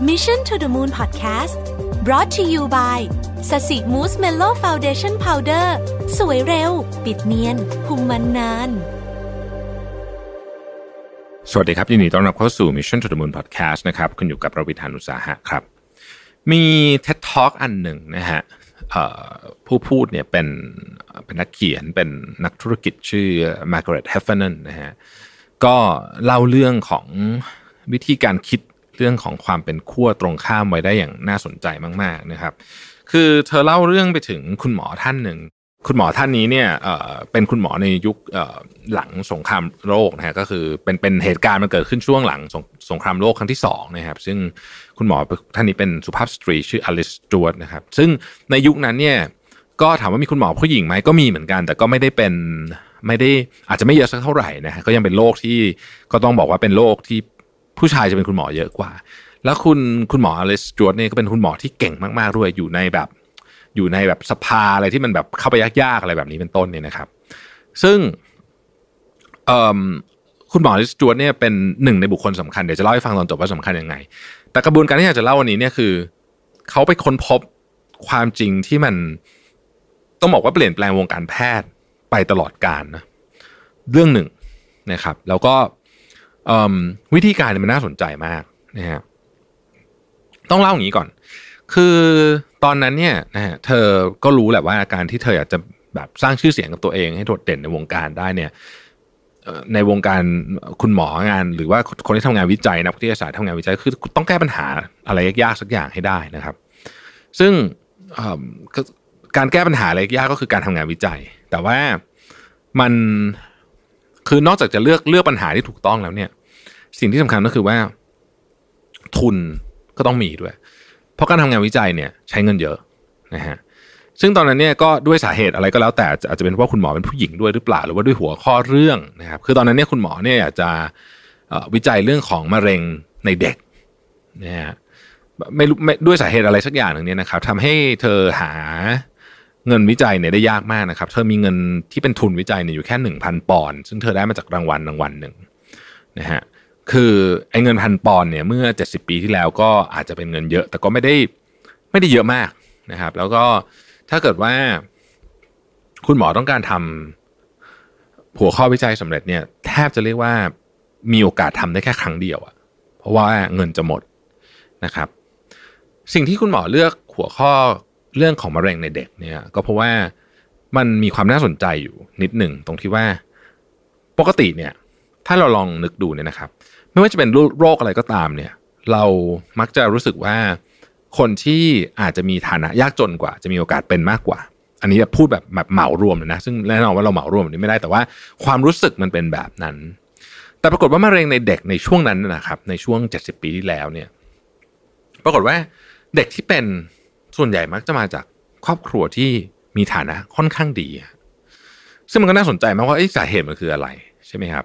Mission to the Moon Podcast brought to you by Sasi Mousse Mellow Foundation Powder สวยเร็ว ปิดเนียนคุมมันนาน สวัสดีครับ ยินดีต้อนรับเข้าสู่ Mission to the Moon Podcast นะครับ คุณอยู่กับรวิศ หาญอุตสาหะครับ มี TED Talk อันหนึ่งนะฮะผู้พูดเนี่ยเป็นเป็นนักเขียนเป็นนักธุรกิจชื่อ Margaret Heffernan นะฮะก็เล่าเรื่องของวิธีการคิด เรื่องของความเป็นขั้วตรงข้ามไว้ได้อย่างน่าสนใจมาก ๆนะครับ คือเธอเล่าเรื่องไปถึงคุณหมอท่านหนึ่งคุณหมอท่านนี้เนี่ยเอ่อเป็นคุณหมอในยุคหลังสงครามโลกนะฮะก็คือเป็นเป็นเหตุการณ์มันเกิดขึ้นช่วงหลังสงสงครามโลกครั้งที่สองนะครับซึ่งคุณหมอท่านนี้เป็นสุภาพสตรีชื่ออลิสจวดนะครับซึ่งในยุคนั้นเนี่ยก็ถามว่ามีคุณหมอผู้หญิงไหมก็มีเหมือนกัน แต่ก็ไม่ได้เป็นไม่ได้อาจจะไม่เยอะสักเท่าไหร่นะฮะก็ยังเป็นโรคที่ก็ต้องบอกว่าเป็นโรคที่ ผู้ชายจะเป็นคุณหมอเยอะกว่า แล้วคุณคุณหมออลิสจวดเนี่ยก็เป็นคุณหมอที่เก่งมากๆด้วยอยู่ในแบบอยู่ในแบบสภาอะไรที่มันแบบเข้าไปยากๆอะไรแบบนี้เป็นต้นเนี่ยนะครับ ซึ่งคุณหมอลิสจวดเนี่ยเป็นหนึ่งในบุคคลสำคัญเดี๋ยวจะเล่าให้ฟังตอนจบว่าสำคัญยังไง แต่กระบวนการที่อยากจะเล่าวันนี้เนี่ยคือเขาไปค้นพบความจริงที่มันต้องบอกว่าเปลี่ยนแปลงวงการแพทย์ไปตลอดกาลนะเรื่องหนึ่งนะครับ แล้วก็เวิธีการมันน่าสนใจมากนะฮะต้องเล่าอย่างนี้ก่อน คือตอนนั้นเนี่ยนะฮะเธอก็รู้แหละว่าการที่เธออยากจะแบบสร้างชื่อเสียงกับตัวเองให้โดดเด่นในวงการได้เนี่ยในวงการคุณหมองาน หรือว่าคนที่ทำงานวิจัยนักวิทยาศาสตร์ทำงานวิจัยคือต้องแก้ปัญหาอะไรยากๆสักอย่างให้ได้นะครับ ซึ่งเอิ่มก็การแก้ปัญหาอะไรยากก็คือการทำงานวิจัย แต่ว่ามันคือนอกจากจะเลือกเลือกปัญหาที่ถูกต้องแล้วเนี่ย สิ่งที่สำคัญก็คือว่า ทุนก็ต้องมีด้วย เพราะการทำงานวิจัยเนี่ยใช้เงินเยอะนะฮะซึ่งตอนนั้นเนี่ยก็ด้วยสาเหตุอะไรก็แล้วแต่อาจจะเป็นเพราะคุณหมอเป็นผู้หญิงด้วยหรือเปล่า หรือว่าด้วยหัวข้อเรื่องนะครับคือตอนนั้นเนี่ยคุณหมอเนี่ยอยากจะวิจัยเรื่องของมะเร็งในเด็กนะฮะไม่รู้ไม่ด้วยสาเหตุอะไรสักอย่างหนึ่งเนี่ยนะครับทำให้เธอหาเงินวิจัยเนี่ยได้ยากมากนะครับ เธอมีเงินที่เป็นทุนวิจัยเนี่ยอยู่แค่หนึ่งพันปอนด์ซึ่งเธอได้มาจากรางวัลรางวัลหนึ่งนะฮะ คือไอ้เงินพันปอนด์เนี่ยเมื่อ 70 ปีที่แล้วก็อาจจะเป็นเงินเยอะ แต่ก็ไม่ได้ไม่ได้เยอะมากนะครับ แล้วก็ถ้าเกิดว่า คุณหมอต้องการทำหัวข้อวิจัยสำเร็จเนี่ย แทบจะเรียกว่ามีโอกาสทำได้แค่ครั้งเดียวอะเพราะว่าเงินจะหมดนะครับ สิ่งที่คุณหมอเลือกหัวข้อเรื่องของมะเร็งในเด็กเนี่ย ก็เพราะว่ามันมีความน่าสนใจอยู่นิดหนึ่งตรงที่ว่าปกติเนี่ย ถ้าเราลองนึกดูเนี่ยนะครับ ไม่ว่าจะเป็นโรคอะไรก็ตามเนี่ย เรามักจะรู้สึกว่าคนที่อาจจะมีฐานะยากจนกว่า จะมีโอกาสเป็นมากกว่า อันนี้พูดแบบแบบเหมารวมเลยนะ ซึ่งแน่นอนว่าเราเหมารวมแบบนี้ไม่ได้แต่ว่าความรู้สึกมันเป็นแบบนั้น แต่ปรากฏว่ามะเร็งในเด็กในช่วงนั้นนะครับ ในช่วง 70 ปีที่แล้วเนี่ย ปรากฏว่าเด็กที่เป็นส่วนใหญ่มักจะมาจากครอบครัวที่มีฐานะค่อนข้างดี ซึ่งมันก็น่าสนใจมากว่าสาเหตุมันคืออะไร ใช่ไหมครับ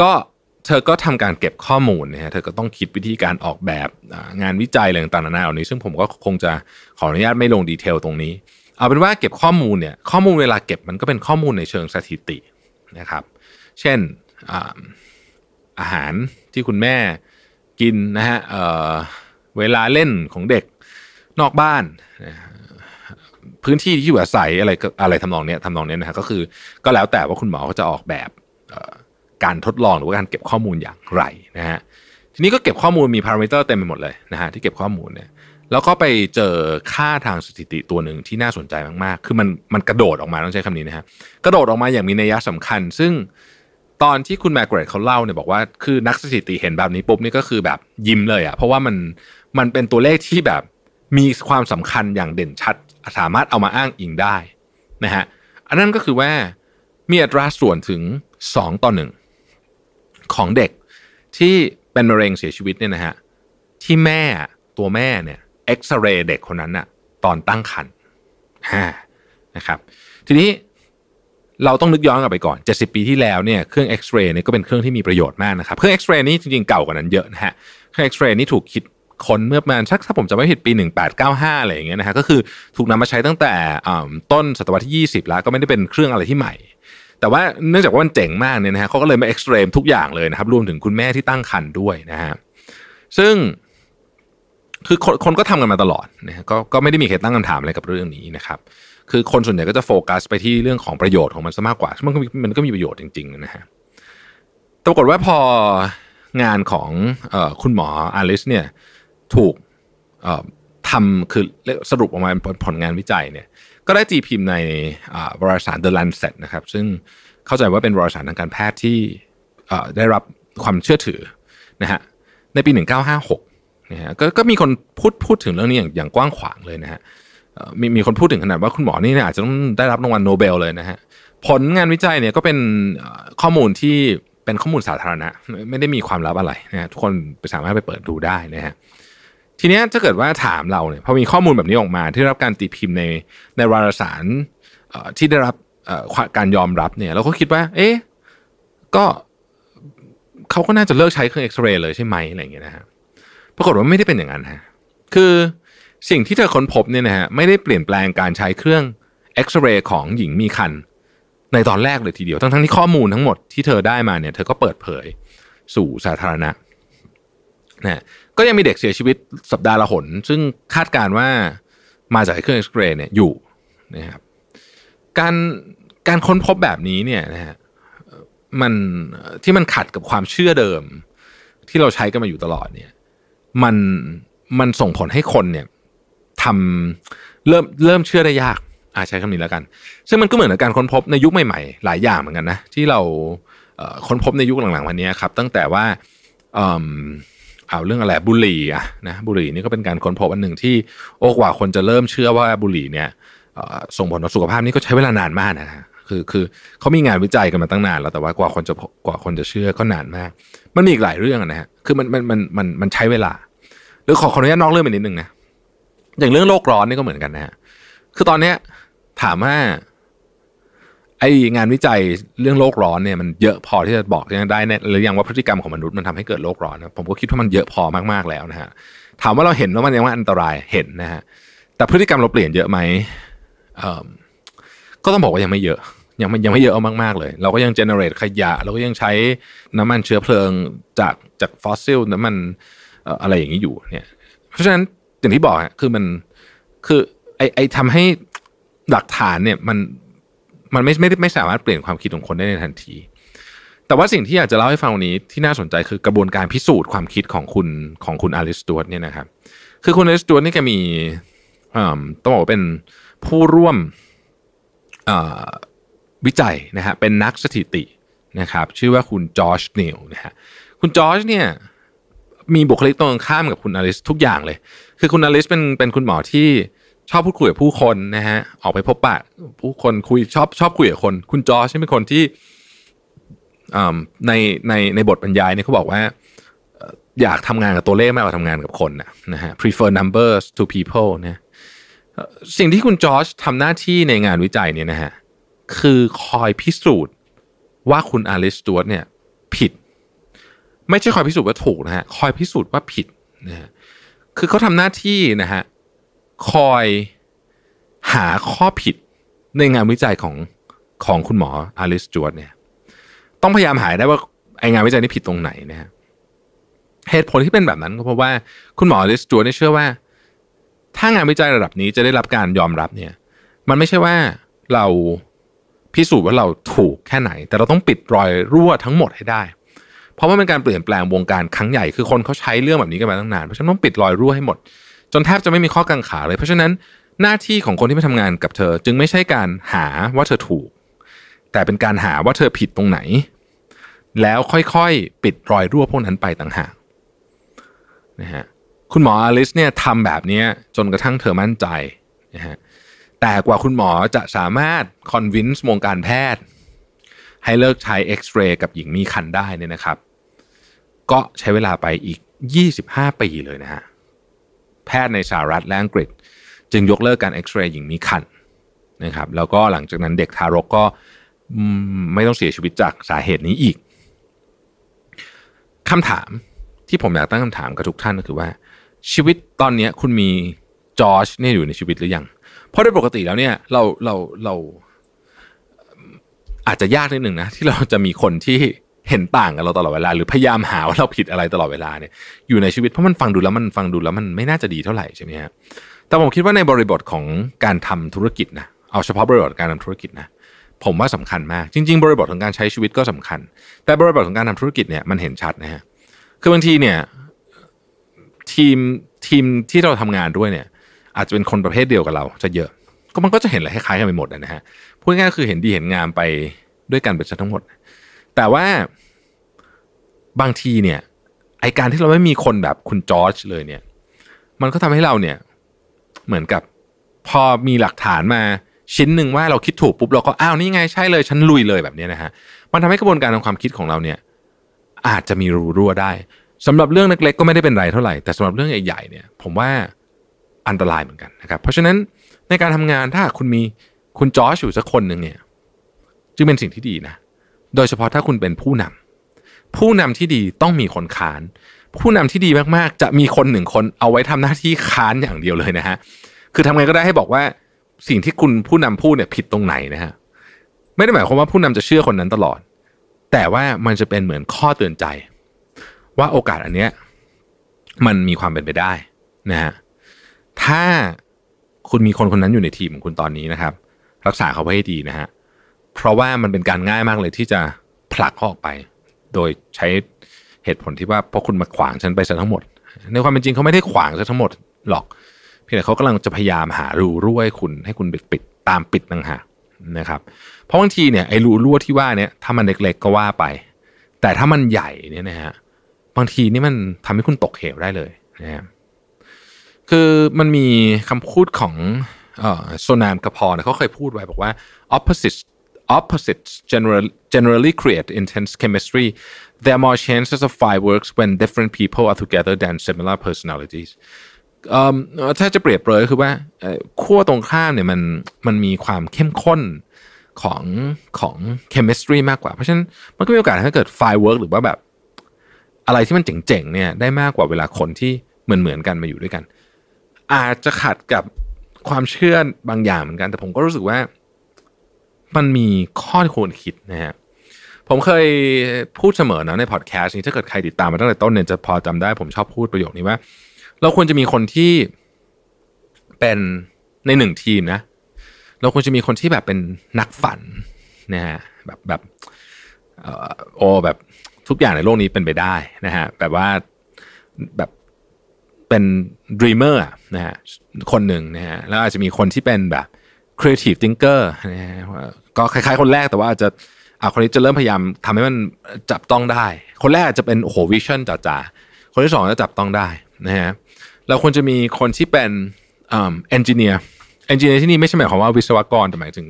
ก็ เธอก็ทำการเก็บข้อมูลนะฮะเธอก็ต้องคิดวิธีการออกแบบงานวิจัยอะไรต่างๆนานาเหล่านี้ ซึ่งผมก็คงจะขออนุญาตไม่ลงดีเทลตรงนี้ เอาเป็นว่าเก็บข้อมูลเนี่ยข้อมูลเวลาเก็บมันก็เป็นข้อมูลในเชิงสถิตินะครับ เช่นอาหารที่คุณแม่กินนะฮะเเวลาเล่นของเด็กนอกบ้านพื้นที่ที่อยู่อาศัยอะไรอะไรทำนองเนี้ยทำนองเนี้ยนะฮะก็คือก็แล้วแต่ว่าคุณหมอเขาจะออกแบบ การทดลองหรือว่าการเก็บข้อมูลอย่างไรนะฮะทีนี้ก็เก็บข้อมูลมีพารามิเตอร์เต็มไปหมดเลยนะฮะที่เก็บข้อมูลเนี่ยแล้วก็ไปเจอค่าทางสถิติตัวหนึ่งที่น่าสนใจมากๆ คือมันมันกระโดดออกมาต้องใช้คำนี้นะฮะกระโดดออกมาอย่างมีนัยยะสำคัญ ซึ่งตอนที่คุณแมกเกรดเขาเล่าเนี่ยบอกว่าคือนักสถิติเห็นแบบนี้ปุ๊บนี่ก็คือแบบยิ้มเลยอะ่ะเพราะว่ามันมันเป็นตัวเลขที่แบบมีความสำคัญอย่างเด่นชัด สามารถเอามาอ้างอิงได้นะฮะอันนั้นก็คือว่ามีอัตราส่วนถึง 2 ต่อหนึ่ง ของเด็กที่เป็นมะเร็งเสียชีวิตเนี่ยนะฮะที่แม่ตัวแม่เนี่ยเอ็กซเรย์เด็กคนนั้นน่ะตอนตั้งครรภ์นะครับ ทีนี้เราต้องนึกย้อนกลับไปก่อน 70 ปีที่แล้วเนี่ยเครื่องเอ็กซเรย์เนี่ยก็เป็นเครื่องที่มีประโยชน์มากนะครับ เครื่องเอ็กซเรย์นี่จริงๆเก่ากว่านั้นเยอะนะฮะ เครื่องเอ็กซเรย์นี่ถูกคิดค้นเมื่อประมาณสักถ้าผมจำไม่ผิดปี 1895 อะไรอย่างเงี้ยนะฮะก็คือถูกนำมาใช้ตั้งแต่ต้นศตวรรษที่ 20 แล้วก็ไม่ได้เป็นเครื่องอะไรที่ใหม่ แต่ว่าเนื่องจากว่ามันเจ๋งมากเนี่ยนะฮะเขาก็เลยมาเอ็กซ์ตรีมทุกอย่างเลยนะครับ รวมถึงคุณแม่ที่ตั้งครรภ์ด้วยนะฮะซึ่งคือคนคนก็ทำกันมาตลอดนะฮะก็ก็ไม่ได้มีใครตั้งคำถามอะไรกับเรื่องนี้นะครับ คือคนส่วนใหญ่ก็จะโฟกัสไปที่เรื่องของประโยชน์ของมันซะมากกว่ามันก็มันก็มีประโยชน์จริงๆนะฮะปรากฏว่าพองานของอคุณหมออาลิสเนี่ยถูกทำคือสรุปออกมาเป็นผลงานวิจัยเนี่ย ก็ได้ตีพิมพ์ในวารสาร The Lancet นะครับ ซึ่งเข้าใจว่าเป็นวารสารทางการแพทย์ที่ได้รับความเชื่อถือนะฮะในปี 1956นะฮะกก็มีคนพูดพูดถึงเรื่องนี้อย่างอย่างกว้างขวางเลยนะฮะมีมีคนพูดถึงขนาดว่าคุณหมอนี่อาจจะต้องได้รับรางวัลโนเบลเลยนะฮะผลงานวิจัยเนี่ยก็เป็นข้อมูลที่เป็นข้อมูลสาธารณะ ไม่ได้มีความลับอะไรนะฮะทุกคนสามารถไปเปิดดูได้นะฮะ ทีนี้ถ้าเกิดว่าถามเราเนี่ยพอมีข้อมูลแบบนี้ออกมา ที่รับการตีพิมพ์ในในวารสารที่ได้รับการยอมรับเนี่ย เราก็คิดว่า เอ๊ะก็เขาก็น่าจะเลิกใช้เครื่องเอ็กซเรย์เลยใช่ไหมอะไรอย่างเงี้ยนะฮะปรากฏว่าไม่ได้เป็นอย่างนั้นฮะคือสิ่งที่เธอค้นพบเนี่ยนะฮะไม่ได้เปลี่ยนแปลงการใช้เครื่องเอ็กซเรย์ของหญิงมีคันในตอนแรกเลยทีเดียวทั้งทั้งที่ข้อมูลทั้งหมดที่เธอได้มาเนี่ย เธอก็เปิดเผยสู่สาธารณะนะ ก็ยังมีเด็กเสียชีวิตสัปดาห์ละหน ซึ่งคาดการว่ามาจากเครื่องเอ็กซเรย์เนี่ยอยู่นะครับการการค้นพบแบบนี้เนี่ยนะฮะมันที่มันขัดกับความเชื่อเดิม ที่เราใช้กันมาอยู่ตลอดเนี่ย มันมันส่งผลให้คนเนี่ยทำเริ่มเริ่มเชื่อได้ยากอาใช้คำนี้แล้วกัน ซึ่งมันก็เหมือนกับการค้นพบในยุคใหม่ๆ หลายอย่างเหมือนกันนะที่เราค้นพบในยุคหลังๆวันนี้ครับ ตั้งแต่ว่า เอาเรื่องอะไรบุหรี่อะนะบุหรี่นี่ก็เป็นการค้นพบอันหนึ่งที่โอ้กว่าคนจะเริ่มเชื่อว่าบุหรี่เนี่ยส่งผลต่อสุขภาพนี่ก็ใช้เวลานานมากนะฮะคือคือเขามีงานวิจัยกันมาตั้งนานแล้วแต่ว่ากว่าคนจะกว่าคนจะเชื่อก็นานมาก มันมีอีกหลายเรื่องนะฮะคือมันมันมันมันมันใช้เวลาหรือขอขออนุญาตนอกเรื่องไปนิดนึงนะอย่างเรื่องโลกร้อนนี่ก็เหมือนกันนะฮะคือตอนเนี้ยถามว่า ไองานวิจัยเรื่องโลกร้อนเนี่ยมันเยอะพอที่จะบอกได้เนี่ยหรือยังว่าพฤติกรรมของมนุษย์มันทำให้เกิดโลกร้อนผมก็คิดว่ามันเยอะพอมากๆแล้วนะฮะถามว่าเราเห็นว่ามันยังว่าอันตรายเห็นนะฮะแต่พฤติกรรมเราเปลี่ยนเยอะไหมก็ต้องบอกว่ายังไม่เยอะ ยังไม่ยังไม่เยอะมากๆเลย เราก็ยัง generate ขยะ เราก็ยังใช้น้ำมันเชื้อเพลิงจากจากฟอสซิลน้ำมันอะไรอย่างนี้อยู่เนี่ยเพราะฉะนั้นอย่างที่บอกคือมันคือไอ้ไอ้ทำให้หลักฐานเนี่ยมัน มันไม่ไม่ไม่สามารถเปลี่ยนความคิดของคนได้ในทันที แต่ว่าสิ่งที่อยากจะเล่าให้ฟังวันนี้ที่น่าสนใจคือกระบวนการพิสูจน์ความคิดของคุณของคุณอลิซ สจ๊วตเนี่ยนะครับ คือคุณอลิซ สจ๊วตนี่แกมีต้องบอกว่าเป็นผู้ร่วมวิจัยนะฮะเป็นนักสถิตินะครับชื่อว่าคุณจอร์จนิวนะฮะคุณจอร์จเนี่ยมีบุคลิกตรงข้ามกับคุณอลิสทุกอย่างเลย คือคุณอลิสเป็นเป็นคุณหมอที่ ชอบพูดคุยกับผู้คนนะฮะออกไปพบปะผู้คนคุยชอบชอบคุยกับคน คุณจอร์จเป็นคนที่ในในในบทบรรยายเนี่ยเขาบอกว่า อยากทำงานกับตัวเลขมากกว่าทำงานกับคนนะนะฮะ prefer numbers to people นะสิ่งที่คุณจอร์จทำหน้าที่ในงานวิจัยเนี่ยนะฮะคือคอยพิสูจน์ว่าคุณอลิสตูดเนี่ยผิด ไม่ใช่คอยพิสูจน์ว่าถูกนะฮะคอยพิสูจน์ว่าผิดนะฮะคือเขาทำหน้าที่นะฮะ คอยหาข้อผิดในงานวิจัยของของคุณหมออลิสจวดเนี่ย ต้องพยายามหาได้ว่าไองานวิจัยนี้ผิดตรงไหนนะฮะเหตุผลที่เป็นแบบนั้นก็เพราะว่าคุณหมออลิสจวดเนี่ยเชื่อว่า ถ้างานวิจัยระดับนี้จะได้รับการยอมรับเนี่ย มันไม่ใช่ว่าเราพิสูจน์ว่าเราถูกแค่ไหน แต่เราต้องปิดรอยรั่วทั้งหมดให้ได้ เพราะว่าเป็นการเปลี่ยนแปลงวงการครั้งใหญ่คือคนเขาใช้เรื่องแบบนี้กันมาตั้งนานเพราะฉะนั้นต้องปิดรอยรั่วให้หมด จนแทบจะไม่มีข้อกังขาเลย เพราะฉะนั้นหน้าที่ของคนที่มาทำงานกับเธอ จึงไม่ใช่การหาว่าเธอถูก แต่เป็นการหาว่าเธอผิดตรงไหน แล้วค่อยๆ ปิดรอยรั่วพวกนั้นไปต่างหากนะฮะคุณหมออลิซเนี่ยทำแบบนี้จนกระทั่งเธอมั่นใจนะฮะแต่กว่าคุณหมอจะสามารถ convince วงการแพทย์ ให้เลิกใช้เอ็กซเรย์กับหญิงมีครรภ์ได้เนี่ยนะครับ ก็ใช้เวลาไปอีก 25 ปีเลยนะฮะ แพทย์ในสหรัฐและอังกฤษ จึงยกเลิกการเอ็กซเรย์หญิงมีครรภ์นะครับแล้วก็หลังจากนั้นเด็กทารกก็ไม่ต้องเสียชีวิตจากสาเหตุนี้อีกคำถามที่ผมอยากตั้งคำถามกับทุกท่านก็คือว่า ชีวิตตอนนี้คุณมีจอร์จเนี่ยอยู่ในชีวิตหรือยัง เพราะโดยปกติแล้วเนี่ยเราเราเราอาจจะยากนิดหนึ่งนะที่เราจะมีคนที่ เห็นต่างกับเราตลอดเวลา หรือพยายามหาว่าเราผิดอะไรตลอดเวลาเนี่ยอยู่ในชีวิตเพราะมันฟังดูแล้วมันฟังดูแล้วมันไม่น่าจะดีเท่าไหร่ใช่ไหมฮะแต่ผมคิดว่าในบริบทของการทำธุรกิจนะเอาเฉพาะบริบทการทำธุรกิจนะผมว่าสำคัญมากจริง ๆ บริบทของการใช้ชีวิตก็สำคัญ แต่บริบทของการทำธุรกิจเนี่ยมันเห็นชัดนะฮะคือบางทีเนี่ยทีมทีมที่เราทำงานด้วยเนี่ยอาจจะเป็นคนประเภทเดียวกับเราจะเยอะ ก็มันก็จะเห็นอะไรคล้ายๆกันไปหมดนะฮะพูดง่ายๆคือเห็นดีเห็นงามไปด้วยกันเป็นทั้งหมด แต่ว่าบางทีเนี่ยไอการที่เราไม่มีคนแบบคุณจอร์จเลยเนี่ย มันก็ทำให้เราเนี่ยเหมือนกับพอมีหลักฐานมาชิ้นหนึ่งว่าเราคิดถูกปุ๊บเราก็อ้าวนี่ไงใช่เลยฉันลุยเลยแบบนี้นะฮะมันทำให้กระบวนการทางความคิดของเราเนี่ย อาจจะมีรูรั่วได้สำหรับเรื่องเล็กๆก็ไม่ได้เป็นไรเท่าไหร่แต่สำหรับเรื่องใหญ่ๆเนี่ย ผมว่าอันตรายเหมือนกันนะครับ เพราะฉะนั้นในการทำงานถ้าคุณมีคุณจอชอยู่สักคนหนึ่งเนี่ย จึงเป็นสิ่งที่ดีนะ โดยเฉพาะถ้าคุณเป็นผู้นำผู้นำที่ดีต้องมีคนค้าน ผู้นำที่ดีมากๆ จะมีคนหนึ่งคนเอาไว้ทำหน้าที่ค้านอย่างเดียวเลยนะฮะคือทำไงก็ได้ให้บอกว่าสิ่งที่คุณผู้นำพูดเนี่ยผิดตรงไหนนะฮะไม่ได้หมายความว่าผู้นำจะเชื่อคนนั้นตลอด แต่ว่ามันจะเป็นเหมือนข้อเตือนใจ ว่าโอกาสอันเนี้ยมันมีความเป็นไปได้นะฮะถ้าคุณมีคนคนนั้นอยู่ในทีมของคุณตอนนี้นะครับ รักษาเขาไว้ให้ดีนะฮะ เพราะว่ามันเป็นการง่ายมากเลยที่จะผลักเขาออกไป โดยใช้เหตุผลที่ว่าเพราะคุณมาขวางฉันไปซะทั้งหมด ในความเป็นจริงเขาไม่ได้ขวางซะทั้งหมดหรอกเพียงแต่เขากำลังจะพยายามหารูรั่วให้คุณให้คุณปิดปิดตามปิดต่างหากนะครับ เพราะบางทีเนี่ยไอ้รูรั่วที่ว่าเนี่ยถ้ามันเล็กๆก็ว่าไป แต่ถ้ามันใหญ่เนี่ยนะฮะบางทีนี่มันทำให้คุณตกเหวได้เลยนะครับคือมันมีคำพูดของโซนามกระพรเขาเคยพูดไว้บอกว่า opposite opposites generally generally create intense chemistry there are more chances of fireworks when different people are together than similar personalities ถ้าจะเปรียบเลยคือว่าขั้วตรงข้ามเนี่ยมันมันมีความเข้มข้นของของ chemistry มากกว่า เพราะฉะนั้นมันก็มีโอกาสถ้าเกิด firework หรือว่าแบบ อะไรที่มันเจ๋งๆเนี่ยได้มากกว่าเวลาคนที่เหมือนเหมือนกันมาอยู่ด้วยกัน อาจจะขัดกับความเชื่อบางอย่างเหมือนกัน แต่ผมก็รู้สึกว่า มันมีข้อควรคิดนะฮะผมเคยพูดเสมอนะในพอดแคสต์นี้ถ้าเกิดใครติดตามมาตั้งแต่ต้นเนี่ยจะพอจำได้ผมชอบพูดประโยคนี้ว่า เราควรจะมีคนที่เป็นในหนึ่งทีมนะ เราควรจะมีคนที่แบบเป็นนักฝันนะฮะแบบแบบโอ้แบบทุกอย่างในโลกนี้เป็นไปได้นะฮะแบบว่าแบบเป็น dreamer นะฮะคนหนึ่งนะฮะแล้วอาจจะมีคนที่เป็นแบบ creative thinker ก็คล้ายๆ คนแรกแต่ว่าอาจจะอ่าคนนี้จะเริ่มพยายามทำให้มันจับต้องได้ คนแรกจะเป็นโอ้โห vision จ๋าๆคนที่สองจะจับต้องได้นะฮะเราควรจะมีคนที่เป็น engineer engineer ที่นี่ไม่ใช่หมายความว่าวิศวกรแต่หมายถึง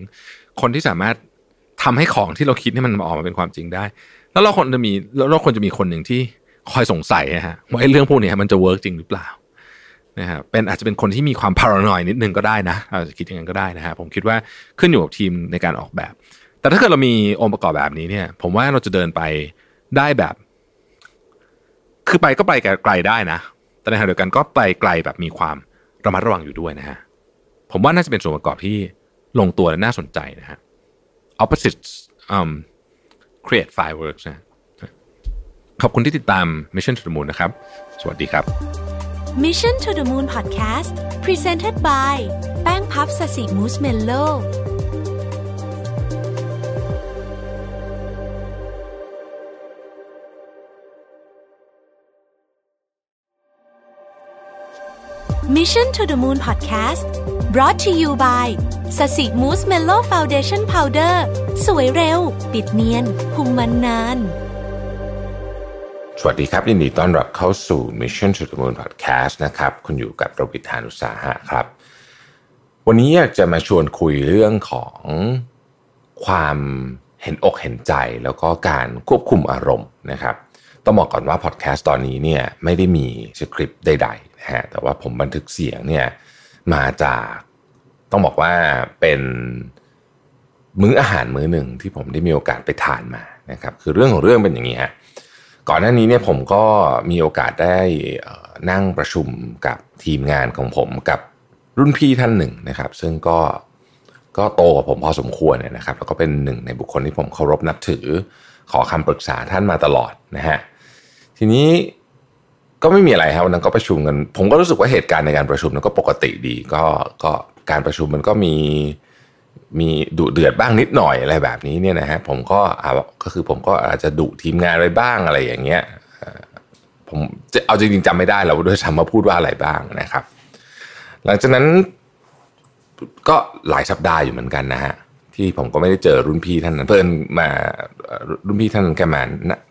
คนที่สามารถทำให้ของที่เราคิดให้มันออกมาเป็นความจริงได้ แล้วเราควรจะมีเราควรจะมีคนหนึ่งที่คอยสงสัยฮะว่าไอ้เรื่องพวกนี้มันจะเวิร์กจริงหรือเปล่า นะครับเป็นอาจจะเป็นคนที่มีความพารานอยนิดนึงก็ได้นะอาจจะคิดอย่างนั้นก็ได้นะฮะผมคิดว่าขึ้นอยู่กับทีมในการออกแบบ แต่ถ้าเกิดเรามีองค์ประกอบแบบนี้เนี่ย ผมว่าเราจะเดินไปได้แบบ คือไปก็ไปไกลได้นะ แต่ในขณะเดียวกันก็ไปไกลแบบมีความระมัดระวังอยู่ด้วยนะฮะผมว่าน่าจะเป็นส่วนประกอบที่ลงตัวและน่าสนใจนะฮะ opposite um, create fireworks นะขอบคุณที่ติดตาม Mission to the Moon นะครับ สวัสดีครับ Mission to the Moon Podcast Presented by แป้งพับสสิมูสเมลโล่ Mission to the Moon Podcast brought to you by Sasi Mousse Mellow Foundation Powder สวยเร็ว ปิดเนียนคุมมันนาน สวัสดีครับยินดีต้อนรับเข้าสู่ Mission to the Moon Podcast นะครับ คุณอยู่กับรวิศ หาญอุตสาหะครับ วันนี้อยากจะมาชวนคุยเรื่องของความเห็นอกเห็นใจแล้วก็การควบคุมอารมณ์นะครับ ต้องบอกก่อนว่าพอดแคสต์ตอนนี้เนี่ยไม่ได้มีสคริปต์ใดๆนะฮะแต่ว่าผมบันทึกเสียงเนี่ยมาจากต้องบอกว่าเป็นมื้ออาหารมื้อหนึ่งที่ผมได้มีโอกาสไปทานมานะครับ คือเรื่องของเรื่องเป็นอย่างนี้ฮะ ก่อนหน้านี้เนี่ยผมก็มีโอกาสได้นั่งประชุมกับทีมงานของผมกับรุ่นพี่ท่านหนึ่งนะครับ ซึ่งก็ก็โตกว่าผมพอสมควรเนี่ยนะครับแล้วก็เป็นหนึ่งในบุคคลที่ผมเคารพนับถือ ขอคำปรึกษาท่านมาตลอดนะฮะทีนี้ก็ไม่มีอะไรครับวันนั้นก็ประชุมกัน ผมก็รู้สึกว่าเหตุการณ์ในการประชุมนั้นก็ปกติดีก็ก็การประชุมมันก็มี มีดุเดือดบ้างนิดหน่อยอะไรแบบนี้เนี่ยนะฮะผมก็ก็คือผมก็อาจจะดุทีมงานไปบ้างอะไรอย่างเงี้ยผมเอาจริงๆจำไม่ได้แล้วด้วยซ้ำมาพูดว่าอะไรบ้างนะครับ หลังจากนั้นก็หลายสัปดาห์อยู่เหมือนกันนะฮะที่ผมก็ไม่ได้เจอรุ่นพี่ท่านนั้นเพิ่นมารุ่นพี่ท่านแกมา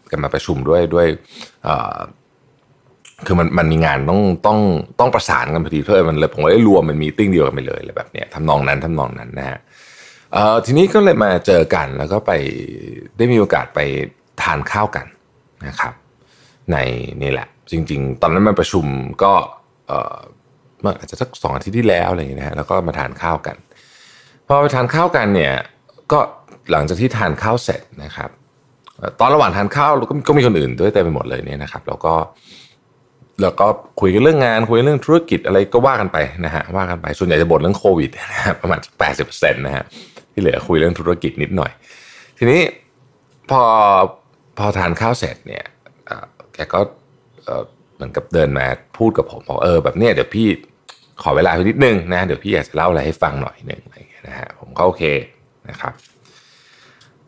แกมาประชุมด้วยด้วยคือมันมันมีงานต้องต้องต้องประสานกันพอดีเพื่อมันเลยผมก็ได้รวมมันมีติ้งเดียวกันไปเลยเลยแบบเนี้ยทำนองนั้นทำนองนั้นนะฮะ เอ่อทีนี้ก็เลยมาเจอกันแล้วก็ไปได้มีโอกาสไปทานข้าวกันนะครับในนี่แหละ จริง ๆ ตอนนั้นมาประชุมก็เอ่อมื่ออาจจะสักสองอาทิตย์ที่แล้วอะไรอย่างเงี้ยนะฮะแล้วก็มาทานข้าวกันพอไปทานข้าวกันเนี่ยก็หลังจากที่ทานข้าวเสร็จนะครับ ตอนระหว่างทานข้าวก็ก็มีคนอื่นด้วยเต็มไปหมดเลยเนี่ยนะครับ แล้วก็แล้วก็คุยกันเรื่องงานคุยเรื่องธุรกิจอะไรก็ว่ากันไปนะฮะว่ากันไปส่วนใหญ่จะบ่นเรื่องโควิดนะฮะประมาณแปดสิบเปอร์เซ็นต์นะฮะ ที่เหลือคุยเรื่องธุรกิจนิดหน่อย ทีนี้พอพอทานข้าวเสร็จเนี่ยแกก็เหมือนกับเดินมาพูดกับผมบอกเออแบบเนี้ยเดี๋ยวพี่ขอเวลาไปนิดนึงนะเดี๋ยวพี่อยากจะเล่าอะไรให้ฟังหน่อยหนึ่งอะไรเงี้ยนะฮะผมก็โอเคนะครับ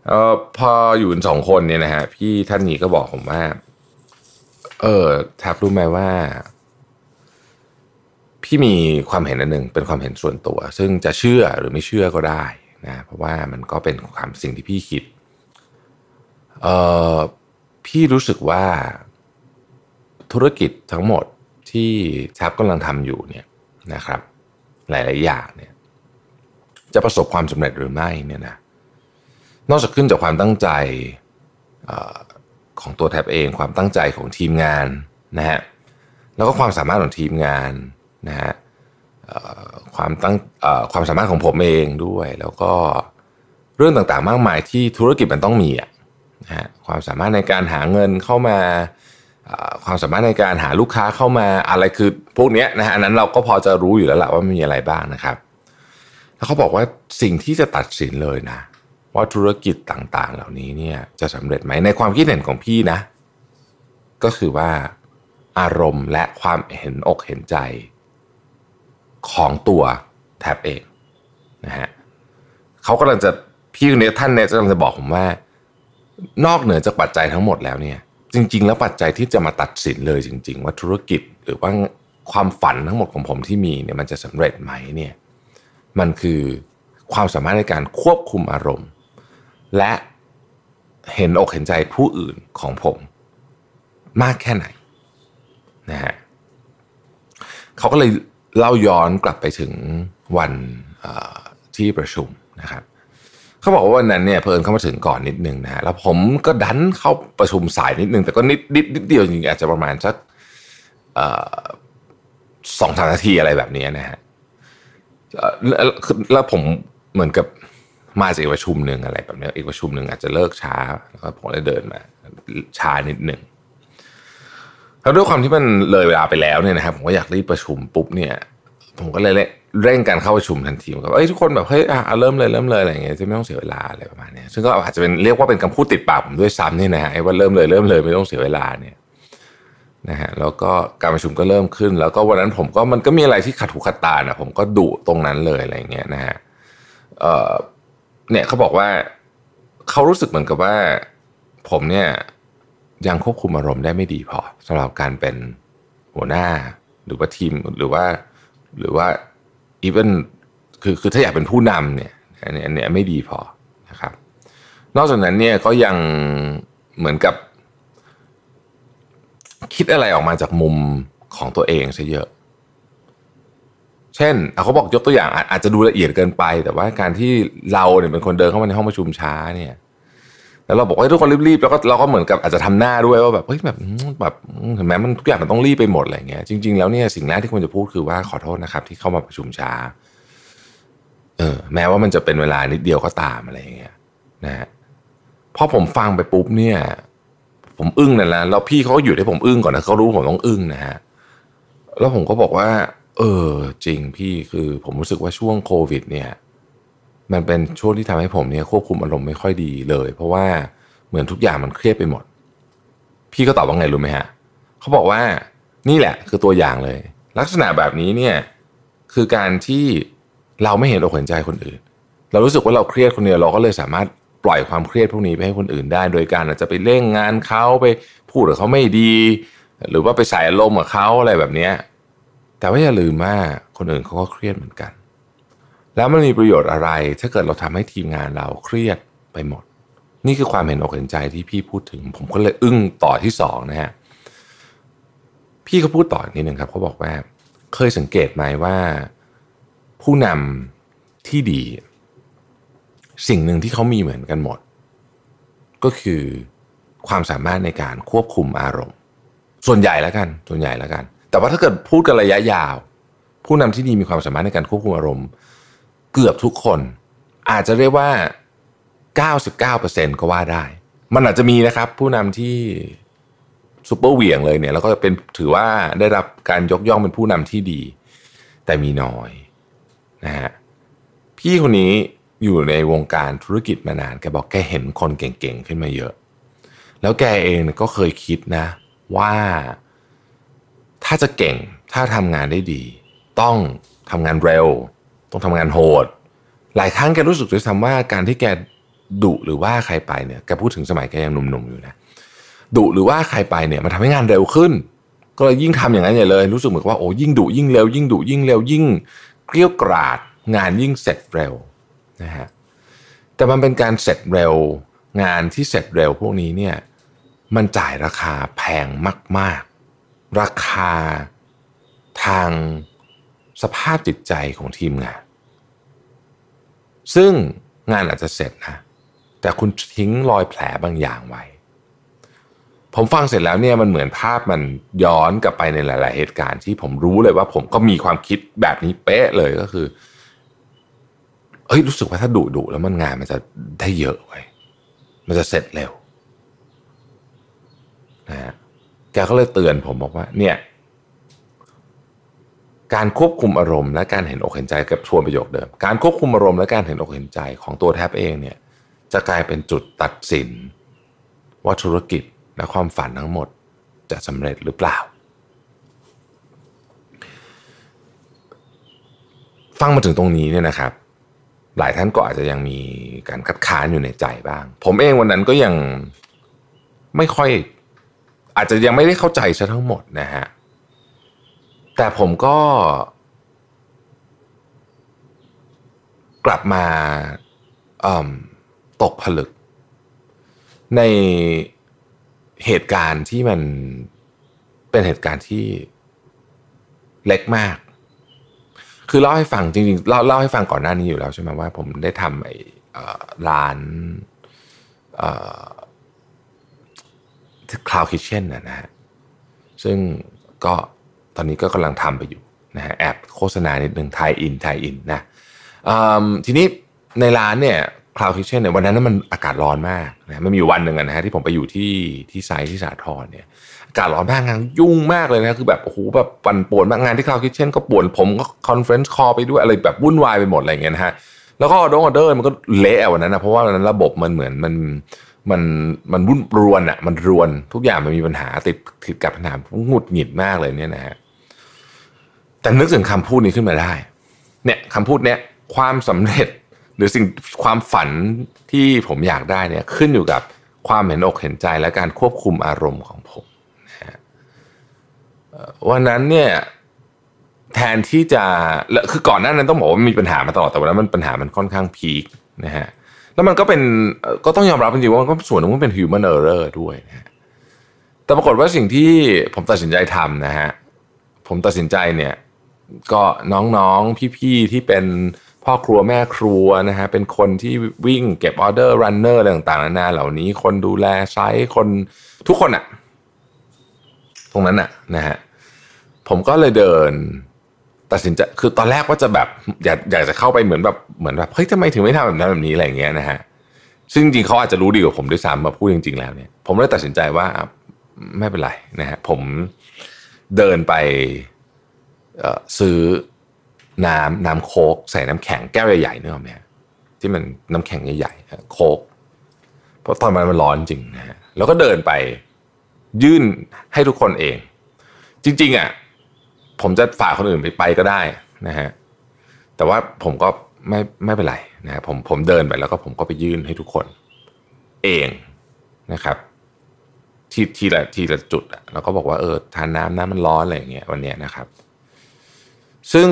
เออพออยู่กันสองคนเนี่ยนะฮะพี่ท่านนี้ก็บอกผมว่า เออทักรู้ไหมว่า พี่มีความเห็นอันหนึ่งเป็นความเห็นส่วนตัว ซึ่งจะเชื่อหรือไม่เชื่อก็ได้ นะเพราะว่ามันก็เป็นความสิ่งที่พี่คิดเออพี่รู้สึกว่าธุรกิจทั้งหมดที่แท็บกำลังทำอยู่เนี่ยนะครับ หลาย ๆ อย่างเนี่ยจะประสบความสำเร็จหรือไม่เนี่ยนะนอกจากขึ้นจากความตั้งใจอของตัวแท็บเอง ความตั้งใจของทีมงานนะฮะแล้วก็ความสามารถของทีมงานนะฮะ ความตั้งความสามารถของผมเองด้วย แล้วก็เรื่องต่างๆ มากมายที่ธุรกิจมันต้องมีอะนะฮะความสามารถในการหาเงินเข้ามาความสามารถในการหาลูกค้าเข้ามาอะไรคือพวกนี้นะฮะอันนั้นเราก็พอจะรู้อยู่แล้วแหละว่ามีอะไรบ้างนะครับ แล้วเขาบอกว่าสิ่งที่จะตัดสินเลยนะ ว่าธุรกิจต่างๆ เหล่านี้เนี่ยจะสำเร็จไหมในความคิดเห็นของพี่นะ ก็คือว่าอารมณ์และความเห็นอกเห็นใจ ของตัวแท็บเองนะฮะเขากำลังจะพี่คนนี้ท่านเนี่ยกำลังจะบอกผมว่า นอกเหนือจากปัจจัยทั้งหมดแล้วเนี่ยจริง ๆ แล้วปัจจัยที่จะมาตัดสินเลยจริง ๆ ว่าธุรกิจหรือว่าความฝันทั้งหมดของผมที่มีเนี่ยมันจะสำเร็จไหมเนี่ยมันคือความสามารถในการควบคุมอารมณ์ และเห็นอกเห็นใจผู้อื่นของผมมากแค่ไหนนะฮะเขาก็เลย เล่าย้อนกลับไปถึงวันที่ประชุมนะครับเขาบอกว่าวันนั้นเนี่ยเพลินเข้ามาถึงก่อนนิดนึงนะฮะแล้วผมก็ดันเข้าประชุมสายนิดนึงแต่ก็นิดนิดนิดเดียวจริงๆอาจจะประมาณสักสองสามนาทีอะไรแบบนี้นะฮะแล้วผมเหมือนกับมาจากอีกประชุมหนึ่งอะไรแบบนี้อีกประชุมหนึ่งอาจจะเลิกช้าแล้วผมเลยเดินมาช้านิดหนึ่ง แล้วด้วยความที่มันเลยเวลาไปแล้วเนี่ยนะครับผมก็อยากรีบประชุมปุ๊บเนี่ย ผมก็เลยเร่งการเข้าประชุมทันทีกับเอ้ยทุกคนแบบเฮ้ยอะเริ่มเลยเริ่มเลยอะไรอย่างเงี้ยจะไม่ต้องเสียเวลาอะไรประมาณนี้ซึ่งก็อาจจะเป็นเรียกว่าเป็นคำพูดติดปากผมด้วยซ้ำนี่นะฮะไอ้ว่าเริ่มเลยเริ่มเลยไม่ต้องเสียเวลาเนี่ยนะฮะแล้วก็การประชุมก็เริ่มขึ้น แล้วก็วันนั้นผมก็มันก็มีอะไรที่ขัดหูขัดตานะผมก็ดุตรงนั้นเลยอะไรเงี้ยนะฮะเออเนี่ยเขาบอกว่าเขารู้สึกเหมือนกับว่า ผมเนี่ย ยังควบคุมอารมณ์ได้ไม่ดีพอสำหรับการเป็นหัวหน้าหรือว่าทีมหรือว่าหรือว่าอีเวนคือคือถ้าอยากเป็นผู้นำเนี่ยอันนี้อันนี้ไม่ดีพอนะครับ นอกจากนั้นเนี่ยก็ยังเหมือนกับ คิดอะไรออกมาจากมุมของตัวเองซะเยอะ เช่นเขาบอกยกตัวอย่างอาจจะดูละเอียดเกินไป แต่ว่าการที่เราเนี่ยเป็นคนเดินเข้ามาในห้องประชุมช้าเนี่ย แล้วเราบอกให้ทุกคนรีบๆแล้วก็เราก็เหมือนกับอาจจะทำหน้าด้วยว่าแบบเฮ้ยแบบแบบเห็นไหมมันทุกอย่างมันต้องรีบไปหมดอะไรเงี้ยจริงๆแล้วเนี่ยสิ่งแรกที่ควรจะพูดคือว่าขอโทษนะครับ ที่เข้ามาประชุมช้า เออ แม้ว่ามันจะเป็นเวลานิดเดียวก็ตามอะไรอย่างเงี้ย นะฮะพอผมฟังไปปุ๊บเนี่ย ผมอึ้งนั่นแหละแล้วพี่เขาก็อยู่ให้ผมอึ้งก่อนนะเขารู้ผมต้องอึ้งนะฮะแล้วผมก็บอกว่า เออ จริงพี่คือ ผมรู้สึกว่าช่วงโควิด เนี่ย มันเป็นช่วงที่ทำให้ผมเนี่ยควบคุมอารมณ์ไม่ค่อยดีเลย เพราะว่าเหมือนทุกอย่างมันเครียดไปหมด พี่ก็ตอบว่าไงรู้ไหมฮะเขาบอกว่านี่แหละคือตัวอย่างเลย ลักษณะแบบนี้เนี่ยคือการที่เราไม่เห็นอกเห็นใจคนอื่น เรารู้สึกว่าเราเครียดคนเดียวเราก็เลยสามารถปล่อยความเครียดพวกนี้ไปให้คนอื่นได้ โดยการอาจจะไปเร่งงานเขาไปพูดกับเขาไม่ดี หรือว่าไปใส่อารมณ์กับเขาอะไรแบบนี้แต่ว่าอย่าลืมว่าคนอื่นเขาก็เครียดเหมือนกัน แล้วมันมีประโยชน์อะไร ถ้าเกิดเราทำให้ทีมงานเราเครียดไปหมด นี่คือความเห็นอกเห็นใจที่พี่พูดถึง ผมก็เลยอึ้งต่อที่สองนะฮะพี่เขาพูดต่ออนิดหนึ่งครับเขาบอกว่า เคยสังเกตไหมว่า ผู้นำที่ดี สิ่งหนึ่งที่เขามีเหมือนกันหมด ก็คือความสามารถในการควบคุมอารมณ์ ส่วนใหญ่แล้วกัน ส่วนใหญ่แล้วกัน แต่ว่าถ้าเกิดพูดกันระยะยาว ผู้นำที่ดีมีความสามารถในการควบคุมอารมณ์ เกือบทุกคน อาจจะเรียกว่า 99%ก็ว่าได้ มันอาจจะมีนะครับ ผู้นำที่ซูเปอร์เหวี่ยงเลยเนี่ยแล้วก็เป็นถือว่าได้รับการยกย่องเป็นผู้นำที่ดี แต่มีน้อยนะฮะพี่คนนี้อยู่ในวงการธุรกิจมานานแกบอกแกเห็นคนเก่งๆขึ้นมาเยอะ แล้วแกเองก็เคยคิดนะ ว่าถ้าจะเก่งถ้าทำงานได้ดี ต้องทำงานเร็ว ต้องทำงานโหด หลายครั้งแกรู้สึกด้วยซ้ำว่าการที่แกดุหรือว่าใครไปเนี่ยแกพูดถึงสมัยแกยังหนุ่มๆอยู่นะดุหรือว่าใครไปเนี่ยมันทำให้งานเร็วขึ้น ก็เลยยิ่งทำอย่างนั้นใหญ่เลย รู้สึกเหมือนว่าโอ้ยิ่งดุยิ่งเร็วยิ่งดุยิ่งเร็วยิ่งเกลี้ยกราดงานยิ่งเสร็จเร็วนะฮะแต่มันเป็นการเสร็จเร็วงานที่เสร็จเร็วพวกนี้เนี่ยมันจ่ายราคาแพงมาก ๆ ราคาทางสภาพจิตใจของทีมงาน ซึ่งงานอาจจะเสร็จนะ แต่คุณทิ้งรอยแผลบางอย่างไว้ ผมฟังเสร็จแล้วเนี่ยมันเหมือนภาพมันย้อนกลับไปในหลาย ๆ เหตุการณ์ที่ผมรู้เลยว่าผมก็มีความคิดแบบนี้เป๊ะเลยก็คือเอ้ยรู้สึกว่าถ้าดุดุแล้วมันงานมันจะได้เยอะไว้มันจะเสร็จเร็วนะฮะแกก็เลยเตือนผมบอกว่า เนี่ย การควบคุมอารมณ์และการเห็นอกเห็นใจกับทวนประโยคเดิม การควบคุมอารมณ์และการเห็นอกเห็นใจของตัวแทบเองเนี่ยจะกลายเป็นจุดตัดสิน ว่าธุรกิจและความฝันทั้งหมดจะสำเร็จหรือเปล่า ฟังมาถึงตรงนี้เนี่ยนะครับ หลายท่านก็อาจจะยังมีการคัดค้านอยู่ในใจบ้าง ผมเองวันนั้นก็ยังไม่ค่อยอาจจะยังไม่ได้เข้าใจซะทั้งหมดนะฮะ แต่ผมก็ กลับมาตกผลึก ในเหตุการณ์ที่มันเป็นเหตุการณ์ที่เล็กมาก คือเล่าให้ฟังจริงๆเล่าเล่าให้ฟังก่อนหน้านี้อยู่แล้วใช่ไหมว่าผมได้ทำไอ้ร้านคลาวคิเช่นนะฮะซึ่งก็ ตอนนี้ก็กำลังทำไปอยู่นะฮะแอบโฆษณานิดหนึ่งไทยอินไทยอินนะทีนี้ในร้านเนี่ย cloud kitchen เนี่ยวันนั้นมันอากาศร้อนมากนะมันมีวันหนึ่งนะฮะที่ผมไปอยู่ที่ที่ site ที่สาทรเนี่ยอากาศร้อนมากงานยุ่งมากเลยนะคือแบบโอ้โหแบบปั่นป่วนมากงานที่ cloud kitchen ก็ป่วนผมก็ conference call ไปด้วยอะไรแบบวุ่นวายไปหมดอะไรเงี้ยนะฮะแล้วก็ออเดอร์ออเดอร์มันก็เละวันนั้นนะเพราะว่าวันนั้นระบบมันเหมือนมันมันมันวุ่นรวนอะมันรวนทุกอย่างมันมีปัญหาติดติดกับปัญหาหงุดหงิดมากเลยเนี่ยนะฮะ แต่นึกถึงคำพูดนี้ขึ้นมาได้ เนี่ยคำพูดเนี้ยความสำเร็จหรือสิ่งความฝันที่ผมอยากได้เนี่ยขึ้นอยู่กับความเห็นอกเห็นใจและการควบคุมอารมณ์ของผมนะฮะวันนั้นเนี่ยแทนที่จะคือก่อนหน้านั้นต้องบอกว่ามีปัญหามาตลอดแต่วันนั้นมันปัญหามันค่อนข้างพีคนะฮะแล้วมันก็เป็นก็ต้องยอมรับจริงๆว่ามันก็ส่วนหนึ่งมันเป็น human error ด้วยนะฮะแต่ปรากฏว่าสิ่งที่ผมตัดสินใจทำนะฮะผมตัดสินใจเนี่ย ก็น้องๆ พี่ๆ ที่เป็นพ่อครัวแม่ครัวนะฮะเป็นคนที่วิ่งเก็บออเดอร์รันเนอร์อะไรต่างๆนานาเหล่านี้ คนดูแลไซต์คนทุกคนอะตรงนั้นอะนะฮะผมก็เลยเดิน ตัดสินใจคือตอนแรกว่าจะแบบ อยากอยากจะเข้าไปเหมือนแบบเหมือนแบบเฮ้ยทำไมถึงไม่ทำแบบนั้นแบบนี้อะไรเงี้ยนะฮะซึ่งจริงเขาอาจจะรู้ดีกว่าผมด้วยซ้ำมาพูดจริงๆแล้วเนี่ย ผมเลยตัดสินใจว่าไม่เป็นไรนะฮะผมเดินไป ซื้อน้ำน้ำโคกใส่น้ำแข็งแก้วใหญ่ๆนึกออกไหมที่มันน้ำแข็งใหญ่ๆโคกเพราะตอนมันมันร้อนจริงนะฮะแล้วก็เดินไปยื่นให้ทุกคนเอง จริงๆอะผมจะฝากคนอื่นไปไปก็ได้นะฮะแต่ว่าผมก็ไม่ไม่เป็นไรนะผมผมเดินไปแล้วก็ผมก็ไปยื่นให้ทุกคนเองนะครับทีทีละทีละจุดอะแล้วก็บอกว่าเออทานน้ำน้ำมันร้อนอะไรอย่างเงี้ยวันเนี้ยนะครับ ซึ่ง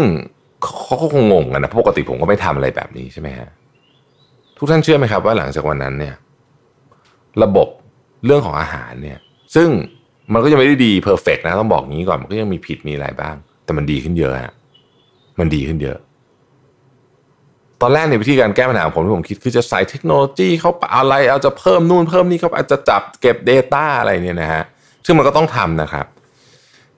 เขาก็คงงงกันนะปกติผมก็ไม่ทำอะไรแบบนี้ใช่ไหมฮะทุกท่านเชื่อไหมครับว่าหลังจากวันนั้นเนี่ย ระบบเรื่องของอาหารเนี่ย ซึ่งมันก็ยังไม่ได้ดีเพอร์เฟกนะต้องบอกงี้ก่อนมันก็ยังมีผิดมีอะไรบ้าง แต่มันดีขึ้นเยอะฮะมันดีขึ้นเยอะ ตอนแรกในวิธีการแก้ปัญหาผมที่ผมคิดคือจะใส่เทคโนโลยีเข้าไปอะไร เอาจะเพิ่มนู่นเพิ่มนี่เขาอาจจะจับเก็บ Data อะไรเนี่ยนะฮะซึ่งมันก็ต้องทำนะครับ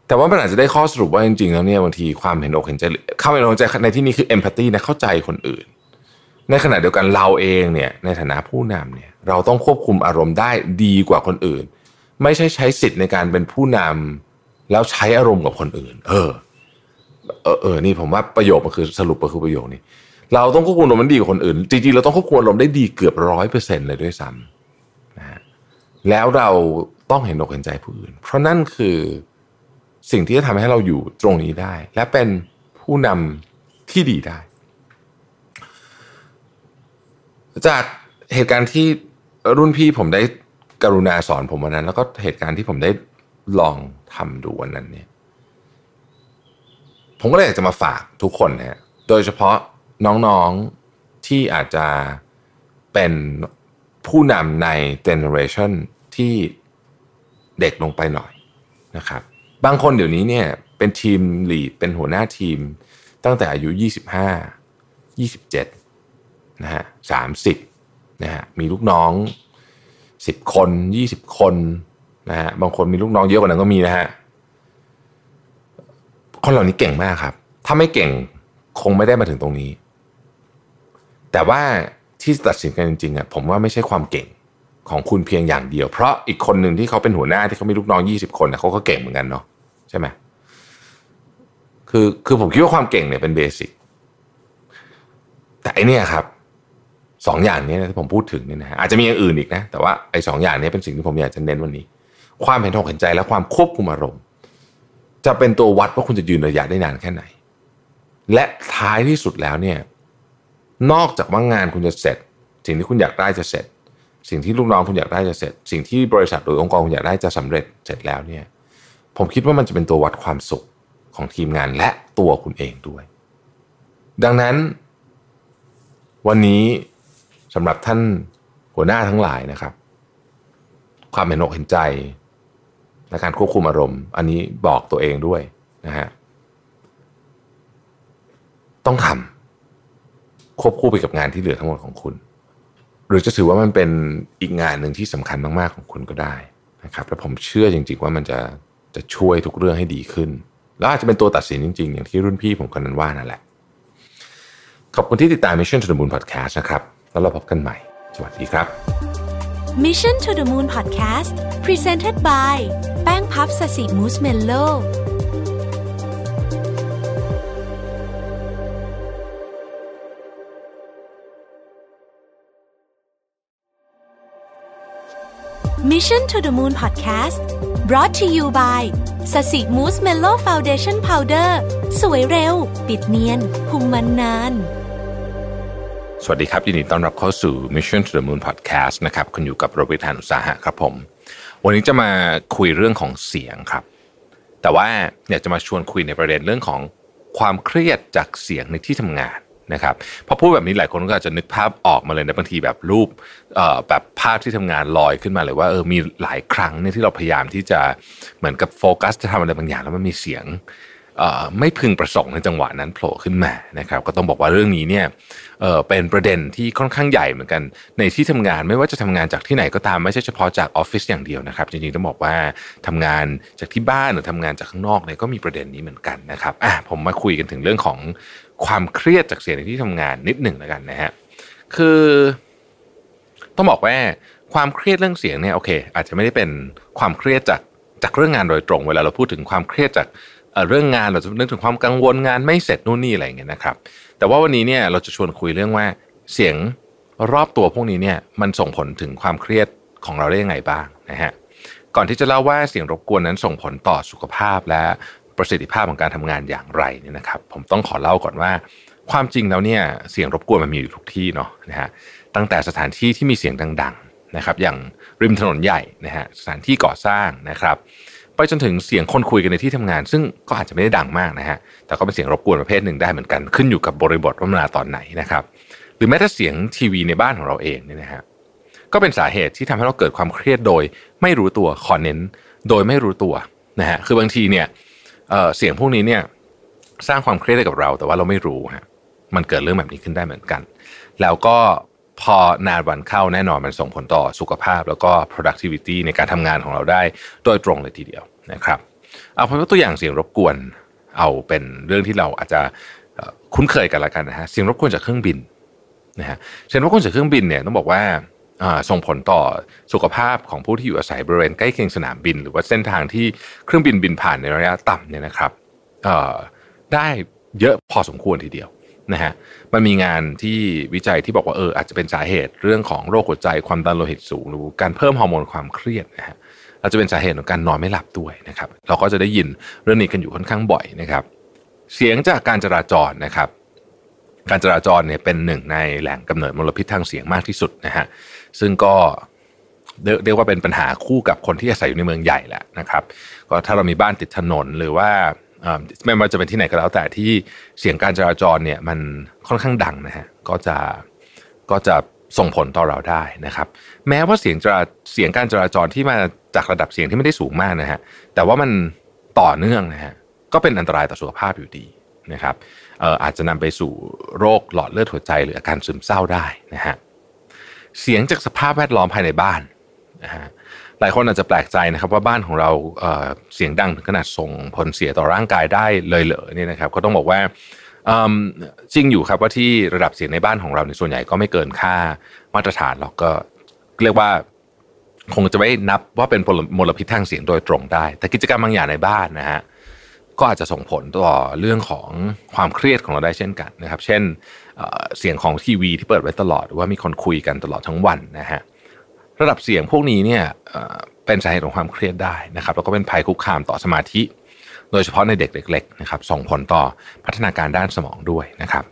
แต่ว่ามันอาจจะได้ข้อสรุปว่าจริงๆแล้วเนี่ยบางทีความเห็นอกเห็นใจเข้าไปอกใจในที่นี้คือเอมพัตตีนะเข้าใจคนอื่น ในขณะเดียวกันเราเองเนี่ยในฐานะผู้นำเนี่ยเราต้องควบคุมอารมณ์ได้ดีกว่าคนอื่น ไม่ใช่ใช้สิทธิ์ในการเป็นผู้นำแล้วใช้อารมณ์กับคนอื่น เออ เออเออนี่ผมว่าประโยคมันคือสรุปก็คือประโยคนี้ เราต้องควบคุมอารมณ์มันดีกว่าคนอื่นจริงๆเราต้องควบคุมอารมณ์ได้ดีเกือบร้อยเปอร์เซ็นต์เลยด้วยซ้ำนะฮะแล้วเราต้องเห็นอกเห็นใจผู้อื่น เพราะนั่นคือ สิ่งที่จะทำให้เราอยู่ตรงนี้ได้ และเป็นผู้นำที่ดีได้ จากเหตุการณ์ที่รุ่นพี่ผมได้กรุณาสอนผมวันนั้น แล้วก็เหตุการณ์ที่ผมได้ลองทำดูวันนั้นเนี่ยผมก็เลยอยากจะมาฝากทุกคนนะฮะโดยเฉพาะน้องๆที่อาจจะเป็นผู้นำในเจเนอเรชันที่เด็กลงไปหน่อยนะครับ บางคนเดี๋ยวนี้เนี่ยเป็นทีมลีดเป็นหัวหน้าทีม ตั้งแต่อายุ 25 27นะฮะ30นะฮะมีลูกน้อง 10 คน 20 คนนะฮะบางคนมีลูกน้องเยอะกว่านั้นก็มีนะฮะคนเหล่านี้เก่งมากครับ ถ้าไม่เก่งคงไม่ได้มาถึงตรงนี้ แต่ว่าที่ตัดสินกันจริงๆอะผมว่าไม่ใช่ความเก่งของคุณเพียงอย่างเดียว เพราะอีกคนหนึ่งที่เขาเป็นหัวหน้าที่เขามีลูกน้องยี่สิบคนเขาก็เก่งเหมือนกันเนาะ ใช่ไหมคือคือผมคิดว่าความเก่งเนี่ยเป็นเบสิกแต่อันนี้ครับสองอย่างนี้ที่ผมพูดถึงเนี่ยนะฮะอาจจะมีอย่างอื่นอีกนะ แต่ว่าไอ้สองอย่างนี้เป็นสิ่งที่ผมอยากจะเน้นวันนี้ ความเห็นอกเห็นใจและความควบคุมอารมณ์ จะเป็นตัววัดว่าคุณจะยืนระยะได้นานแค่ไหน และท้ายที่สุดแล้วเนี่ย นอกจากว่างานคุณจะเสร็จ สิ่งที่คุณอยากได้จะเสร็จ สิ่งที่ลูกน้องคุณอยากได้จะเสร็จ สิ่งที่บริษัทหรือองค์กรคุณอยากได้จะสำเร็จเสร็จแล้วเนี่ย ผมคิดว่ามันจะเป็นตัววัดความสุขของทีมงานและตัวคุณเองด้วย ดังนั้น วันนี้สำหรับท่านหัวหน้าทั้งหลายนะครับ ความเห็นอกเห็นใจและการควบคุมอารมณ์ อันนี้บอกตัวเองด้วยนะฮะต้องทำควบคู่ไปกับงานที่เหลือทั้งหมดของคุณ หรือจะถือว่ามันเป็นอีกงานหนึ่งที่สำคัญมากๆของคุณก็ได้นะครับและผมเชื่อจริงๆว่ามันจะ จะช่วยทุกเรื่องให้ดีขึ้น แล้วอาจจะเป็นตัวตัดสินจริง ๆ อย่างที่รุ่นพี่ผมคนนั้นว่านั่นแหละ ขอบคุณที่ติดตาม Mission to the Moon Podcast นะครับ แล้วเราพบกันใหม่ สวัสดีครับ Mission to the Moon Podcast Presented by แป้งพับสสิมูสเมลโล Mission to the Moon Podcast brought to you by Sasi Mousse Mellow Foundation Powder สวยเร็ว ปิดเนียนคุมมันนาน สวัสดีครับ ยินดีต้อนรับเข้าสู่ Mission to the Moon Podcast นะครับคุณอยู่กับรวิศ หาญอุตสาหะครับผม วันนี้จะมาคุยเรื่องของเสียงครับ แต่ว่าอยากจะมาชวนคุยในประเด็นเรื่องของความเครียดจากเสียงในที่ทำงาน นะครับพอพูดแบบนี้หลายคนก็อาจจะนึกภาพออกมาเลยนะบางทีแบบรูปแบบภาพที่ทำงานลอยขึ้นมาเลยว่าเออมีหลายครั้งเนี่ยที่เราพยายามที่จะเหมือนกับโฟกัสจะทำอะไรบางอย่างแล้วมันมีเสียงไม่พึงประสงค์ในจังหวะนั้นโผล่ขึ้นมานะครับ ก็ต้องบอกว่าเรื่องนี้เนี่ยเเป็นประเด็นที่ค่อนข้างใหญ่เหมือนกัน ในที่ทำงานไม่ว่าจะทำงานจากที่ไหนก็ตามไม่ใช่เฉพาะจากออฟฟิศอย่างเดียวนะครับจริงๆต้องบอกว่าทำงานจากที่บ้านหรือทำงานจากข้างนอกเนี่ยก็มีประเด็นนี้เหมือนกันนะครับอะผมมาคุยกันถึงเรื่องของ ความเครียดจากเสียงในที่ทำงานนิดหนึ่งแล้วกันนะฮะคือต้องบอกว่าความเครียดเรื่องเสียงเนี่ยโอเค อาจจะไม่ได้เป็นความเครียดจากจากเรื่องงานโดยตรง เวลาเราพูดถึงความเครียดจากเอ่อเรื่องงานเราจะนึกถึงความกังวลงานไม่เสร็จนู่นนี่อะไรอย่างเงี้ยนะครับ แต่ว่าวันนี้เนี่ยเราจะชวนคุยเรื่องว่าเสียงรอบตัวพวกนี้เนี่ยมันส่งผลถึงความเครียดของเราได้ยังไงบ้างนะฮะก่อนที่จะเล่าว่าเสียงรบกวนนั้นส่งผลต่อสุขภาพและ ประสิทธิภาพของการทำงานอย่างไรเนี่ยนะครับ ผมต้องขอเล่าก่อนว่า ความจริงแล้วเนี่ยเสียงรบกวนมันมีอยู่ทุกที่เนาะนะฮะตั้งแต่สถานที่ที่มีเสียงดังๆนะครับ อย่างริมถนนใหญ่นะฮะสถานที่ก่อสร้างนะครับไปจนถึงเสียงคนคุยกันในที่ทำงาน ซึ่งก็อาจจะไม่ได้ดังมากนะฮะแต่ก็เป็นเสียงรบกวนประเภทหนึ่งได้เหมือนกันขึ้นอยู่กับบริบทว่ามาตอนไหนนะครับ หรือแม้แต่เสียงทีวีในบ้านของเราเองเนี่ยนะฮะก็เป็นสาเหตุที่ทำให้เราเกิดความเครียดโดย ไม่รู้ตัวขอเน้น โดยไม่รู้ตัวนะฮะคือบางทีเนี่ย เสียงพวกนี้เนี่ยสร้างความเครียดให้กับเรา แต่ว่าเราไม่รู้ฮะมันเกิดเรื่องแบบนี้ขึ้นได้เหมือนกัน แล้วก็พอนานวันเข้าแน่นอนมันส่งผลต่อสุขภาพ แล้วก็ productivity ในการทำงานของเราได้โดยตรงเลยทีเดียวนะครับ เอาเป็นตัวอย่างเสียงรบกวนเอาเป็นเรื่องที่เราอาจจะคุ้นเคยกันละกันนะฮะเสียงรบกวนจากเครื่องบินนะฮะเสียงรบกวนจากเครื่องบินเนี่ยต้องบอกว่า ส่งผลต่อสุขภาพของผู้ที่อยู่อาศัยบริเวณใกล้เคียงสนามบิน หรือว่าเส้นทางที่เครื่องบินบินผ่านในระยะต่ำเนี่ยนะครับได้เยอะพอสมควรทีเดียวนะฮะมันมีงานที่วิจัยที่บอกว่าเอออาจจะเป็นสาเหตุเรื่องของโรคหัวใจความดันโลหิตสูงหรือการเพิ่มฮอร์โมนความเครียดนะฮะอาจจะเป็นสาเหตุของการนอนไม่หลับด้วยนะครับ เราก็จะได้ยินเรื่องนี้กันอยู่ค่อนข้างบ่อยนะครับ เสียงจากการจราจรนะครับ การจราจรเนี่ยเป็นหนึ่งในแหล่งกำเนิดมลพิษทางเสียงมากที่สุดนะฮะ ซึ่งก็เรียกว่าเป็นปัญหาคู่กับคนที่อาศัยอยู่ในเมืองใหญ่แหละนะครับ ก็ถ้าเรามีบ้านติดถนนหรือว่าไม่ว่าจะเป็นที่ไหนก็แล้วแต่ที่เสียงการจราจรเนี่ยมันค่อนข้างดังนะฮะก็จะก็จะส่งผลต่อเราได้นะครับ แม้ว่าเสียงจราเสียงการจราจรที่มาจากระดับเสียงที่ไม่ได้สูงมากนะฮะแต่ว่ามันต่อเนื่องนะฮะก็เป็นอันตรายต่อสุขภาพอยู่ดีนะครับเอ่ออาจจะนำไปสู่โรคหลอดเลือดหัวใจหรืออาการซึมเศร้าได้นะฮะ เสียงจากสภาพแวดล้อมภายในบ้านนะฮะหลายคนอาจจะแปลกใจนะครับว่าบ้านของเราเเสียงดังถึงขนาดส่งผลเสียต่อร่างกายได้เลยเหรอเนี่ยนะครับก็ต้องบอกว่าจริงอยู่ครับว่าที่ระดับเสียงในบ้านของเราในส่วนใหญ่ก็ไม่เกินค่ามาตรฐานหรอกก็เรียกว่าคงจะไม่นับว่าเป็นมลพิษทางเสียงโดยตรงได้ แต่กิจกรรมบางอย่างในบ้านนะฮะก็อาจจะส่งผลต่อเรื่องของความเครียดของเราได้เช่นกันนะครับ เช่น เสียงของทีวีที่เปิดไว้ตลอดหรือว่ามีคนคุยกันตลอดทั้งวันนะฮะระดับเสียงพวกนี้เนี่ยเป็นสาเหตุของความเครียดได้นะครับ แล้วก็เป็นภัยคุกคามต่อสมาธิ โดยเฉพาะในเด็กเล็กๆนะครับส่งผลต่อพัฒนาการด้านสมองด้วยนะครับ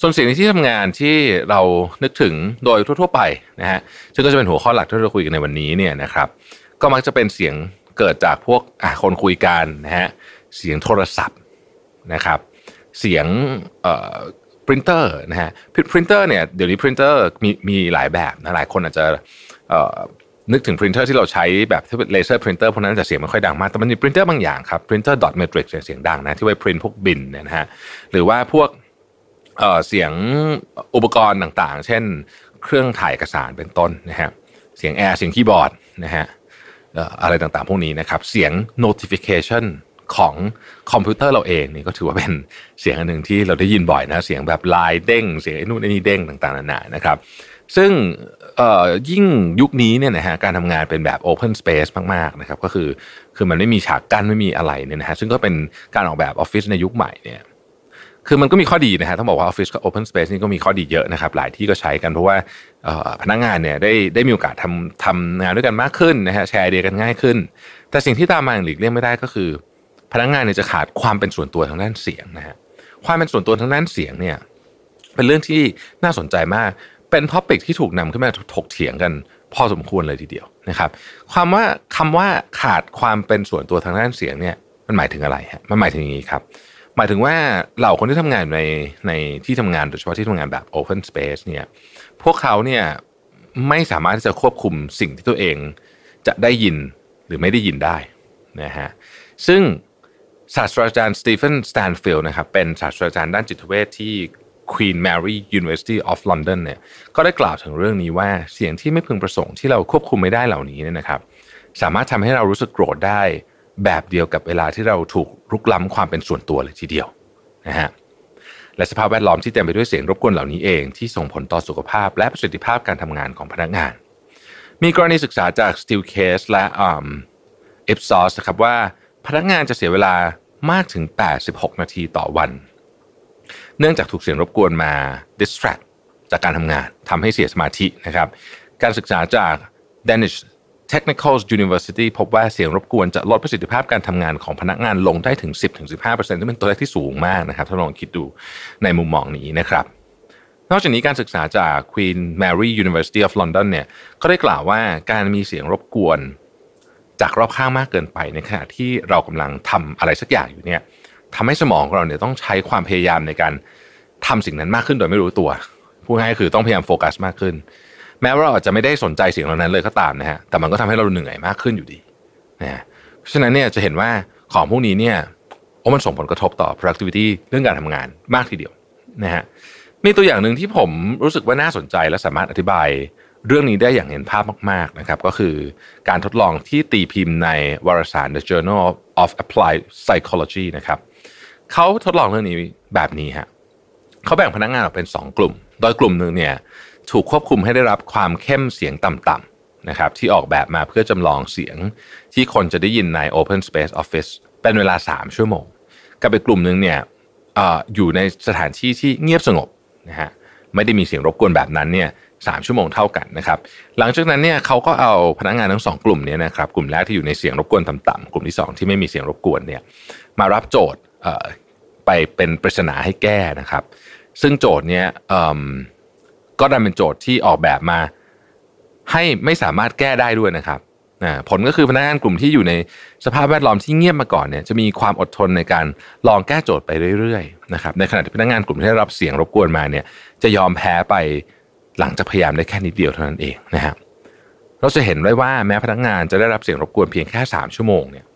ส่วนเสียงในที่ทำงานที่เรานึกถึงโดยทั่วๆไปนะฮะซึ่งก็จะเป็นหัวข้อหลักที่เราคุยกันในวันนี้เนี่ยนะครับ ก็มักจะเป็นเสียงเกิดจากพวกคนคุยกันนะฮะเสียงโทรศัพท์นะครับ เสียง รินเตอร์นะฮะปรินเตอร์เนี่ยเดี๋ยวนี้ปรินเตอร์มีมีหลายแบบนะหลายคนอาจจะนึกถึงปรินเตอร์ที่เราใช้แบบที่เป็น laser printer พวกนั้นจะเสียงไม่ค่อยดังมากแต่มันมีปรินเตอร์บางอย่างครับ printer dot matrix เสียงดังนะที่ไว้ปรินพวกบิลเนี่ยนะฮะหรือว่าพวกเสียงอุปกรณ์ต่างๆ เช่น เครื่องถ่ายเอกสารเป็นต้นนะฮะเสียงแอร์เสียงคีย์บอร์ดนะฮะอะไรต่างๆ พวกนี้นะครับ เสียง notification ของคอมพิวเตอร์เราเองนี่ก็ถือว่าเป็นเสียงอันหนึ่งที่เราได้ยินบ่อยนะเสียงแบบไลน์เด้ง เสียงนู่นนี่เด้งต่างๆนานานะครับ ซึ่งยิ่งยุคนี้เนี่ยนะฮะการทำงานเป็นแบบ Open Space มากๆนะครับก็คือคือมันไม่มีฉากกั้นไม่มีอะไรเนี่ยนะฮะซึ่งก็เป็นการออกแบบออฟฟิศในยุคใหม่เนี่ยคือมันก็มีข้อดีนะฮะต้องบอกว่าออฟฟิศกับ open space นี่ก็มีข้อดีเยอะนะครับ หลายที่ก็ใช้กันเพราะว่าพนักงานเนี่ยได้ได้มีโอกาสทำทำงานด้วยกันมากขึ้นนะฮะแชร์ไอเดียกันง่ายขึ้น แต่สิ่งที่ตามมาอย่างหลีกเลี่ยงไม่ได้ก็คือ พนักงานเนี่ยจะขาดความเป็นส่วนตัวทางด้านเสียงนะฮะความเป็นส่วนตัวทางด้านเสียงเนี่ยเป็นเรื่องที่น่าสนใจมาก เป็น topic ที่ถูกนำขึ้นมาถกเถียงกันพอสมควรเลยทีเดียวนะครับความว่าคำว่าขาดความเป็นส่วนตัวทางด้านเสียงเนี่ยมันหมายถึงอะไรฮะมันหมายถึงอย่างนี้ครับหมายถึงว่าเหล่าคนที่ทำงานในในที่ทำงานโดยเฉพาะที่ทำงานแบบ Open Space เนี่ยพวกเขาเนี่ยไม่สามารถที่จะควบคุมสิ่งที่ตัวเองจะได้ยินหรือไม่ได้ยินได้นะฮะซึ่ง ศาสตราจารย์สตีเฟนสแตนฟิลด์นะครับเป็นศาสตราจารย์ด้านจิตเวชที่ Queen Mary University of London เนี่ยก็ได้กล่าวถึงเรื่องนี้ว่าเสียงที่ไม่พึงประสงค์ที่เราควบคุมไม่ได้เหล่านี้เนี่ยนะครับ สามารถทำให้เรารู้สึกโกรธได้แบบเดียวกับเวลาที่เราถูกรุกล้ำความเป็นส่วนตัวเลยทีเดียวนะฮะและสภาพแวดล้อมที่เต็มไปด้วยเสียงรบกวนเหล่านี้เองที่ส่งผลต่อสุขภาพและประสิทธิภาพการทำงานของพนักงาน มีกรณีศึกษาจาก Steel Case และเอฟซอสนะครับว่า พนักงานจะเสียเวลามากถึง 86 นาทีต่อวัน เนื่องจากถูกเสียงรบกวนมา distract จากการทำงานทำให้เสียสมาธินะครับ การศึกษาจาก Danish Technical University พบว่าเสียงรบกวนจะลดประสิทธิภาพการทำงานของพนักงานลงได้ถึง 10-15%ซึ่งเป็นตัวเลขที่สูงมากนะครับ ถ้าลองคิดดูในมุมมองนี้นะครับ นอกจากนี้การศึกษาจาก Queen Mary University of London เนี่ยก็ได้กล่าวว่าการมีเสียงรบกวน จากรอบข้างมากเกินไปในขณะที่เรากำลังทำอะไรสักอย่างอยู่เนี่ยทำให้สมองของเราเนี่ยต้องใช้ความพยายามในการทำสิ่งนั้นมากขึ้นโดยไม่รู้ตัวพูดง่ายคือต้องพยายามโฟกัสมากขึ้น แม้ว่าเราอาจจะไม่ได้สนใจสิ่งเหล่านั้นเลยก็ตามนะฮะแต่มันก็ทำให้เราเหนื่อยมากขึ้นอยู่ดีนะเพราะฉะนั้นเนี่ยจะเห็นว่าของพวกนี้เนี่ยโอ้มันส่งผลกระทบต่อ productivity เรื่องการทำงานมากทีเดียวนะฮะมีตัวอย่างหนึ่งที่ผมรู้สึกว่าน่าสนใจและสามารถอธิบาย เรื่องนี้ได้อย่างเห็นภาพมาก ๆ นะครับ ก็คือการทดลองที่ตีพิมพ์ในวารสาร The Journal of Applied Psychology นะครับเขาทดลองเรื่องนี้แบบนี้ฮะเขาแบ่งพนักงานออกเป็น 2 กลุ่ม โดยกลุ่มหนึ่งเนี่ยถูกควบคุมให้ได้รับความเข้มเสียงต่ำๆนะครับที่ออกแบบมาเพื่อจำลองเสียงที่คนจะได้ยินใน Open Space Office เป็นเวลา 3 ชั่วโมง กับอีกกลุ่มหนึ่งเนี่ยออยู่ในสถานที่ที่เงียบสงบนะฮะไม่ได้มีเสียงรบกวนแบบนั้นเนี่ย สามชั่วโมงเท่ากันนะครับ หลังจากนั้นเนี่ยเขาก็เอาพนักงานทั้งสองกลุ่มนี้นะครับ กลุ่มแรกที่อยู่ในเสียงรบกวนต่ำๆกลุ่มที่ 2 ที่ไม่มีเสียงรบกวนเนี่ยมารับโจทย์ไปเป็นปริศนาให้แก้นะครับ ซึ่งโจทย์เนี้ยก็ดันเป็นโจทย์ที่ออกแบบมา ให้ไม่สามารถแก้ได้ด้วยนะครับผลก็คือพนักงานกลุ่มที่อยู่ในสภาพแวดล้อมที่เงียบมาก่อนเนี่ยจะมีความอดทนในการลองแก้โจทย์ไปเรื่อยๆนะครับในขณะที่พนักงานกลุ่มที่ได้รับเสียงรบกวนมาเนี่ยจะยอมแพ้ไป หลังจากพยายามได้แค่นิดเดียวเท่านั้นเองนะฮะเราจะเห็นได้ว่าแม้พนักงานจะได้รับเสียงรบกวนเพียงแค่ 3 ชั่วโมงเนี่ย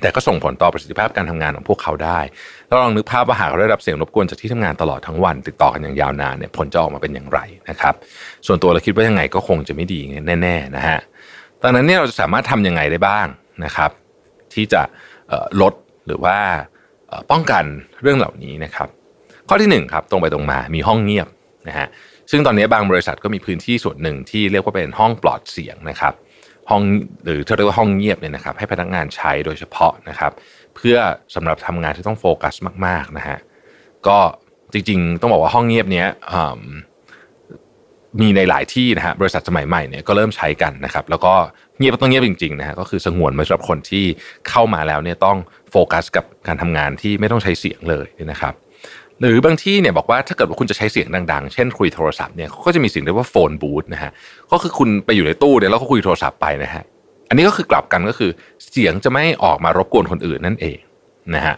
แต่ก็ส่งผลต่อประสิทธิภาพการทำงานของพวกเขาได้เราลองนึกภาพว่าหากเราได้รับเสียงรบกวนจากที่ทำงานตลอดทั้งวัน ติดต่อกันอย่างยาวนานเนี่ยผลจะออกมาเป็นอย่างไรนะครับ ส่วนตัวเราคิดว่ายังไงก็คงจะไม่ดีแน่ๆนะฮะดังนั้นเนี่ยเราจะสามารถทํำยังไงได้บ้างนะครับ ที่จะลดหรือว่าป้องกันเรื่องเหล่านี้นะครับ ข้อที่1ครับตรงไปตรงมามีห้องเงียบนะฮะ ซึ่งตอนนี้บางบริษัทก็มีพื้นที่ส่วนหนึ่งที่เรียกว่าเป็นห้องปลอดเสียงนะครับ ห้องหรือที่เรียกว่าห้องเงียบเนี่ยนะครับ ให้พนักงานใช้โดยเฉพาะนะครับ เพื่อสำหรับทำงานที่ต้องโฟกัสมาก ๆนะฮะก็จริงๆ ต้องบอกว่าห้องเงียบเนี้ยมีในหลายที่นะฮะบริษัทสมัยใหม่เนี่ยก็เริ่มใช้กันนะครับ แล้วก็เงียบต้องเงียบจริงๆนะฮะก็คือสงวนไว้สำหรับคนที่เข้ามาแล้วเนี่ยต้องโฟกัสกับการทำงานที่ไม่ต้องใช้เสียงเลยนะครับ หรือบางที่เนี่ยบอกว่าถ้าเกิดว่าคุณจะใช้เสียงดังๆ เช่นคุยโทรศัพท์เนี่ยก็จะมีสิ่งเรียกว่าโฟนบูธนะฮะก็คือคุณไปอยู่ในตู้เนี่ยแล้วก็คุยโทรศัพท์ไปนะฮะอันนี้ก็คือกลับกันก็คือเสียงจะไม่ออกมารบกวนคนอื่นนั่นเองนะฮะ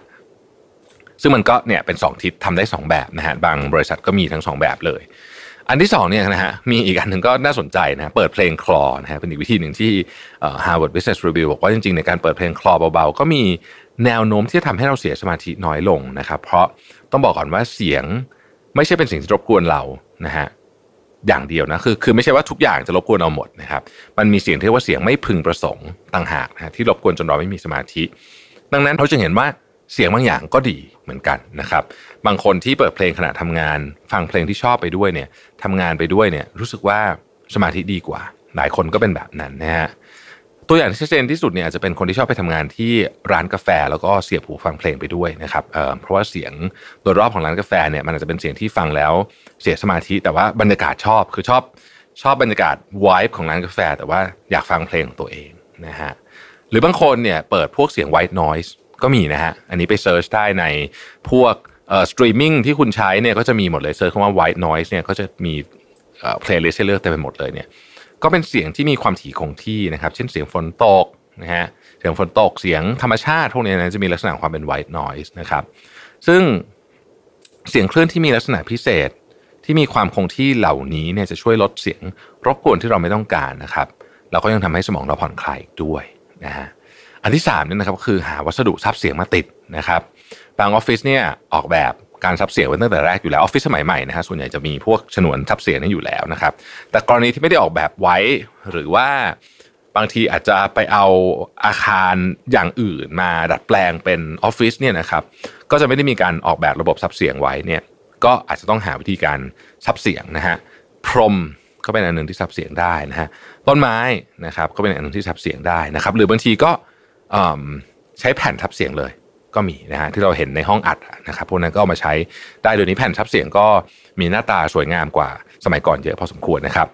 ซึ่งมันก็เนี่ยเป็น 2 ทิศทำได้ 2 แบบนะฮะบางบริษัทก็มีทั้ง 2 แบบเลย อันที่2เนี่ยนะฮะมีอีกอันหนึ่งก็น่าสนใจนะเปิดเพลงคลอนะฮะเป็นอีกวิธีหนึ่งที่ Harvard Business Review บอกว่าจริงๆในการเปิดเพลงคลอเบาๆ ก็มีแนวโน้มที่จะทำให้เราเสียสมาธิน้อยลงนะครับ เพราะต้องบอกก่อนว่าเสียงไม่ใช่เป็นสิ่งที่รบกวนเรานะฮะอย่างเดียวนะคือคือไม่ใช่ว่าทุกอย่างจะรบกวนเราหมดนะครับมันมีเสียงที่เรียกว่าเสียงไม่พึงประสงค์ต่างหากนะที่รบกวนจนเราไม่มีสมาธิ ดังนั้นเราจะเห็นว่าเสียงบางอย่างก็ดีเหมือนกันนะครับ บางคนที่เปิดเพลงขณะทำงาน ฟังเพลงที่ชอบไปด้วยเนี่ยทำงานไปด้วยเนี่ยรู้สึกว่าสมาธิดีกว่า หลายคนก็เป็นแบบนั้นนะฮะ ตัวอย่างที่ชัดเจนที่สุดเนี่ยจะเป็นคนที่ชอบไปทำงานที่ร้านกาแฟ แล้วก็เสียบหูฟังเพลงไปด้วยนะครับเเพราะว่าเสียงโดยรอบของร้านกาแฟเนี่ยมันอาจจะเป็นเสียงที่ฟังแล้วเสียสมาธิแต่ว่าบรรยากาศชอบคือชอบชอบบรรยากาศวายของร้านกาแฟ แต่ว่าอยากฟังเพลงของตัวเองนะฮะหรือบางคนเนี่ยเปิดพวกเสียง white noise ก็มีนะฮะอันนี้ไป search ได้ในพวกสตรีมมิ่งที่คุณใช้เนี่ยก็จะมีหมดเลย search คำว่า white noise เนี่ยก็จะมีเพลย์ลิสต์ให้เลือกเต็มไปหมดเลยเนี่ย ก็เป็นเสียงที่มีความถี่คงที่นะครับ เช่นเสียงฝนตกนะฮะเสียงฝนตกเสียงธรรมชาติพวกนี้นะจะมีลักษณะความเป็น white noise นะครับ ซึ่งเสียงคลื่นที่มีลักษณะพิเศษที่มีความคงที่เหล่านี้เนี่ยจะช่วยลดเสียงรบกวนที่เราไม่ต้องการนะครับแล้วก็ยังทำให้สมองเราผ่อนคลายด้วยนะฮะอันที่3เนี่ยนะครับคือหาวัสดุซับเสียงมาติดนะครับ บางออฟฟิศเนี่ยออกแบบ การซับเสียงไว้ตั้งแต่แรกอยู่แล้วออฟฟิศสมัยใหม่นะฮะส่วนใหญ่จะมีพวกฉนวนซับเสียงนี่อยู่แล้วนะครับ แต่กรณีที่ไม่ได้ออกแบบไว้หรือว่าบางทีอาจจะไปเอาอาคารอย่างอื่นมาดัดแปลงเป็นออฟฟิศเนี่ยนะครับ ก็จะไม่ได้มีการออกแบบระบบซับเสียงไว้เนี่ยก็อาจจะต้องหาวิธีการซับเสียงนะฮะพรมก็เป็นอันหนึ่งที่ซับเสียงได้นะฮะต้นไม้นะครับก็เป็นอันหนึ่งที่ซับเสียงได้นะครับ หรือบางทีก็ใช้แผ่นทับเสียงเลย ก็มีนะฮะที่เราเห็นในห้องอัดนะครับพวกนั้นก็เอามาใช้ได้โดยนี้แผ่นซับเสียงก็มีหน้าตาสวยงามกว่าสมัยก่อนเยอะพอสมควรนะครับ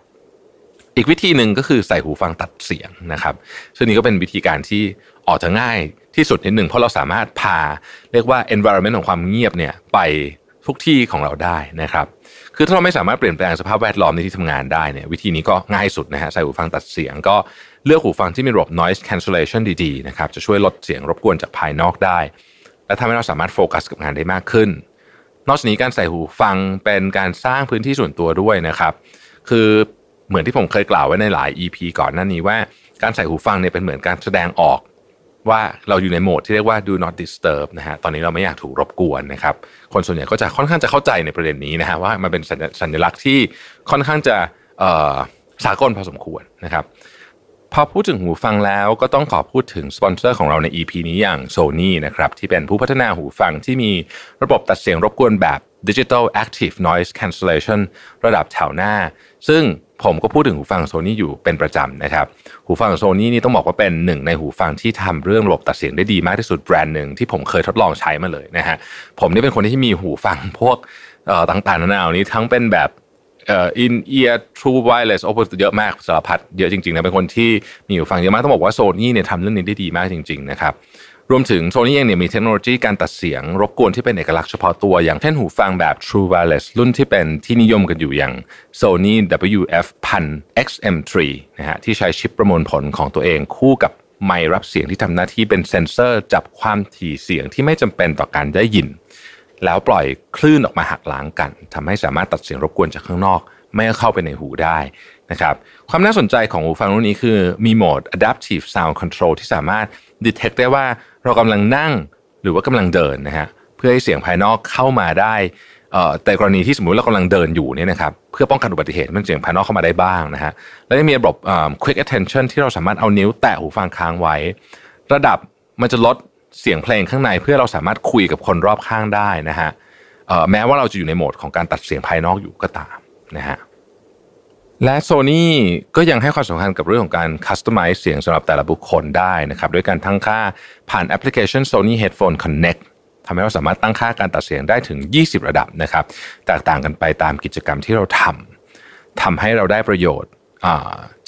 อีกวิธีหนึ่งก็คือใส่หูฟังตัดเสียงนะครับ ซึ่งนี้ก็เป็นวิธีการที่ออกจะง่ายที่สุดนิดหนึ่งเพราะเราสามารถพาเรียกว่า environment ของความเงียบเนี่ยไปทุกที่ของเราได้นะครับคือถ้าเราไม่สามารถเปลี่ยนแปลงสภาพแวดล้อมในที่ทำงานได้เนี่ยวิธีนี้ก็ง่ายสุดนะฮะใส่หูฟังตัดเสียงก็ เลือกหูฟังที่มีระบบ noise cancellation ดีๆนะครับจะช่วยลดเสียงรบกวนจากภายนอกได้ และทำให้เราสามารถโฟกัสกับงานได้มากขึ้น นอกจากนี้การใส่หูฟังเป็นการสร้างพื้นที่ส่วนตัวด้วยนะครับ คือเหมือนที่ผมเคยกล่าวไว้ในหลาย EP ก่อนหน้านี้ว่าการใส่หูฟังเนี่ยเป็นเหมือนการแสดงออกว่าเราอยู่ในโหมดที่เรียกว่า do not disturb นะฮะ ตอนนี้เราไม่อยากถูกรบกวนนะครับ คนส่วนใหญ่ก็จะค่อนข้างจะเข้าใจในประเด็นนี้นะฮะว่ามันเป็นสัญลักษณ์ที่ค่อนข้างจะสากลพอสมควรนะครับ พอพูดถึงหูฟังแล้วก็ต้องขอพูดถึงสปอนเซอร์ของเราใน EP นี้อย่าง Sony นะครับที่เป็นผู้พัฒนาหูฟังที่มีระบบตัดเสียงรบกวนแบบ Digital Active Noise Cancellation ระดับแถวหน้า ซึ่งผมก็พูดถึงหูฟังโซนี่อยู่เป็นประจำนะครับ หูฟังโซนี่นี่ต้องบอกว่าเป็นหนึ่งในหูฟังที่ทำเรื่องระบบตัดเสียงได้ดีมากที่สุดแบรนด์หนึ่งที่ผมเคยทดลองใช้มาเลยนะฮะผมนี่เป็นคนที่มีหูฟังพวกต่างๆนานานี้ทั้งเป็นแบบ อ่อ in ear true wireless โอ้เยอะมากสารพัดเยอะจริงๆนะเป็นคนที่มีหูฟังเยอะมากต้องบอกว่าโซนี่เนี่ยทำเรื่องนี้ได้ดีมากจริง ๆ นะครับรวมถึงโซนี่เองเนี่ยมีเทคโนโลยีการตัดเสียงรบกวนที่เป็นเอกลักษณ์เฉพาะตัว อย่างเช่นหูฟังแบบ True Wireless รุ่นที่เป็นที่นิยมกันอยู่อย่าง Sony WF 1000 XM3 นะฮะที่ใช้ชิปประมวลผลของตัวเองคู่กับไมค์รับเสียงที่ทำหน้าที่เป็นเซนเซอร์ จับความถี่เสียงที่ไม่จำเป็นต่อการได้ยิน แล้วปล่อยคลื่นออกมาหักล้างกันทำให้สามารถตัดเสียงรบกวนจากข้างนอก ไม่เข้าไปในหูได้นะครับความน่าสนใจของหูฟังรุ่นนี้คือมีโหมด adaptive sound control ที่สามารถ detect ได้ว่าเรากำลังนั่งหรือว่ากำลังเดินนะฮะเพื่อให้เสียงภายนอกเข้ามาได้แต่กรณีที่สมมุติเรากำลังเดินอยู่เนี่ยนะครับเพื่อป้องกันอุบัติเหตุมันเสียงภายนอกเข้ามาได้บ้างนะฮะแล้วยังมีระบบ quick attention ที่เราสามารถเอานิ้วแตะหูฟังค้างไว้ ระดับมันจะลด เสียงเพลงข้างในเพื่อเราสามารถคุยกับคนรอบข้างได้นะฮะแม้ว่าเราจะอยู่ในโหมดของการตัดเสียงภายนอกอยู่ก็ตามนะฮะและ Sony ก็ยังให้ความสำคัญกับเรื่องของการคัสตอมไมซ์เสียงสำหรับแต่ละบุคคลได้นะครับด้วยการตั้งค่าผ่านแอปพลิเคชัน Sony Headphone Connect ทำให้เราสามารถตั้งค่าการตัดเสียงได้ถึง 20 ระดับนะครับแตกต่างกันไปตามกิจกรรมที่เราทำทำให้เราได้ประโยชน์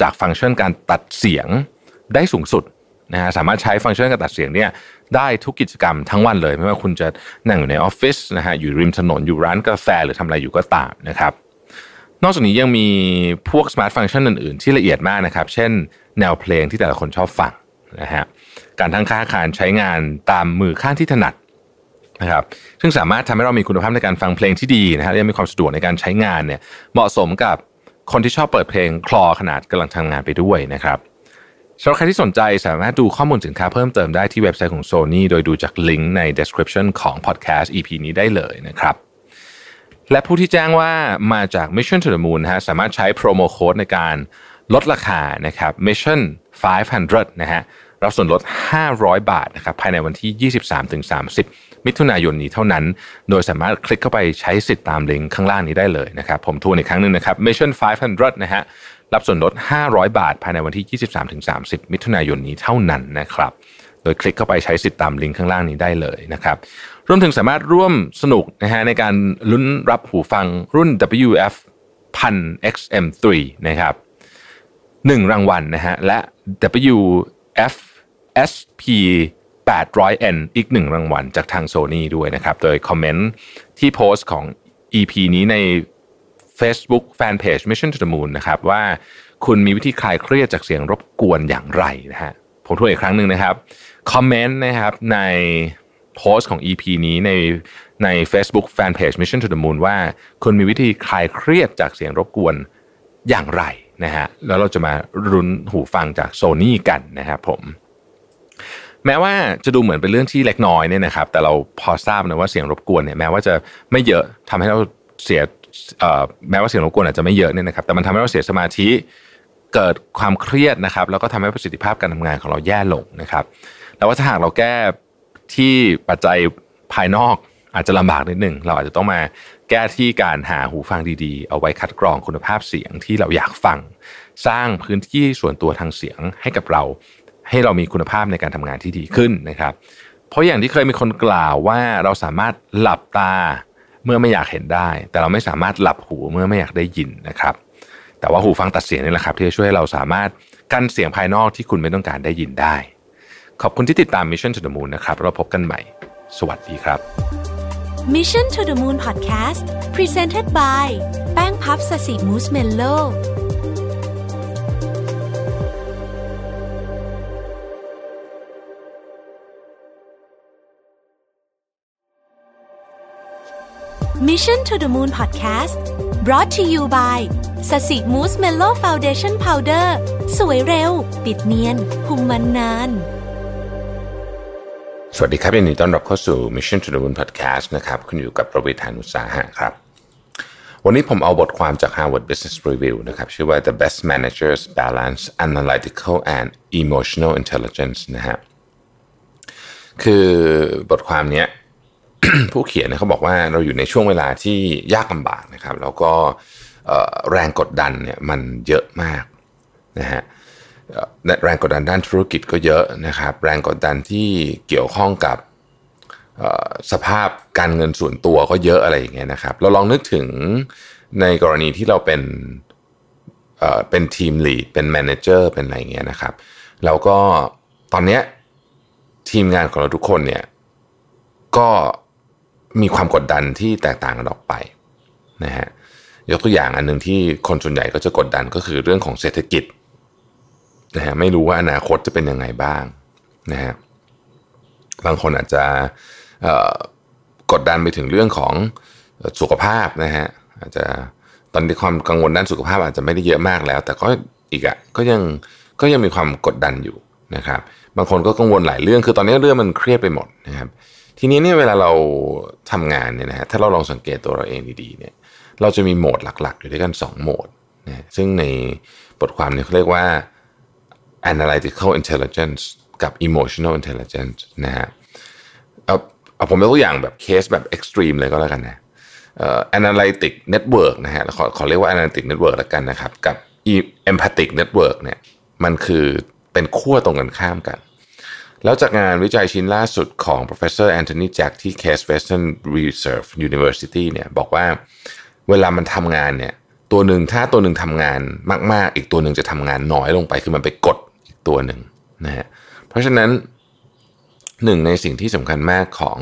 จากฟังก์ชันการตัดเสียงได้สูงสุด นะฮะสามารถใช้ฟังก์ชันการตัดเสียงเนี่ยได้ทุกกิจกรรมทั้งวันเลย ไม่ว่าคุณจะนั่งอยู่ในออฟฟิศนะฮะอยู่ริมถนนอยู่ร้านกาแฟหรือทำอะไรอยู่ก็ตามนะครับนอกจากนี้ยังมีพวกสมาร์ทฟังก์ชันอื่นๆ ที่ละเอียดมากนะครับ เช่น แนวเพลงที่แต่ละคนชอบฟังนะฮะการทั้งค่าการใช้งานตามมือข้างที่ถนัดนะครับซึ่งสามารถทำให้เรามีคุณภาพในการฟังเพลงที่ดีนะฮะและมีความสะดวกในการใช้งานเนี่ยเหมาะสมกับคนที่ชอบเปิดเพลงคลอขนาดกำลังทำงานไปด้วยนะครับ สำหรับใครที่สนใจสามารถดูข้อมูลสินค้าเพิ่มเติมได้ที่เว็บไซต์ของ Sony โดยดูจากลิงก์ใน description ของ podcast EP นี้ได้เลยนะครับ และผู้ที่แจ้งว่ามาจาก Mission to the Moon ฮะสามารถใช้โปรโมโค้ดในการลดราคานะครับ Mission 500 นะฮะรับส่วนลด 500 บาทนะครับภายในวันที่ 23-30 มิถุนายนนี้เท่านั้น โดยสามารถคลิกเข้าไปใช้สิทธิ์ตามลิงก์ข้างล่างนี้ได้เลยนะครับ ผมทวนอีกครั้งหนึ่งนะครับ Mission 500 นะฮะ รับส่วนลด 500 บาท ภายในวันที่ 23-30 มิถุนายนนี้เท่านั้นนะครับ โดยคลิกเข้าไปใช้สิทธิ์ตามลิงก์ข้างล่างนี้ได้เลยนะครับ รวมถึงสามารถร่วมสนุกนะฮะในการลุ้นรับหูฟังรุ่น WF 1000 XM3 นะครับหนึ่งรางวัลนะฮะและ WF SP 800N อีกหนึ่งรางวัลจากทางโซ n y ด้วยนะครับ โดยคอมเมนต์ที่โพสต์ของ EP นี้ใน Facebook Fanpage Mission to the Moon นะครับว่าคุณมีวิธีคลายเครียดจากเสียงรบกวนอย่างไรนะฮะผมทวนอีกครั้งหนึ่งนะครับคอมเมนต์นะครับในโพสต์ของ EP นี้ในใน Facebook Fanpage Mission to the Moon ว่าคุณมีวิธีคลายเครียดจากเสียงรบกวนอย่างไรนะฮะแล้วเราจะมารุนหูฟังจากโซนี่กันนะครับผม แม้ว่าจะดูเหมือนเป็นเรื่องที่เล็กน้อยเนี่ยนะครับ แต่เราพอทราบนะว่าเสียงรบกวนเนี่ยแม้ว่าจะไม่เยอะทำให้เราเสีย แม้ว่าเสียงรบกวนอาจจะไม่เยอะเนี่ยนะครับแต่มันทำให้เราเสียสมาธิเกิดความเครียดนะครับ แล้วก็ทำให้ประสิทธิภาพการทำงานของเราแย่ลงนะครับ แล้วว่าถ้าหากเราแก้ที่ปัจจัยภายนอกอาจจะลำบากนิดหนึ่งเราอาจจะต้องมาแก้ที่การหาหูฟังดีๆ เอาไว้คัดกรองคุณภาพเสียงที่เราอยากฟัง สร้างพื้นที่ส่วนตัวทางเสียงให้กับเรา ให้เรามีคุณภาพในการทำงานที่ดีขึ้นนะครับ เพราะอย่างที่เคยมีคนกล่าวว่าเราสามารถหลับตา เมื่อไม่อยากเห็นได้ แต่เราไม่สามารถหลับหูเมื่อไม่อยากได้ยินนะครับ แต่ว่าหูฟังตัดเสียงนี่แหละครับ ที่จะช่วยให้เราสามารถกั้นเสียงภายนอกที่คุณไม่ต้องการได้ยินได้ ขอบคุณที่ติดตาม Mission to the Moon นะครับเราพบกันใหม่ สวัสดีครับ Mission to the Moon Podcast Presented by แป้งพัฟ Sasi Mousse Mellow Mission to the Moon Podcast brought to you by Sasi Mousse Mellow Foundation Powder สวยเร็ว ปิดเนียนคุมมันนาน สวัสดีครับยินดีต้อนรับเข้าสู่ Mission to the Moon Podcast นะครับ คุณอยู่กับประวิทยานุสาหะครับ วันนี้ผมเอาบทความจาก Harvard Business Review นะครับ ชื่อว่า The Best Managers Balance Analytical and Emotional Intelligence นะฮะคือบทความเนี้ย ผู้เขียนเนี่ยเขาบอกว่าเราอยู่ในช่วงเวลาที่ยากลำบากนะครับ แล้วก็แรงกดดันเนี่ยมันเยอะมากนะฮะแรงกดดันด้านธุรกิจก็เยอะนะครับ แรงกดดันที่เกี่ยวข้องกับสภาพการเงินส่วนตัวก็เยอะอะไรอย่างเงี้ยนะครับ เราลองนึกถึงในกรณีที่เราเป็นเป็นทีมลีดเป็นแมเนเจอร์เป็นอะไรเงี้ยนะครับแล้วก็ตอนเนี้ยทีมงานของเราทุกคนเนี่ยก็ มีความกดดันที่แตกต่างกันออกไปนะฮะยกตัวอย่างอันหนึ่งที่คนส่วนใหญ่ก็จะกดดันก็คือเรื่องของเศรษฐกิจนะฮะไม่รู้ว่าอนาคตจะเป็นยังไงบ้างนะฮะบางคนอาจจะกดดันไปถึงเรื่องของสุขภาพนะฮะอาจจะตอนนี้ความกังวลด้านสุขภาพอาจจะไม่ได้เยอะมากแล้ว แต่ก็อีกอะก็ยังก็ยังมีความกดดันอยู่นะครับ บางคนก็กังวลหลายเรื่องคือตอนนี้เรื่องมันเครียดไปหมดนะครับ ทีนี้เนี่ยเวลาเราทำงานเนี่ยนะฮะถ้าเราลองสังเกตตัวเราเองดีๆเนี่ยเราจะมีโหมดหลักๆ อยู่ด้วยกัน 2 โหมดนะซึ่งในบทความนี้เขาเรียกว่า analytical intelligence กับ emotional intelligence นะฮะเอาเอาผมยกตัวอย่างแบบเคสแบบ extreme เลยก็แล้วกันนะเอ่อ analytic network นะฮะขอขอเรียกว่า analytic network แล้วกันนะครับ กับ empathic network เนี่ยมันคือเป็นขั้วตรงกันข้ามกัน แล้วจากงานวิจัยชิ้นล่าสุดของ professor Anthony Jack ที่ Case Western Reserve University เนี่ยบอกว่าเวลามันทำงานเนี่ยตัวหนึ่งถ้าตัวหนึ่งทำงานมาก ๆ อีกตัวหนึ่งจะทำงานน้อยลงไปคือมันไปกดอีกตัวหนึ่งนะฮะเพราะฉะนั้นหนึ่งในสิ่งที่สำคัญมากของ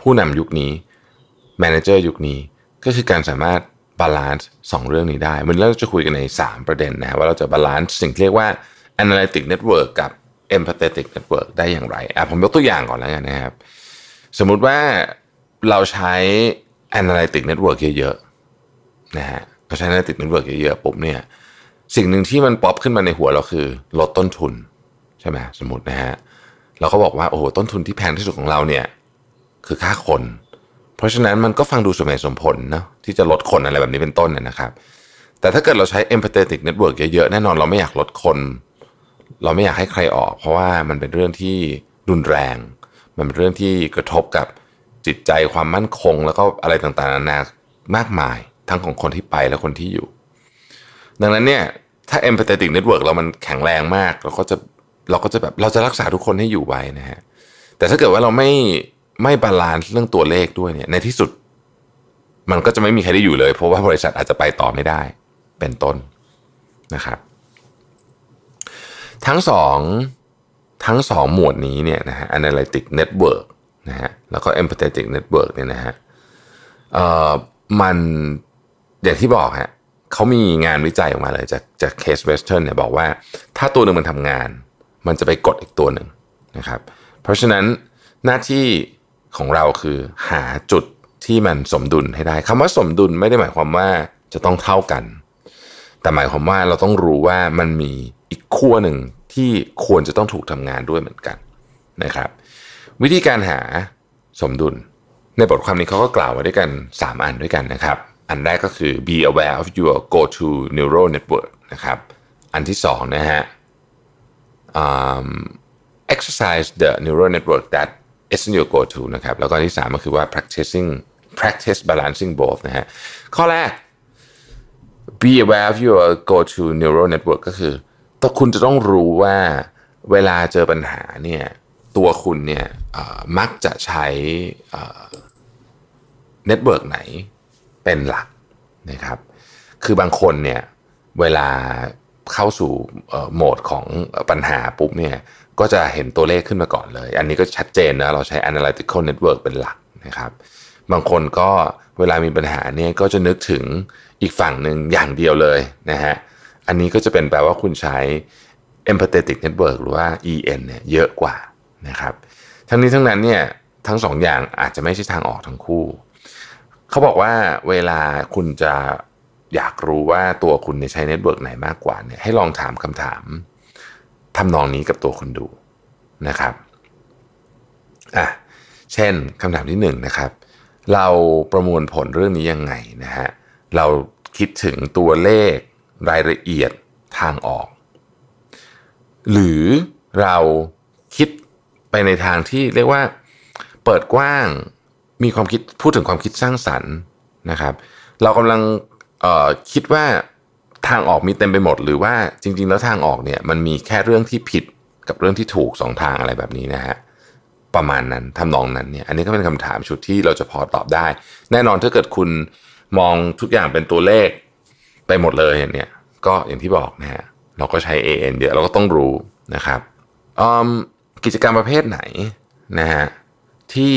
ผู้นำยุคนี้ manager ยุคนี้ก็คือการสามารถ balance สองเรื่องนี้ได้วันนี้เราจะคุยกันใน 3 ประเด็นนะว่าเราจะ balance สิ่งเรียกว่า analytic network กับ empathetic network ได้อย่างไรอะผมยกตัวอย่างก่อนแล้วกันนะครับ สมมุติว่าเราใช้ analytic network เยอะๆนะฮะเราใช้ analytic network เยอะๆปุ๊บเนี่ยสิ่งหนึ่งที่มันป๊อปขึ้นมาในหัวเราคือลดต้นทุน ใช่ไหมสมมตินะฮะเราก็บอกว่าโอ้โหต้นทุนที่แพงที่สุดของเราเนี่ยคือค่าคน เพราะฉะนั้นมันก็ฟังดูสมเหตุสมผลเนาะที่จะลดคนอะไรแบบนี้เป็นต้นเนี่ยนะครับ แต่ถ้าเกิดเราใช้ empathetic network เยอะๆแน่นอนเราไม่อยากลดคน เราไม่อยากให้ใครออก เพราะว่ามันเป็นเรื่องที่รุนแรง มันเป็นเรื่องที่กระทบกับจิตใจความมั่นคง แล้วก็อะไรต่างๆนานามากมาย ทั้งของคนที่ไปและคนที่อยู่ ดังนั้นเนี่ยถ้า empathetic network เรามันแข็งแรงมาก เราก็จะเราก็จะแบบเราจะรักษาทุกคนให้อยู่ไว้นะฮะแต่ถ้าเกิดว่าเราไม่ไม่บาลานซ์เรื่องตัวเลขด้วยเนี่ยในที่สุด มันก็จะไม่มีใครได้อยู่เลย เพราะว่าบริษัทอาจจะไปต่อไม่ได้ เป็นต้นนะครับ ทั้งสองทั้งสองหมวดนี้เนี่ยนะฮะ analytic network นะฮะแล้วก็ empathetic network เนี่ยนะฮะเอ่อมันอย่างที่บอกฮะเขามีงานวิจัยออกมาเลยจากจาก Case Western เนี่ยบอกว่า ถ้าตัวหนึ่งมันทำงาน มันจะไปกดอีกตัวหนึ่งนะครับ เพราะฉะนั้นหน้าที่ของเราคือหาจุดที่มันสมดุลให้ได้คำว่าสมดุลไม่ได้หมายความว่าจะต้องเท่ากัน แต่หมายความว่าเราต้องรู้ว่ามันมี อีกขั้วหนึ่งที่ควรจะต้องถูกทำงานด้วยเหมือนกันนะครับ วิธีการหาสมดุล ในบทความนี้เขาก็กล่าวไว้ด้วยกัน 3 อันด้วยกันนะครับ อันแรกก็คือ be aware of your go to neural network นะครับอันที่สองนะฮะ um, exercise the neural network that isn't your go to นะครับแล้วก็ที่สามก็คือว่า practicing practice balancing both นะฮะข้อแรก be aware of your go to neural network ก็คือ ต้องคุณจะต้องรู้ว่าเวลาเจอปัญหาเนี่ยตัวคุณเนี่ยมักจะใช้ network ไหนเป็นหลักนะครับ คือบางคนเนี่ยเวลาเข้าสู่โหมดของปัญหาปุ๊บเนี่ยก็จะเห็นตัวเลขขึ้นมาก่อนเลย อันนี้ก็ชัดเจนนะเราใช้ analytical network เป็นหลักนะครับ บางคนก็เวลามีปัญหาเนี่ยก็จะนึกถึงอีกฝั่งหนึ่งอย่างเดียวเลยนะฮะ อันนี้ก็จะเป็นแปลว่าคุณใช้ empathetic network หรือว่า EN เนี่ยเยอะกว่านะครับ ทั้งนี้ทั้งนั้นเนี่ยทั้งสองอย่างอาจจะไม่ใช่ทางออกทั้งคู่ เขาบอกว่าเวลาคุณจะอยากรู้ว่าตัวคุณใช้ network ไหนมากกว่าเนี่ยให้ลองถามคำถามทำนองนี้กับตัวคุณดูนะครับอะเช่นคำถามที่หนึ่งนะครับ เราประมวลผลเรื่องนี้ยังไงนะฮะเราคิดถึงตัวเลข รายละเอียดทางออก หรือเราคิดไปในทางที่เรียกว่าเปิดกว้างมีความคิดพูดถึงความคิดสร้างสรรค์นะครับ เรากำลังคิดว่าทางออกมีเต็มไปหมด หรือว่าจริง ๆ แล้วทางออกเนี่ยมันมีแค่เรื่องที่ผิดกับเรื่องที่ถูกสองทางอะไรแบบนี้นะฮะประมาณนั้นทำนองนั้นเนี่ยอันนี้ก็เป็นคำถามชุดที่เราจะพอตอบได้ แน่นอนถ้าเกิดคุณมองทุกอย่างเป็นตัวเลข ไปหมดเลยเนี่ยก็อย่างที่บอกนะฮะเราก็ใช้ AN เยอะเราก็ต้องรู้นะครับกิจกรรมประเภทไหนนะฮะที่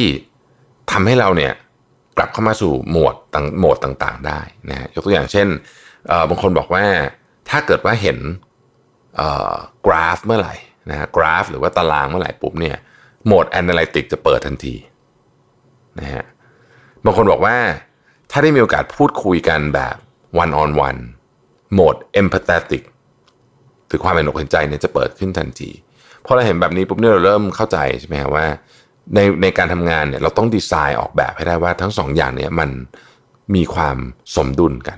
ทำให้เราเนี่ยกลับเข้ามาสู่โหมดต่างโหมดต่างๆ ได้นะฮะยกตัวอย่างเช่นบางคนบอกว่าถ้าเกิดว่าเห็นกราฟเมื่อไหร่นะฮะกราฟ หรือว่าตารางเมื่อไหร่ปุ๊บเนี่ยโหมด Analytic จะเปิดทันทีนะฮะบางคนบอกว่าถ้าได้มีโอกาสพูดคุยกันแบบ one on one โหมด empathetic คือความเห็นอกเห็นใจเนี่ยจะเปิดขึ้นทันทีพอเราเห็นแบบนี้ปุ๊บเนี่ยเราเริ่มเข้าใจใช่ไหมว่าในในการทำงานเนี่ยเราต้องดีไซน์ออกแบบให้ได้ว่าทั้งสองอย่างเนี่ยมันมีความสมดุลกัน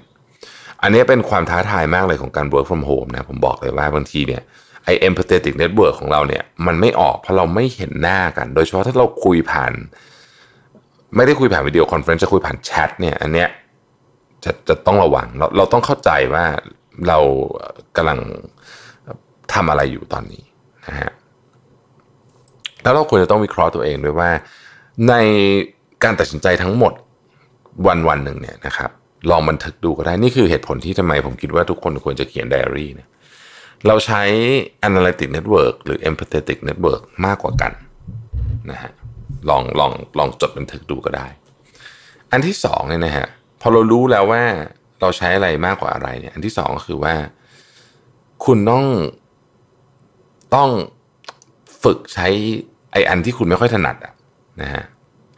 อันนี้เป็นความท้าทายมากเลยของการ work from home นะผมบอกเลยว่าบางทีเนี่ยไอ empathetic network ของเราเนี่ยมันไม่ออกเพราะเราไม่เห็นหน้ากัน โดยเฉพาะถ้าเราคุยผ่าน ไม่ได้คุยผ่าน video conference จะคุยผ่านแชทเนี่ยอันเนี้ย จะจะต้องระวังเราเราต้องเข้าใจว่าเรากำลังทำอะไรอยู่ตอนนี้นะฮะแล้วเราควรจะต้องวิเคราะห์ตัวเองด้วยว่า ในการตัดสินใจทั้งหมดวันวันหนึ่งเนี่ยนะครับ ลองบันทึกดูก็ได้นี่คือเหตุผลที่ทำไมผมคิดว่าทุกคนควรจะเขียนไดอารี่เนี่ยเราใช้ analytic network หรือ empathetic network มากกว่ากันนะฮะลองลองลองจดบันทึกดูก็ได้ อันที่สองเนี่ยนะฮะ พอเรารู้แล้วว่าเราใช้อะไรมากกว่าอะไรเนี่ย อันที่สองก็คือว่า คุณต้องต้องฝึกใช้ไออันที่คุณไม่ค่อยถนัดอะนะฮะ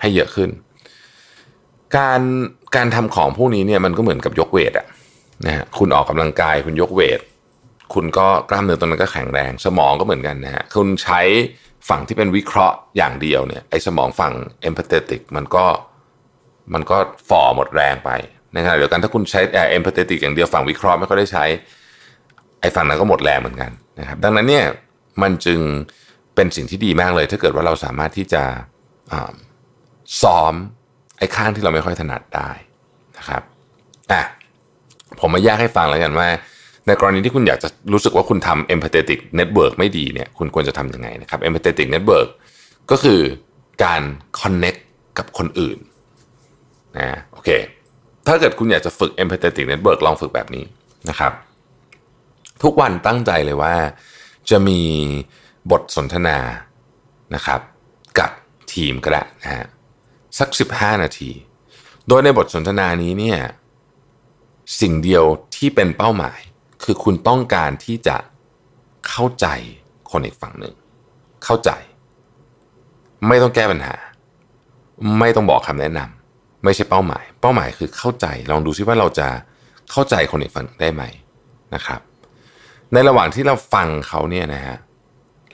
ให้เยอะขึ้น การการทำของพวกนี้เนี่ยมันก็เหมือนกับยกเวทอะนะฮะคุณออกกำลังกาย คุณยกเวท คุณก็กล้ามเนื้อตรงนั้นก็แข็งแรง สมองก็เหมือนกันนะฮะคุณใช้ฝั่งที่เป็นวิเคราะห์อย่างเดียวเนี่ยไอสมองฝั่งเอมพัตเติก มันก็ฝ่อหมดแรงไปนะครับเดียวกันถ้าคุณใช้เอมพัตติกอย่างเดียวฝั่งวิเคราะห์ไม่ค่อยได้ใช้ไอฝั่งนั้นก็หมดแรงเหมือนกันนะครับ ดังนั้นเนี่ยมันจึงเป็นสิ่งที่ดีมากเลย ถ้าเกิดว่าเราสามารถที่จะซ้อมไอ้ข้างที่เราไม่ค่อยถนัดได้นะครับอะผมมาแยกให้ฟังแล้วกันว่า ในกรณีที่คุณอยากจะรู้สึกว่าคุณทำ empathetic network ไม่ดีเนี่ยคุณควรจะทำยังไงนะครับ empathetic network ก็คือการ connect กับคนอื่น นะโอเค ถ้าเกิดคุณอยากจะฝึก empathetic network ลองฝึกแบบนี้นะครับ ทุกวันตั้งใจเลยว่า จะมีบทสนทนานะครับ กับทีมก็ได้นะฮะสัก 15 นาที โดยในบทสนทนานี้เนี่ยสิ่งเดียวที่เป็นเป้าหมาย คือคุณต้องการที่จะเข้าใจคนอีกฝั่งหนึ่ง เข้าใจ ไม่ต้องแก้ปัญหา ไม่ต้องบอกคำแนะนำ ไม่ใช่เป้าหมาย เป้าหมายคือเข้าใจ ลองดูซิว่าเราจะเข้าใจคนอีกฝั่งได้ไหมนะครับ ในระหว่างที่เราฟังเขาเนี่ยนะฮะ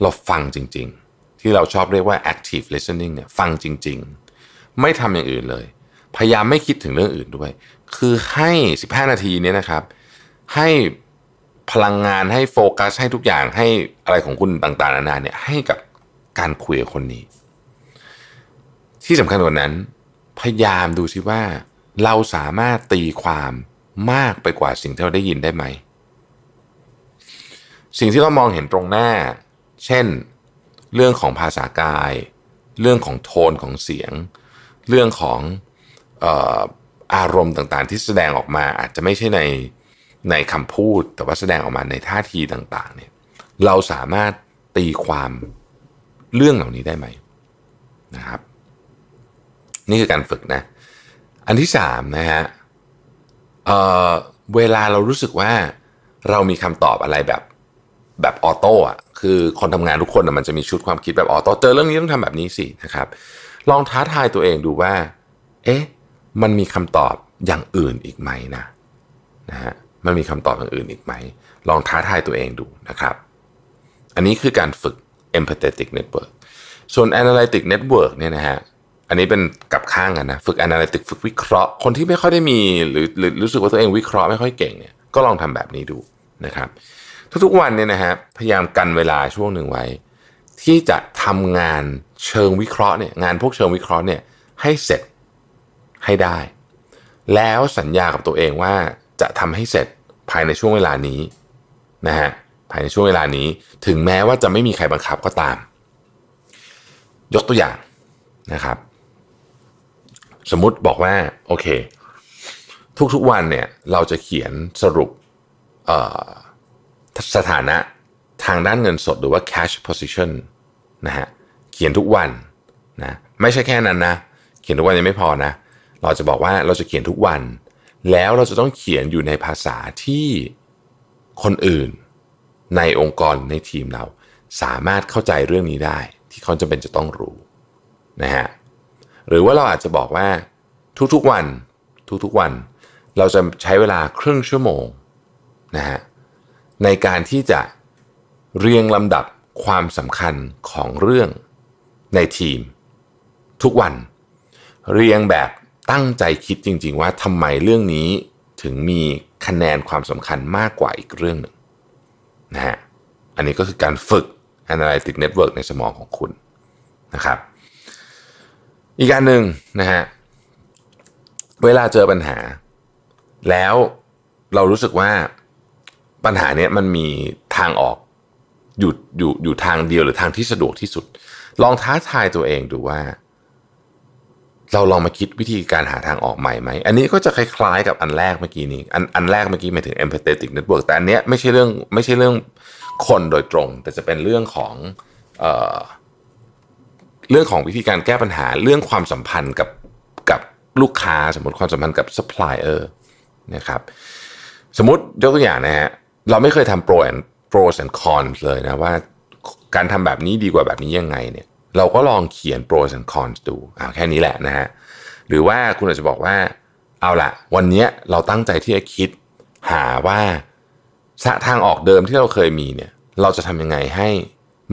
เราฟังจริง ๆ ที่เราชอบเรียกว่า active listening เนี่ยฟังจริง ๆ ไม่ทำอย่างอื่นเลย พยายามไม่คิดถึงเรื่องอื่นด้วย คือให้ 15 นาทีนี้นะครับ ให้พลังงานให้โฟกัสให้ทุกอย่างให้อะไรของคุณต่างๆนานาเนี่ยให้กับการคุยกับคนนี้ ที่สำคัญกว่านั้น พยายามดูซิว่า เราสามารถตีความมากไปกว่าสิ่งที่เราได้ยินได้ไหม สิ่งที่เรามองเห็นตรงหน้า เช่น เรื่องของภาษากาย เรื่องของโทนของเสียง เรื่องของอ่ออารมณ์ต่างๆ ที่แสดงออกมาอาจจะไม่ใช่ในในคำพูด แต่ว่าแสดงออกมาในท่าทีต่างๆ เนี่ยเราสามารถตีความเรื่องเหล่านี้ได้ไหมนะครับ นี่คือการฝึกนะ อันที่สามนะฮะเออเวลาเรารู้สึกว่าเรามีคำตอบอะไรแบบแบบออโต้อะคือคนทำงานทุกคนมันจะมีชุดความคิดแบบออโต้เจอเรื่องนี้ต้องทำแบบนี้สินะครับ ลองท้าทายตัวเองดูว่า เอ๊ะ มันมีคำตอบอย่างอื่นอีกไหมนะนะฮะมันมีคำตอบอย่างอื่นอีกไหม ลองท้าทายตัวเองดูนะครับ อันนี้คือการฝึก empathetic network ส่วน analytic network เนี่ยนะฮะ อันนี้เป็นกับข้างกันนะฝึก analytic ฝึกวิเคราะห์ คนที่ไม่ค่อยได้มีหรือหรือรู้สึกว่าตัวเองวิเคราะห์ไม่ค่อยเก่งเนี่ยก็ลองทำแบบนี้ดูนะครับ ทุกๆวันเนี่ยนะฮะพยายามกันเวลาช่วงหนึ่งไว้ ที่จะทำงานเชิงวิเคราะห์เนี่ยงานพวกเชิงวิเคราะห์เนี่ยให้เสร็จให้ได้ แล้วสัญญากับตัวเองว่าจะทำให้เสร็จภายในช่วงเวลานี้นะฮะภายในช่วงเวลานี้ถึงแม้ว่าจะไม่มีใครบังคับก็ตาม ยกตัวอย่างนะครับ สมมติบอกว่าโอเค ทุกๆวันเนี่ยเราจะเขียนสรุปสถานะทางด้านเงินสดหรือว่า cash position นะฮะเขียนทุกวันนะไม่ใช่แค่นั้นนะเขียนทุกวันยังไม่พอนะเราจะบอกว่าเราจะเขียนทุกวัน แล้วเราจะต้องเขียนอยู่ในภาษาที่คนอื่น ในองค์กรในทีมเรา สามารถเข้าใจเรื่องนี้ได้ ที่เขาจะเป็นจะต้องรู้นะฮะ หรือว่าเราอาจจะบอกว่าทุกๆวันทุกๆวัน เราจะใช้เวลาครึ่งชั่วโมงนะฮะในการที่จะเรียงลำดับความสำคัญของเรื่องในทีม ทุกวัน เรียงแบบตั้งใจคิดจริง ๆ ว่าทำไมเรื่องนี้ถึงมีคะแนนความสำคัญมากกว่าอีกเรื่องหนึ่งนะฮะอันนี้ก็คือการฝึก analytic network ในสมองของคุณนะครับ อีกการหนึ่งนะฮะเวลาเจอปัญหา แล้วเรารู้สึกว่าปัญหาเนี้ยมันมีทางออกอยู่อยู่อยู่ทางเดียวหรือทางที่สะดวกที่สุด ลองท้าทายตัวเองดูว่า เราลองมาคิดวิธีการหาทางออกใหม่ไหม อันนี้ก็จะคล้ายๆกับอันแรกเมื่อกี้นี้ อันอันแรกเมื่อกี้หมายถึง empathetic network แต่อันเนี้ยไม่ใช่เรื่องไม่ใช่เรื่องคนโดยตรง แต่จะเป็นเรื่องของเอ่อ เรื่องของวิธีการแก้ปัญหาเรื่องความสัมพันธ์กับกับลูกค้าสมมติความสัมพันธ์กับซัพพลายเออร์นะครับสมมติยกตัวอย่างนะฮะเราไม่เคยทำ pro and pros and cons เลยนะว่าการทำแบบนี้ดีกว่าแบบนี้ยังไงเนี่ยเราก็ลองเขียน pros and cons ดูอ่าแค่นี้แหละนะฮะหรือว่าคุณอาจจะบอกว่าเอาละวันนี้เราตั้งใจที่จะคิดหาว่าทางออกเดิมที่เราเคยมีเนี่ยเราจะทำยังไงให้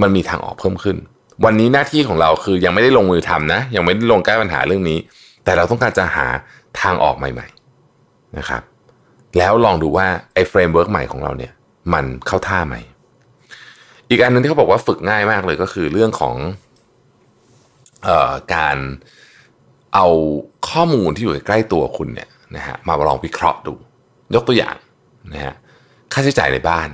มันมีทางออกเพิ่มขึ้น วันนี้หน้าที่ของเราคือยังไม่ได้ลงมือทำนะ ยังไม่ได้ลงแก้ปัญหาเรื่องนี้ แต่เราต้องการจะหาทางออกใหม่ ๆนะครับ แล้วลองดูว่าไอ้ framework ใหม่ของเราเนี่ย มันเข้าท่าไหมอีกอันหนึ่งที่เขาบอกว่าฝึกง่ายมากเลยก็คือเรื่องของเอ่อการเอาข้อมูลที่อยู่ใกล้ตัวคุณเนี่ยนะฮะมาลองวิเคราะห์ดู ยกตัวอย่างนะฮะค่าใช้จ่ายในบ้าน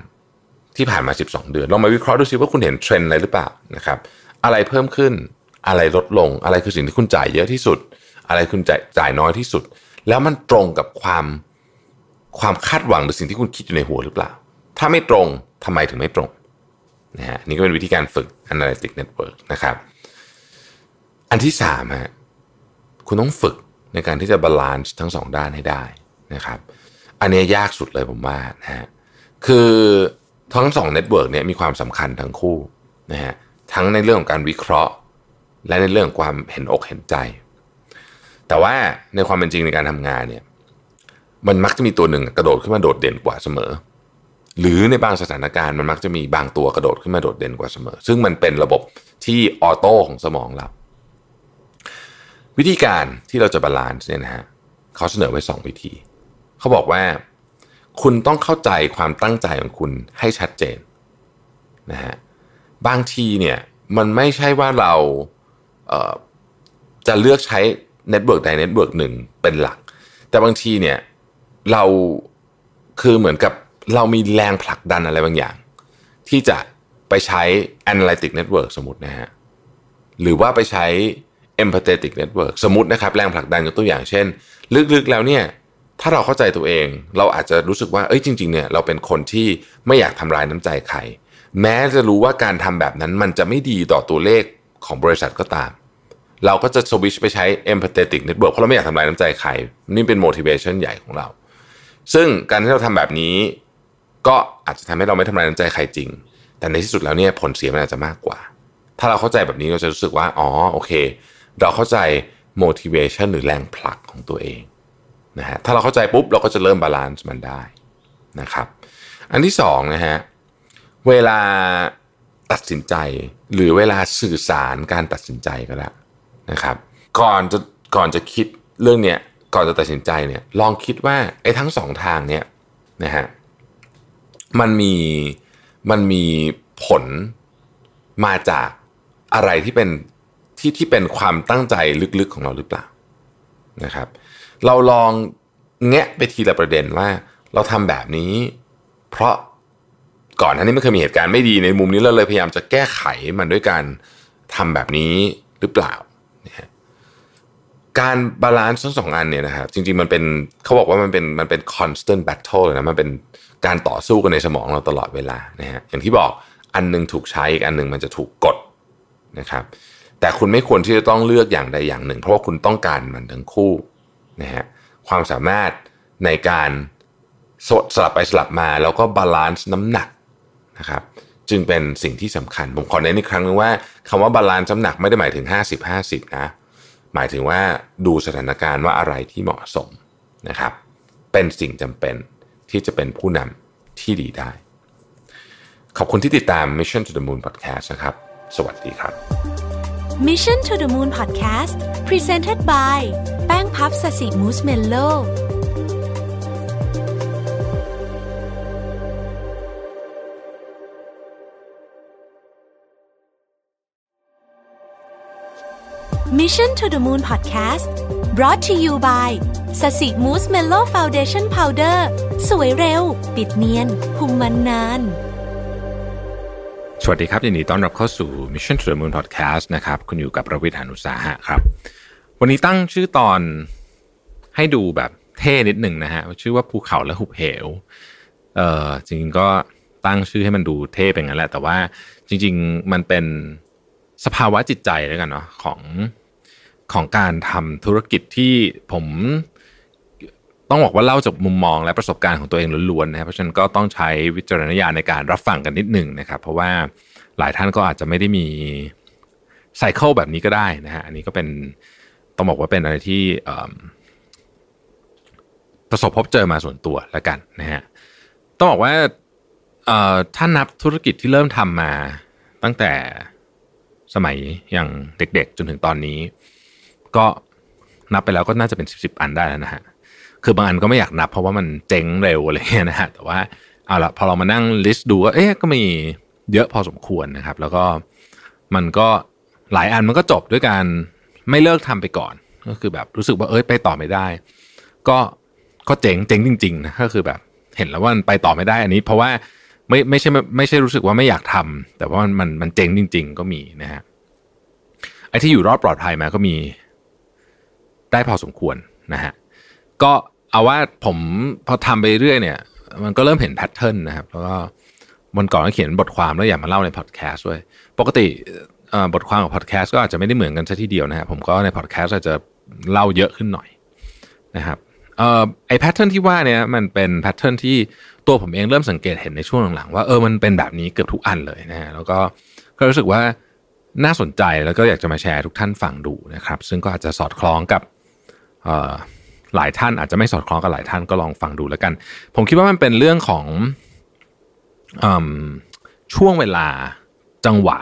ที่ผ่านมา 12 เดือนลองมาวิเคราะห์ดูซิว่าคุณเห็นเทรนด์อะไรหรือเปล่านะครับ อะไรเพิ่มขึ้น อะไรลดลง อะไรคือสิ่งที่คุณจ่ายเยอะที่สุด อะไรคุณจ่ายจ่ายน้อยที่สุด แล้วมันตรงกับความความคาดหวังหรือสิ่งที่คุณคิดอยู่ในหัวหรือเปล่า ถ้าไม่ตรงทำไมถึงไม่ตรงนะฮะนี่ก็เป็นวิธีการฝึก analytic network นะครับ อันที่สามฮะคุณต้องฝึกในการที่จะ balance ทั้งสองด้านให้ได้นะครับ อันนี้ยากสุดเลยผมว่านะฮะคือทั้งสอง network เนี่ยมีความสำคัญทั้งคู่นะฮะ ทั้งในเรื่องของการวิเคราะห์ และในเรื่องของความเห็นอกเห็นใจ แต่ว่าในความเป็นจริงในการทำงานเนี่ยมันมักจะมีตัวหนึ่งกระโดดขึ้นมาโดดเด่นกว่าเสมอ หรือในบางสถานการณ์มันมักจะมีบางตัวกระโดดขึ้นมาโดดเด่นกว่าเสมอ ซึ่งมันเป็นระบบที่ auto ของสมองเราวิธีการที่เราจะ balance เนี่ยนะฮะเขาเสนอไว้ 2 วิธี เขาบอกว่าคุณต้องเข้าใจความตั้งใจของคุณให้ชัดเจนนะฮะ บางทีเนี่ยมันไม่ใช่ว่าเราจะเลือกใช้ network ใด network หนึ่งเป็นหลัก แต่บางทีเนี่ยเราคือเหมือนกับเรามีแรงผลักดันอะไรบางอย่าง ที่จะไปใช้ analytic network สมมตินะฮะหรือว่าไปใช้ empathetic network สมมตินะครับแรงผลักดันยกตัวอย่างเช่น ลึกๆแล้วเนี่ยถ้าเราเข้าใจตัวเอง เราอาจจะรู้สึกว่าเอ้ยจริง ๆเนี่ยเราเป็นคนที่ไม่อยากทำลายน้ำใจใคร แม้จะรู้ว่าการทำแบบนั้นมันจะไม่ดีต่อตัวเลขของบริษัทก็ตาม เราก็จะสวิชไปใช้ empathetic network เพราะเราไม่อยากทำลายน้ำใจใคร นี่เป็น motivation ใหญ่ของเรา ซึ่งการที่เราทำแบบนี้ ก็อาจจะทำให้เราไม่ทำลายน้ำใจใครจริง แต่ในที่สุดแล้วเนี่ยผลเสียมันอาจจะมากกว่า ถ้าเราเข้าใจแบบนี้เราจะรู้สึกว่า อ๋อโอเค เราเข้าใจ motivation หรือแรงผลักของตัวเองนะฮะถ้าเราเข้าใจปุ๊บเราก็จะเริ่ม balance มันได้นะครับ อันที่สองนะฮะ เวลาตัดสินใจ หรือเวลาสื่อสารการตัดสินใจก็แล้วนะครับ ก่อนจะก่อนจะคิดเรื่องเนี้ยก่อนจะตัดสินใจเนี่ยลองคิดว่าไอ้ทั้งสองทางเนี่ยนะฮะมันมีมันมีผลมาจากอะไรที่เป็นที่ที่เป็นความตั้งใจลึกๆของเราหรือเปล่านะครับ เราลองแงะไปทีละประเด็นว่า เราทำแบบนี้ เพราะ ก่อนหน้านี้มันเคยมีเหตุการณ์ไม่ดีในมุมนี้เราเลยพยายามจะแก้ไขมันด้วยการทำแบบนี้หรือเปล่าการ balance ทั้งสองอันเนี่ยนะฮะจริงๆมันเป็นเขาบอกว่ามันเป็นมันเป็น constant battle นะมันเป็นการต่อสู้กันในสมองเราตลอดเวลานะฮะอย่างที่บอกอันนึงถูกใช้อีกอันนึงมันจะถูกกดนะครับ แต่คุณไม่ควรที่จะต้องเลือกอย่างใดอย่างหนึ่ง เพราะว่าคุณต้องการมันทั้งคู่นะฮะความสามารถในการสลับไปสลับมาแล้วก็ balance น้ำหนัก นะครับจึงเป็นสิ่งที่สำคัญ ผมขอเน้นอีกครั้งนึงว่าคำว่า balance น้ำหนักไม่ได้หมายถึง 50-50 นะ หมายถึงว่าดูสถานการณ์ว่าอะไรที่เหมาะสมนะครับ เป็นสิ่งจำเป็นที่จะเป็นผู้นำที่ดีได้ ขอบคุณที่ติดตาม Mission to the Moon Podcast นะครับ สวัสดีครับ Mission to the Moon Podcast Presented by แป้งพัฟศศิ Mousse Mellow Mission to the Moon Podcast brought to you by ศศิ Mousse Mellow Foundation Powder สวยเร็ว ปิดเนียนคุมมันนาน สวัสดีครับยินดีต้อนรับเข้าสู่ Mission to the Moon Podcast นะครับ คุณอยู่กับรวิศ หาญอุตสาหะครับ วันนี้ตั้งชื่อตอนให้ดูแบบเท่นิดหนึ่งนะฮะ ชื่อว่าภูเขาและหุบเหว เออจริงๆก็ตั้งชื่อให้มันดูเท่เป็นงั้นแหละ แต่ว่าจริง ๆ มันเป็นสภาวะจิตใจแล้วกันเนาะของ ของการทำธุรกิจที่ผมต้องบอกว่าเล่าจากมุมมองและประสบการณ์ของตัวเองล้วนๆนะครับเพราะฉะนั้นก็ต้องใช้วิจารณญาณในการรับฟังกันนิดหนึ่งนะครับ เพราะว่าหลายท่านก็อาจจะไม่ได้มีไซเคิลแบบนี้ก็ได้นะฮะอันนี้ก็เป็นต้องบอกว่าเป็นอะไรที่ประสบพบเจอมาส่วนตัวแล้วกันนะฮะต้องบอกว่าถ้านับธุรกิจที่เริ่มทำมาตั้งแต่สมัยอย่างเด็กๆ จนถึงตอนนี้ ก็นับไปแล้วก็น่าจะเป็นสิบสิบอันได้แล้วนะฮะคือบางอันก็ไม่อยากนับ เพราะว่ามันเจ๊งเร็วอะไรเงี้ยนะฮะแต่ว่าเอาละพอเรามานั่งลิสต์ดูว่าเอ๊ะก็มีเยอะพอสมควรนะครับ แล้วก็มันก็หลายอันมันก็จบด้วยการไม่เลิกทำไปก่อน ก็คือแบบรู้สึกว่าเอ้ยไปต่อไม่ได้ ก็ก็เจ๋งเจ๋งจริงๆนะก็คือแบบเห็นแล้วว่ามันไปต่อไม่ได้อันนี้ เพราะว่าไม่ไม่ใช่ไม่ใช่รู้สึกว่าไม่อยากทำแต่ว่ามันมันมันเจ๋งจริง ๆ ก็มีนะฮะไอ้ที่อยู่รอดปลอดภัยมาก็มี ได้พอสมควรนะฮะก็เอาว่าผมพอทำไปเรื่อยเนี่ย มันก็เริ่มเห็น pattern นะครับ แล้วก็วันก่อนก็เขียนบทความแล้วอยากมาเล่าในพอดแคสต์ด้วย ปกติบทความกับพอดแคสต์ก็อาจจะไม่ได้เหมือนกันซะทีเดียวนะครับผมก็ในพอดแคสต์อาจจะเล่าเยอะขึ้นหน่อยนะครับออไอแพทเทิร์นที่ว่าเนี่ยมันเป็นแพทเทิร์นที่ตัวผมเองเริ่มสังเกตเห็นในช่วงหลังๆว่าเออมันเป็นแบบนี้เกือบทุกอันเลยนะฮะแล้วก็ก็รู้สึกว่าน่าสนใจแล้วก็อยากจะมาแชร์ทุกท่านฟังดูนะครับ ซึ่งก็อาจจะสอดคล้องกับ หลายท่านอาจจะไม่สอดคล้องกับหลายท่านก็ลองฟังดูแล้วกัน ผมคิดว่ามันเป็นเรื่องของอช่วงเวลาจังหวะ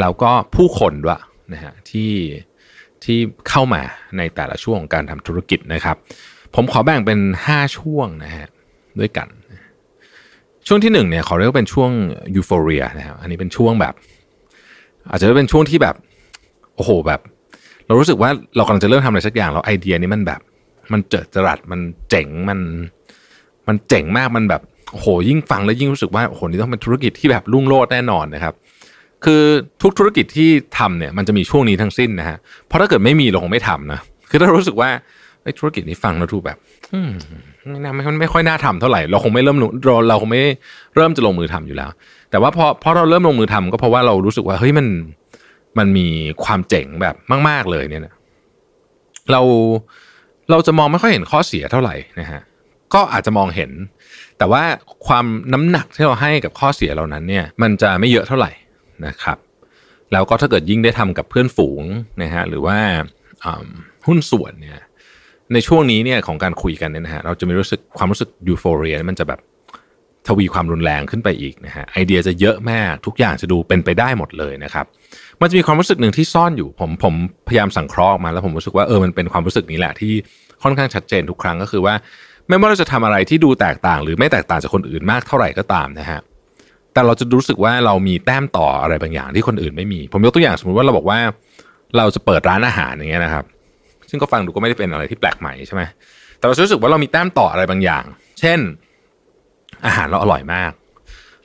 แล้วก็ผู้คนด้วยนะฮะที่ที่เข้ามาในแต่ละช่วงของการทำธุรกิจนะครับ ผมขอแบ่งเป็น 5 ช่วงนะฮะด้วยกัน ช่วงที่หนึ่งเนี่ยขอเรียกว่าเป็นช่วงยูโฟเรียนะครับอันนี้เป็นช่วงแบบ อาจจะเป็นช่วงที่แบบโอ้โหแบบ เรารู้สึกว่าเรากำลังจะเริ่มทำอะไรสักอย่างแล้วไอเดียนี้มันแบบ มันเจิดจรัสมันเจ๋งมัน มันเจ๋งมากมันแบบโหยิ่งฟังแล้วยิ่งรู้สึกว่าโหนี่ต้องเป็นธุรกิจที่แบบรุ่งโรจน์แน่นอนนะครับ คือทุกธุรกิจที่ทำเนี่ยมันจะมีช่วงนี้ทั้งสิ้นนะฮะเพราะถ้าเกิดไม่มีเราคงไม่ทำนะคือถ้ารู้สึกว่าไอ้ธุรกิจนี้ฟังแล้วดูแบบไม่น่าไม่ไม่ค่อยน่าทำเท่าไหร่เราคงไม่เริ่มเราเราคงไม่เริ่มจะลงมือทำอยู่แล้ว แต่ว่าพอพอเราเริ่มลงมือทำก็เพราะว่าเรารู้สึกว่าเฮ้ยมัน มันมีความเจ๋งแบบมาก ๆ เลยเนี่ยนะเราเราจะมองไม่ค่อยเห็นข้อเสียเท่าไหร่นะฮะก็อาจจะมองเห็น แต่ว่าความน้ำหนักที่เราให้กับข้อเสียเหล่านั้นเนี่ย มันจะไม่เยอะเท่าไหร่นะครับ แล้วก็ถ้าเกิดยิ่งได้ทำกับเพื่อนฝูงนะฮะหรือว่าหุ้นส่วนเนี่ยในช่วงนี้เนี่ยของการคุยกันเนี่ยนะฮะเราจะมีรู้สึกความรู้สึกยูโฟเรียมันจะแบบทวีความรุนแรงขึ้นไปอีกนะฮะไอเดียจะเยอะมากทุกอย่างจะดูเป็นไปได้หมดเลยนะครับ มันจะมีความรู้สึกหนึ่งที่ซ่อนอยู่ผมผมพยายามสังเคราะห์ออกมาแล้วผมรู้สึกว่าเออมันเป็นความรู้สึกนี้แหละที่ค่อนข้างชัดเจนทุกครั้งก็คือว่า ไม่ว่าเราจะทำอะไรที่ดูแตกต่าง หรือไม่แตกต่างจากคนอื่นมากเท่าไหร่ก็ตามนะฮะแต่เราจะรู้สึกว่าเรามีแต้มต่ออะไรบางอย่างที่คนอื่นไม่มี ผมยกตัวอย่างสมมติว่าเราบอกว่า เราจะเปิดร้านอาหารอย่างเงี้ยนะครับ ซึ่งก็ฟังดูก็ไม่ได้เป็นอะไรที่แปลกใหม่ใช่ไหมแต่เรารู้สึกว่าเรามีแต้มต่ออะไรบางอย่าง เช่น อาหารเราอร่อยมาก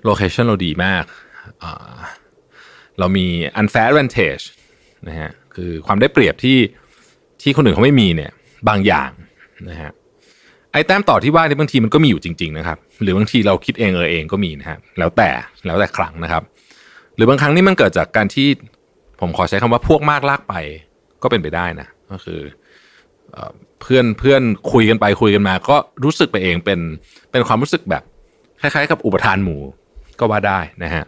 โลเคชันเราดีมาก เรามี unfair advantage นะฮะคือความได้เปรียบที่ที่คนอื่นเขาไม่มีเนี่ยบางอย่างนะฮะไอ้แต้มต่อที่ว่านี่บางทีมันก็มีอยู่จริง ๆนะครับ หรือบางทีเราคิดเองเออเองก็มีนะฮะแล้วแต่แล้วแต่ครั้งนะครับ หรือบางครั้งนี่มันเกิดจากการที่ผมขอใช้คำว่าพวกมากลากไปก็เป็นไปได้นะก็คือเพื่อนเพื่อนคุยกันไปคุยกันมา ก็รู้สึกไปเองเป็นเป็นความรู้สึกแบบคล้ายๆ กับอุปทานหมู่ก็ว่าได้นะฮะ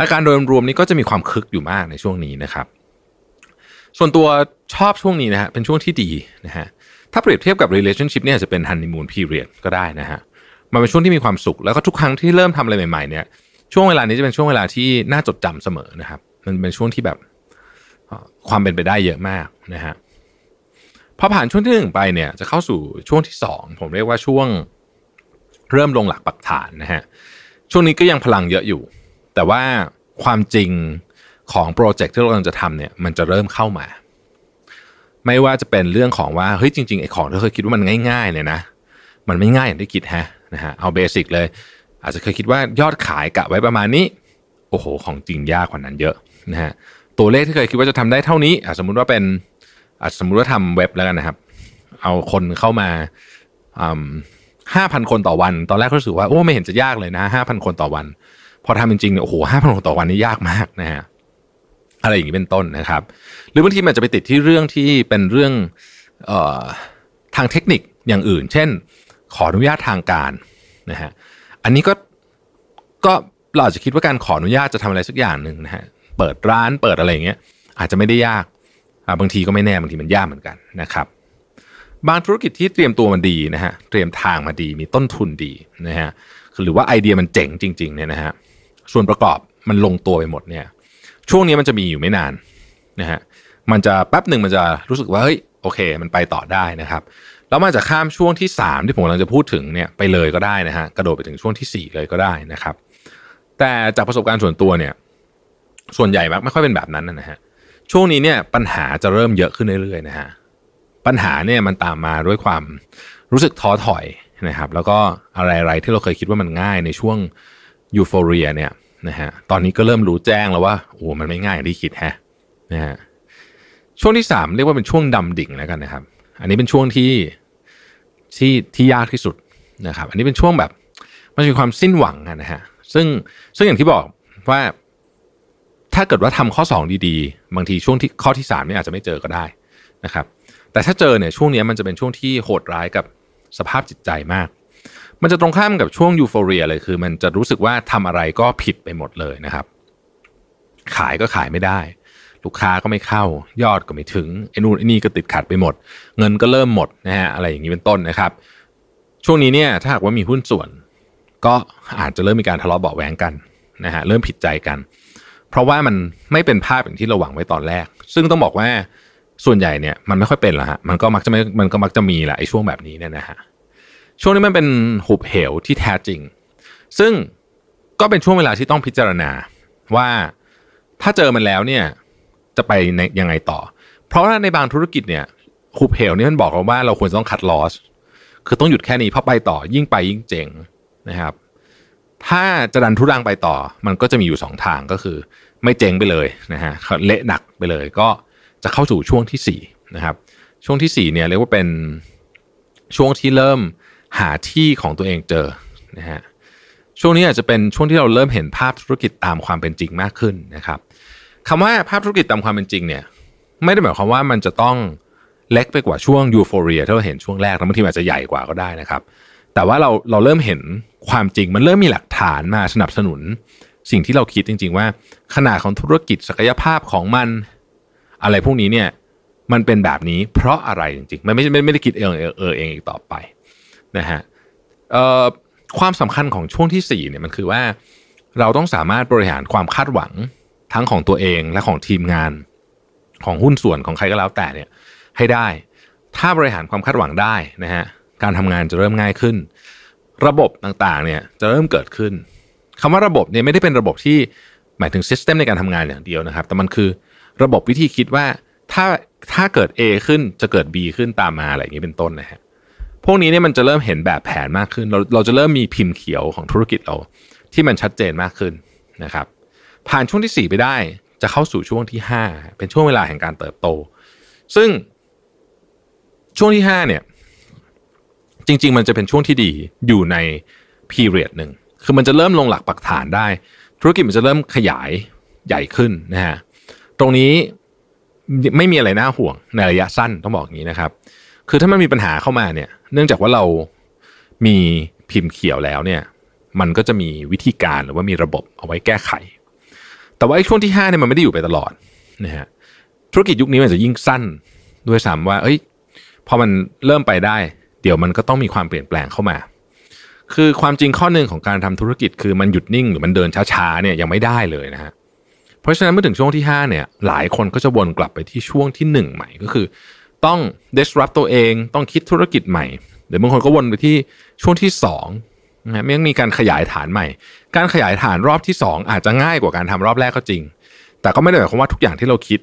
อาการโดยรวมนี้ก็จะมีความคึกอยู่มากในช่วงนี้นะครับ ส่วนตัวชอบช่วงนี้นะฮะเป็นช่วงที่ดีนะฮะถ้าเปรียบเทียบกับ relationship เนี่ยจะเป็น honeymoon period ก็ได้นะฮะมันเป็นช่วงที่มีความสุข แล้วก็ทุกครั้งที่เริ่มทำอะไรใหม่ๆเนี่ยช่วงเวลานี้จะเป็นช่วงเวลาที่น่าจดจำเสมอนะครับ มันเป็นช่วงที่แบบความเป็นไปได้เยอะมากนะฮะพอผ่านช่วงที่หนึ่งไปเนี่ยจะเข้าสู่ช่วงที่สองผมเรียกว่าช่วงเริ่มลงหลักปักฐานนะฮะช่วงนี้ก็ยังพลังเยอะอยู่ แต่ว่าความจริงของโปรเจกต์ที่เรากำลังจะทำเนี่ยมันจะเริ่มเข้ามา ไม่ว่าจะเป็นเรื่องของว่าเฮ้ยจริงๆไอ้ของที่เคยคิดว่ามันง่ายๆเนี่ยนะมันไม่ง่ายอย่างที่คิดฮะนะฮะเอา basic เลย อาจจะเคยคิดว่ายอดขายกะไว้ประมาณนี้ โอ้โห ของจริงยากกว่านั้นเยอะนะฮะตัวเลขที่เคยคิดว่าจะทำได้เท่านี้สมมุติว่าเป็นสมมุติว่าทำเว็บแล้วกันนะครับ เอาคนเข้ามาห้าพันคนต่อวัน ตอนแรกรู้สึกว่าโอ้ไม่เห็นจะยากเลยนะห้าพันคนต่อวัน พอทำจริงๆเนี่ยโอ้โหห้าพันคนต่อวันนี่ยากมากนะฮะอะไรอย่างนี้เป็นต้นนะครับ หรือบางทีมันจะไปติดที่เรื่องที่เป็นเรื่องออทางเทคนิคอย่างอื่น เช่น ขออนุญาตทางการนะฮะอันนี้ก็ก็เราอาจจะคิดว่าการขออนุญาตจะทำอะไรสักอย่างหนึ่งนะฮะเปิดร้านเปิดอะไรอย่างเงี้ยอาจจะไม่ได้ยากบางทีก็ไม่แน่บางทีมันยากเหมือนกันนะครับ บางธุรกิจที่เตรียมตัวมันดีนะฮะเตรียมทางมาดีมีต้นทุนดีนะฮะหรือว่าไอเดียมันเจ๋งจริงๆเนี่ยนะฮะ ส่วนประกอบมันลงตัวไปหมดเนี่ย ช่วงนี้มันจะมีอยู่ไม่นานนะฮะมันจะแป๊บหนึ่งมันจะรู้สึกว่าเฮ้ยโอเค มันไปต่อได้นะครับแล้วมันจะข้ามช่วงที่ 3 ที่ผมกำลังจะพูดถึงเนี่ยไปเลยก็ได้นะฮะกระโดดไปถึงช่วงที่ 4 เลยก็ได้นะครับ แต่จากประสบการณ์ส่วนตัวเนี่ย ส่วนใหญ่มักไม่ค่อยเป็นแบบนั้นนะฮะช่วงนี้เนี่ยปัญหาจะเริ่มเยอะขึ้นเรื่อยๆนะฮะปัญหาเนี่ยมันตามมาด้วยความรู้สึกท้อถอยนะครับ แล้วก็อะไรๆที่เราเคยคิดว่ามันง่ายในช่วง ยูโฟเรียเนี่ยนะฮะตอนนี้ก็เริ่มรู้แจ้งแล้วว่าโอ้มันไม่ง่ายอย่างที่คิดฮะนะฮะช่วงที่สามเรียกว่าเป็นช่วงดำดิ่งแล้วกันนะครับ อันนี้เป็นช่วงที่ที่ที่ยากที่สุดนะครับ อันนี้เป็นช่วงแบบมันมีความสิ้นหวังนะฮะซึ่งซึ่งอย่างที่บอกว่าถ้าเกิดว่าทำข้อ 2 ดีๆ บางทีช่วงที่ข้อที่3เนี่ยอาจจะไม่เจอก็ได้นะครับ แต่ถ้าเจอเนี่ยช่วงนี้มันจะเป็นช่วงที่โหดร้ายกับสภาพจิตใจมาก มันจะตรงข้ามกับช่วงยูโฟเรียเลยคือ มันจะรู้สึกว่าทำอะไรก็ผิดไปหมดเลยนะครับ ขายก็ขายไม่ได้ ลูกค้าก็ไม่เข้า ยอดก็ไม่ถึงไอ้นู่นไอ้นี่ก็ติดขัดไปหมด เงินก็เริ่มหมดนะฮะอะไรอย่างนี้เป็นต้นนะครับ ช่วงนี้เนี่ยถ้าหากว่ามีหุ้นส่วน ก็อาจจะเริ่มมีการทะเลาะเบาแหวงกันนะฮะเริ่มผิดใจกัน เพราะว่ามันไม่เป็นภาพอย่างที่เราหวังไว้ตอนแรก ซึ่งต้องบอกว่าส่วนใหญ่เนี่ยมันไม่ค่อยเป็นหรอกฮะมันก็มักจะไม่มันก็มักจะมีแหละไอ้ช่วงแบบนี้เนี่ยนะฮะ ช่วงนี้มันเป็นหุบเหวที่แท้จริง ซึ่งก็เป็นช่วงเวลาที่ต้องพิจารณาว่าถ้าเจอมันแล้วเนี่ยจะไปในยังไงต่อ เพราะว่าในบางธุรกิจเนี่ยหุบเหวนี่มันบอกเราว่าเราควรต้องคัดลอสคือต้องหยุดแค่นี้เพราะไปต่อยิ่งไปยิ่งเจ๋งนะครับ ถ้าจะดันทุรังไปต่อ มันก็จะมีอยู่สองทางก็คือ ไม่เจ๊งไปเลยนะฮะเละหนักไปเลย ก็จะเข้าสู่ช่วงที่สี่นะครับช่วงที่สี่เนี่ยเรียกว่าเป็นช่วงที่เริ่ม หาที่ของตัวเองเจอนะฮะช่วงนี้อาจจะเป็นช่วงที่เราเริ่มเห็นภาพธุรกิจตามความเป็นจริงมากขึ้นนะครับคำว่าภาพธุรกิจตามความเป็นจริงเนี่ยไม่ได้หมายความว่ามันจะต้องเล็กไปกว่าช่วงยูโฟเรียที่เราเห็นช่วงแรกแล้วบางทีอาจจะใหญ่กว่าก็ได้นะครับ แต่ว่าเราเราเริ่มเห็นความจริงมันเริ่มมีหลักฐานมาสนับสนุน สิ่งที่เราคิดจริง ๆ ว่า ขนาดของธุรกิจศักยภาพของมันอะไรพวกนี้เนี่ยมันเป็นแบบนี้เพราะอะไรจริงๆ มันไม่ไม่ไม่ได้คิดเองเออเออเองอีกต่อไป นะฮะความสำคัญของช่วงที่4เนี่ยมันคือว่าเราต้องสามารถบริหารความคาดหวังทั้งของตัวเองและของทีมงาน ของหุ้นส่วนของใครก็แล้วแต่เนี่ยให้ได้ ถ้าบริหารความคาดหวังได้นะฮะการทำงานจะเริ่มง่ายขึ้น ระบบต่างๆเนี่ยจะเริ่มเกิดขึ้นคำว่าระบบเนี่ยไม่ได้เป็นระบบที่หมายถึงซิสเต็มในการทำงานอย่างเดียวนะครับ แต่มันคือระบบวิธีคิดว่าถ้าถ้าเกิด A ขึ้นจะเกิด B ขึ้นตามมาอะไรอย่างนี้เป็นต้นนะฮะ พวกนี้เนี่ยมันจะเริ่มเห็นแบบแผนมากขึ้น เราเราจะเริ่มมีพิมพ์เขียวของธุรกิจเรา ที่มันชัดเจนมากขึ้นนะครับ ผ่านช่วงที่ 4 ไปได้ จะเข้าสู่ช่วงที่ 5 เป็นช่วงเวลาแห่งการเติบโต ซึ่งช่วงที่ 5 เนี่ย จริง ๆ มันจะเป็นช่วงที่ดีอยู่ในพีเรียดหนึ่งคือมันจะเริ่มลงหลักปักฐานได้ ธุรกิจมันจะเริ่มขยายใหญ่ขึ้นนะฮะตรงนี้ไม่มีอะไรน่าห่วงในระยะสั้นต้องบอกอย่างนี้นะครับ คือถ้ามันมีปัญหาเข้ามาเนี่ย เนื่องจากว่าเรามีพิมพ์เขียวแล้วเนี่ย มันก็จะมีวิธีการหรือว่ามีระบบเอาไว้แก้ไข แต่ว่าไอ้ช่วงที่5เนี่ยมันไม่ได้อยู่ไปตลอดนะฮะธุรกิจยุคนี้มันจะยิ่งสั้นด้วยซ้ำว่า เอ้ยพอมันเริ่มไปได้ เดี๋ยวมันก็ต้องมีความเปลี่ยนแปลงเข้ามา คือความจริงข้อหนึ่งของการทำธุรกิจคือมันหยุดนิ่งหรือมันเดินช้าๆเนี่ยยังไม่ได้เลยนะฮะเพราะฉะนั้นเมื่อถึงช่วงที่5เนี่ยหลายคนก็จะวนกลับไปที่ช่วงที่ 1 ใหม่ก็คือ ต้อง disrupt ตัวเองต้องคิดธุรกิจใหม่หรือบางคนก็วนไปที่ช่วงที่2นะไม่มีการขยายฐานใหม่ การขยายฐานรอบที่ 2 อาจจะง่ายกว่าการทำรอบแรกก็จริง แต่ก็ไม่ได้หมายความว่าทุกอย่างที่เราคิด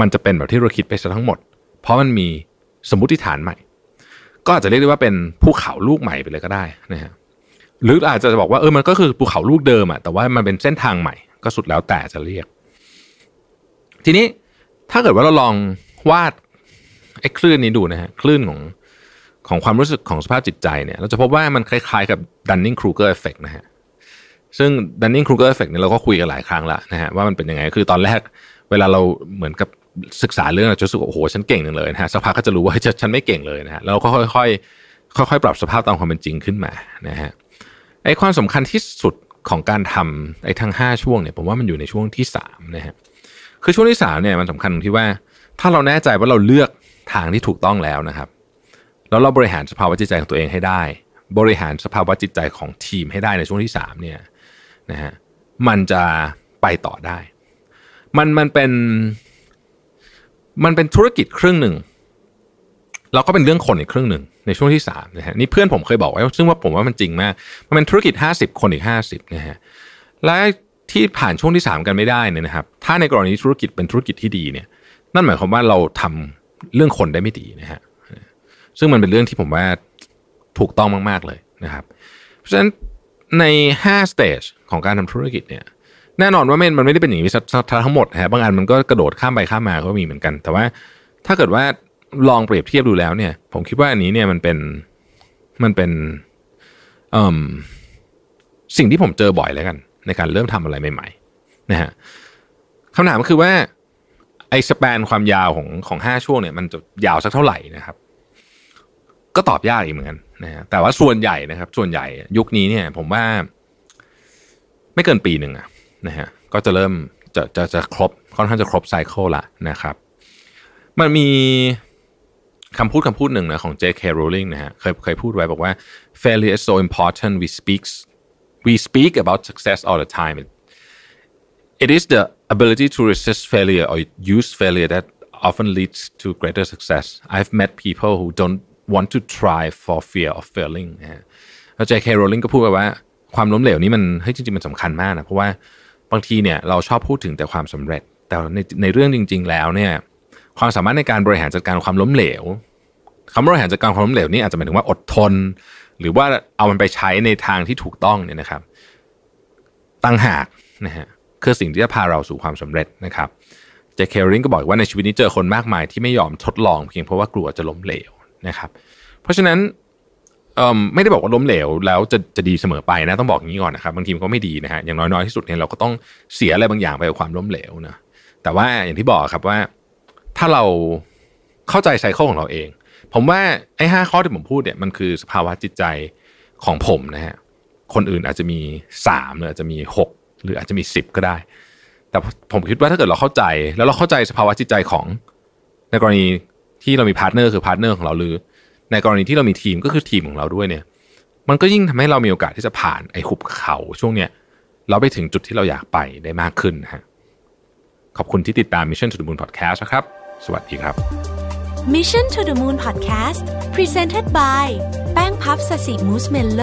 มันจะเป็นแบบที่เราคิดไปซะทั้งหมด เพราะมันมีสมมติฐานใหม่ ก็อาจจะเรียกได้ว่าเป็นภูเขาลูกใหม่ไปเลยก็ได้นะฮะหรืออาจจะบอกว่าเออมันก็คือภูเขาลูกเดิมอะแต่ว่ามันเป็นเส้นทางใหม่ก็สุดแล้วแต่จะเรียก ทีนี้ถ้าเกิดว่าเราลองวาด ไอ้คลื่นนี้ดูนะฮะคลื่นของของความรู้สึกของสภาพจิตใจเนี่ย เราจะพบว่ามันคล้ายๆกับ Dunning-Kruger effect นะฮะซึ่ง Dunning-Kruger effect เนี่ยเราก็คุยกันหลายครั้งละนะฮะว่ามันเป็นยังไงคือตอนแรกเวลาเราเหมือนกับศึกษาเรื่องเราจะรู้สึกโอ้โหฉันเก่งจังเลยนะฮะสักพักก็จะรู้ว่าฉันไม่เก่งเลยนะฮะแล้วก็ค่อยๆค่อยๆ ปรับสภาพตามความเป็นจริงขึ้นมานะฮะไอ้ความสำคัญที่สุดของการทำไอ้ทั้ง 5 ช่วงเนี่ยผมว่ามันอยู่ในช่วงที่3นะฮะคือช่วงที่3เนี่ยมันสำคัญตรงที่ว่า ถ้าเราแน่ใจว่าเราเลือก ทางที่ถูกต้องแล้วนะครับ แล้วเราบริหารสภาวะจิตใจของตัวเองให้ได้ บริหารสภาวะจิตใจของทีมให้ได้ในช่วงที่3เนี่ยนะฮะมันจะไปต่อได้ มันมันเป็นมันเป็นธุรกิจครึ่งหนึ่งแล้วก็เป็นเรื่องคนอีกครึ่งหนึ่งในช่วงที่สามนะฮะนี่เพื่อนผมเคยบอกไว้ซึ่งว่าผมว่ามันจริงมากมันเป็นธุรกิจห้าสิบคนอีกห้าสิบนะฮะและที่ผ่านช่วงที่สามกันไม่ได้เนี่ยนะครับ ถ้าในกรณีธุรกิจเป็นธุรกิจที่ดีเนี่ย นั่นหมายความว่าเราทำ เรื่องคนได้ไม่ดีนะฮะซึ่งมันเป็นเรื่องที่ผมว่าถูกต้องมาก ๆเลยนะครับ เพราะฉะนั้นใน5 stage ของการทำธุรกิจเนี่ยแน่นอนว่ามันไม่ได้เป็นอย่างนี้ทั้งหมดฮะบางอันมันก็กระโดดข้ามไปข้ามมาก็มีเหมือนกัน แต่ว่าถ้าเกิดว่าลองเปรียบเทียบดูแล้วเนี่ย ผมคิดว่าอันนี้เนี่ยมันเป็นมันเป็นสิ่งที่ผมเจอบ่อยแล้วกัน ในการเริ่มทำอะไรใหม่ๆนะฮะคำถามก็คือว่า ไอ้สเปนความยาวของของห้าช่วงเนี่ยมันจะยาวสักเท่าไหร่นะครับ ก็ตอบยากอีกเหมือนกันนะฮะแต่ว่าส่วนใหญ่นะครับ ส่วนใหญ่ยุคนี้เนี่ย ผมว่า ไม่เกินปีหนึ่งอะนะฮะก็จะเริ่มจะจะจะครบค่อนข้างจะครบไซเคิลละนะครับ มันมีคำพูดคำพูดหนึ่งนะของ J.K. Rowling นะฮะเคยเคยพูดไว้บอกว่า failure is so important we speaks we speak about success all the time it is the ability to resist failure or use failure that often leads to greater success I've met people who don't want to try for fear of failing นะฮะแล้ว J.K. Rowling ก็พูดไปว่า ความล้มเหลวนี้มันเฮ้ยจริงๆมันสำคัญมากนะเพราะว่าบางทีเนี่ยเราชอบพูดถึงแต่ความสำเร็จ แต่ในในเรื่องจริง ๆ แล้วเนี่ยความสามารถในการบริหารจัดการความล้มเหลวคำบริหารจัดการความล้มเหลวนี่อาจจะหมายถึงว่าอดทน หรือว่าเอามันไปใช้ในทางที่ถูกต้องเนี่ยนะครับตั้งหากนะฮะ คือสิ่งที่จะพาเราสู่ความสำเร็จนะครับเจคเคอริงก็บอกว่าในชีวิตนี้เจอคนมากมายที่ไม่ยอมทดลองเพียงเพราะว่ากลัวจะล้มเหลวนะครับ เพราะฉะนั้นไม่ได้บอกว่าล้มเหลวแล้วจะจะดีเสมอไปนะต้องบอกอย่างนี้ก่อนนะครับบางทีมันก็ไม่ดีนะฮะอย่างน้อยๆที่สุดเนี่ยเราก็ต้องเสียอะไรบางอย่างไปกับความล้มเหลวนะแต่ว่าอย่างที่บอกครับว่าถ้าเราเข้าใจ cycle ของเราเอง ผมว่าไอ้ห้าข้อที่ผมพูดเนี่ยมันคือสภาวะจิตใจของผมนะฮะคนอื่นอาจจะมีสามหรืออาจจะมีหก หรืออาจจะมีสิบก็ได้ แต่ผมคิดว่าถ้าเกิดเราเข้าใจ แล้วเราเข้าใจสภาวะจิตใจของ ในกรณีที่เรามี partner คือ partner ของเราหรือ ในกรณีที่เรามีทีมก็คือทีมของเราด้วยเนี่ย มันก็ยิ่งทำให้เรามีโอกาสที่จะผ่านไอ้หุบเขาช่วงเนี้ยเราไปถึงจุดที่เราอยากไปได้มากขึ้นนะฮะขอบคุณที่ติดตาม Mission to the Moon Podcast นะครับ สวัสดีครับ Mission to the Moon Podcast Presented by แป้งพับสสิมูสเมลโล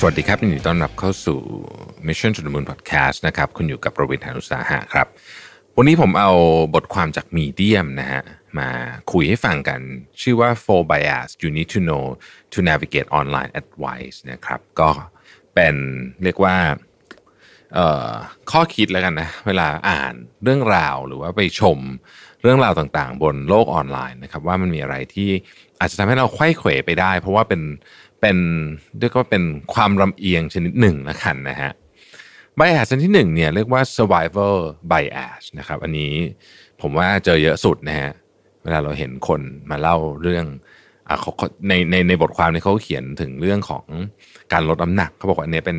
สวัสดีครับยินดีต้อนรับเข้าสู่ Mission to the Moon Podcast นะครับคุณอยู่กับประวิทยานุสาหะครับ วันนี้ผมเอาบทความจากมีเดียมนะฮะมาคุยให้ฟังกัน ชื่อว่า four bias you need to know to navigate online advice นะครับ ก็เป็นเรียกว่าข้อคิดแล้วกันนะเวลาอ่านเรื่องราวหรือว่าไปชมเรื่องราวต่างๆ บนโลกออนไลน์นะครับ ว่ามันมีอะไรที่อาจจะทำให้เราไข้เขวไปได้ เพราะว่าเป็น เป็นเรียกว่าเป็นความลำเอียงชนิดหนึ่งละกันนะฮะ bias ชนิดที่หนึ่งเนี่ยเรียกว่า survival bias นะครับอันนี้ผมว่าเจอเยอะสุดนะฮะเวลาเราเห็นคนมาเล่าเรื่องอในในในบทความนี้เขาเขียนถึงเรื่องของการลดน้ำหนักเขาบอกว่าอันนี้เป็น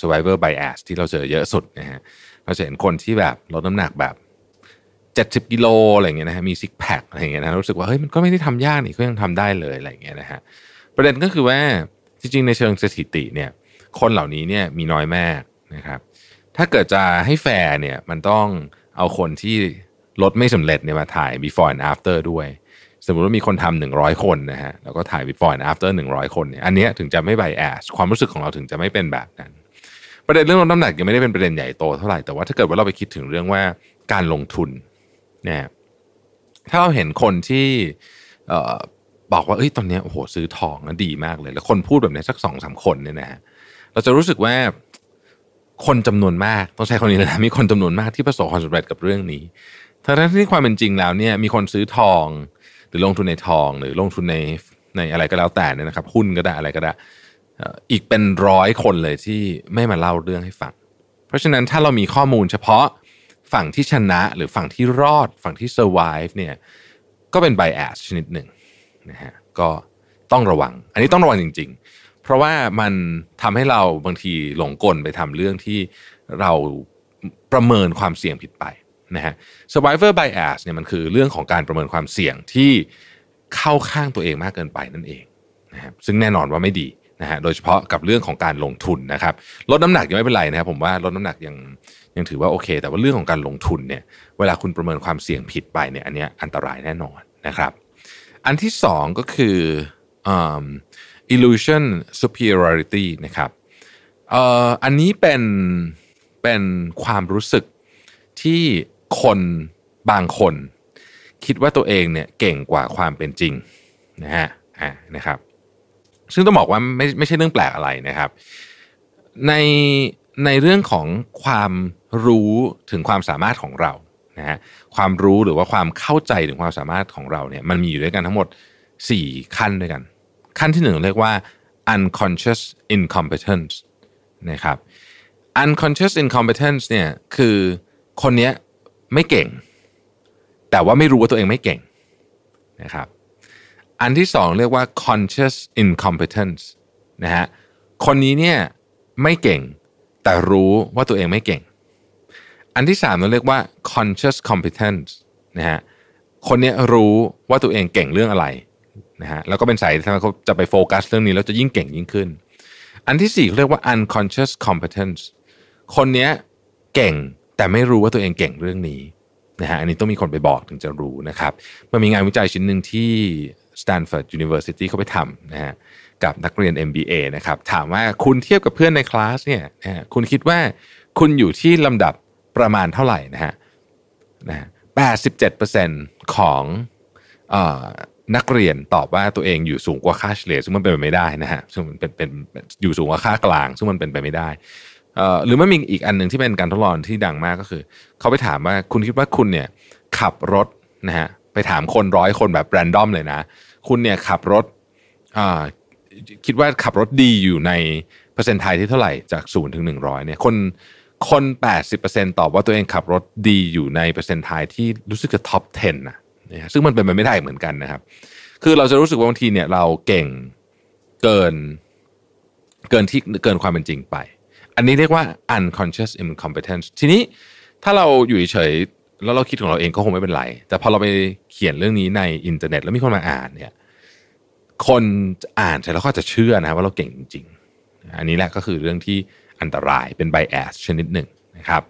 survivor bias ที่เราเจอเยอะสุดนะฮะเราจะเห็นคนที่แบบลดน้ำหนักแบบเจ็ดสิบกิโลอะไรเงี้ยนะฮะมีซิกแพคอะไรเงี้ยนะรู้สึกว่าเฮ้ยมันก็ไม่ได้ทำยากนี่ก็ยังทำได้เลยอะไรเงี้ยนะฮะ ประเด็นก็คือว่าจริงๆ ในเชิงสถิติเนี่ย คนเหล่านี้เนี่ยมีน้อยมากนะครับ ถ้าเกิดจะให้แฟร์เนี่ยมันต้องเอาคนที่ลดไม่สำเร็จเนี่ยมาถ่าย before and after ด้วย สมมติว่ามีคนทำหนึ่งร้อยคนนะฮะแล้วก็ถ่าย before and after หนึ่งร้อยคนเนี่ยอันนี้ถึงจะไม่ bias ความรู้สึกของเราถึงจะไม่เป็นแบบนั้น ประเด็นเรื่องลดน้ำหนักยังไม่ได้เป็นประเด็นใหญ่โตเท่าไหร่แต่ว่าถ้าเกิดว่าเราไปคิดถึงเรื่องว่าการลงทุนเนี่ยถ้าเราเห็นคนที่ บอกว่าเอ้ยตอนนี้โอ้โหซื้อทองนะดีมากเลย แล้วคนพูดแบบนี้สักสองสามคนเนี่ยนะฮะเราจะรู้สึกว่าคนจำนวนมากต้องใช้คำนี้เลยนะมีคนจำนวนมากที่ประสบความสำเร็จกับเรื่องนี้ทั้งที่ความเป็นจริงแล้วเนี่ยมีคนซื้อทอง หรือลงทุนในทอง หรือลงทุนในในอะไรก็แล้วแต่เนี่ยนะครับหุ้นก็ได้อะไรก็ได้อีกเป็นร้อยคนเลยที่ไม่มาเล่าเรื่องให้ฟัง เพราะฉะนั้นถ้าเรามีข้อมูลเฉพาะฝั่งที่ชนะหรือฝั่งที่รอดฝั่งที่ survive เนี่ยก็เป็น bias ชนิดหนึ่ง นะฮะก็ต้องระวัง อันนี้ต้องระวังจริง ๆ เพราะว่ามันทำให้เราบางทีหลงกลไปทำเรื่องที่เราประเมินความเสี่ยงผิดไปนะฮะ survivor bias เนี่ยมันคือเรื่องของการประเมินความเสี่ยงที่เข้าข้างตัวเองมากเกินไปนั่นเองนะครับซึ่งแน่นอนว่าไม่ดีนะฮะโดยเฉพาะกับเรื่องของการลงทุนนะครับลดน้ำหนักยังไม่เป็นไรนะครับผมว่าลดน้ำหนักยังยังถือว่าโอเค แต่ว่าเรื่องของการลงทุนเนี่ยเวลาคุณประเมินความเสี่ยงผิดไปเนี่ยอันนี้อันตรายแน่นอนนะครับ อันที่สองก็คือ um, illusion superiority นะครับเอ่ออันนี้เป็นเป็นความรู้สึกที่คนบางคน คิดว่าตัวเองเนี่ยเก่งกว่าความเป็นจริงนะฮะอ่านะครับ ซึ่งต้องบอกว่าไม่ไม่ใช่เรื่องแปลกอะไรนะครับ ในในเรื่องของความรู้ถึงความสามารถของเรา นะฮะความรู้หรือว่าความเข้าใจถึงความสามารถของเราเนี่ยมันมีอยู่ด้วยกันทั้งหมด 4 ขั้นด้วยกัน ขั้นที่หนึ่งเรียกว่า unconscious incompetence นะครับ unconscious incompetence เนี่ยคือคนนี้ไม่เก่ง แต่ว่าไม่รู้ว่าตัวเองไม่เก่งนะครับอันที่สองเรียกว่า conscious incompetence นะฮะคนนี้เนี่ยไม่เก่งแต่รู้ว่าตัวเองไม่เก่ง อันที่สามเราเรียกว่า conscious competence นะฮะคนเนี้ยรู้ว่าตัวเองเก่งเรื่องอะไรนะฮะแล้วก็เป็นสายที่เขาจะไปโฟกัสเรื่องนี้แล้วจะยิ่งเก่งยิ่งขึ้น อันที่สี่เขาเรียกว่า unconscious competence คนเนี้ยเก่งแต่ไม่รู้ว่าตัวเองเก่งเรื่องนี้นะฮะอันนี้ต้องมีคนไปบอกถึงจะรู้นะครับ มันมีงานวิจัยชิ้นหนึ่งที่ Stanford University เขาไปทำนะฮะกับนักเรียน MBA นะครับถามว่าคุณเทียบกับเพื่อนในคลาสเนี่ยนะคุณคิดว่าคุณอยู่ที่ลำดับ ประมาณเท่าไหร่นะฮะนะ87%ของเอ่อนักเรียนตอบว่าตัวเองอยู่สูงกว่าค่าเฉลี่ยซึ่งมันเป็นไปไม่ได้นะฮะซึ่งมันเป็นเป็นอยู่สูงกว่าค่ากลาง ซึ่งมันเป็นไปไม่ได้หรือไม่มีอีกอันหนึ่งที่เป็นการทดลองที่ดังมากก็คือ เขาไปถามว่าคุณคิดว่าคุณเนี่ยขับรถนะฮะไปถามคนร้อยคนแบบแรนดอมเลยนะ คุณเนี่ยขับรถคิดว่าขับรถดีอยู่ในเปอร์เซ็นต์ไทยที่เท่าไหร่จากศูนย์ถึงหนึ่งร้อยเนี่ยคน คน 80%ตอบว่าตัวเองขับรถดีอยู่ในเปอร์เซ็นต์ไทยที่รู้สึกจะ top 10นะนะซึ่งมันเป็นไปไม่ได้เหมือนกันนะครับ คือเราจะรู้สึกว่าบางทีเนี่ยเราเก่งเกินเกินที่เกินความเป็นจริงไป อันนี้เรียกว่า unconscious incompetence ทีนี้ถ้าเราอยู่เฉยแล้วเราคิดของเราเองก็คงไม่เป็นไร แต่พอเราไปเขียนเรื่องนี้ในอินเทอร์เน็ตแล้วมีคนมาอ่านเนี่ย คนอ่านเสร็จแล้วก็จะเชื่อนะว่าเราเก่งจริง อันนี้แหละก็คือเรื่องที่ อันตรายเป็น bias ชนิดหนึ่งนะครับ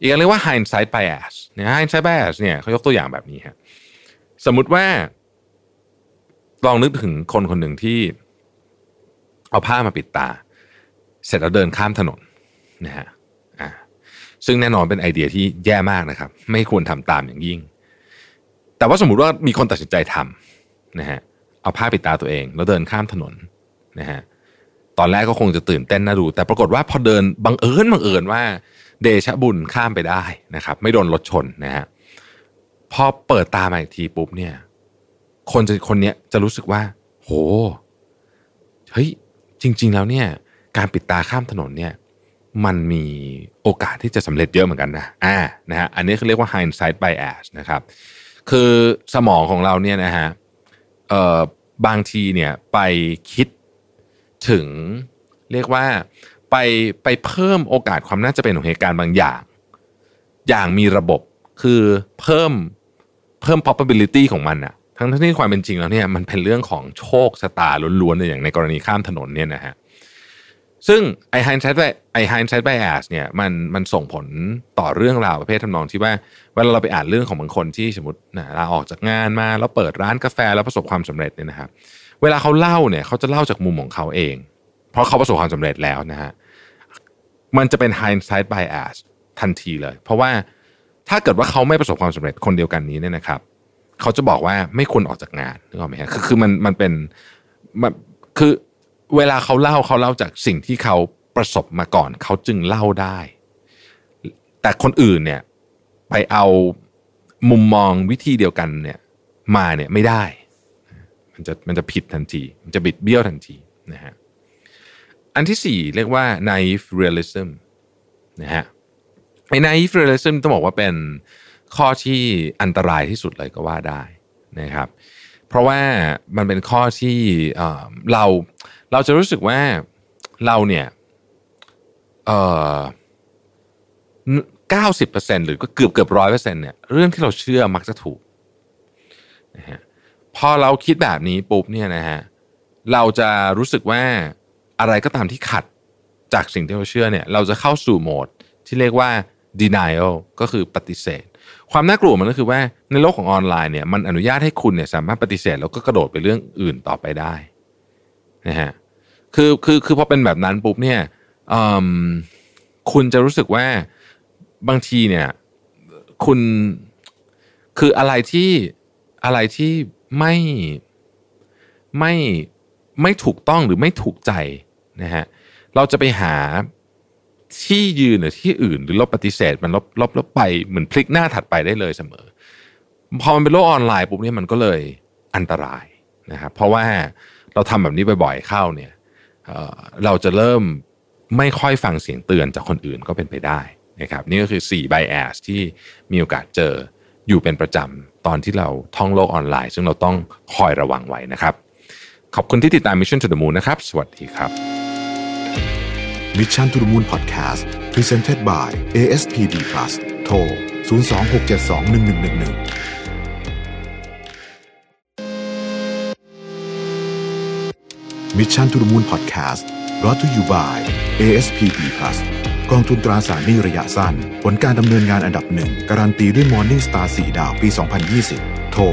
อีกอย่างเรียกว่า hindsight bias เนี่ย hindsight bias เนี่ยเขายกตัวอย่างแบบนี้ครับสมมุติว่า ลองนึกถึงคนคนหนึ่งที่ เอาผ้ามาปิดตา เสร็จแล้วเดินข้ามถนนนะฮะอ่าซึ่งแน่นอนเป็นไอเดียที่แย่มากนะครับ ไม่ควรทำตามอย่างยิ่ง แต่ว่าสมมติว่ามีคนตัดสินใจทำนะฮะเอาผ้าปิดตาตัวเอง แล้วเดินข้ามถนนนะฮะ ตอนแรกก็คงจะตื่นเต้นน่าดู แต่ปรากฏว่าพอเดินบังเอิญบังเอิญว่า เดชะบุญข้ามไปได้นะครับ ไม่โดนรถชนนะฮะพอเปิดตามาอีกทีปุ๊บเนี่ย คนจะคนเนี้ยจะรู้สึกว่า โหเฮ้ยจริง ๆ แล้วเนี่ย การปิดตาข้ามถนนเนี่ย มันมีโอกาสที่จะสำเร็จเยอะเหมือนกันนะอ่านะฮะอันนี้เขาเรียกว่า hindsight bias นะครับ คือสมองของเราเนี่ยนะฮะเอ่อบางทีเนี่ยไปคิด ถึงเรียกว่าไปไปเพิ่มโอกาสความน่าจะเป็นของเหตุการณ์บางอย่าง อย่างมีระบบคือเพิ่มเพิ่ม probability ของมันอะทั้งที่ความเป็นจริงแล้วเนี่ยมันเป็นเรื่องของโชคชะตาล้วนๆเลยอย่างในกรณีข้ามถนนเนี่ยนะฮะซึ่งไอ hindsight by ไอ hindsight bias เนี่ยมันมันส่งผลต่อเรื่องราวประเภททำนองที่ว่าเวลาเราไปอ่านเรื่องของบางคนที่สมมตินะลาออกจากงานมาแล้วเปิดร้านกาแฟแล้วประสบความสำเร็จเนี่ยนะครับ เวลาเขาเล่าเนี่ยเขาจะเล่าจากมุมของเขาเอง เพราะเขาประสบความสำเร็จแล้วนะฮะมันจะเป็น hindsight bias ทันทีเลย เพราะว่าถ้าเกิดว่าเขาไม่ประสบความสำเร็จคนเดียวกันนี้เนี่ยนะครับเขาจะบอกว่าไม่ควรออกจากงานนึกออกไหมฮะคือคือมันมันเป็นมันคือเวลาเขาเล่าเขาเล่าจากสิ่งที่เขาประสบมาก่อน เขาจึงเล่าได้ แต่คนอื่นเนี่ยไปเอามุมมองวิธีเดียวกันเนี่ยมาเนี่ยไม่ได้ มันจะมันจะผิดทันที มันจะบิดเบี้ยวทันทีนะฮะอันที่สี่เรียกว่า naive realism นะฮะไอ้ naive realism ต้องบอกว่าเป็นข้อที่อันตรายที่สุดเลยก็ว่าได้นะครับ เพราะว่ามันเป็นข้อที่เราเราจะรู้สึกว่าเราเนี่ยเอ่อเก้าสิบเปอร์เซ็นหรือก็เกือบเกือบร้อยเปอร์เซ็นเนี่ยเรื่องที่เราเชื่อมักจะถูกนะฮะ พอเราคิดแบบนี้ปุ๊บเนี่ยนะฮะเราจะรู้สึกว่าอะไรก็ตามที่ขัดจากสิ่งที่เราเชื่อเนี่ย เราจะเข้าสู่โหมดที่เรียกว่า denial ก็คือปฏิเสธ ความน่ากลัวมันก็คือว่าในโลกของออนไลน์เนี่ยมันอนุญาตให้คุณเนี่ยสามารถปฏิเสธแล้วก็กระโดดไปเรื่องอื่นต่อไปได้นะฮะคือคือคือพอเป็นแบบนั้นปุ๊บเนี่ยคุณจะรู้สึกว่าบางทีเนี่ย คุณคืออะไรที่อะไรที่ ไม่ไม่ไม่ถูกต้องหรือไม่ถูกใจนะฮะเราจะไปหาที่ยืนหรือที่อื่น หรือลบปฏิเสธมันลบลบลบไปเหมือนพลิกหน้าถัดไปได้เลยเสมอ พอมันเป็นโลกออนไลน์ปุ๊บเนี่ยมันก็เลยอันตรายนะครับเพราะว่าเราทำแบบนี้บ่อยๆเข้าเนี่ยเราจะเริ่มไม่ค่อยฟังเสียงเตือนจากคนอื่นก็เป็นไปได้นะครับนี่ก็คือ 4 bias ที่มีโอกาสเจออยู่เป็นประจำตอนที่เราท่องโลกออนไลน์ ซึ่งเราต้องคอยระวังไว้นะครับ ขอบคุณที่ติดตาม Mission to the Moon นะครับ สวัสดีครับ Mission to the Moon Podcast Presented by ASPD Plus โทร026721111 Mission to the Moon Podcast brought to you by ASPD Plus กองทุนตราสารหนี้ระยะสั้น ผลการดำเนินงานอันดับหนึ่งการันตีด้วย Morningstar 4 ดาวปี 2020 โทร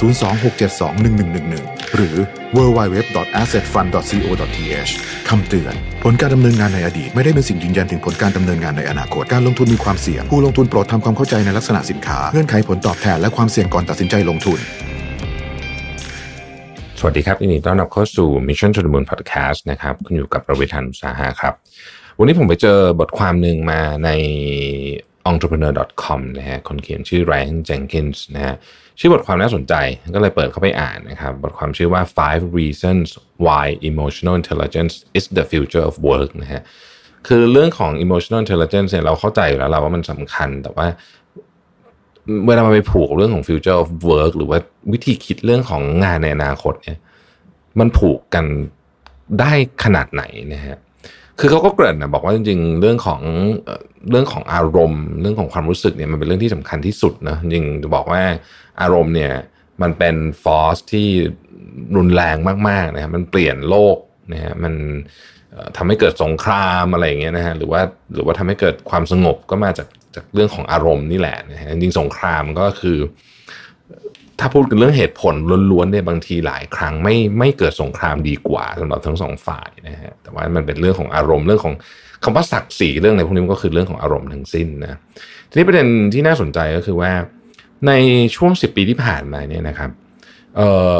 026721111 หรือ www.assetfund.co.th คำเตือน ผลการดำเนินงานในอดีต ไม่ได้เป็นสิ่งยืนยันถึงผลการดำเนินงานในอนาคต การลงทุนมีความเสี่ยง ผู้ลงทุนโปรดทำความเข้าใจในลักษณะสินค้า เงื่อนไขผลตอบแทนและความเสี่ยงก่อนตัดสินใจลงทุน สวัสดีครับยินดีต้อนรับเข้าสู่ Mission to the Moon Podcast นะครับคุณอยู่กับประวิทยานุสาหะครับ วันนี้ผมไปเจอบทความหนึ่งมาใน entrepreneur.com นะฮะคนเขียนชื่อ Ryan Jenkins นะฮะชื่อบทความน่าสนใจก็เลยเปิดเข้าไปอ่านนะครับ บทความชื่อว่า five reasons why emotional intelligence is the future of work นะฮะคือเรื่องของ emotional intelligence เนี่ยเราเข้าใจอยู่แล้วเราว่ามันสำคัญแต่ว่าเวลามาไปผูกกับเรื่องของ future of work หรือว่าวิธีคิดเรื่องของงานในอนาคตเนี่ยมันผูกกันได้ขนาดไหนนะฮะ คือเขาก็เกริ่นนะบอกว่าจริงๆ เรื่องของเรื่องของอารมณ์ เรื่องของความรู้สึกเนี่ยมันเป็นเรื่องที่สำคัญที่สุดนะจริงจะบอกว่าอารมณ์เนี่ยมันเป็นฟอร์สที่รุนแรงมากๆนะฮะมันเปลี่ยนโลกนะฮะมันเอ่อทำให้เกิดสงครามอะไรอย่างเงี้ยนะฮะหรือว่าหรือว่าทำให้เกิดความสงบก็มาจากจากเรื่องของอารมณ์นี่แหละนะฮะจริงสงครามก็คือ ถ้าพูดกันเรื่องเหตุผลล้วนๆเนี่ยบางทีหลายครั้งไม่ไม่เกิดสงครามดีกว่าสำหรับทั้งสองฝ่ายนะฮะแต่ว่ามันเป็นเรื่องของอารมณ์เรื่องของคำว่าศักดิ์ศรีเรื่องอะไรพวกนี้มันก็คือเรื่องของอารมณ์ทั้งสิ้นนะทีนี้ประเด็นที่น่าสนใจก็คือว่าในช่วง 10 ปีที่ผ่านมาเนี่ยนะครับเอ่อ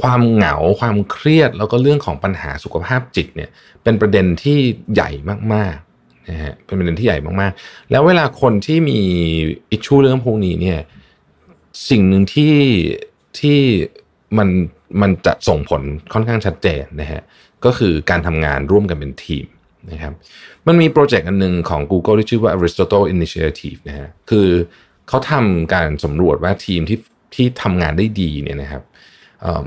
ความเหงาความเครียดแล้วก็เรื่องของปัญหาสุขภาพจิตเนี่ยเป็นประเด็นที่ใหญ่มากๆนะฮะเป็นประเด็นที่ใหญ่มากๆ แล้วเวลาคนที่มีอิชชูเรื่องพวกนี้เนี่ย สิ่งหนึ่งที่ที่มันมันจะส่งผลค่อนข้างชัดเจนนะฮะก็คือการทำงานร่วมกันเป็นทีมนะครับมันมีโปรเจกต์อันหนึ่งของ Google ที่ชื่อว่า Aristotle Initiative นะฮะคือเขาทำการสำรวจว่าทีมที่ที่ทำงานได้ดีเนี่ยนะครับม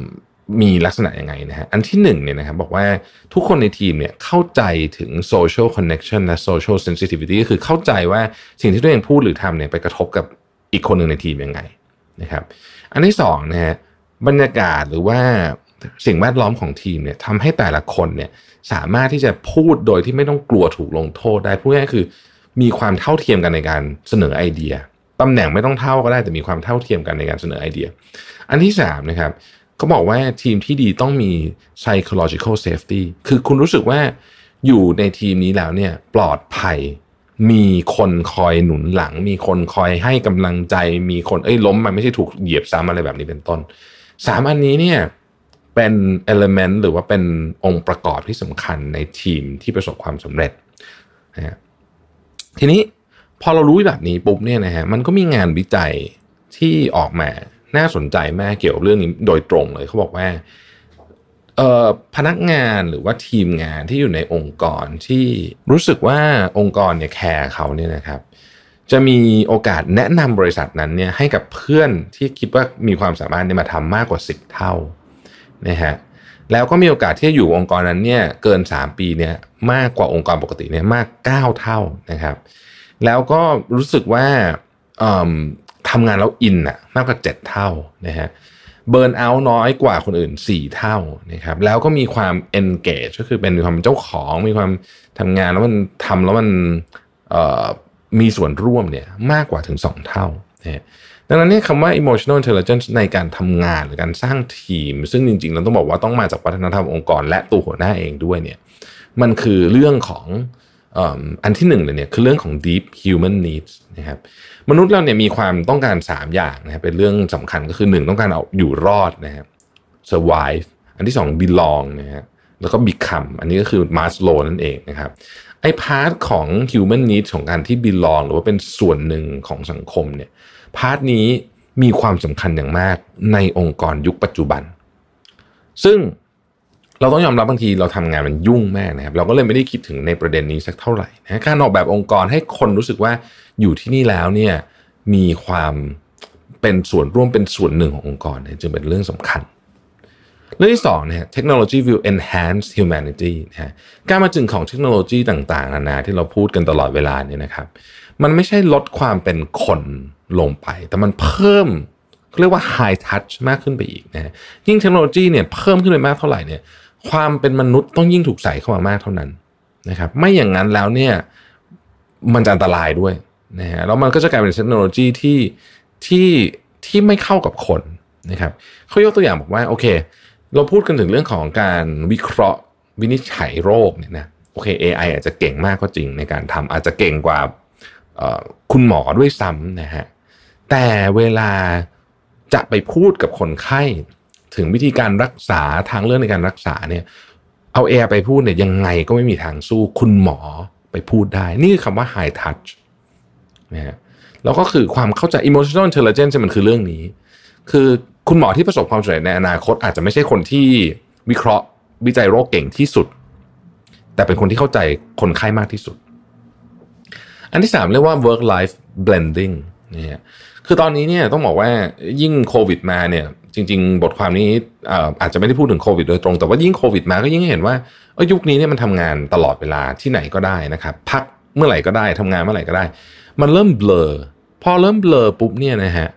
มีลักษณะยังไงนะฮะอันที่หนึ่งเนี่ยนะครับบอกว่าทุกคนในทีมเนี่ยเข้าใจถึง social connection และ social sensitivity ก็คือเข้าใจว่าสิ่งที่ตัวเองพูดหรือทำเนี่ยไปกระทบกับอีกคนหนึ่งในทีมยังไง นะครับ อันที่สองนะฮะบรรยากาศหรือว่าสิ่งแวดล้อมของทีมเนี่ยทำให้แต่ละคนเนี่ยสามารถที่จะพูดโดยที่ไม่ต้องกลัวถูกลงโทษได้พูดง่ายคือ มีความเท่าเทียมกันในการเสนอไอเดียตำแหน่งไม่ต้องเท่าก็ได้แต่มีความเท่าเทียมกันในการเสนอไอเดีย อันที่สามนะครับเขาบอกว่าทีมที่ดีต้องมี psychological safety คือคุณรู้สึกว่าอยู่ในทีมนี้แล้วเนี่ยปลอดภัย มีคนคอยหนุนหลัง มีคนคอยให้กำลังใจ มีคนเอ้ยล้มมันไม่ใช่ถูกเหยียบซ้ำอะไรแบบนี้เป็นต้นสามอันนี้เนี่ยเป็นเอลเมนต์หรือว่าเป็นองค์ประกอบที่สำคัญในทีมที่ประสบความสำเร็จนะฮะทีนี้พอเรารู้แบบนี้ปุ๊บเนี่ยนะฮะมันก็มีงานวิจัยที่ออกมาน่าสนใจมากเกี่ยวกับเรื่องนี้โดยตรงเลยเขาบอกว่า พนักงานหรือว่าทีมงานที่อยู่ในองค์กรที่รู้สึกว่าองค์กรเนี่ยแคร์เขาเนี่ยนะครับจะมีโอกาสแนะนำบริษัทนั้นเนี่ยให้กับเพื่อนที่คิดว่ามีความสามารถเนี่ยมาทำมากกว่า 10 เท่านะฮะแล้วก็มีโอกาสที่จะอยู่องค์กรนั้นเนี่ยเกิน 3 ปีเนี่ยมากกว่าองค์กรปกติเนี่ยมาก 9 เท่านะครับ แล้วก็รู้สึกว่าทำงานแล้วอินอะมากกว่า 7 เท่านะฮะเเบิร์นเอาท์น้อยกว่าคนอื่น 4 เท่านะครับแล้วก็มีความ engage ก็คือเป็นความเจ้าของมีความทำงานแล้วมันทำแล้วมันมีส่วนร่วมเนี่ยมากกว่าถึง 2 เท่านะดังนั้นเนี่ยคำว่า emotional intelligence ในการทำงานหรือการสร้างทีม ซึ่งจริงๆเราต้องบอกว่าต้องมาจากวัฒนธรรมองค์กร และตัวหัวหน้าเองด้วยเนี่ยมันคือเรื่องของอ,อันที่หนึ่งเลยเนี่ยคือเรื่องของ deep human needs นะครับ มนุษย์เราเนี่ยมีความต้องการ 3 อย่างนะครับเป็นเรื่องสำคัญก็คือ 1 ต้องการเอาอยู่รอดนะครับ survive อันที่ 2 belong นะฮะแล้วก็ become อันนี้ก็คือ Maslow นั่นเองนะครับไอ้พาร์ทของ human need ของการที่ belong หรือว่าเป็นส่วนหนึ่งของสังคมเนี่ย part นี้มีความสำคัญอย่างมากในองค์กรยุคปัจจุบัน ซึ่ง เราต้องยอมรับบางทีเราทำงานมันยุ่งมากนะครับ เราก็เลยไม่ได้คิดถึงในประเด็นนี้สักเท่าไหร่นะการออกแบบองค์กรให้คนรู้สึกว่าอยู่ที่นี่แล้วเนี่ยมีความเป็นส่วนร่วมเป็นส่วนหนึ่งขององค์กรเนี่ยจึงเป็นเรื่องสำคัญ เรื่องที่สองนะฮะ technology will enhance humanity นะฮะการมาจึงของเทคโนโลยีต่างๆนานาที่เราพูดกันตลอดเวลาเนี่ยนะครับ มันไม่ใช่ลดความเป็นคนลงไป แต่มันเพิ่มเรียกว่า high touch มากขึ้นไปอีกนะยิ่งเทคโนโลยีเนี่ยเพิ่มขึ้นไปมากเท่าไหร่เนี่ย ความเป็นมนุษย์ต้องยิ่งถูกใส่เข้ามามากเท่านั้นนะครับ ไม่อย่างนั้นแล้วเนี่ยมันจะอันตรายด้วยนะฮะแล้วมันก็จะกลายเป็นเทคโนโลยีที่ที่ที่ไม่เข้ากับคนนะครับเขายกตัวอย่างบอกว่าโอเค เราพูดกันถึงเรื่องของการวิเคราะห์วินิจฉัยโรคเนี่ยนะโอเค AI อาจจะเก่งมากก็จริงในการทำอาจจะเก่งกว่าคุณหมอด้วยซ้ำนะฮะแต่เวลาจะไปพูดกับคนไข้ ถึงวิธีการรักษาทางเลือกในการรักษาเนี่ย เอาแอร์ไปพูดเนี่ยยังไงก็ไม่มีทางสู้คุณหมอไปพูดได้ นี่คือคำว่า high touch นะฮะแล้วก็คือความเข้าใจ emotional intelligence มันคือเรื่องนี้ คือคุณหมอที่ประสบความสำเร็จในอนาคตอาจจะไม่ใช่คนที่วิเคราะห์วิจัยโรคเก่งที่สุด แต่เป็นคนที่เข้าใจคนไข้มากที่สุด อันที่สามเรียกว่า work life blending นี่ฮะคือตอนนี้เนี่ยต้องบอกว่ายิ่งโควิดมาเนี่ย จริง ๆ บทความนี้อาจจะไม่ได้พูดถึงโควิดโดยตรง แต่ว่ายิ่งโควิดมาก็ยิ่งเห็นว่ายุคนี้เนี่ยมันทำงานตลอดเวลาที่ไหนก็ได้นะครับ พักเมื่อไหร่ก็ได้ทำงานเมื่อไหร่ก็ได้ มันเริ่มเบลอพอเริ่มเบลอปุ๊บเนี่ยนะฮะ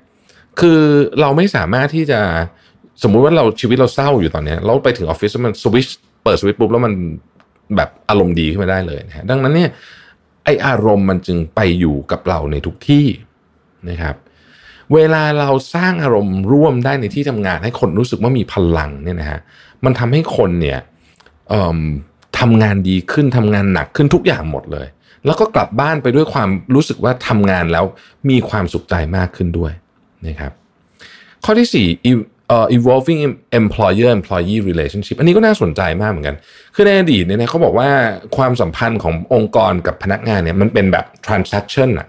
คือเราไม่สามารถที่จะสมมุติว่าเราชีวิตเราเศร้าอยู่ตอนนี้เราไปถึงออฟฟิศมันสวิชเปิดสวิตช์ปุ๊บแล้วมันแบบอารมณ์ดีขึ้นมาได้เลยนะฮะดังนั้นเนี่ยไออารมณ์มันจึงไปอยู่กับเราในทุกที่นะครับ เวลาเราสร้างอารมณ์ร่วมได้ในที่ทำงาน ให้คนรู้สึกว่ามีพลังเนี่ยนะฮะมันทำให้คนเนี่ยทำงานดีขึ้นทำงานหนักขึ้นทุกอย่างหมดเลย แล้วก็กลับบ้านไปด้วยความรู้สึกว่าทำงานแล้วมีความสุขใจมากขึ้นด้วยนะครับข้อที่ 4 evolving employer employee relationship อันนี้ก็น่าสนใจมากเหมือนกัน คือในอดีตเนี่ยเขาบอกว่าความสัมพันธ์ขององค์กรกับพนักงานเนี่ยมันเป็นแบบ transaction อะ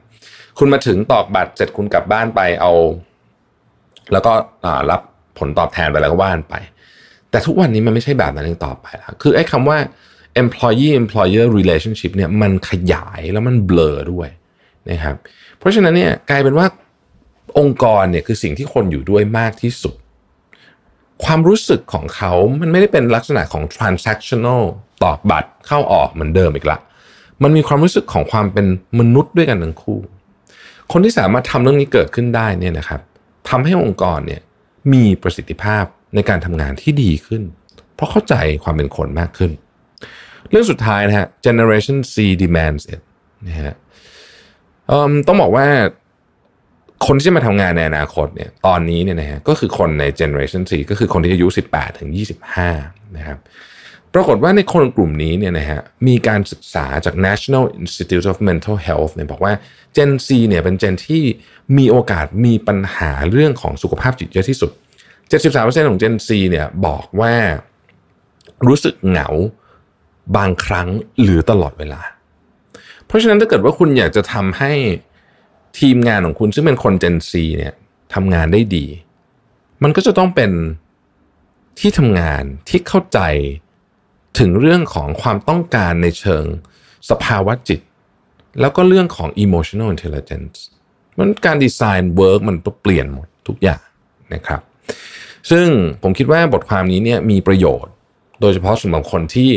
คุณมาถึงตอกบัตรเสร็จคุณกลับบ้านไปเอา แล้วก็รับผลตอบแทนไปแล้วก็ว่านไป แต่ทุกวันนี้มันไม่ใช่แบบนั้นอีกต่อไปแล้วคือไอ้คำว่า employee employer relationship เนี่ยมันขยายแล้วมันเบลอด้วยนะครับ เพราะฉะนั้นเนี่ยกลายเป็นว่าองค์กรเนี่ยคือสิ่งที่คนอยู่ด้วยมากที่สุด ความรู้สึกของเขามันไม่ได้เป็นลักษณะของ transactional ตอกบัตรเข้าออกเหมือนเดิมอีกละ มันมีความรู้สึกของความเป็นมนุษย์ด้วยกันทั้งคู่ คนที่สามารถทำเรื่องนี้เกิดขึ้นได้เนี่ยนะครับทำให้องค์กรเนี่ยมีประสิทธิภาพในการทำงานที่ดีขึ้น เพราะเข้าใจความเป็นคนมากขึ้น เรื่องสุดท้ายนะฮะ generation C demands it นะฮะต้องบอกว่าคนที่จะมาทำงานในอนาคตเนี่ยตอนนี้เนี่ยนะฮะก็คือคนใน generation C ก็คือคนที่อายุ 18 ถึง 25 นะครับ ปรากฏว่าในคนกลุ่มนี้เนี่ยนะฮะมีการศึกษาจาก National Institute of Mental Health เนี่ยบอกว่า Gen Z เนี่ยเป็น Gen ที่มีโอกาสมีปัญหาเรื่องของสุขภาพจิตเยอะที่สุด 73%ของ Gen Z เนี่ยบอกว่ารู้สึกเหงาบางครั้งหรือตลอดเวลา เพราะฉะนั้นถ้าเกิดว่าคุณอยากจะทำให้ทีมงานของคุณซึ่งเป็นคน Gen Z เนี่ยทำงานได้ดี มันก็จะต้องเป็นที่ทำงานที่เข้าใจ ถึงเรื่องของความต้องการในเชิงสภาวะจิต แล้วก็เรื่องของ emotional intelligence มันการ design work มันต้องเปลี่ยนหมดทุกอย่างนะครับ ซึ่งผมคิดว่าบทความนี้เนี่ยมีประโยชน์ โดยเฉพาะสำหรับคนที่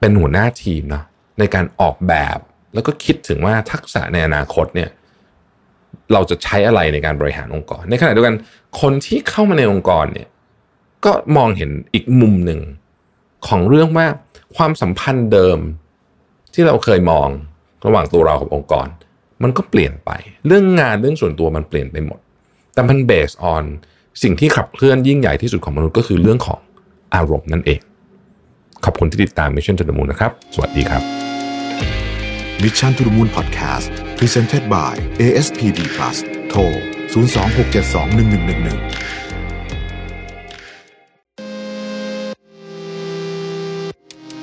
เป็นหัวหน้าทีมนะในการออกแบบแล้วก็คิดถึงว่าทักษะในอนาคตเนี่ยเราจะใช้อะไรในการบริหารองค์กร ในขณะเดียวกันคนที่เข้ามาในองค์กรเนี่ยก็มองเห็นอีกมุมหนึ่ง ของเรื่องว่าความสัมพันธ์เดิมที่เราเคยมองระหว่างตัวเรากับองค์กร มันก็เปลี่ยนไป เรื่องงานเรื่องส่วนตัวมันเปลี่ยนไปหมด แต่มันเบสออนสิ่งที่ขับเคลื่อนยิ่งใหญ่ที่สุดของมนุษย์ก็คือเรื่องของอารมณ์นั่นเอง ขอบคุณที่ติดตาม Mission to the Moon นะครับ สวัสดีครับ Mission to the Moon Podcast Presented by ASPD Plus โทร 026721111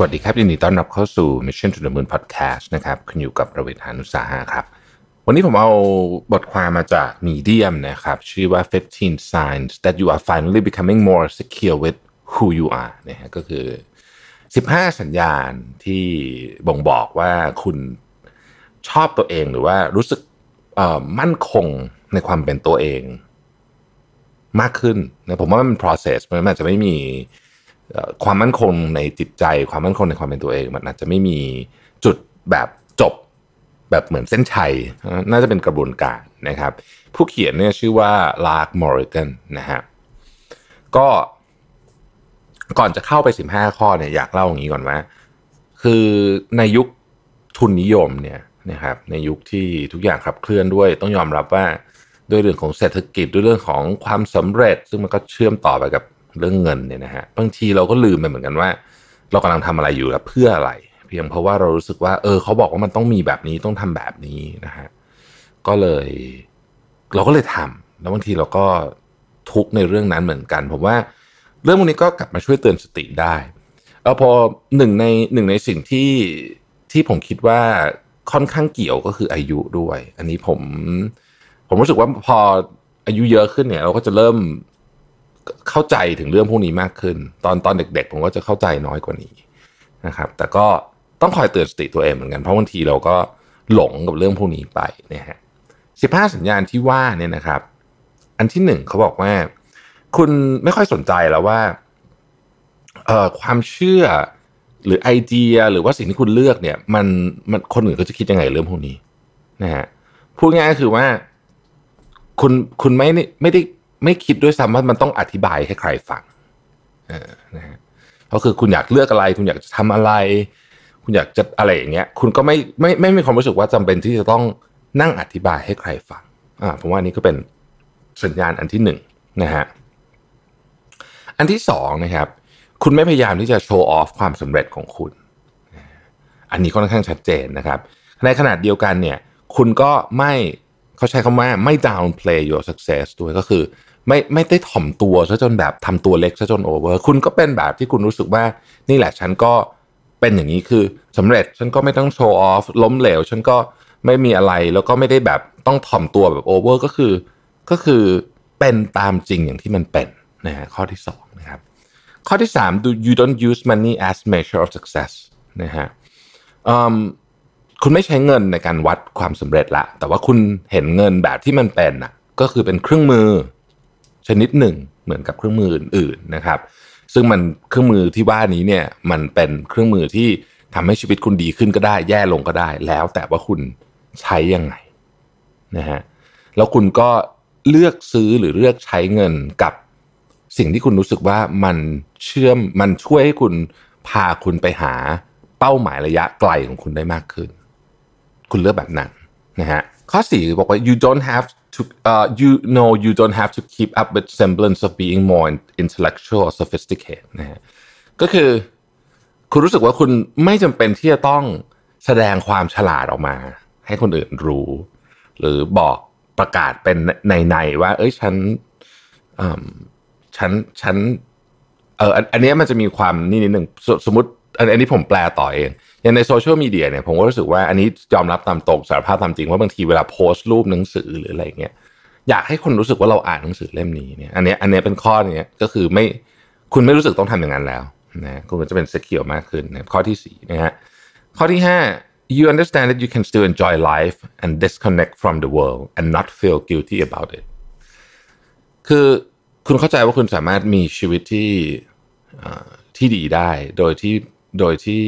สวัสดีครับยินดีต้อนรับเข้าสู่ Mission to the Moon Podcast นะครับคุณอยู่กับประวิทยานุสาหะครับ วันนี้ผมเอาบทความมาจาก Medium นะครับ ชื่อว่า 15 signs that you are finally becoming more secure with who you are นะฮะก็คือ 15 สัญญาณที่บ่งบอกว่าคุณชอบตัวเองหรือว่ารู้สึกมั่นคงในความเป็นตัวเอง มากขึ้นนะผมว่ามันเป็น process มันอาจจะไม่มี ความมั่นคงในจิตใจ ความมั่นคงในความเป็นตัวเอง มันอาจจะไม่มีจุดแบบจบแบบเหมือนเส้นชัย น่าจะเป็นกระบวนการนะครับ ผู้เขียนเนี่ยชื่อว่าลาร์กมอริกันนะฮะก็ก่อนจะเข้าไป 15 ข้อเนี่ยอยากเล่าอย่างนี้ก่อนว่า คือในยุคทุนนิยมเนี่ยนะครับในยุคที่ทุกอย่างขับเคลื่อนด้วย ต้องยอมรับว่าด้วยเรื่องของเศรษฐกิจด้วยเรื่องของความสำเร็จ ซึ่งมันก็เชื่อมต่อไปกับ เรื่องเงินเนี่ยนะฮะบางทีเราก็ลืมไปเหมือนกันว่า เรากำลังทำอะไรอยู่และเพื่ออะไร เพียงเพราะว่าเรารู้สึกว่า เออเขาบอกว่ามันต้องมีแบบนี้ต้องทำแบบนี้นะฮะก็เลย เราก็เลยทำแล้วบางทีเราก็ทุกในเรื่องนั้นเหมือนกันผมว่าเรื่องพวกนี้ก็กลับมาช่วยเตือนสติได้เออพอหนึ่งในหนึ่งในสิ่งที่ที่ผมคิดว่าค่อนข้างเกี่ยวก็คืออายุด้วย อันนี้ผม ผมรู้สึกว่าพออายุเยอะขึ้นเนี่ย เราก็จะเริ่ม เข้าใจถึงเรื่องพวกนี้มากขึ้น ตอนตอนเด็ก ๆ ผมก็จะเข้าใจน้อยกว่านี้นะครับ แต่ก็ต้องคอยเตือนสติตัวเองเหมือนกันเพราะบางทีเราก็หลงกับเรื่องพวกนี้ไปนะฮะสิบห้าสัญญาณที่ว่าเนี่ยนะครับ อันที่หนึ่งเขาบอกว่า คุณไม่ค่อยสนใจแล้วว่าเอ่อความเชื่อหรือไอเดียหรือว่าสิ่งที่คุณเลือกเนี่ย มันมันคนอื่นเขาจะคิดยังไงเรื่องพวกนี้นะฮะพูดง่ายก็คือว่า คุณคุณไม่ไม่ได้ ไม่คิดด้วยซ้ำว่ามันต้องอธิบายให้ใครฟังเออนะฮะก็คือคุณอยากเลือกอะไร คุณอยากจะทำอะไร คุณอยากจะอะไรอย่างเงี้ย คุณก็ไม่ไม่ไม่มีความรู้สึกว่าจำเป็นที่จะต้องนั่งอธิบายให้ใครฟังอ่าผมว่านี้ก็เป็นสัญญาณอันที่หนึ่งนะฮะอันที่สองนะครับ คุณไม่พยายามที่จะ show off ความสำเร็จของคุณ อันนี้ค่อนข้างชัดเจนนะครับ ในขนาดเดียวกันเนี่ย คุณก็ไม่เขาใช้คำว่าไม่ downplay your success ด้วยก็คือ ไม่ไม่ได้ถ่อมตัวซะจนแบบทำตัวเล็กซะจน over คุณก็เป็นแบบที่คุณรู้สึกว่านี่แหละฉันก็เป็นอย่างนี้คือสำเร็จฉันก็ไม่ต้อง show off ล้มเหลว ฉันก็ไม่มีอะไรแล้วก็ไม่ได้แบบต้องถ่อมตัวแบบ over ก็คือก็คือเป็นตามจริงอย่างที่มันเป็นนะฮะข้อที่สองนะครับข้อที่ 3 do you don't use money as measure of success นะฮะคุณไม่ใช้เงินในการวัดความสำเร็จละ แต่ว่าคุณเห็นเงินแบบที่มันเป็นอะก็คือเป็นเครื่องมือ ชนิดหนึ่งเหมือนกับเครื่องมืออื่นๆนะครับ ซึ่งมันเครื่องมือที่ว่านี้เนี่ยมันเป็นเครื่องมือที่ทำให้ชีวิตคุณดีขึ้นก็ได้ แย่ลงก็ได้ แล้วแต่ว่าคุณใช้ยังไงนะฮะแล้วคุณก็เลือกซื้อหรือเลือกใช้เงินกับสิ่งที่คุณรู้สึกว่ามันเชื่อมมันช่วยให้คุณพาคุณไปหาเป้าหมายระยะไกลของคุณได้มากขึ้น คุณเลือกแบบนั้นนะฮะข้อสี่บอกว่า you don't have to uh, you know you don't have to keep up with semblance of being more intellectual or sophisticated นะฮะก็คือคุณรู้สึกว่าคุณไม่จำเป็นที่จะต้องแสดงความฉลาดออกมา ให้คนอื่นรู้ หรือบอกประกาศเป็นในๆว่า เอ้ยฉันฉันฉันเอออันนี้มันจะมีความนี่นิดหนึ่งสมมติอันนี้ผมแปลต่อเอง อย่างในโซเชียลมีเดียเนี่ยผมก็รู้สึกว่าอันนี้ยอมรับตามตรงสารภาพตามจริงว่าบางทีเวลาโพสต์รูปหนังสือหรืออะไรเงี้ยอยากให้คนรู้สึกว่าเราอ่านหนังสือเล่มนี้เนี่ยอันนี้อันนี้เป็นข้อเนี้ก็คือไม่คุณไม่รู้สึกต้องทำอย่างนั้นแล้วนะคุณจะเป็นเซคิวมากขึ้นนะข้อที่สี่นะฮะข้อที่ห้า you understand that you can still enjoy life and disconnect from the world and not feel guilty about it คือคุณเข้าใจว่าคุณสามารถมีชีวิตที่ที่ดีได้ โดยที่โดยที่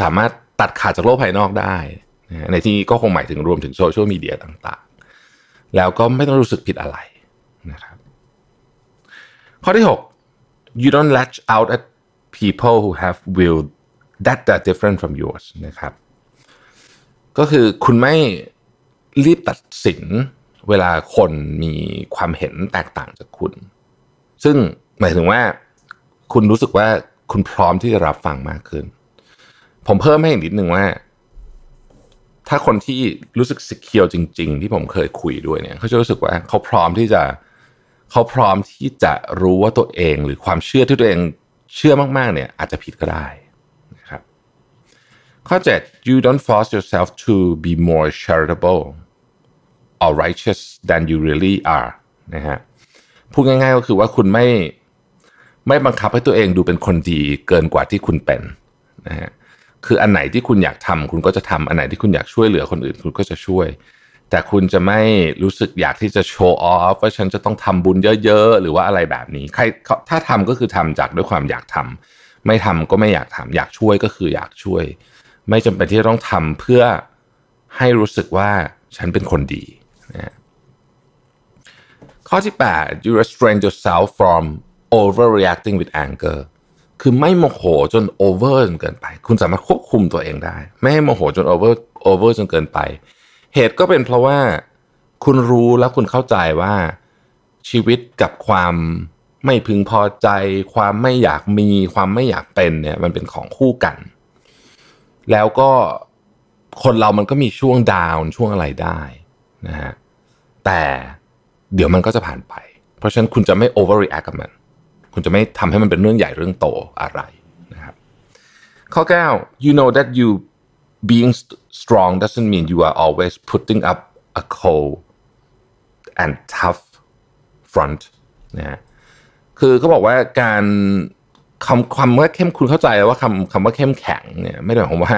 สามารถตัดขาดจากโลกภายนอกได้ในที่นี้ก็คงหมายถึงรวมถึงโซเชียลมีเดียต่างๆ แล้วก็ไม่ต้องรู้สึกผิดอะไรนะครับข้อที่ 6 you don't latch out at people who have will that are different from yours นะครับ ก็คือคุณไม่รีบตัดสินเวลาคนมีความเห็นแตกต่างจากคุณ ซึ่งหมายถึงว่าคุณรู้สึกว่าคุณพร้อมที่จะรับฟังมากขึ้น ผมเพิ่มให้อีกนิดนึงว่า ถ้าคนที่รู้สึกสิเคียวจริง ๆ ที่ผมเคยคุยด้วยเนี่ยเขาจะรู้สึกว่าเขาพร้อมที่จะเขาพร้อมที่จะรู้ว่าตัวเองหรือความเชื่อที่ตัวเองเชื่อมากๆเนี่ย อาจจะผิดก็ได้นะครับ ข้อ 7 you don't force yourself to be more charitable or righteous than you really are นะฮะพูดง่ายๆก็คือว่าคุณไม่ไม่บังคับให้ตัวเองดูเป็นคนดีเกินกว่าที่คุณเป็นนะฮะ คืออันไหนที่คุณอยากทำคุณก็จะทำอันไหนที่คุณอยากช่วยเหลือคนอื่น คุณก็จะช่วย แต่คุณจะไม่รู้สึกอยากที่จะโชว์ออฟว่าฉันจะต้องทำบุญเยอะ ๆ หรือว่าอะไรแบบนี้ใครถ้าทำก็คือทำจากด้วยความอยากทำไม่ทำก็ไม่อยากทำอยากช่วยก็คืออยากช่วย ไม่จำเป็นที่จะต้องทำเพื่อให้รู้สึกว่าฉันเป็นคนดีนะข้อที่ 8 you restrain yourself from overreacting with anger คือไม่โมโหจน over จนเกินไป คุณสามารถควบคุมตัวเองได้ ไม่ให้โมโหจน over over จนเกินไป เหตุก็เป็นเพราะว่าคุณรู้แล้วคุณเข้าใจว่าชีวิตกับความไม่พึงพอใจ ความไม่อยากมีความไม่อยากเป็นเนี่ยมันเป็นของคู่กัน แล้วก็คนเรามันก็มีช่วงดาวน์ช่วงอะไรได้นะฮะแต่เดี๋ยวมันก็จะผ่านไป เพราะฉะนั้นคุณจะไม่ overreact กับมัน คุณจะไม่ทำให้มันเป็นเรื่องใหญ่เรื่องโตอะไรนะครับข้อ 9 you know that you being strong doesn't mean you are always putting up a cold and tough front นะฮะคือเขาบอกว่าการคำคำว่าเข้มคุณเข้าใจว่าคำคำว่าเข้มแข็งเนี่ยไม่ได้หมายความว่า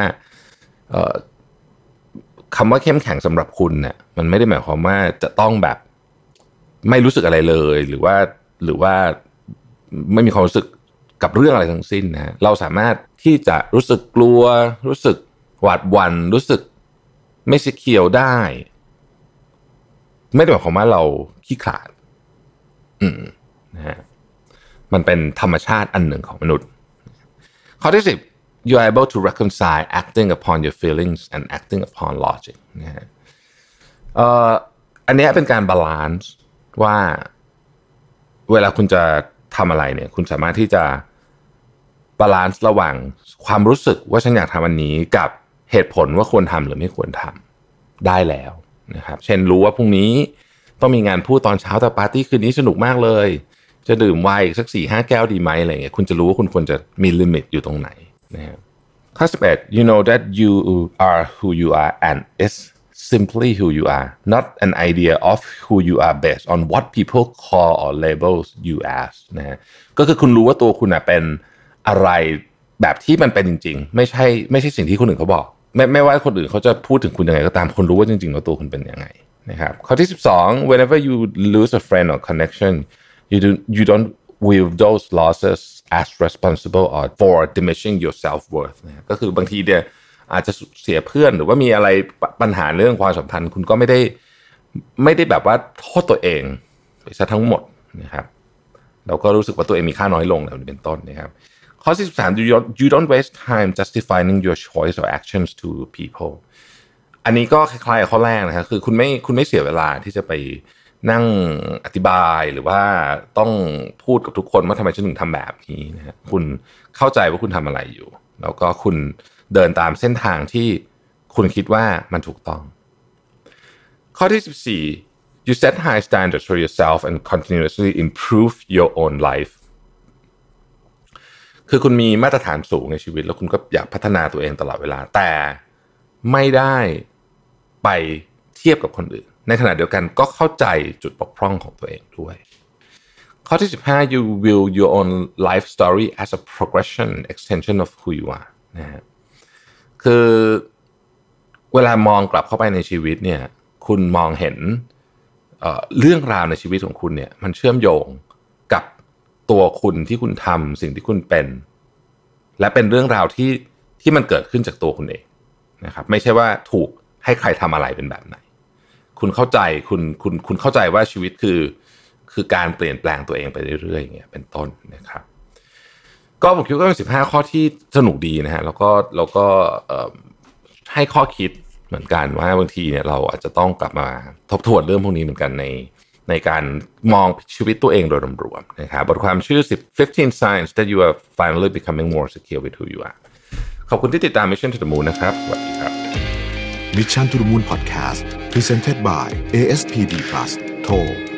คำว่าเข้มแข็งสำหรับคุณเนี่ยมันไม่ได้หมายความว่าจะต้องแบบไม่รู้สึกอะไรเลยหรือว่าหรือว่า ไม่มีความรู้สึกกับเรื่องอะไรทั้งสิ้นนะเราสามารถที่จะรู้สึกกลัว รู้สึกหวาดหวัน่นรู้สึกไม่สิเคียวได้ ไม่ได้หมายความว่าเราขี้ขลาด อืมนะฮะมันเป็นธรรมชาติอันหนึ่งของมนุษย์ ข้อที่สิบ you are able to reconcile acting upon your feelings and acting upon logic นะฮะเอ่ออันนี้เป็นการ balance ว่าเวลาคุณจะ ทำอะไรเนี่ย คุณสามารถที่จะ balance ระหว่างความรู้สึกว่าฉันอยากทำอันนี้กับเหตุผลว่าควรทำหรือไม่ควรทำได้แล้วนะครับ เช่นรู้ว่าพรุ่งนี้ต้องมีงานพูดตอนเช้าแต่ปาร์ตี้คืนนี้สนุกมากเลย จะดื่มไวน์สักสี่ห้าแก้วดีไหมอะไรเงี้ยคุณจะรู้ว่าคุณควรจะมีลิมิตอยู่ตรงไหนนะครับข้อ11 you know that you are who you are and it's simply who you are not an idea of who you are based on what people call or labels you as นะฮะก็คือคุณรู้ว่าตัวคุณเป็นอะไรแบบที่มันเป็นจริง ๆ ไม่ใช่ไม่ใช่สิ่งที่คนอื่นเขาบอก ไม่ไม่ว่าคนอื่นเขาจะพูดถึงคุณยังไงก็ตามคนรู้ว่าจริงๆว่าตัวคุณเป็นยังไงนะครับข้อที่ 12 whenever you lose a friend or connection you do you don't view those losses as responsible or for diminishing your self worth นะก็คือบางทีเนี่ย อาจจะเสียเพื่อนหรือว่ามีอะไรปัญหาเรื่องความสัมพันธ์ คุณก็ไม่ได้ไม่ได้แบบว่าโทษตัวเองไปซะทั้งหมดนะครับ เราก็รู้สึกว่าตัวเองมีค่าน้อยลงแบบนี้เป็นต้นนะครับข้อที่สาม you don't waste time justifying your choice or actions to people อันนี้ก็คล้ายๆข้อแรกนะครับคือคุณไม่คุณไม่เสียเวลาที่จะไปนั่งอธิบายหรือว่าต้องพูดกับทุกคนว่าทำไมฉันถึงทำแบบนี้นะฮะคุณเข้าใจว่าคุณทำอะไรอยู่ แล้วก็คุณ เดินตามเส้นทางที่คุณคิดว่ามันถูกต้อง ข้อที่ 14 you set high standards for yourself and continuously improve your own life คือคุณมีมาตรฐานสูงในชีวิต แล้วคุณก็อยากพัฒนาตัวเองตลอดเวลา แต่ไม่ได้ไปเทียบกับคนอื่น ในขณะเดียวกันก็เข้าใจจุดบกพร่องของตัวเองด้วย ข้อที่ 15 you will your own life story as a progression extension of who you are นะฮะ คือเวลามองกลับเข้าไปในชีวิตเนี่ย คุณมองเห็นเเรื่องราวในชีวิตของคุณเนี่ย มันเชื่อมโยงกับตัวคุณที่คุณทำสิ่งที่คุณเป็น และเป็นเรื่องราวที่ที่มันเกิดขึ้นจากตัวคุณเองนะครับ ไม่ใช่ว่าถูกให้ใครทำอะไรเป็นแบบไหน คุณเข้าใจคุณคุณคุณเข้าใจว่าชีวิตคือ คือการเปลี่ยนแปลงตัวเองไปเรื่อยๆอย่างเงี้ยเป็นต้นนะครับ ก็ผมคิดว่าเป็นสิบห้าข้อที่สนุกดีนะฮะแล้วก็แล้วก็ให้ข้อคิดเหมือนกันว่าบางทีเนี่ยเราอาจจะต้องกลับมาทบทวนเรื่องพวกนี้เหมือนกันในในการมองชีวิตตัวเองโดยรวมนะครับบทความชื่อ10 15 signs that you are finally becoming more secure with who you are ขอบคุณที่ติดตาม Mission to the Moon นะครับ สวัสดีครับ Mission to the Moon Podcast Presented by ASPD Plus โทร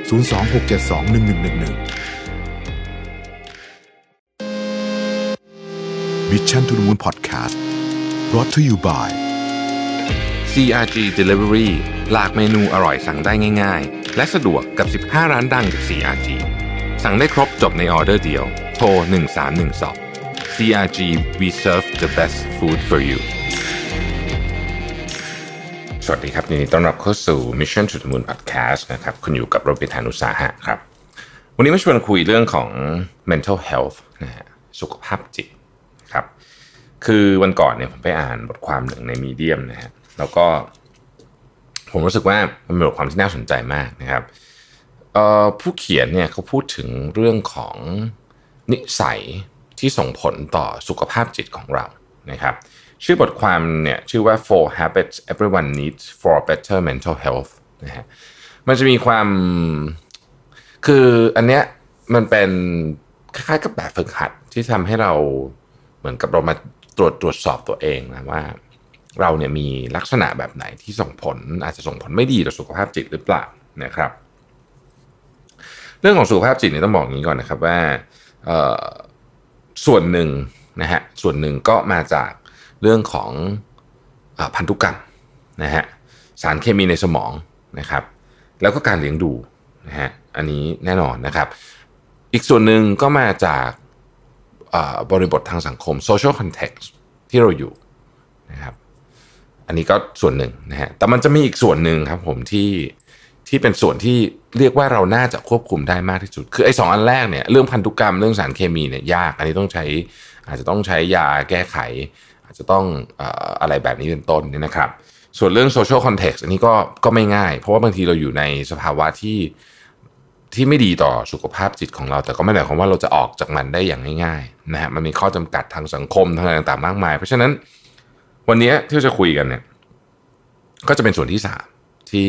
026721111 Mission to the Moon Podcast brought to you by CRG Delivery หลากเมนูอร่อยสั่งได้ง่ายๆ และสะดวกกับ 15 ร้านดังจาก CRG สั่งได้ครบจบในออเดอร์เดียว โทร 1312 CRG we serve the best food for you สวัสดีครับยินดีต้อนรับเข้าสู่ Mission to the Moon Podcast นะครับ คุณอยู่กับโรบิทานุสาหะครับ วันนี้มาชวนคุยเรื่องของ mental health นะฮะสุขภาพจิต คือวันก่อนเนี่ยผมไปอ่านบทความหนึ่งในมีเดียมนะฮะแล้วก็ ผมรู้สึกว่ามันเป็นบทความที่น่าสนใจมากนะครับผู้เขียนเนี่ยเขาพูดถึงเรื่องของนิสัยที่ส่งผลต่อสุขภาพจิตของเรานะครับ ชื่อบทความเนี่ยชื่อว่า four habits everyone needs for better mental health นะฮะมันจะมีความคืออันเนี้ยมันเป็นคล้ายๆกับแบบฝึกหัดที่ทำให้เราเหมือนกับเรามา ตรวจตรวจสอบตัวเองนะว่า เราเนี่ยมีลักษณะแบบไหนที่ส่งผลอาจจะส่งผลไม่ดีต่อสุขภาพจิตหรือเปล่านะครับ เรื่องของสุขภาพจิตเนี่ยต้องบอกอย่างนี้ก่อนนะครับว่าส่วนหนึ่งนะฮะส่วนหนึ่งก็มาจากเรื่องของอพันธุกรรมนะฮะสารเคมีในสมองนะครับ แล้วก็การเลี้ยงดูนะฮะอันนี้แน่นอนนะครับ อีกส่วนหนึ่งก็มาจาก บริบททางสังคม social context ที่เราอยู่นะครับ อันนี้ก็ส่วนหนึ่งนะฮะแต่มันจะมีอีกส่วนหนึ่งครับผมที่ที่เป็นส่วนที่เรียกว่าเราน่าจะควบคุมได้มากที่สุด คือไอ้สองอันแรกเนี่ยเรื่องพันธุกรรมเรื่องสารเคมีเนี่ยยาก อันนี้ต้องใช้อาจจะต้องใช้ยาแก้ไข อาจจะต้องอะไรแบบนี้เป็นต้นเนี่ยนะครับ ส่วนเรื่อง social context อันนี้ก็ก็ไม่ง่าย เพราะว่าบางทีเราอยู่ในสภาวะที่ ที่ไม่ดีต่อสุขภาพจิตของเรา แต่ก็ไม่ได้หมายความว่าเราจะออกจากมันได้อย่างง่ายๆนะฮะมันมีข้อจำกัดทางสังคมทางอะไรต่างๆมากมาย เพราะฉะนั้นวันนี้ที่จะคุยกันเนี่ยก็จะเป็นส่วนที่สามที่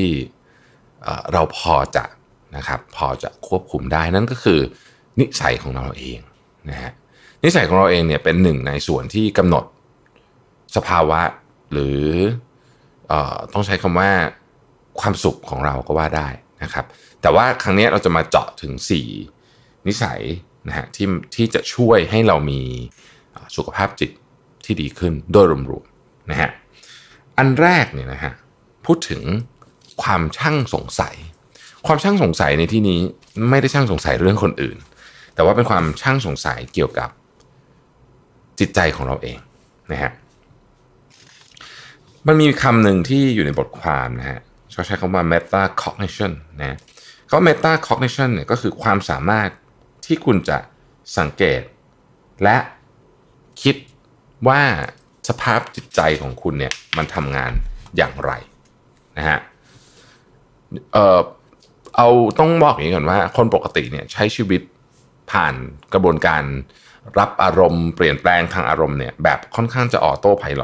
เราพอจะนะครับพอจะควบคุมได้นั่นก็คือนิสัยของเราเองนะฮะนิสัยของเราเองเนี่ยเป็นหนึ่งในส่วนที่กำหนดสภาวะหรืออต้องใช้คำว่าความสุขของเราก็ว่าได้นะครับ แต่ว่าครั้งนี้เราจะมาเจาะถึง 4 นิสัยนะฮะที่ที่จะช่วยให้เรามีสุขภาพจิตที่ดีขึ้นโดยรวมๆนะฮะอันแรกเนี่ยนะฮะพูดถึงความช่างสงสัย ความช่างสงสัยในที่นี้ไม่ได้ช่างสงสัยเรื่องคนอื่น แต่ว่าเป็นความช่างสงสัยเกี่ยวกับจิตใจของเราเองนะฮะมันมีคำหนึ่งที่อยู่ในบทความนะฮะเขาใช้คำว่า meta cognition นะ เขา meta cognition เนี่ยก็คือความสามารถที่คุณจะสังเกต และคิดว่าสภาพจิตใจของคุณเนี่ยมันทำงานอย่างไรนะฮะเออเอาต้องบอกอย่างนี้ก่อนว่า คนปกติเนี่ยใช้ชีวิตผ่านกระบวนการรับอารมณ์เปลี่ยนแปลงทางอารมณ์เนี่ยแบบค่อนข้างจะออโต้พายロ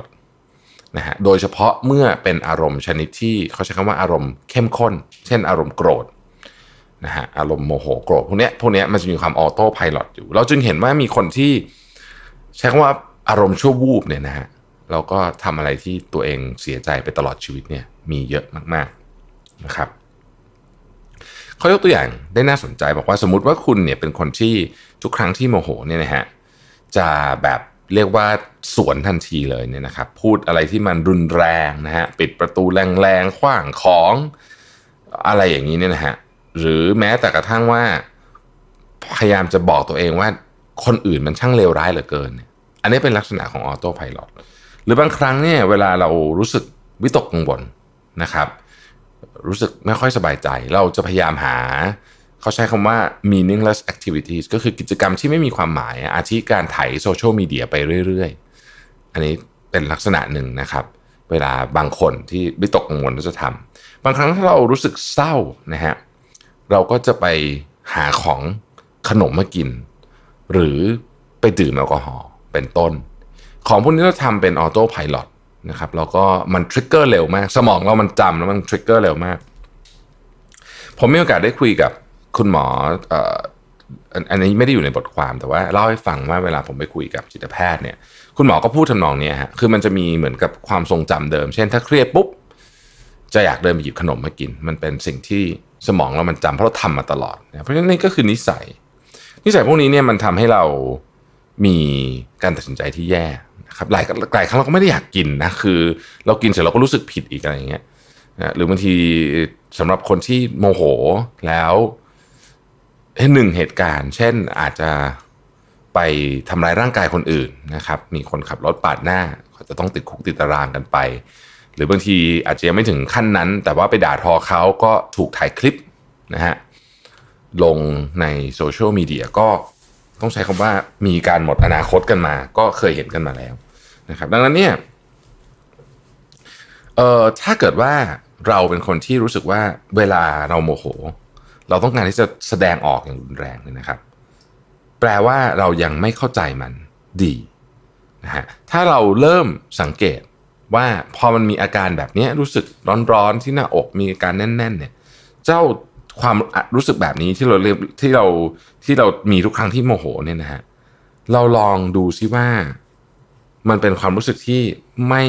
นะฮะโดยเฉพาะเมื่อเป็นอารมณ์ชนิดที่เขาใช้คำว่าอารมณ์เข้มข้น เช่นอารมณ์โกรธ นะฮะอารมณ์โมโหโกรธพวกนี้พวกนี้มันจะมีความออโต้พายロอยู่ เราจึงเห็นว่ามีคนที่ใช้คำว่าอารมณ์ชั่ววูบเนี่ยนะฮะเราก็ทำอะไรที่ตัวเองเสียใจไปตลอดชีวิตเนี่ยมีเยอะมากๆนะครับเขายกตัวอย่างได้น่าสนใจบอกว่าสมมติว่าคุณเนี่ยเป็นคนที่ทุกครั้งที่โมโหเนี่ยนะฮะจะแบบเรียกว่าสวนทันทีเลยเนี่ยนะครับพูดอะไรที่มันรุนแรงนะฮะปิดประตูแรงๆขว้างของอะไรอย่างนี้เนี่ยนะฮะ หรือแม้แต่กระทั่งว่า พยายามจะบอกตัวเองว่าคนอื่นมันช่างเลวร้ายเหลือเกิน อันนี้เป็นลักษณะของออโต้พายロหรือบางครั้งเนี่ยเวลาเรารู้สึกวิตกกังวลนะครับ รู้สึกไม่ค่อยสบายใจ เราจะพยายามหา เขาใช้คำว่า meaningless activities ก็คือกิจกรรมที่ไม่มีความหมาย อาทิการถ่ายโซเชียลมีเดียไปเรื่อยๆ อันนี้เป็นลักษณะหนึ่งนะครับ เวลาบางคนที่วิตกกังวลก็จะทำบางครั้งถ้าเรารู้สึกเศร้านะฮะ เราก็จะไปหาของขนมมากิน หรือไปดื่มแอลกอฮอล์เป็นต้น ของพวกนี้เราทำเป็นออโต้พายロนะครับแล้วก็มันทริกเกอร์เร็วมาก สมองเรามันจำแล้วมันทริกเกอร์เร็วมาก ผมมีโอกาสได้คุยกับคุณหมออันนี้ไม่ได้อยู่ในบทความแต่ว่าเล่าให้ฟังว่าเวลาผมไปคุยกับจิตแพทย์เนี่ย คุณหมอก็พูดทำนองนี้ฮะคือมันจะมีเหมือนกับความทรงจำเดิม เช่นถ้าเครียดปุ๊บ จะอยากเดินไปหยิบขนมมากิน มันเป็นสิ่งที่สมองเรามันจำเพราะเราทำมาตลอดเพราะฉะนั้นนี่ก็คือนิสัย นิสัยพวกนี้เนี่ยมันทำให้เรามีการตัดสินใจที่แย่ครับหลายหลายครั้งเราก็ไม่ได้อยากกินนะคือ เรากินเสร็จเราก็รู้สึกผิดอีกอะไรอย่างเงี้ยนะหรือบางทีสำหรับคนที่โมโหแล้วหนึ่งเหตุการณ์ เช่นอาจจะไปทำร้ายร่างกายคนอื่นนะครับ มีคนขับรถปาดหน้าเขาจะต้องติดคุกติดตารางกันไป หรือบางทีอาจจะยังไม่ถึงขั้นนั้น แต่ว่าไปด่าทอเขาก็ถูกถ่ายคลิปนะฮะลงในโซเชียลมีเดียก็ต้องใช้คำว่ามีการหมดอนาคตกันมา ก็เคยเห็นกันมาแล้วนะครับ ดังนั้นเนี่ยเอ่อถ้าเกิดว่าเราเป็นคนที่รู้สึกว่าเวลาเราโมโห เราต้องการที่จะแสดงออกอย่างรุนแรงเลยนะครับ แปลว่าเรายังไม่เข้าใจมันดีนะฮะถ้าเราเริ่มสังเกต ว่าพอมันมีอาการแบบนี้รู้สึกร้อนๆที่หน้าอกมีอาการแน่น ๆ เนี่ย เจ้าความรู้สึกแบบนี้ที่เราเรียกที่เราที่เรามีทุกครั้งที่โมโหเนี่ยนะฮะเราลองดูซิว่า มันเป็นความรู้สึกที่ไม่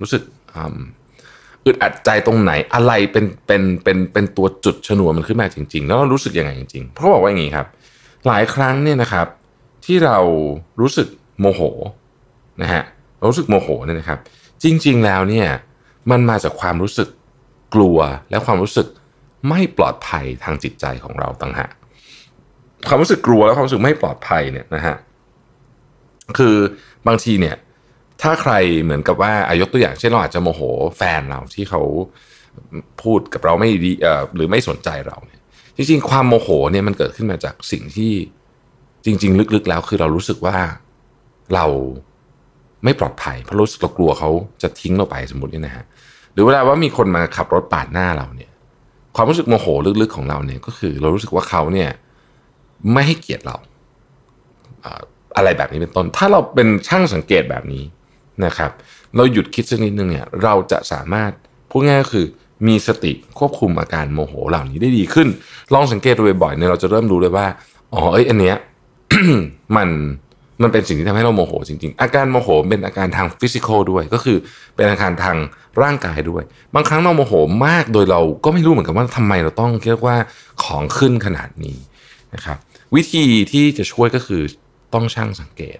รู้สึกอึดอัดใจตรงไหนอะไรเป็นเป็นเป็นเป็นตัวจุดชนวนมันขึ้นมาจริง ๆ แล้วเรารู้สึกยังไงจริงๆเพราะบอกว่าอย่างนี้ครับ หลายครั้งเนี่ยนะครับ ที่เรารู้สึกโมโหนะฮะรู้สึกโมโหเนี่ยนะครับ จริง ๆ แล้วเนี่ยมันมาจากความรู้สึกกลัวและความรู้สึกไม่ปลอดภัยทางจิตใจของเราต่างหากความรู้สึกกลัวและความรู้สึกไม่ปลอดภัยเนี่ยนะฮะคือบางทีเนี่ย ถ้าใครเหมือนกับว่าอายกตัวอย่างเช่นเราอาจจะโมโหแฟนเราที่เขาพูดกับเราไม่ดีหรือไม่สนใจเราเนี่ยจริง ๆ ความโมโหเนี่ยมันเกิดขึ้นมาจากสิ่งที่จริง ๆ ลึกๆแล้วคือเรารู้สึกว่าเรา ไม่ปลอดภัย เพราะรู้สึกเรากลัวเขาจะทิ้งเราไปสมมตินี่นะฮะหรือเวลาว่ามีคนมาขับรถปาดหน้าเราเนี่ย ความรู้สึกโมโหลึกๆของเราเนี่ยก็คือเรารู้สึกว่าเขาเนี่ยไม่ให้เกียรติเรา อะไรแบบนี้เป็นต้น ถ้าเราเป็นช่างสังเกตแบบนี้นะครับ เราหยุดคิดสักนิดนึงเนี่ยเราจะสามารถพูดง่ายก็คือมีสติควบคุมอาการโมโหเหล่านี้ได้ดีขึ้น ลองสังเกตดูบ่อยๆเนี่ยเราจะเริ่มรู้เลยว่า อ๋อเอ้ยอันเนี้ยมัน มันเป็นสิ่งที่ทำให้เราโมโหจริงๆ อาการโมโหเป็นอาการทางฟิสิกอลด้วย ก็คือเป็นอาการทางร่างกายด้วย บางครั้งเราโมโหมากโดยเราก็ไม่รู้เหมือนกันว่าทำไมเราต้องเรียกว่าของขึ้นขนาดนี้นะครับ วิธีที่จะช่วยก็คือต้องช่างสังเกต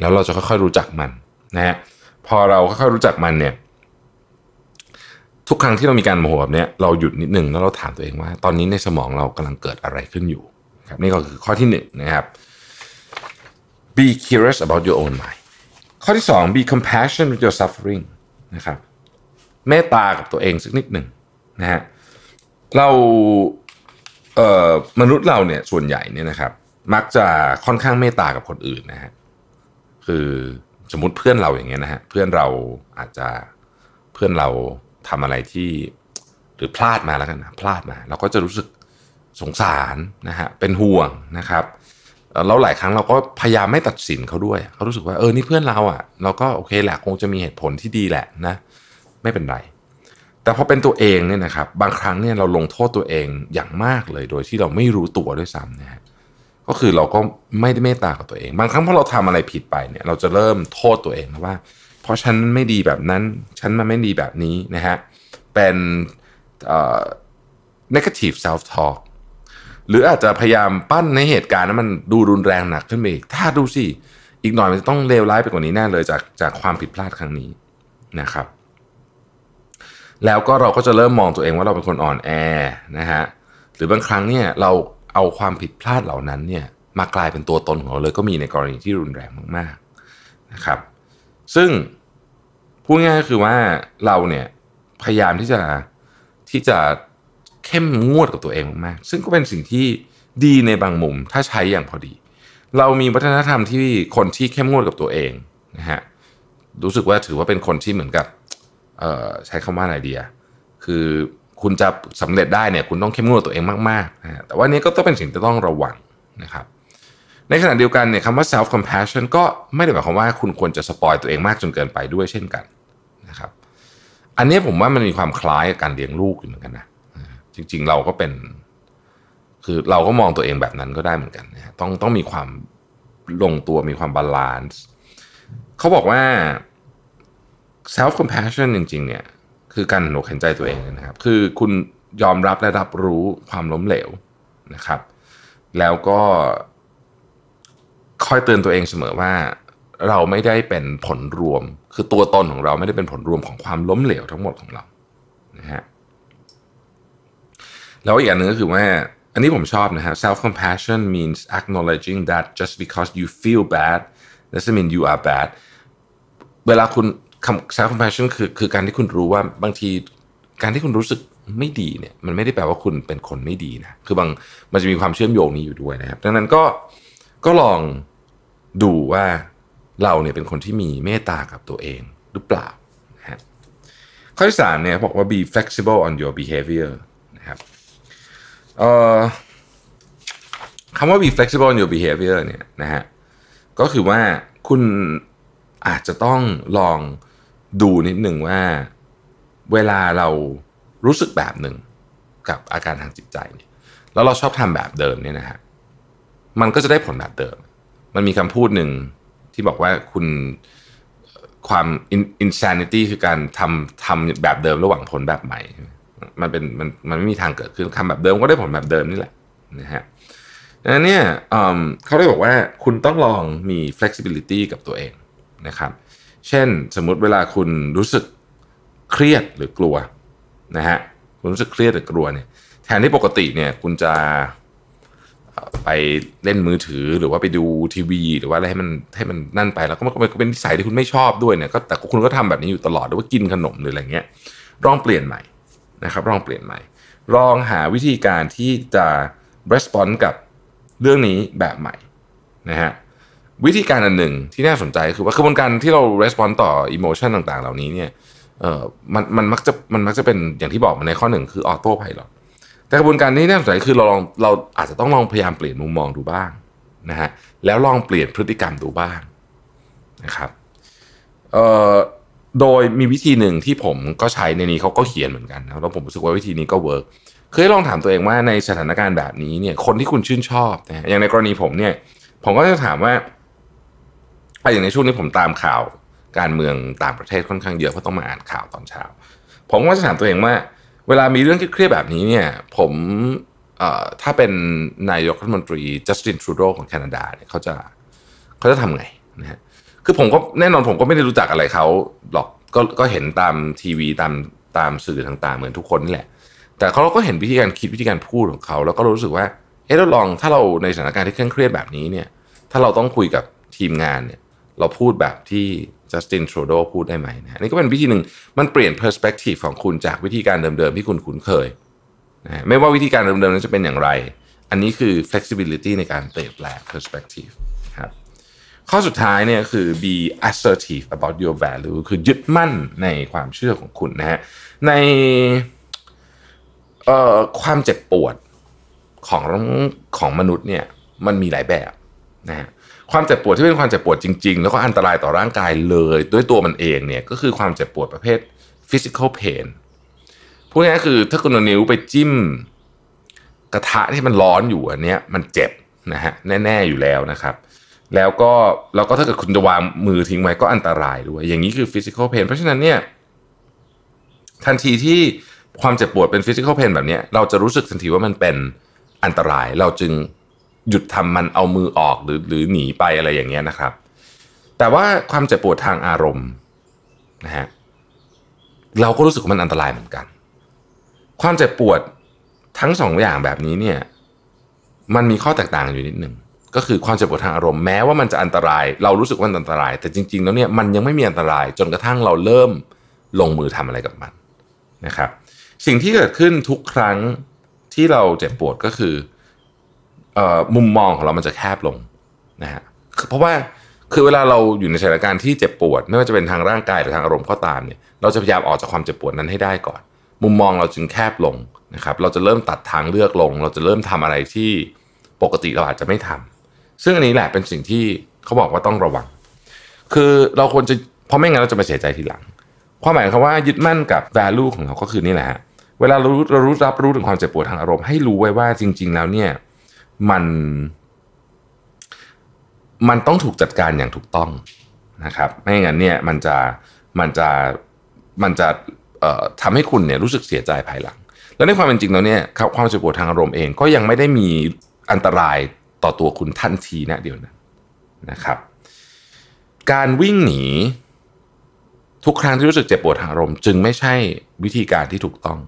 แล้วเราจะค่อยๆรู้จักมันนะฮะพอเราค่อยๆรู้จักมันเนี่ยทุกครั้งที่เรามีการโมโหแบบนี้เราหยุดนิดหนึ่งแล้วเราถามตัวเองว่า ตอนนี้ในสมองเรากำลังเกิดอะไรขึ้นอยู่ครับนี่ก็คือข้อที่หนึ่งนะครับ be curious about your own mind ข้อที่สอง be compassion with your suffering นะครับเมตตากับตัวเองสักนิดหนึ่งนะฮะเราเอ่อมนุษย์เราเนี่ยส่วนใหญ่เนี่ยนะครับ มักจะค่อนข้างเมตตากับคนอื่นนะฮะคือสมมติเพื่อนเราอย่างเงี้ยนะฮะเพื่อนเราอาจจะเพื่อนเราทำอะไรที่หรือพลาดมาแล้วกันนะพลาดมา เราก็จะรู้สึกสงสารนะฮะเป็นห่วงนะครับ แล้วหลายครั้งเราก็พยายามไม่ตัดสินเขาด้วย เขารู้สึกว่าเออนี่เพื่อนเราอะ่ะ เราก็โอเคแหละคงจะมีเหตุผลที่ดีแหละนะ ไม่เป็นไร แต่พอเป็นตัวเองเนี่ยนะครับ บางครั้งเนี่ยเราลงโทษตัวเองอย่างมากเลยโดยที่เราไม่รู้ตัวด้วยซ้ำนะฮะก็คือเราก็ไม่ได้เมตตากับตัวเอง บางครั้งพอเราทำอะไรผิดไปเนี่ย เราจะเริ่มโทษตัวเองนะว่า เพราะฉันไม่ดีแบบนั้น ฉันมันไม่ดีแบบนี้นะฮะเป็นเอ่อ negative self talk หรืออาจจะพยายามปั้นในเหตุการณ์นั้นมันดูรุนแรงหนักขึ้นไปอีกถ้าดูสิอีกหน่อยมันจะต้องเลวร้ายไปกว่านี้แน่เลยจากจากความผิดพลาดครั้งนี้นะครับ แล้วก็เราก็จะเริ่มมองตัวเองว่าเราเป็นคนอ่อนแอนะฮะหรือบางครั้งเนี่ยเราเอาความผิดพลาดเหล่านั้นเนี่ยมากลายเป็นตัวตนของเราเลยก็มีในกรณีที่รุนแรงมากๆนะครับ ซึ่งพูดง่ายก็คือว่าเราเนี่ยพยายามที่จะที่จะ เข้มงวดกับตัวเองมากๆซึ่งก็เป็นสิ่งที่ดีในบางมุมถ้าใช้อย่างพอดี เรามีวัฒนธรรมที่คนที่เข้มงวดกับตัวเองนะฮะรู้สึกว่าถือว่าเป็นคนที่เหมือนกับใช้คำว่าอะไรดีอะคือคุณจะสำเร็จได้เนี่ยคุณต้องเข้มงวดตัวเองมากๆนะแต่ว่านี้ก็ต้องเป็นสิ่งที่ต้องระวังนะครับ ในขณะเดียวกันเนี่ยคำว่า self compassion ก็ไม่ได้หมายความว่าคุณควรจะสปอยตัวเองมากจนเกินไปด้วยเช่นกันนะครับ อันนี้ผมว่ามันมีความคล้ายกับการเลี้ยงลูกอยู่เหมือนกันนะ จริง ๆ เราก็เป็น คือเราก็มองตัวเองแบบนั้นก็ได้เหมือนกันนะต้องต้องมีความลงตัวมีความ balance เขาบอกว่า self compassion จริง ๆ เนี่ย คือการเห็นอกเห็นใจตัวเองนะครับ คือคุณยอมรับและรับรู้ความล้มเหลวนะครับ แล้วก็คอยเตือนตัวเองเสมอว่าเราไม่ได้เป็นผลรวม คือตัวตนของเราไม่ได้เป็นผลรวมของความล้มเหลวทั้งหมดของเรานะฮะ แล้วอีกอย่างหนึ่งก็คือว่า อันนี้ผมชอบนะฮะ self compassion means acknowledging that just because you feel bad doesn't mean you are bad เวลาคุณ self compassion คือคือการที่คุณรู้ว่าบางทีการที่คุณรู้สึกไม่ดีเนี่ยมันไม่ได้แปลว่าคุณเป็นคนไม่ดีนะคือบางมันจะมีความเชื่อมโยงนี้อยู่ด้วยนะครับ ดังนั้นก็ก็ลองดูว่าเราเนี่ยเป็นคนที่มีเมตตากับตัวเองหรือเปล่านะฮะข้อที่สามเนี่ยบอกว่า be flexible on your behavior นะครับ เอ่อคำว่า be flexible on your behavior เนี่ยนะฮะก็คือว่าคุณอาจจะต้องลองดูนิดหนึ่งว่าเวลาเรารู้สึกแบบหนึ่งกับอาการทางจิตใจเนี่ยแล้วเราชอบทำแบบเดิมเนี่ยนะฮะมันก็จะได้ผลแบบเดิม มันมีคำพูดหนึ่งที่บอกว่าคุณความ insanity คือการทำทำแบบเดิมระหว่างผลแบบใหม่ มันเป็นมันมันไม่มีทางเกิดขึ้นคำแบบเดิมก็ได้ผลแบบเดิมนี่แหละนะฮะดังนั้นเนี่ยเขาได้บอกว่าคุณต้องลองมี flexibility กับตัวเองนะครับ เช่นสมมุติเวลาคุณรู้สึกเครียดหรือกลัวนะฮะคุณรู้สึกเครียดหรือกลัวเนี่ยแทนที่ปกติเนี่ยคุณจะไปเล่นมือถือหรือว่าไปดูทีวี หรือว่าอะไรให้มันให้มันนั่นไปแล้วก็มันก็เป็นนิสัยที่คุณไม่ชอบด้วยเนี่ยก็แต่คุณก็ทำแบบนี้อยู่ตลอดหรือว่ากินขนมหรืออะไรเงี้ยลองเปลี่ยนใหม่ นะครับลองเปลี่ยนใหม่ ลองหาวิธีการที่จะ response กับเรื่องนี้แบบใหม่นะฮะวิธีการอันหนึ่งที่น่าสนใจคือว่ากระบวนการที่เรา response ต่อ emotion ต่างๆ เหล่านี้เนี่ยเออมันมันมักจะมันมักจะเป็นอย่างที่บอกมาในข้อหนึ่งคือออโต้ไพลอตแต่กระบวนการนี้น่าสนใจคือเราลองเราอาจจะต้องลองพยายามเปลี่ยนมุมมองดูบ้างนะฮะแล้วลองเปลี่ยนพฤติกรรมดูบ้างนะครับเอ่อ โดยมีวิธีหนึ่งที่ผมก็ใช้ในนี้เขาก็เขียนเหมือนกันนะแล้วผมรู้สึกว่าวิธีนี้ก็ work เคยลองถามตัวเองว่าในสถานการณ์แบบนี้เนี่ย คนที่คุณชื่นชอบนะอย่างในกรณีผมเนี่ย ผมก็จะถามว่าอย่างในช่วงนี้ผมตามข่าวการเมืองต่างประเทศค่อนข้างเยอะเพราะต้องมาอ่านข่าวตอนเช้า ผมก็จะถามตัวเองว่า เวลามีเรื่องเครียดแบบนี้เนี่ย ผมถ้าเป็นนายกรัฐมนตรีจัสตินทรูโดของแคนาดาเนี่ยเขาจะเขาจะทำไงนะฮะ คือผมก็แน่นอนผมก็ไม่ได้รู้จักอะไรเขาหรอกก็ก็เห็นตามทีวีตามตามสื่อต่างๆ เหมือนทุกคนนี่แหละ แต่เขาก็เห็นวิธีการคิดวิธีการพูดของเขา แล้วก็รู้สึกว่าเออเราลองถ้าเราในสถานการณ์ที่เคร่งเครียดแบบนี้เนี่ย ถ้าเราต้องคุยกับทีมงานเนี่ย เราพูดแบบที่จัสตินทรูโดพูดได้ไหมนะนี่ก็เป็นวิธีหนึ่งมันเปลี่ยนเพอร์สเปกทีฟของคุณจากวิธีการเดิมๆที่คุณคุ้นเคยนะไม่ว่าวิธีการเดิมๆนั้นจะเป็นอย่างไร อันนี้คือ flexibility ในการเปลี่ยนแปลง perspective ข้อสุดท้ายเนี่ยคือ be assertive about your value คือยึดมั่นในความเชื่อของคุณนะฮะในความเจ็บปวดของของมนุษย์เนี่ยมันมีหลายแบบนะฮะความเจ็บปวดที่เป็นความเจ็บปวดจริง ๆ แล้วก็อันตรายต่อร่างกายเลยด้วยตัวมันเองเนี่ยก็คือความเจ็บปวดประเภท physical pain พูดง่ายๆคือถ้าคุณนิ้วไปจิ้มกระทะที่มันร้อนอยู่อันเนี้ยมันเจ็บนะฮะแน่ ๆ อยู่แล้วนะครับ แล้วก็แล้วก็ถ้าเกิดคุณจะวางมือทิ้งไว้ก็อันตรายด้วย อย่างนี้คือ physical pain เพราะฉะนั้นเนี่ยทันทีที่ความเจ็บปวดเป็น physical pain แบบนี้เราจะรู้สึกทันทีว่ามันเป็นอันตราย เราจึงหยุดทำมันเอามือออกหรือหรือหนีไปอะไรอย่างเงี้ยนะครับ แต่ว่าความเจ็บปวดทางอารมณ์นะฮะเราก็รู้สึกว่ามันอันตรายเหมือนกัน ความเจ็บปวดทั้งสองอย่างแบบนี้เนี่ย มันมีข้อแตกต่างอยู่นิดหนึ่ง ก็คือความเจ็บปวดทางอารมณ์แม้ว่ามันจะอันตราย เรารู้สึกว่าอันตราย แต่จริงๆแล้วเนี่ยมันยังไม่มีอันตรายจนกระทั่งเราเริ่มลงมือทำอะไรกับมันนะครับ สิ่งที่เกิดขึ้นทุกครั้งที่เราเจ็บปวดก็คือมุมมองของเรามันจะแคบลงนะฮะเพราะว่าคือเวลาเราอยู่ในสถานการณ์ที่เจ็บปวด ไม่ว่าจะเป็นทางร่างกายหรือทางอารมณ์ก็ตามเนี่ยเราจะพยายามออกจากความเจ็บปวดนั้นให้ได้ก่อน มุมมองเราจึงแคบลงนะครับ เราจะเริ่มตัดทางเลือกลง เราจะเริ่มทำอะไรที่ปกติเราอาจจะไม่ทำ ซึ่งอันนี้แหละเป็นสิ่งที่เขาบอกว่าต้องระวัง คือเราควรจะเพราะไม่งั้นเราจะมาเสียใจทีหลัง ความหมายคำว่ายึดมั่นกับ value ของเราก็คือนี่แหละฮะเวลาเรารู้เรารู้รับรู้ถึงความเจ็บปวดทางอารมณ์ให้รู้ไว้ว่าจริง ๆ แล้วเนี่ยมันมันต้องถูกจัดการอย่างถูกต้องนะครับไม่งั้นเนี่ยมันจะมันจะมันจะทำให้คุณเนี่ยรู้สึกเสียใจภายหลัง แล้วในความเป็นจริงแล้วเนี่ยความเจ็บปวดทางอารมณ์เองก็ยังไม่ได้มีอันตราย ต่อตัวคุณทันทีนะเดียวนั้นนะครับ การวิ่งหนี ทุกครั้งที่รู้สึกเจ็บปวดทางอารมณ์จึงไม่ใช่วิธีการที่ถูกต้อง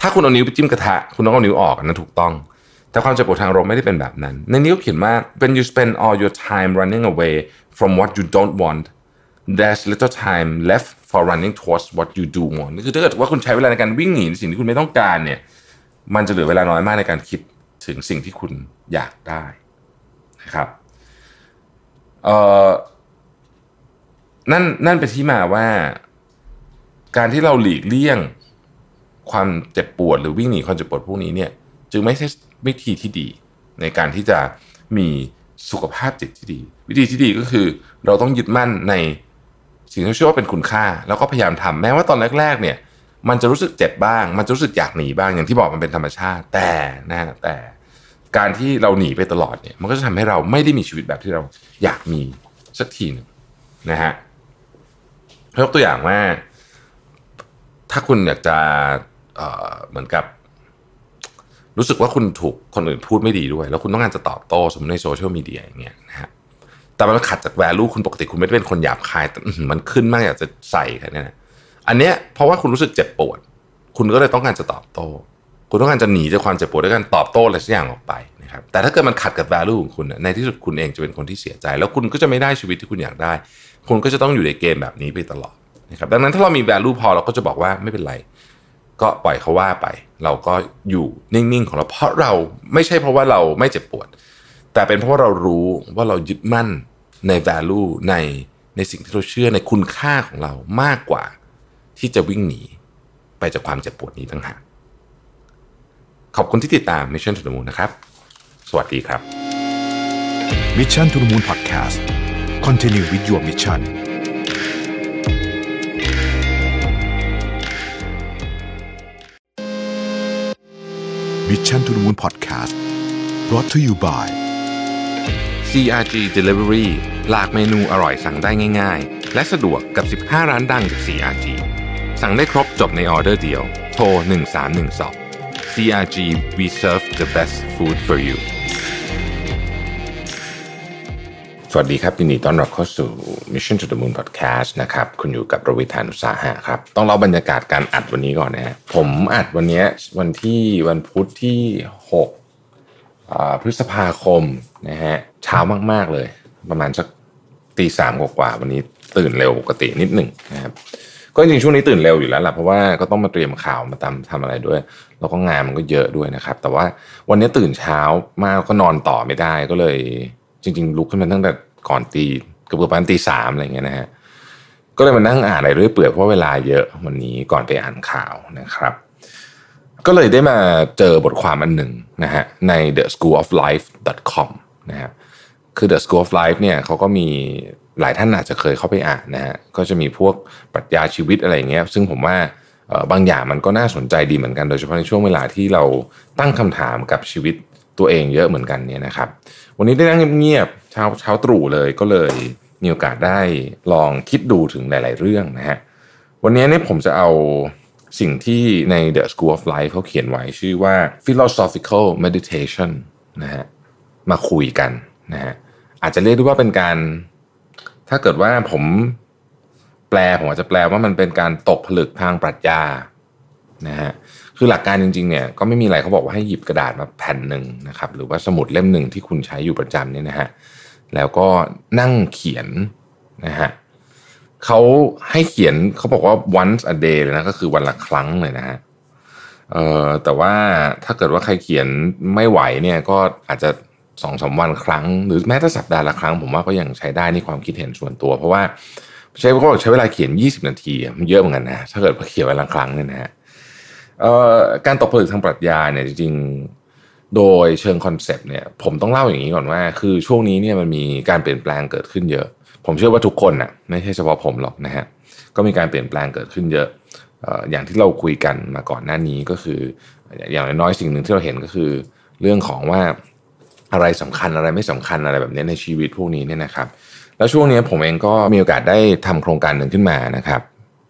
ถ้าคุณเอานิ้วไปจิ้มกระทะ คุณต้องเอานิ้วออกนั้นถูกต้อง แต่ความเจ็บปวดทางอารมณ์ไม่ได้เป็นแบบนั้น ในนี้ก็เขียนว่า when you spend all your time running away from what you don't want there's little time left for running towards what you do want คือถ้าเกิดว่าคุณใช้เวลาในการวิ่งหนีสิ่งที่คุณไม่ต้องการเนี่ย มันจะเหลือเวลาน้อยมากในการคิดถึงสิ่งที่คุณอยากได้ ครับเอ่อนั่นนั่นเป็นที่มาว่า การที่เราหลีกเลี่ยง ความเจ็บปวดหรือวิ่งหนีความเจ็บปวดพวกนี้เนี่ย จึงไม่ใช่วิธีที่ดี ในการที่จะมีสุขภาพจิตที่ดี วิธีที่ดีก็คือ เราต้องยึดมั่นในสิ่งที่เชื่อว่าเป็นคุณค่า แล้วก็พยายามทำแม้ว่าตอนแรก ๆ เนี่ย มันจะรู้สึกเจ็บบ้าง มันจะรู้สึกอยากหนีบ้างอย่างที่บอกมันเป็นธรรมชาติ แต่นะแต่ การที่เราหนีไปตลอดเนี่ย มันก็จะทำให้เราไม่ได้มีชีวิตแบบที่เราอยากมีสักทีหนึ่งนะฮะยกตัวอย่างว่า ถ้าคุณอยากจะเเหมือนกับ รู้สึกว่าคุณถูกคนอื่นพูดไม่ดีด้วย แล้วคุณต้องการจะตอบโต้สมมติในโซเชียลมีเดียอย่างเงี้ยนะฮะแต่มันขัดจากแวลูคุณปกติคุณไม่ได้เป็นคนหยาบคายแต่มันขึ้นมากอยากจะใส่แค่นี้นะอันเนี้ยเพราะว่าคุณรู้สึกเจ็บปวด คุณก็เลยต้องการจะตอบโต้ คุณต้องการจะหนีจากความเจ็บปวดด้วยการตอบโต้อะไรสักอย่างออกไปนะครับแต่ถ้าเกิดมันขัดกับแวลูของคุณในที่สุดคุณเองจะเป็นคนที่เสียใจ แล้วคุณก็จะไม่ได้ชีวิตที่คุณอยากได้ คุณก็จะต้องอยู่ในเกมแบบนี้ไปตลอดนะครับดังนั้นถ้าเรามีแวลูพอเราก็จะบอกว่าไม่เป็นไร ก็ปล่อยเขาว่าไป เราก็อยู่นิ่งๆของเราเพราะเราไม่ใช่เพราะว่าเราไม่เจ็บปวด แต่เป็นเพราะว่าเรารู้ว่าเรายึดมั่นใน value ในในสิ่งที่เราเชื่อในคุณค่าของเรามากกว่า ที่จะวิ่งหนีไปจากความเจ็บปวดนี้ทั้งหาก ขอบคุณที่ติดตาม Mission to the Moon นะครับ สวัสดีครับ Mission to the Moon Podcast Continue with your mission Mission to the Moon Podcast brought to you by CRG Delivery หลากเมนูอร่อยสั่งได้ง่ายๆ และสะดวกกับ 15 ร้านดังจาก CRG สั่งได้ครบจบในออเดอร์เดียว โทร 1312 CRG we serve the best food for you สวัสดีครับยินดีต้อนรับเข้าสู่ Mission to the Moon Podcast นะครับ คุณอยู่กับรวิธานุสาหะครับ ต้องเล่าบรรยากาศการอัดวันนี้ก่อนนะฮะผมอัดวันนี้วันที่วันพุธที่ 6 พฤษภาคมนะฮะเช้ามาก ๆ เลย ประมาณสักตีสามกว่า วันนี้ตื่นเร็วปกตินิดหนึ่งนะครับ ก็จริงช่วงนี้ตื่นเร็วอยู่แล้วแหละเพราะว่าก็ต้องมาเตรียมข่าวมาทำทำอะไรด้วย แล้วก็งานมันก็เยอะด้วยนะครับ แต่ว่าวันนี้ตื่นเช้ามากก็นอนต่อไม่ได้ก็เลย จริง ๆ ลุกขึ้นมาตั้งแต่ก่อนตีเกือบประมาณตีสามอะไรเงี้ยนะฮะก็เลยมานั่งอ่านอะไรด้วยเปลือกเพราะเวลาเยอะวันนี้ก่อนไปอ่านข่าวนะครับ ก็เลยได้มาเจอบทความอันหนึ่งนะฮะใน the school of life com นะฮะคือ the school of life เนี่ยเขาก็มี หลายท่านอาจจะเคยเข้าไปอ่านนะฮะก็จะมีพวกปรัชญาชีวิตอะไรเงี้ยซึ่งผมว่าบางอย่างมันก็น่าสนใจดีเหมือนกัน โดยเฉพาะในช่วงเวลาที่เราตั้งคำถามกับชีวิตตัวเองเยอะเหมือนกันเนี่ยนะครับ วันนี้ได้นั่งเงียบๆเช้าเช้าตรู่เลยก็เลยมีโอกาสได้ลองคิดดูถึงหลาย ๆ เรื่องนะฮะวันนี้เนี่ยผมจะเอาสิ่งที่ใน The School of Life เขาเขียนไว้ชื่อว่า philosophical meditation นะฮะมาคุยกันนะฮะอาจจะเรียกได้ว่าเป็นการ ถ้าเกิดว่าผมแปลผมอาจจะแปลว่ามันเป็นการตกผลึกทางปรัชญานะฮะคือหลักการจริงๆเนี่ยก็ไม่มีอะไรเขาบอกว่าให้หยิบกระดาษมาแผ่นหนึ่งนะครับหรือว่าสมุดเล่มหนึ่งที่คุณใช้อยู่ประจำเนี่ยนะฮะแล้วก็นั่งเขียนนะฮะเขาให้เขียนเขาบอกว่า once a day เลยนะก็คือวันละครั้งเลยนะฮะเอ่อแต่ว่าถ้าเกิดว่าใครเขียนไม่ไหวเนี่ยก็อาจจะ สองสาวันครั้ง หรือแม้แต่สัปดาห์ละครั้ง ผมว่าก็ยังใช้ได้นี่ความคิดเห็นส่วนตัว เพราะว่าใช้เขาบอกใช้เวลาเขียน 20 นาทีมันเยอะเหมือนกันนะถ้าเกิดเขียนวันละครั้งเนี่ยนะฮะการตกผลึกทางปรัชญาเนี่ยจริงๆโดยเชิงคอนเซปต์เนี่ยผมต้องเล่าอย่างนี้ก่อนว่า คือช่วงนี้เนี่ยมันมีการเปลี่ยนแปลงเกิดขึ้นเยอะ ผมเชื่อว่าทุกคนน่ะไม่ใช่เฉพาะผมหรอกนะฮะก็มีการเปลี่ยนแปลงเกิดขึ้นเยอะอย่างที่เราคุยกันมาก่อนหน้านี้ก็คือ อย่างน้อยสิ่งหนึ่งที่เราเห็นก็คือ เรื่องของว่า อะไรสำคัญอะไรไม่สำคัญอะไรแบบนี้ในชีวิตพวกนี้เนี่ยนะครับ แล้วช่วงนี้ผมเองก็มีโอกาสได้ทำโครงการหนึ่งขึ้นมานะครับ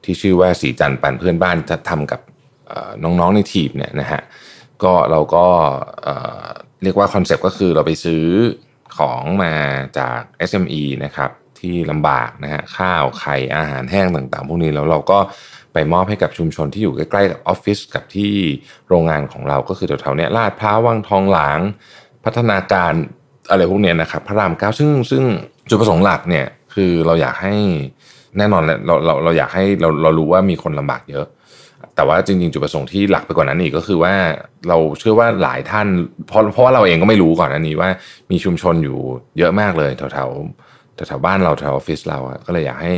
ที่ชื่อว่าสีจันปันเพื่อนบ้านจะทำกับน้องๆในทีมเนี่ยนะฮะก็เราก็เรียกว่า concept ก็คือเราไปซื้อของมาจาก SME นะครับที่ลำบากนะฮะข้าวไข่อาหารแห้งต่างๆ พวกนี้แล้วเราก็ไปมอบให้กับชุมชนที่อยู่ใกล้ๆกับออฟฟิศกับที่โรงงานของเราก็คือแถวๆนี้ลาดพร้าววังทองหลาง พัฒนาการอะไรพวกนี้นะครับพระรามเก้าซึ่งซึ่งจุดประสงค์หลักเนี่ยคือเราอยากให้แน่นอนแหละเราเราเราอยากให้เราเรารู้ว่ามีคนลำบากเยอะ แต่ว่าจริงๆ จุดประสงค์ที่หลักไปกว่านั้นอีกก็คือว่าเราเชื่อว่าหลายท่านเพราะเพราะว่าเราเองก็ไม่รู้ก่อนอันนี้ว่ามีชุมชนอยู่เยอะมากเลยแถวๆแถวบ้านเราแถวออฟฟิศเราก็เลยอยากให้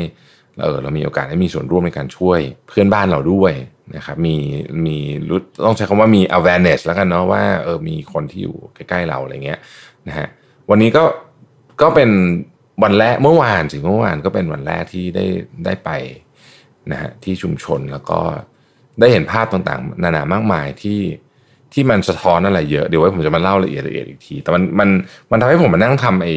เออเรามีโอกาสได้มีส่วนร่วมในการช่วยเพื่อนบ้านเราด้วย นะครับมีมีรู้ต้องใช้คำว่ามี awareness แล้วกันเนาะว่าเออมีคนที่อยู่ใกล้ๆเราอะไรเงี้ยนะฮะวันนี้ก็ก็เป็นวันแรกเมื่อวานสิเมื่อวานก็เป็นวันแรกที่ได้ได้ไปนะฮะที่ชุมชนแล้วก็ได้เห็นภาพต่างๆ นานามากมายที่ที่มันสะท้อนอะไรเยอะเดี๋ยวไว้ผมจะมาเล่าละเอียดละเอียดอีกที แต่มันมันมันทำให้ผมมานั่งทำไอ้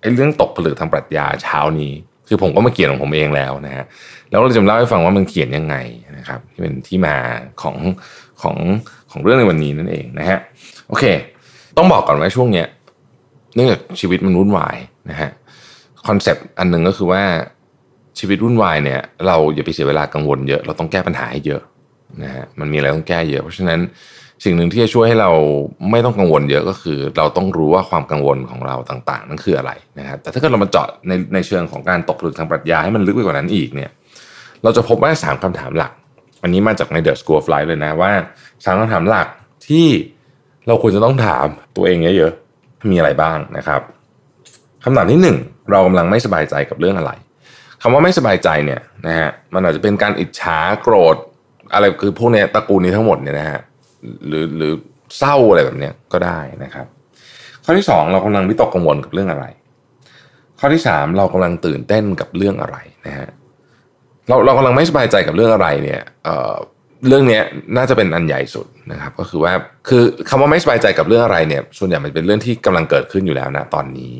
ไอ้เรื่องตกผลึกทางปรัชญาเช้านี้ คือผมก็มาเขียนของผมเองแล้วนะฮะแล้วเราจะมาเล่าให้ฟังว่ามันเขียนยังไงนะครับที่เป็นที่มาของของของเรื่องในวันนี้นั่นเองนะฮะโอเค ต้องบอกก่อนว่าช่วงเนี้ยเนื่องจากชีวิตมันวุ่นวายนะฮะคอนเซปต์อันหนึ่งก็คือว่าชีวิตวุ่นวายเนี่ย เราอย่าไปเสียเวลากังวลเยอะ เราต้องแก้ปัญหาให้เยอะนะฮะมันมีอะไรต้องแก้เยอะ เพราะฉะนั้น สิ่งหนึ่งที่จะช่วยให้เราไม่ต้องกังวลเยอะก็คือ เราต้องรู้ว่าความกังวลของเราต่างๆ นั่นคืออะไรนะครับ แต่ถ้าเกิดเรามาเจาะในในเชิงของการตกผลึกทางปรัชญาให้มันลึกไปกว่านั้นอีกเนี่ย เราจะพบว่าสามคำถามหลัก อันนี้มาจากใน The School of Life เลยนะว่าสามคำถามหลักที่เราควรจะต้องถามตัวเองเยอะๆมีอะไรบ้างนะครับคำถามที่หนึ่งเรากำลังไม่สบายใจกับเรื่องอะไรคำว่าไม่สบายใจเนี่ยนะฮะมันอาจจะเป็นการอิจฉาโกรธอะไรคือพวกเนี้ยตระกูลนี้ทั้งหมดเนี่ยนะฮะ หรือหรือเศร้าอะไรแบบเนี้ยก็ได้นะครับ ข้อที่สองเรากำลังวิตกกังวลกับเรื่องอะไร ข้อที่สามเรากำลังตื่นเต้นกับเรื่องอะไรนะฮะเราเรากำลังไม่สบายใจกับเรื่องอะไรเนี่ยเเรื่องนี้น่าจะเป็นอันใหญ่สุดนะครับ ก็คือว่าคือคำว่าไม่สบายใจกับเรื่องอะไรเนี่ย ส่วนใหญ่มันเป็นเรื่องที่กำลังเกิดขึ้นอยู่แล้วนะตอนนี้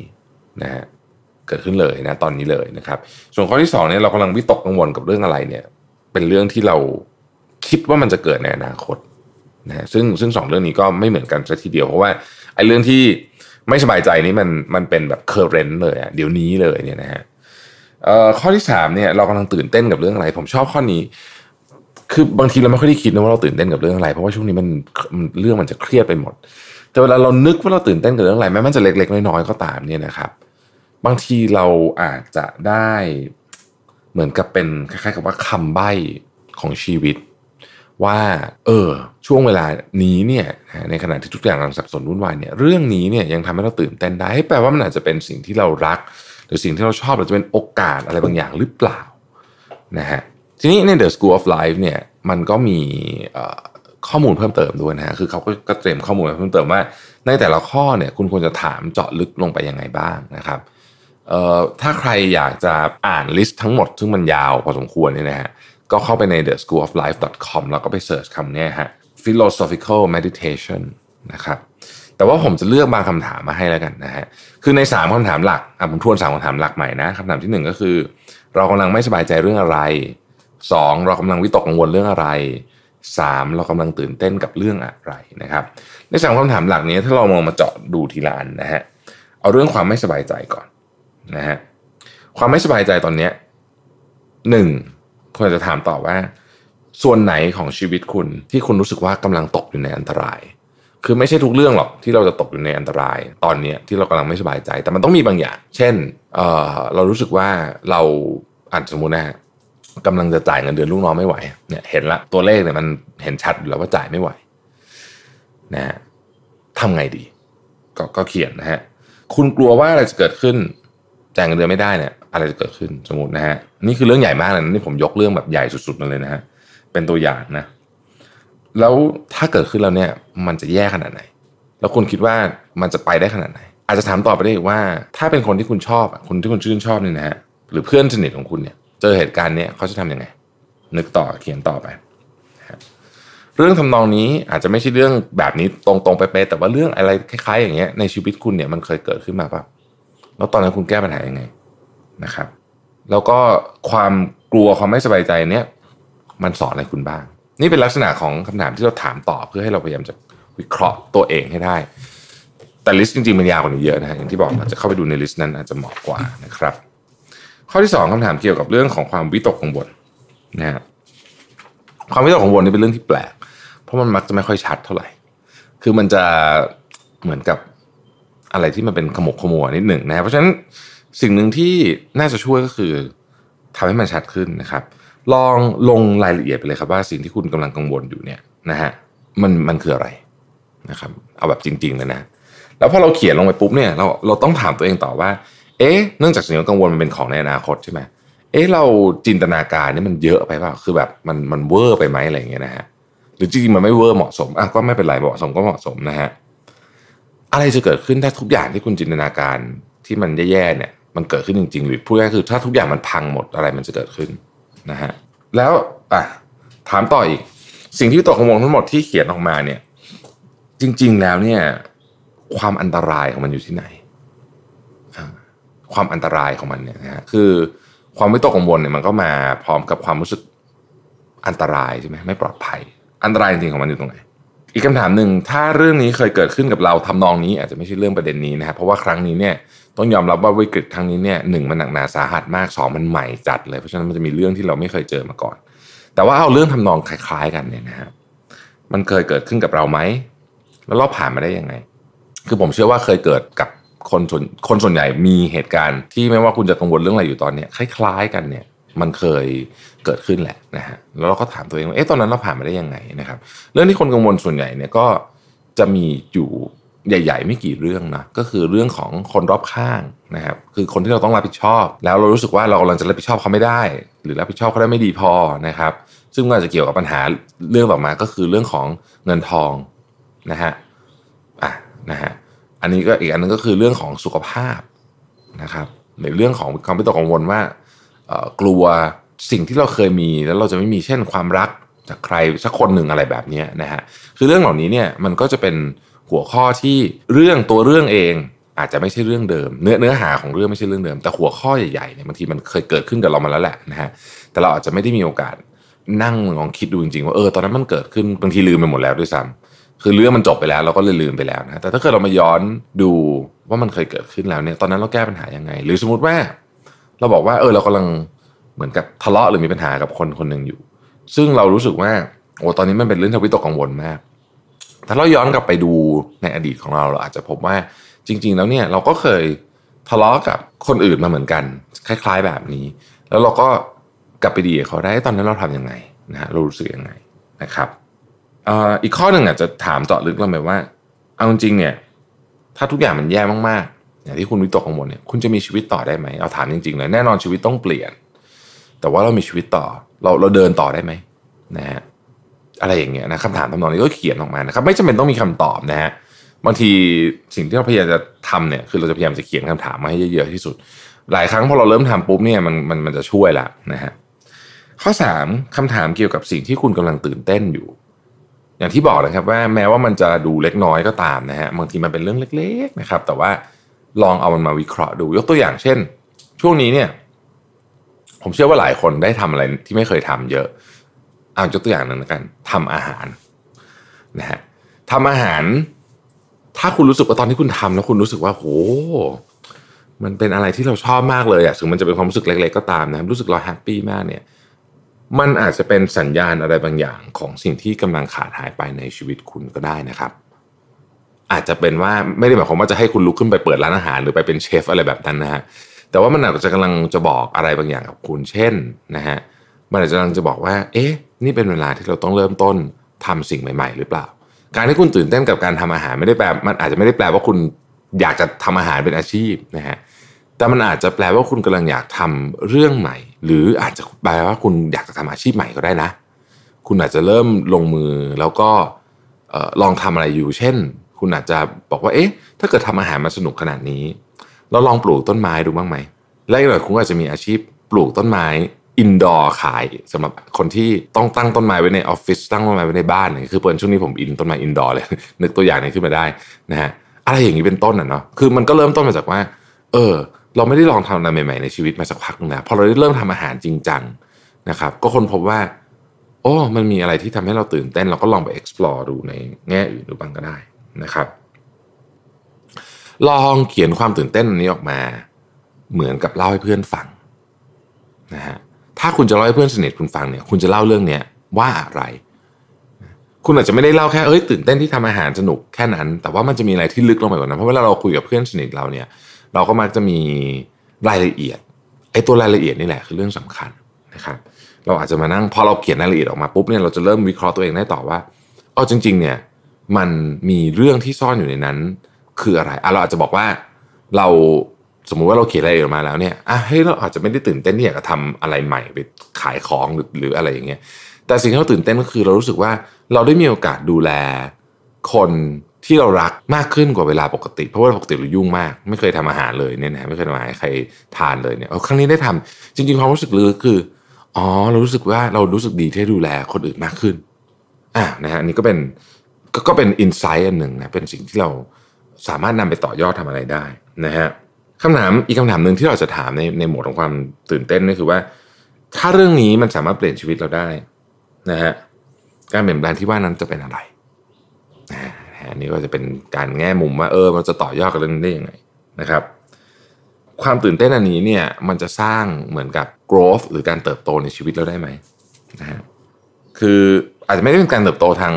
นะฮะเกิดขึ้นเลยนะตอนนี้เลยนะครับ ส่วนข้อที่สองเนี่ยเรากำลังวิตกกังวลกับเรื่องอะไรเนี่ย เป็นเรื่องที่เราคิดว่ามันจะเกิดในอนาคต นะซึ่งซึ่งสองเรื่องนี้ก็ไม่เหมือนกันซะทีเดียวเพราะว่าไอ้เรื่องที่ไม่สบายใจนี้มันมันเป็นแบบเคอร์เรนต์เลยอะเดี๋ยวนี้เลยเนี่ยนะฮะข้อที่สามเนี่ยเรากำลังตื่นเต้นกับเรื่องอะไร ผมชอบข้อนี้ คือบางทีเราไม่ค่อยได้คิดนะว่าเราตื่นเต้นกับเรื่องอะไร เพราะว่าช่วงนี้มันมันเรื่องมันจะเครียดไปหมด แต่เวลาเรานึกว่าเราตื่นเต้นกับเรื่องอะไรแม้มันจะเล็กๆน้อยๆก็ตามเนี่ยนะครับ บางทีเราอาจจะได้เหมือนกับเป็นคล้ายๆกับว่าคำใบ้ของชีวิต ว่าเออช่วงเวลานี้เนี่ยในขณะที่ทุกอย่างกำลังสับสนวุ่นวายเนี่ยเรื่องนี้เนี่ยยังทำให้เราตื่นเต้นได้แปลว่ามันอาจจะเป็นสิ่งที่เรารัก หรือสิ่งที่เราชอบหรือจะเป็นโอกาสอะไรบางอย่างหรือเปล่านะฮะทีนี้ใน The School of Life เนี่ยมันก็มีข้อมูลเพิ่มเติมด้วยนะฮะคือเขาก็เตรียมข้อมูลเพิ่มเติมว่า ในแต่ละข้อเนี่ยคุณควรจะถามเจาะลึกลงไปยังไงบ้างนะครับเอ่อถ้าใครอยากจะอ่านลิสต์ทั้งหมดซึ่งมันยาวพอสมควรเนี่ยนะฮะ ก็เข้าไปใน the school of life com แล้วก็ไปเสิร์ชคำนี้ฮะ philosophical meditation นะครับแต่ว่าผมจะเลือกบางคำถามมาให้แล้วกันนะฮะคือใน 3คำถามหลักอะผมทวน3คำถามหลักใหม่นะคำถามที่ 1 ก็คือ เรากำลังไม่สบายใจเรื่องอะไร 2. เรากำลังวิตกกังวลเรื่องอะไร 3. เรากำลังตื่นเต้นกับเรื่องอะไรนะครับในสามคำถามหลักนี้ถ้าเรามองมาเจาะดูทีละอันนะฮะเอาเรื่องความไม่สบายใจก่อนนะฮะความไม่สบายใจตอนเนี้ยหนึ่ง ควรจะถามต่อว่า ส่วนไหนของชีวิตคุณที่คุณรู้สึกว่ากำลังตกอยู่ในอันตราย คือไม่ใช่ทุกเรื่องหรอกที่เราจะตกอยู่ในอันตราย ตอนนี้ที่เรากำลังไม่สบายใจ แต่มันต้องมีบางอย่าง เช่นเเรารู้สึกว่าเราอาจสมมตินะฮะกำลังจะจ่ายเงินเดือนลูกน้องไม่ไหวเนี่ยเห็นละตัวเลขเนี่ยมันเห็นชัดอยู่แล้วว่าจ่ายไม่ไหวนะฮะทำไงดี ก็ก็เขียนนะฮะ คุณกลัวว่าอะไรจะเกิดขึ้นจ่ายเงินเดือนไม่ได้เนี่ย อะไรจะเกิดขึ้นสมมตินะฮะนี่คือเรื่องใหญ่มากเลยนะนี่ผมยกเรื่องแบบใหญ่สุดๆมาเลยนะฮะเป็นตัวอย่างนะ แล้วถ้าเกิดขึ้นแล้วเนี่ย มันจะแย่ขนาดไหน แล้วคุณคิดว่ามันจะไปได้ขนาดไหน อาจจะถามต่อไปได้อีกว่า ถ้าเป็นคนที่คุณชอบคนที่คุณชื่นชอบเนี่ยนะฮะหรือเพื่อนสนิทของคุณเนี่ย เจอเหตุการณ์เนี้ยเขาจะทํำยังไง นึกต่อเขียนต่อไปเรื่องทำนองนี้อาจจะไม่ใช่เรื่องแบบนี้ตรงๆไปๆแต่ว่าเรื่องอะไรคล้ายๆ อย่างเงี้ยในชีวิตคุณเนี่ยมันเคยเกิดขึ้นมาป่ะแล้วตอนนั้นคุณแก้ปัญหายังไง นะครับ แล้วก็ความกลัวความไม่สบายใจเนี้ยมันสอนอะไรคุณบ้าง นี่เป็นลักษณะของคำถามที่เราถามตอบเพื่อให้เราพยายามจะวิเคราะห์ตัวเองให้ได้ แต่ list จริงๆมันยาวกว่านี้เยอะนะฮะอย่างที่บอกอาจจะเข้าไปดูใน list นั้นอาจจะเหมาะกว่านะครับ ข้อที่สองคำถามเกี่ยวกับเรื่องของความวิตกกังวลนะฮะความวิตกกังวลนี่เป็นเรื่องที่แปลก เพราะมันมักจะไม่ค่อยชัดเท่าไหร่ คือมันจะเหมือนกับอะไรที่มันเป็นขมกขมัวนิดหนึ่งนะเพราะฉะนั้น สิ่งหนึ่งที่น่าจะช่วยก็คือทำให้มันชัดขึ้นนะครับ ลองลงรายละเอียดไปเลยครับว่าสิ่งที่คุณกำลังกังวลอยู่เนี่ยนะฮะมันมันคืออะไรนะครับเอาแบบจริงๆเลยนะแล้วพอเราเขียนลงไปปุ๊บเนี่ยเราเราต้องถามตัวเองต่อว่า เอ๊ะเนื่องจากสิ่งที่กังวลมันเป็นของในอนาคตใช่ไหมเอ๊ะเราจินตนาการนี่มันเยอะไปเปล่าคือแบบมันมันเวอร์ไปไหมอะไรอย่างเงี้ยนะฮะหรือจริงๆมันไม่เวอร์เหมาะสมอะก็ไม่เป็นไรเหมาะสมก็เหมาะสมนะฮะอะไรจะเกิดขึ้นถ้าทุกอย่างที่คุณจินตนาการที่มันแย่ๆเนี่ย มันเกิดขึ้นจริง ๆ หรือพูดง่ายคือถ้าทุกอย่างมันพังหมดอะไรมันจะเกิดขึ้นนะฮะแล้วอะถามต่ออีก สิ่งที่ตกกังวลทั้งหมดที่เขียนออกมาเนี่ย จริง ๆ แล้วเนี่ย ความอันตรายของมันอยู่ที่ไหน ความอันตรายของมันเนี่ยนะฮะคือความไม่ตกกังวลเนี่ยมันก็มาพร้อมกับความรู้สึกอันตรายใช่ไหมไม่ปลอดภัย อันตรายจริงๆของมันอยู่ตรงไหนอีกคำถามหนึ่งถ้าเรื่องนี้เคยเกิดขึ้นกับเราทำนองนี้ อาจจะไม่ใช่เรื่องประเด็นนี้นะครับเพราะว่าครั้งนี้เนี่ย ต้องยอมรับว่าวิกฤตครั้งนี้เนี่ยหนึ่งมันหนักหนาสาหัสมากสองมันใหม่จัดเลยเพราะฉะนั้นมันจะมีเรื่องที่เราไม่เคยเจอมาก่อน แต่ว่าเอาเรื่องทำนองคล้าย ๆ กันเนี่ยนะครับมันเคยเกิดขึ้นกับเราไหมแล้วเราผ่านมาได้ยังไง คือผมเชื่อว่าเคยเกิดกับคนส่วนคนส่วนใหญ่มีเหตุการณ์ที่ไม่ว่าคุณจะกังวลเรื่องอะไรอยู่ตอนนี้คล้ายๆ กันเนี่ยมันเคยเกิดขึ้นแหละนะฮะแล้วเราก็ถามตัวเองว่าเอ๊ะตอนนั้นเราผ่านมาได้ยังไงนะครับ เรื่องที่คนกังวลส่วนใหญ่เนี่ยก็จะมีอยู่ ใหญ่ ๆ ไม่กี่เรื่องนะก็คือเรื่องของคนรอบข้างนะครับคือคนที่เราต้องรับผิดชอบ แล้วเรารู้สึกว่าเรากำลังจะรับผิดชอบเขาไม่ได้ หรือรับผิดชอบเขาได้ไม่ดีพอนะครับ ซึ่งก็อาจจะเกี่ยวกับปัญหาเรื่องต่อมาก็คือเรื่องของเงินทองนะฮะอะนะฮะอันนี้ก็อีกอันนึงก็คือเรื่องของสุขภาพนะครับในเรื่องของความไม่ตกกังวลว่ากลัวสิ่งที่เราเคยมีแล้วเราจะไม่มีเช่นความรักจากใครสักคนหนึ่งอะไรแบบนี้นะฮะคือเรื่องเหล่านี้เนี่ยมันก็จะเป็น หัวข้อที่เรื่องตัวเรื่องเองอาจจะไม่ใช่เรื่องเดิม เนื้อเนื้อหาของเรื่องไม่ใช่เรื่องเดิม แต่หัวข้อใหญ่ๆเนี่ยบางทีมันเคยเกิดขึ้นกับเรามาแล้วแหละนะฮะแต่เราอาจจะไม่ได้มีโอกาสนั่งลองคิดดูจริงๆว่าเออตอนนั้นมันเกิดขึ้นบางทีลืมไปหมดแล้วด้วยซ้ำคือเรื่องมันจบไปแล้วเราก็เลยลืมไปแล้วนะแต่ถ้าเกิดเรามาย้อนดูว่ามันเคยเกิดขึ้นแล้วเนี่ยตอนนั้นเราแก้ปัญหายังไง หรือสมมติว่า เราบอกว่าเออเรากำลังเหมือนกับทะเลาะหรือมีปัญหากับคนคนหนึ่งอยู่ ซึ่งเรารู้สึกว่าโอ้ตอนนี้มันเป็นเรื่องทวิตกกังวลมาก ถ้าเราย้อนกลับไปดูในอดีตของเราเราอาจจะพบว่าจริง ๆ แล้วเนี่ยเราก็เคยทะเลาะกับคนอื่นมาเหมือนกัน คล้าย ๆ แบบนี้ แล้วเราก็กลับไปดีเขาได้ตอนนั้นเราทํำยังไงนะฮะเรารู้สึกยังไงนะครับอีกข้อหนึ่งอาจจะถามต่อลึกลงไปว่า เอาจริงเนี่ย ถ้าทุกอย่างมันแย่มากๆ อย่างที่คุณวิตกกังวลเนี่ยคุณจะมีชีวิตต่อได้ไหมเอาถามจริงๆเลยแน่นอนชีวิตต้องเปลี่ยน แต่ว่าเรามีชีวิตต่อ เราเราเดินต่อได้ไหมนะฮะ อะไรอย่างเงี้ยนะคำถามทำนองนี้ก็เขียนออกมานะครับ ไม่จำเป็นต้องมีคำตอบนะฮะบางทีสิ่งที่เราพยายามจะทำเนี่ยคือเราจะพยายามจะเขียนคำถามมาให้เยอะๆที่สุด หลายครั้งพอเราเริ่มทำปุ๊บเนี่ยมันมันมันจะช่วยละนะฮะข้อสามคำถามเกี่ยวกับสิ่งที่คุณกำลังตื่นเต้นอยู่ อย่างที่บอกนะครับว่าแม้ว่ามันจะดูเล็กน้อยก็ตามนะฮะบางทีมันเป็นเรื่องเล็ก ๆนะครับ แต่ว่าลองเอามันมาวิเคราะห์ดู ยกตัวอย่างเช่น ช่วงนี้เนี่ย ผมเชื่อว่าหลายคนได้ทำอะไรที่ไม่เคยทำเยอะ เอายกตัวอย่างหนึ่งแล้วกันทำอาหารนะฮะทำอาหาร ถ้าคุณรู้สึกว่าตอนที่คุณทำแล้วคุณรู้สึกว่าโหมันเป็นอะไรที่เราชอบมากเลยอะถึงมันจะเป็นความรู้สึกเล็ก ๆ ก็ตามนะรู้สึกเราแฮปปี้มากเนี่ย มันอาจจะเป็นสัญญาณอะไรบางอย่างของสิ่งที่กำลังขาดหายไปในชีวิตคุณก็ได้นะครับ อาจจะเป็นว่าไม่ได้หมายความว่าจะให้คุณลุกขึ้นไปเปิดร้านอาหารหรือไปเป็นเชฟอะไรแบบนั้นนะฮะแต่ว่ามันอาจจะกำลังจะบอกอะไรบางอย่างกับคุณเช่นนะฮะ มันอาจจะกำลังจะบอกว่า เอ๊ะ นี่เป็นเวลาที่เราต้องเริ่มต้นทำสิ่งใหม่ ๆ หรือเปล่า การที่คุณตื่นเต้นกับการทำอาหารไม่ได้แปล มันอาจจะไม่ได้แปลว่าคุณอยากจะทำอาหารเป็นอาชีพนะฮะ แต่มันอาจจะแปลว่าคุณกำลังอยากทำเรื่องใหม่ หรืออาจจะแปลว่าคุณอยากจะทำอาชีพใหม่ก็ได้นะ คุณอาจจะเริ่มลงมือแล้วก็ลองทำอะไรอยู่ เช่น คุณอาจจะบอกว่า เอ๊ะ ถ้าเกิดทำอาหารมาสนุกขนาดนี้ เราลองปลูกต้นไม้ดูบ้างไหม และอีกหน่อยคุณอาจจะมีอาชีพปลูกต้นไม้ indoor ขายสำหรับคนที่ต้องตั้งต้นไม้ไว้ในออฟฟิศตั้งต้นไม้ไว้ในบ้านเนี่ยคือเผอิญช่วงนี้ผมอินต้นไม้ indoor เลย นึกตัวอย่างนี้ขึ้นมาได้นะฮะอะไรอย่างนี้เป็นต้นอะเนาะคือมันก็เริ่มต้นมาจากว่า เออ เราไม่ได้ลองทำอะไรใหม่ๆในชีวิตมาสักพักนึงแล้วพอเราได้เริ่มทำอาหารจริงจังนะครับก็ค้นพบว่าโอ้มันมีอะไรที่ทำให้เราตื่นเต้น เราก็ลองไป explore ดูในแง่อื่นดูบ้างก็ได้นะครับ ลองเขียนความตื่นเต้นนี้ออกมา เหมือนกับเล่าให้เพื่อนฟังนะฮะ ถ้าคุณจะเล่าให้เพื่อนสนิทคุณฟังเนี่ย คุณจะเล่าเรื่องเนี้ยว่าอะไร คุณอาจจะไม่ได้เล่าแค่เอ้ยตื่นเต้นที่ทำอาหารสนุกแค่นั้น แต่ว่ามันจะมีอะไรที่ลึกลงไปกว่านั้นเพราะเวลาเราคุยกับเพื่อนสนิทเราเนี่ย เราก็มักจะมีรายละเอียดไอ้ตัวรายละเอียดนี่แหละคือเรื่องสำคัญนะครับ เราอาจจะมานั่งพอเราเขียนรายละเอียดออกมาปุ๊บเนี่ยเราจะเริ่มวิเคราะห์ตัวเองได้ต่อว่าอ๋อจริง ๆ เนี่ยมันมีเรื่องที่ซ่อนอยู่ในนั้น คืออะไรอะเราอาจจะบอกว่าเรา สมมุติว่าเราเขียนอะไรออกมาแล้วเนี่ยอะเฮ้ยเราอาจจะไม่ได้ตื่นเต้นที่อยากจะทำอะไรใหม่ไปขายของหรือหรืออะไรอย่างเงี้ย แต่สิ่งที่เราตื่นเต้นก็คือเรารู้สึกว่าเราได้มีโอกาสดูแลคนที่เรารักมากขึ้นกว่าเวลาปกติ เพราะว่าปกติเรายุ่งมาก ไม่เคยทำอาหารเลยเนี่ยนะไม่เคยทำอาหารใครทานเลยเนี่ยครั้งนี้ได้ทำจริงๆความรู้สึกลึกคืออ๋อเรารู้สึกว่าเรารู้สึกดีที่ดูแลคนอื่นมากขึ้นอ่านะฮะนี่ก็เป็นก็ก็เป็นอินไซต์อันหนึ่งนะเป็นสิ่งที่เราสามารถนำไปต่อยอดทำอะไรได้นะฮะ คำถามอีกคำถามหนึ่งที่เราจะถามในในหมวดของความตื่นเต้นก็คือว่า ถ้าเรื่องนี้มันสามารถเปลี่ยนชีวิตเราได้นะฮะการเปลี่ยนแปลงที่ว่านั้นจะเป็นอะไรนะอันนี้ก็จะเป็นการแง่มุมว่าเออมันจะต่อยอดกับเรื่องนี้ได้ยังไงนะครับ ความตื่นเต้นอันนี้เนี่ยมันจะสร้างเหมือนกับ growth หรือการเติบโตในชีวิตเราได้ไหมนะฮะคืออาจจะไม่ได้เป็นการเติบโตทาง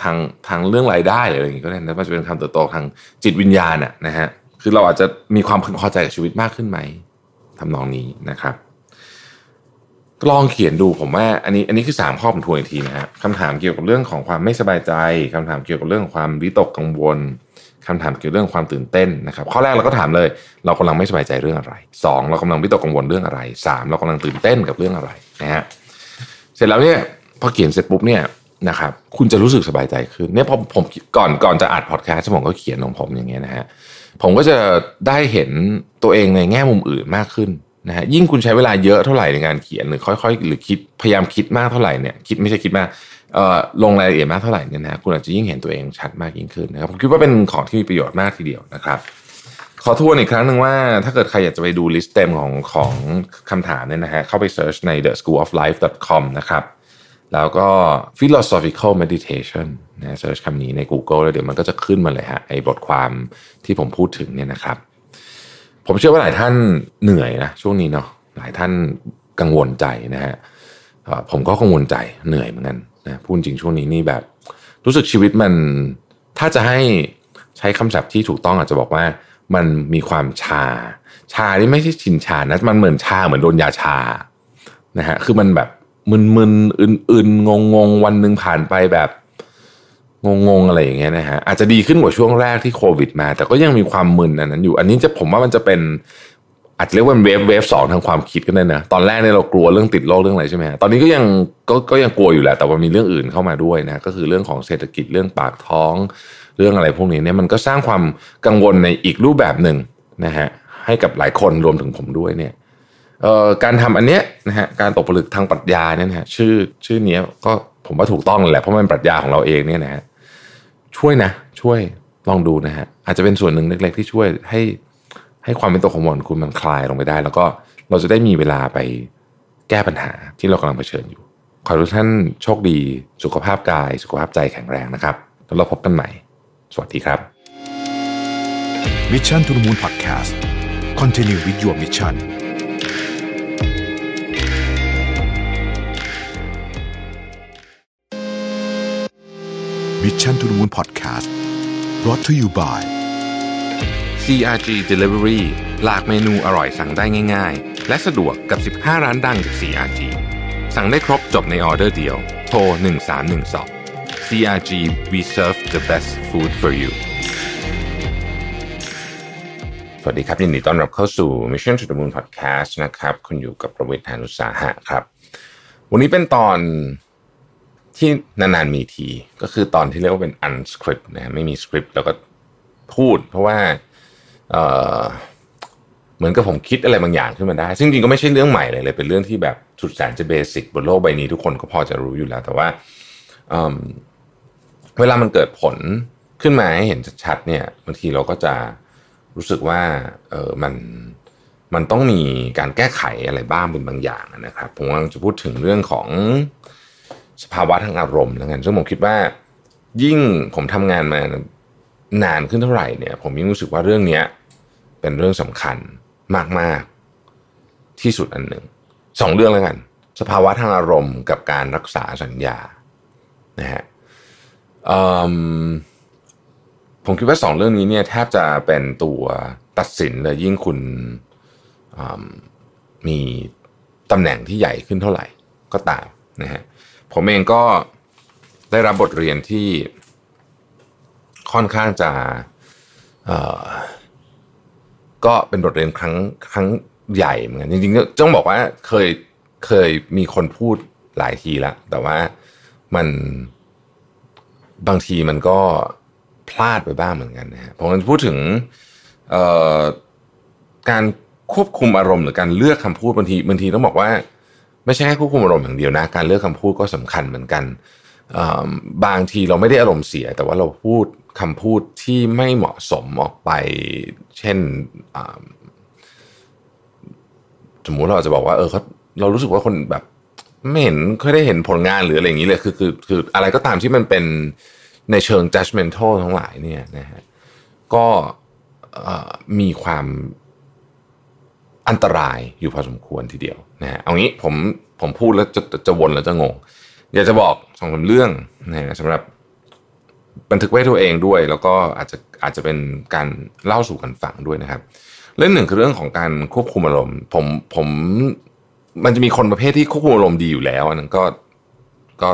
ทางทางเรื่องรายได้อะไรอย่างงี้ก็ได้นะมันจะเป็นการเติบโตทางจิตวิญญาณอะนะฮะ คือเราอาจจะมีความพึงพอใจกับชีวิตมากขึ้นไหมทำนองนี้นะครับลองเขียนดูผมว่า อันนี้อันนี้คือสามข้อผมทวนอีกทีนะฮะคำถามเกี่ยวกับเรื่องของความไม่สบายใจคำถามเกี่ยวกับเรื่องความวิตกกังวลคำถามเกี่ยวกับเรื่องความตื่นเต้นนะครับ ข้อแรกเราก็ถามเลย เรากำลังไม่สบายใจเรื่องอะไรสองเรากำลังวิตกกังวลเรื่องอะไรสามเรากำลังตื่นเต้นกับเรื่องอะไรนะฮะเสร็จแล้วเนี่ยพอเขียนเสร็จปุ๊บเนี่ยนะครับคุณจะรู้สึกสบายใจขึ้นเนี่ยพอผมก่อนก่อนจะอัดพอดแคสต์ผมก็เขียนของผมอย่างเงี้ยนะฮะ ผมก็จะได้เห็นตัวเองในแง่มุมอื่นมากขึ้นนะฮะยิ่งคุณใช้เวลาเยอะเท่าไหร่ในการเขียนหรือค่อยๆ หรือคิดพยายามคิดมากเท่าไหร่เนี่ยคิดไม่ใช่คิดมากเอ่อลงรายละเอียดมากเท่าไหร่เนี่ยนะคุณอาจจะยิ่งเห็นตัวเองชัดมากยิ่งขึ้นนะครับผมคิดว่าเป็นของที่มีประโยชน์มากทีเดียวนะครับ ขอทวนอีกครั้งหนึ่งว่า ถ้าเกิดใครอยากจะไปดู list เต็มของของคำถามเนี่ยนะฮะเข้าไป search ใน the school of life com นะครับ แล้วก็ philosophical meditation นะ search คำนี้ใน Google แล้วเดี๋ยวมันก็จะขึ้นมาเลยฮะไอ้บทความที่ผมพูดถึงเนี่ยนะครับ ผมเชื่อว่าหลายท่านเหนื่อยนะช่วงนี้เนาะหลายท่านกังวลใจนะฮะผมก็กังวลใจเหนื่อยเหมือนกันนะพูดจริงช่วงนี้นี่แบบ รู้สึกชีวิตมันถ้าจะให้ใช้คำศัพท์ที่ถูกต้องอาจจะบอกว่ามันมีความชา ชาที่ไม่ใช่ชินชานะมันเหมือนชาเหมือนโดนยาชานะฮะคือมันแบบ มึนๆอื่นๆงงๆ วันหนึ่งผ่านไปแบบงงๆอะไรอย่างเงี้ยนะฮะอาจจะดีขึ้นกว่าช่วงแรกที่โควิดมา แต่ก็ยังมีความมึนอันนั้นอยู่ อันนี้จะผมว่ามันจะเป็นอาจจะเรียกว่าเวฟเวฟสองทางความคิดก็ได้นะตอนแรกเนี่ยเรากลัวเรื่องติดโรคเรื่องอะไรใช่ไหมตอนนี้ก็ยังก็ก็ยังกลัวอยู่แหละแต่ว่ามีเรื่องอื่นเข้ามาด้วยนะก็คือเรื่องของเศรษฐกิจเรื่องปากท้อง เรื่องอะไรพวกนี้เนี่ยมันก็สร้างความกังวลในอีกรูปแบบหนึ่งนะฮะให้กับหลายคนรวมถึงผมด้วยเนี่ย การทำอันเนี้ยนะฮะการตกผลึกทางปรัชญาเนี่ยนะฮะชื่อชื่อเนี้ยก็ผมว่าถูกต้องแหละเพราะมันปรัชญาของเราเองเนี่ยนะฮะช่วยนะ ช่วยลองดูนะฮะอาจจะเป็นส่วนหนึ่งเล็ก ๆ ที่ช่วยให้ให้ความเป็นตัวของมคุณมันคลายลงไปได้ แล้วก็เราจะได้มีเวลาไปแก้ปัญหาที่เรากำลังเผชิญอยู่ ขอให้ทุกท่านโชคดีสุขภาพกาย สุขภาพใจแข็งแรงนะครับ แล้วเราพบกันใหม่ สวัสดีครับ Mission to the Moon Podcast Continue with your mission Mission to the Moon Podcast brought to you by CRG Delivery หลากเมนูอร่อยสั่งได้ง่าย ๆ และสะดวกกับ 15 ร้านดังจาก CRG สั่งได้ครบจบในออเดอร์เดียว โทร 1312 CRG we serve the best food for you สวัสดีครับ ยินดีต้อนรับเข้าสู่ Mission to the Moon Podcast นะครับ คุณอยู่กับประวิทยานุสาหะครับ วันนี้เป็นตอน ที่นานๆมีที ก็คือตอนที่เรียกว่าเป็น unscript นะไม่มีสคริปต์แล้วก็พูด เพราะว่าเออเหมือนกับผมคิดอะไรบางอย่างขึ้นมาได้ ซึ่งจริงก็ไม่ใช่เรื่องใหม่เลยเลย เป็นเรื่องที่แบบสุดแสนจะเบสิกบนโลกใบนี้ทุกคนก็พอจะรู้อยู่แล้ว แต่ว่าเเวลามันเกิดผลขึ้นมาให้เห็นชัดๆเนี่ยบางทีเราก็จะรู้สึกว่าเออมันมันต้องมีการแก้ไขอะไรบ้างเป็นบางอย่างนะครับ ผมกำลังจะพูดถึงเรื่องของ สภาวะทางอารมณ์แล้วกันซึ่งผมคิดว่า ยิ่งผมทำงานมานานขึ้นเท่าไหร่เนี่ย ผมยิ่งรู้สึกว่าเรื่องนี้เป็นเรื่องสำคัญมากๆ ที่สุดอันหนึ่งสองเรื่องแล้วกัน สภาวะทางอารมณ์กับการรักษาสัญญานะฮะผมคิดว่าสองเรื่องนี้เนี่ยแทบจะเป็นตัวตัดสินเลยยิ่งคุณมีตำแหน่งที่ใหญ่ขึ้นเท่าไหร่ก็ตามนะฮะ ผมเองก็ได้รับบทเรียนที่ค่อนข้างจะก็เป็นบทเรียนครั้งครั้งใหญ่เหมือนกันจริงๆต้องบอกว่าเคยเคยมีคนพูดหลายทีแล้วแต่ว่ามันบางทีมันก็พลาดไปบ้างเหมือนกันนะฮะผมจะพูดถึงการควบคุมอารมณ์หรือการเลือกคำพูดบางทีบางทีต้องบอกว่า ไม่ใช่แค่ควบคุมอารมณ์อย่างเดียวนะ การเลือกคำพูดก็สำคัญเหมือนกัน บางทีเราไม่ได้อารมณ์เสีย แต่ว่าเราพูดคำพูดที่ไม่เหมาะสมออกไป เช่นสมมุติเราจะบอกว่าเออเขาเรารู้สึกว่าคนแบบไม่เห็นเคยได้เห็นผลงานหรืออะไรอย่างนี้เลยคือคือคืออะไรก็ตามที่มันเป็นในเชิง judgmental ทั้งหลายเนี่ยนะฮะก็มีความอันตรายอยู่พอสมควรทีเดียว นะเอางี้ผมผมพูดแล้วจะจะวนแล้วจะงง อยากจะบอกสองสาเรื่องนะฮะสำหรับบันทึกไว้ตัวเองด้วย แล้วก็อาจจะอาจจะเป็นการเล่าสู่กันฟังด้วยนะครับ เรื่องหนึ่งคือเรื่องของการควบคุมอารมณ์ผมผมมันจะมีคนประเภทที่ควบคุมอารมณ์ดีอยู่แล้วอันนั้นก็ก็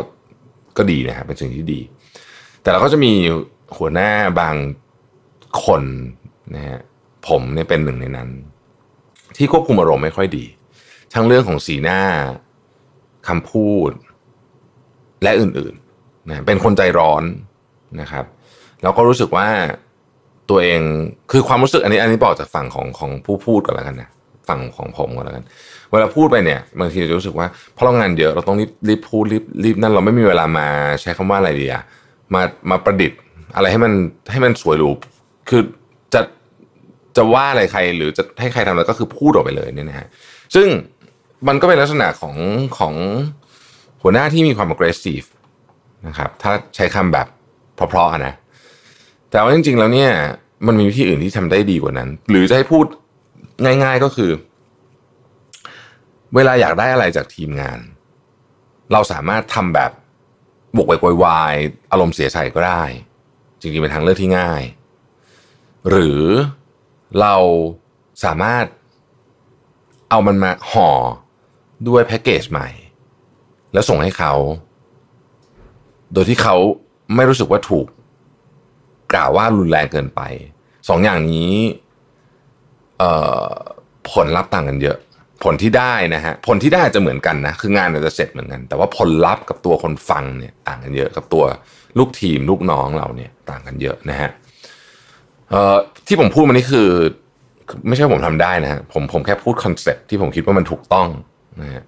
ก็ดีนะครับเป็นสิ่งที่ดี แต่เราก็จะมีหัวหน้าบางคนนะฮะผมเนี่ยเป็นหนึ่งในนั้น ที่ควบคุมอารมณ์ไม่ค่อยดี ทั้งเรื่องของสีหน้าคำพูด และอื่นๆนะเป็นคนใจร้อนนะครับ แล้วก็รู้สึกว่าตัวเองคือความรู้สึกอันนี้ อันนี้บอกจากฝั่งของของผู้พูดก่อนแล้วกันนะฝั่งของผมก่อนแล้วกัน เวลาพูดไปเนี่ยบางทีจะรู้สึกว่าเพราะเรางานเยอะเราต้องรีบรีบพูดรีบรีบนั่นเราไม่มีเวลามาใช้คำว่าอะไรดีอะมามาประดิษฐ์อะไรให้มันให้มันสวยหรูคือจะจะว่าอะไรใครหรือจะให้ใครทำอะไรก็คือพูดออกไปเลยเนี่ยนะฮะซึ่ง มันก็เป็นลักษณะของของหัวหน้าที่มีความ aggressive นะครับ ถ้าใช้คำแบบเพราะๆนะ แต่ว่าจริง ๆ แล้วเนี่ย มันมีวิธีอื่นที่ทำได้ดีกว่านั้น หรือจะให้พูดง่าย ๆก็คือ เวลาอยากได้อะไรจากทีมงาน เราสามารถทำแบบบวกไปกวายอารมณ์เสียใจก็ได้ จริงๆ เป็นทางเลือกที่ง่าย หรือเราสามารถเอามันมาห่อ ด้วยแพ็กเกจใหม่ แล้วส่งให้เขา โดยที่เขาไม่รู้สึกว่าถูก กล่าวว่ารุนแรงเกินไปสองอย่างนี้ผลลัพธ์ต่างกันเยอะ ผลที่ได้นะฮะผลที่ได้จะเหมือนกันนะคืองานอาจจะเสร็จเหมือนกัน แต่ว่าผลลัพธ์กับตัวคนฟังเนี่ยต่างกันเยอะกับตัวลูกทีมลูกน้องเราเนี่ยต่างกันเยอะนะฮะที่ผมพูดมานี่คือ ไม่ใช่ผมทำได้นะฮะผมผมแค่พูด concept ที่ผมคิดว่ามันถูกต้อง นะฮะ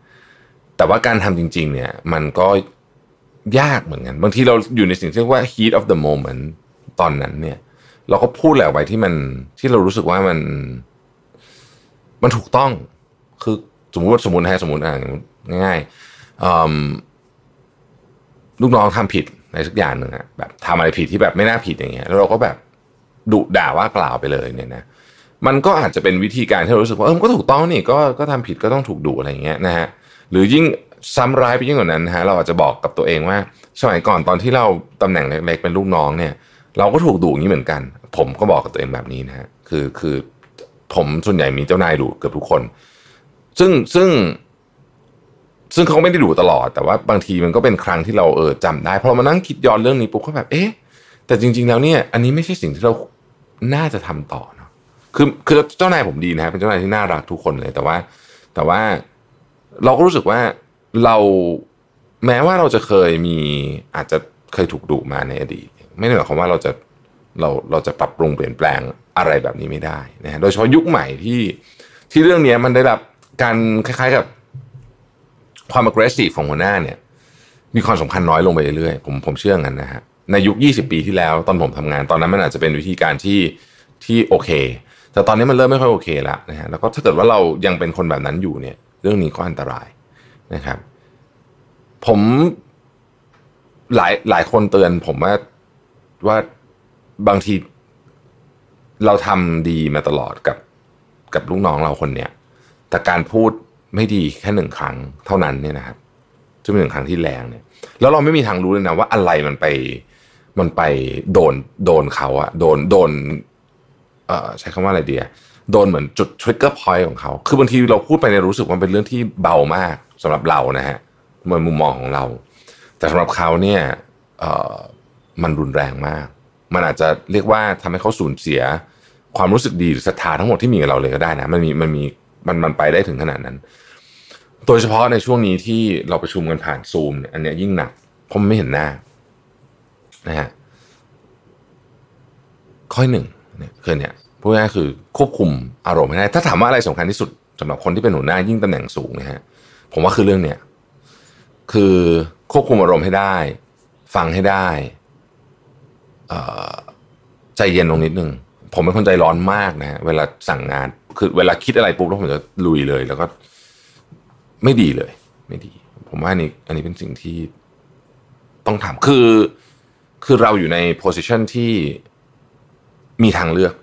แต่ว่าการทำจริง ๆ เนี่ย มันก็ยากเหมือนกัน บางทีเราอยู่ในสิ่งที่เรียกว่า heat of the moment ตอนนั้นเนี่ย เราก็พูดแหละไว้ที่มันที่เรารู้สึกว่ามัน มันถูกต้อง คือสมมติว่าสมมตินะสมมติอ่าง่ายๆลูกน้องทำผิดในสักอย่างหนึ่งอะแบบทำอะไรผิดที่แบบไม่น่าผิดอย่างเงี้ย แล้วเราก็แบบดุด่าว่ากล่าวไปเลยเนี่ยนะ มันก็อาจจะเป็นวิธีการที่เรารู้สึกว่าเออก็ถูกต้องนี่ก็ก็ทำผิดก็ต้องถูกดุอะไรอย่างเงี้ยนะฮะหรือยิ่งซ้ำร้ายไปยิ่งกว่านั้นนะฮะเราอาจจะบอกกับตัวเองว่าสมัยก่อนตอนที่เราตำแหน่งเล็กๆเป็นลูกน้องเนี่ย เราก็ถูกดุอย่างนี้เหมือนกัน ผมก็บอกกับตัวเองแบบนี้นะฮะคือคือผมส่วนใหญ่มีเจ้านายดุเกือบทุกคน ซึ่งซึ่ง ซึ่งเขาไม่ได้ดูตลอด แต่ว่าบางทีมันก็เป็นครั้งที่เราเออจำได้พอมานั่งคิดย้อนเรื่องนี้ปุ๊บก็แบบเอ๊ะแต่จริง ๆ แล้วเนี่ย อันนี้ไม่ใช่สิ่งที่เราน่าจะทำต่อเนาะ คือคือเจ้านายผมดีนะเป็นเจ้านายที่น่ารักทุกคนเลย แต่ว่า แต่ว่าเราก็รู้สึกว่าเราแม้ว่าเราจะเคยมีอาจจะเคยถูกดุมาในอดีต ไม่ได้หมายความว่าเราจะเราเราจะปรับปรุงเปลี่ยนแปลงอะไรแบบนี้ไม่ได้นะฮะโดยเฉพาะยุคใหม่ที่ที่เรื่องนี้มันได้รับการคล้ายๆกับความ aggressive ของหัวหน้าเนี่ย มีความสำคัญน้อยลงไปเรื่อยๆผมผมเชื่องั้นนะฮะในยุค 20 ปีที่แล้วตอนผมทำงานตอนนั้นมันอาจจะเป็นวิธีการที่ที่โอเค แต่ตอนนี้มันเริ่มไม่ค่อยโอเคแล้วนะฮะแล้วก็ถ้าเกิดว่าเรายังเป็นคนแบบนั้นอยู่เนี่ย เรื่องนี้ก็อันตรายนะครับ ผมหลายหลายคนเตือน ผมว่าว่าบางทีเราทำดีมาตลอดกับกับลูกน้องเราคนเนี้ยแต่การพูดไม่ดีแค่หนึ่งครั้งเท่านั้นเนี่ยนะครับจะเป็นหนึ่งครั้งที่แรงเนี่ย แล้วเราไม่มีทางรู้เลยนะว่าอะไรมันไปมันไปโดนโดนเขาอะโดนโดน ใช้คำว่าอะไรดีอะโดนเหมือนจุด trigger point ของเขา คือบางทีเราพูดไปในรู้สึกว่าเป็นเรื่องที่เบามากสำหรับเรานะฮะเหมือนมุมมองของเรา แต่สำหรับเขาเนี่ยเอ่อมันรุนแรงมาก มันอาจจะเรียกว่าทำให้เขาสูญเสีย ความรู้สึกดีหรือศรัทธาทั้งหมดที่มีกับเราเลยก็ได้นะ มันมีมันมีมันมันไปได้ถึงขนาดนั้น โดยเฉพาะในช่วงนี้ที่เราประชุมกันผ่านซูมเนี่ยอันนี้ยยิ่งหนัก เพราะมันไม่เห็นหน้านะฮะข้อหนึ่ง เนี่ยคือเนี่ยพูดง่ายคือควบคุมอารมณ์ให้ได้ ถ้าถามว่าอะไรสำคัญที่สุดสำหรับคนที่เป็นหัวหน้ายิ่งตำแหน่งสูงนะฮะผมว่าคือเรื่องเนี้ยคือควบคุมอารมณ์ให้ได้ ฟังให้ได้ใจเย็นลงนิดนึงผมเป็นคนใจร้อนมากนะฮะเวลาสั่งงานคือเวลาคิดอะไรปุ๊บแล้วผมจะลุยเลย แล้วก็ไม่ดีเลย ไม่ดี ผมว่านี้อันนี้เป็นสิ่งที่ต้องทำคือ คือเราอยู่ในโพสิชันที่ มีทางเลือก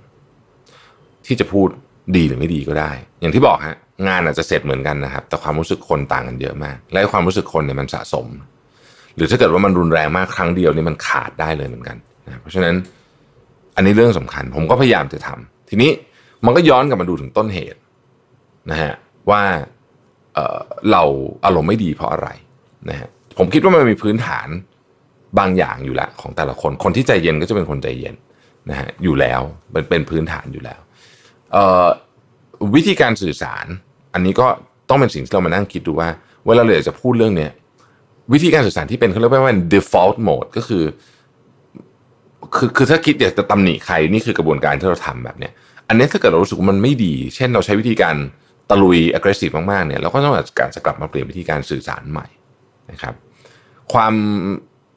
ที่จะพูดดีหรือไม่ดีก็ได้ อย่างที่บอกฮะงานอาจจะเสร็จเหมือนกันนะครับ แต่ความรู้สึกคนต่างกันเยอะมาก และความรู้สึกคนเนี่ยมันสะสม หรือถ้าเกิดว่ามันรุนแรงมากครั้งเดียวนี่มันขาดได้เลยเหมือนกันนะเพราะฉะนั้นอันนี้เรื่องสำคัญ ผมก็พยายามจะทำทีนี้มันก็ย้อนกลับมาดูถึงต้นเหตุนะฮะว่าเเราอารมณ์ไม่ดีเพราะอะไรนะฮะผมคิดว่ามันมีพื้นฐานบางอย่างอยู่แล้วของแต่ละคน คนที่ใจเย็นก็จะเป็นคนใจเย็น นะฮะอยู่แล้วมันเป็นพื้นฐานอยู่แล้ววิธีการสื่อสาร อันนี้ก็ต้องเป็นสิ่งที่เรามานั่งคิดดูว่าเวลาเราจะพูดเรื่องเนี้ยวิธีการสื่อสารที่เป็นเขาเรียกว่าเป็น default mode ก็คือคือคือถ้าคิดอยากจะตำหนิใครนี่คือกระบวนการที่เราทำแบบเนี้ย อันนี้ถ้าเกิดเรารู้สึกว่ามันไม่ดี เช่นเราใช้วิธีการตะลุย aggressive มากๆเนี่ยเราก็ต้องการจะกลับมาเปลี่ยนวิธีการสื่อสารใหม่นะครับ ความ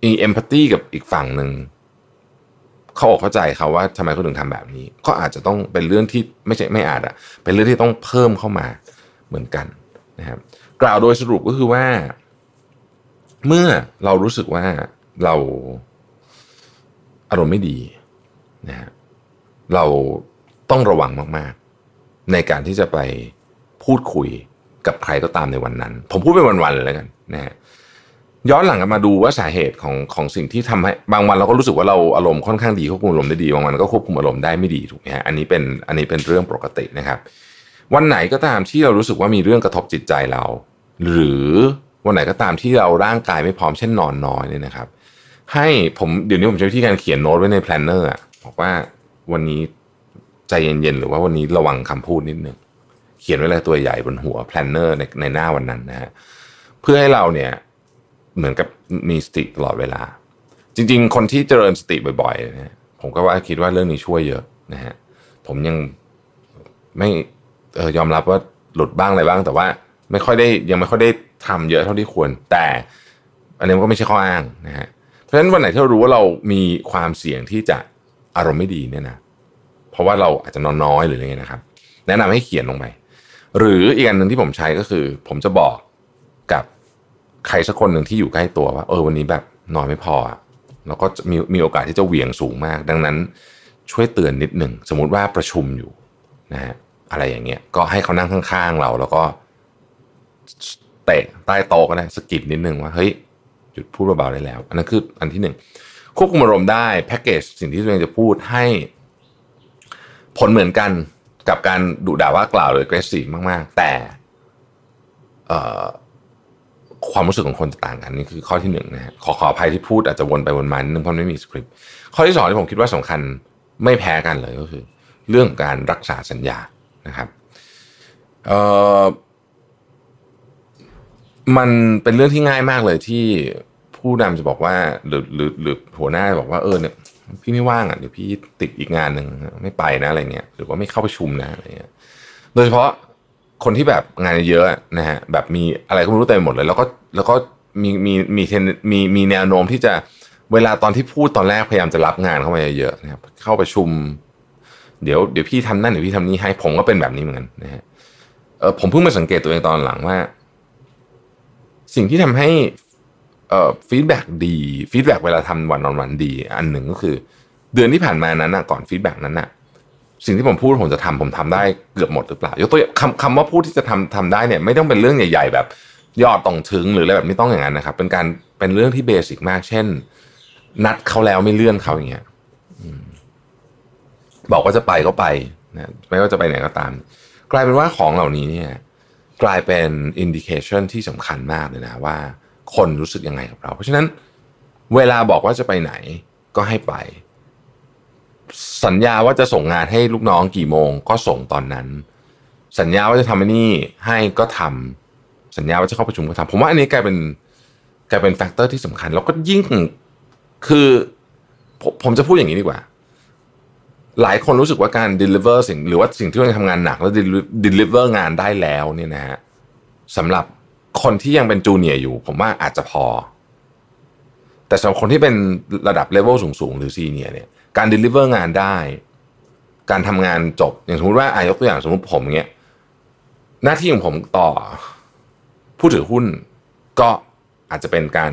มี empathy กับอีกฝั่งหนึ่ง เขาอกเข้าใจเขาว่าทำไมเขาถึงทำแบบนี้ ก็อาจจะต้องเป็นเรื่องที่ไม่ใช่ไม่อาจอะเป็นเรื่องที่ต้องเพิ่มเข้ามาเหมือนกันนะครับ กล่าวโดยสรุปก็คือว่า เมื่อเรารู้สึกว่าเราอารมณ์ไม่ดีนะฮะเราต้องระวังมากๆ ในการที่จะไปพูดคุยกับใครก็ตามในวันนั้น ผมพูดเป็นวันๆเลยแล้วกันนะฮะ ย้อนหลังกันมาดูว่าสาเหตุของของสิ่งที่ทำให้บางวันเราก็รู้สึกว่าเราอารมณ์ค่อนข้างดีควบคุมอารมณ์ได้ดีบางวันก็ควบคุมอารมณ์ได้ไม่ดีถูกไหมฮะอันนี้เป็นอันนี้เป็นเรื่องปกตินะครับ วันไหนก็ตามที่เรารู้สึกว่ามีเรื่องกระทบจิตใจเรา หรือวันไหนก็ตามที่เราร่างกายไม่พร้อมเช่นนอนน้อยเนี่ยนะครับ ให้ผมเดี๋ยวนี้ผมใช้วิธีการเขียนโน้ตไว้ใน planner บอกว่าวันนี้ใจเย็นๆหรือว่าวันนี้ระวังคำพูดนิดนึงเขียนไว้เลยตัวใหญ่บนหัว planner ในในหน้าวันนั้นนะฮะเพื่อให้เราเนี่ย เหมือนกับมีสติตลอดเวลา จริง ๆ คนที่เจริญสติบ่อยๆนะผมก็ว่าคิดว่าเรื่องนี้ช่วยเยอะนะฮะผมยังไม่เออยอมรับว่าหลุดบ้างอะไรบ้าง แต่ว่าไม่ค่อยได้ยังไม่ค่อยได้ทำเยอะเท่าที่ควร แต่อันนี้ก็ไม่ใช่ข้ออ้างนะฮะเพราะฉะนั้นวันไหนที่เรารู้ว่าเรามีความเสี่ยงที่จะอารมณ์ไม่ดีเนี่ยนะเพราะว่าเราอาจจะนอนน้อยหรืออะไรเงี้ยนะครับ แนะนำให้เขียนลงไปหรืออีกอันหนึ่งที่ผมใช้ก็คือ ผมจะบอก ใครสักคนหนึ่งที่อยู่ใกล้ตัวว่าเออวันนี้แบบนอนไม่พอแล้วก็มีมีโอกาสที่จะเหวี่ยงสูงมาก ดังนั้นช่วยเตือนนิดหนึ่งสมมติว่าประชุมอยู่นะฮะอะไรอย่างเงี้ยก็ให้เขานั่งข้างๆเรา แล้วก็เตะใต้โต๊ะก็ได้สกิดนิดนึงว่าเฮ้ยหยุดพูดเบาๆได้แล้ว อันนั้นคืออันที่หนึ่งควบคุมอารมณ์ได้แพ็กเกจสิ่งที่ตัวเองจะพูดให้ ผลเหมือนกันกับการดุด่าว่ากล่าวหรือ aggressive มากๆ แต่ ความรู้สึกของคนจะต่างกันนี่คือข้อที่หนึ่งนะฮะขอขออภัยที่พูดอาจจะวนไปวนมาเนึงเพราะไม่มีสคริปต์ข้อที่สองที่ผมคิดว่าสำคัญไม่แพ้กันเลยก็คือ เรื่องการรักษาสัญญานะครับเอ่อมันเป็นเรื่องที่ง่ายมากเลยที่ผู้นำจะบอกว่าหรือหรือหรือหัวหน้าบอกว่าเออเนี่ยพี่ไม่ว่างอะเดี๋ยวพี่ติดอีกงานหนึ่งไม่ไปนะอะไรเงี้ยหรือว่าไม่เข้าประชุมนะอะไรเงี้ย โดยเฉพาะ คนที่แบบงานเยอะนะฮะแบบมีอะไรก็ไม่รู้เต็มหมดเลย แล้วก็แล้วก็มีมีมีเทนมีมีแนวโน้มที่จะเวลาตอนที่พูดตอนแรกพยายามจะรับงานเข้ามาเยอะนะครับเข้าประชุม เดี๋ยวเดี๋ยวพี่ทำนั่นเดี๋ยวพี่ทำนี่ให้ผมก็เป็นแบบนี้เหมือนกันนะฮะเออผมเพิ่งมาสังเกตตัวเองตอนหลังว่า สิ่งที่ทำให้เอ่อ feedback ดี feedback เวลาทำ one on one ดี อันหนึ่งก็คือ เดือนที่ผ่านมานั้นนะก่อน feedback นั้นนะ สิ่งที่ผมพูดผมจะทำผมทำได้เกือบหมดหรือเปล่า ยกตัวอย่างคำคำว่าพูดที่จะทำทำได้เนี่ย ไม่ต้องเป็นเรื่องใหญ่ ๆ แบบยอดต้องถึงหรืออะไรแบบไม่ต้องอย่างนั้นนะครับ เป็นการเป็นเรื่องที่ basic มาก เช่น นัดเขาแล้วไม่เลื่อนเขาอย่างเงี้ยบอกว่าจะไปก็ไปนะไม่ว่าจะไปไหนก็ตาม กลายเป็นว่าของเหล่านี้เนี่ย กลายเป็น indication ที่สำคัญมากเลยนะว่า คนรู้สึกยังไงกับเรา เพราะฉะนั้น เวลาบอกว่าจะไปไหนก็ให้ไป สัญญาว่าจะส่งงานให้ลูกน้องกี่โมง ก็ส่งตอนนั้น สัญญาว่าจะทำอันนี้ให้ก็ทำสัญญาว่าจะเข้าประชุมก็ทำผมว่าอันนี้กลายเป็นกลายเป็น factor ที่สำคัญ แล้วก็ยิ่งคือผมผมจะพูดอย่างนี้ดีกว่า หลายคนรู้สึกว่าการ deliver สิ่งหรือว่าสิ่งที่เราทำงานหนักแล้ว deliver งานได้แล้วเนี่ยนะฮะสำหรับคนที่ยังเป็น junior อยู่ ผมว่าอาจจะพอ แต่สำหรับคนที่เป็นระดับเลเวลสูงๆ หรือ senior เนี่ย การ deliver งานได้ การทำงานจบ อย่างสมมติว่าอายกตัวอย่างสมมติผมเงี้ยหน้าที่ของผมต่อผู้ถือหุ้นก็อาจจะเป็นการ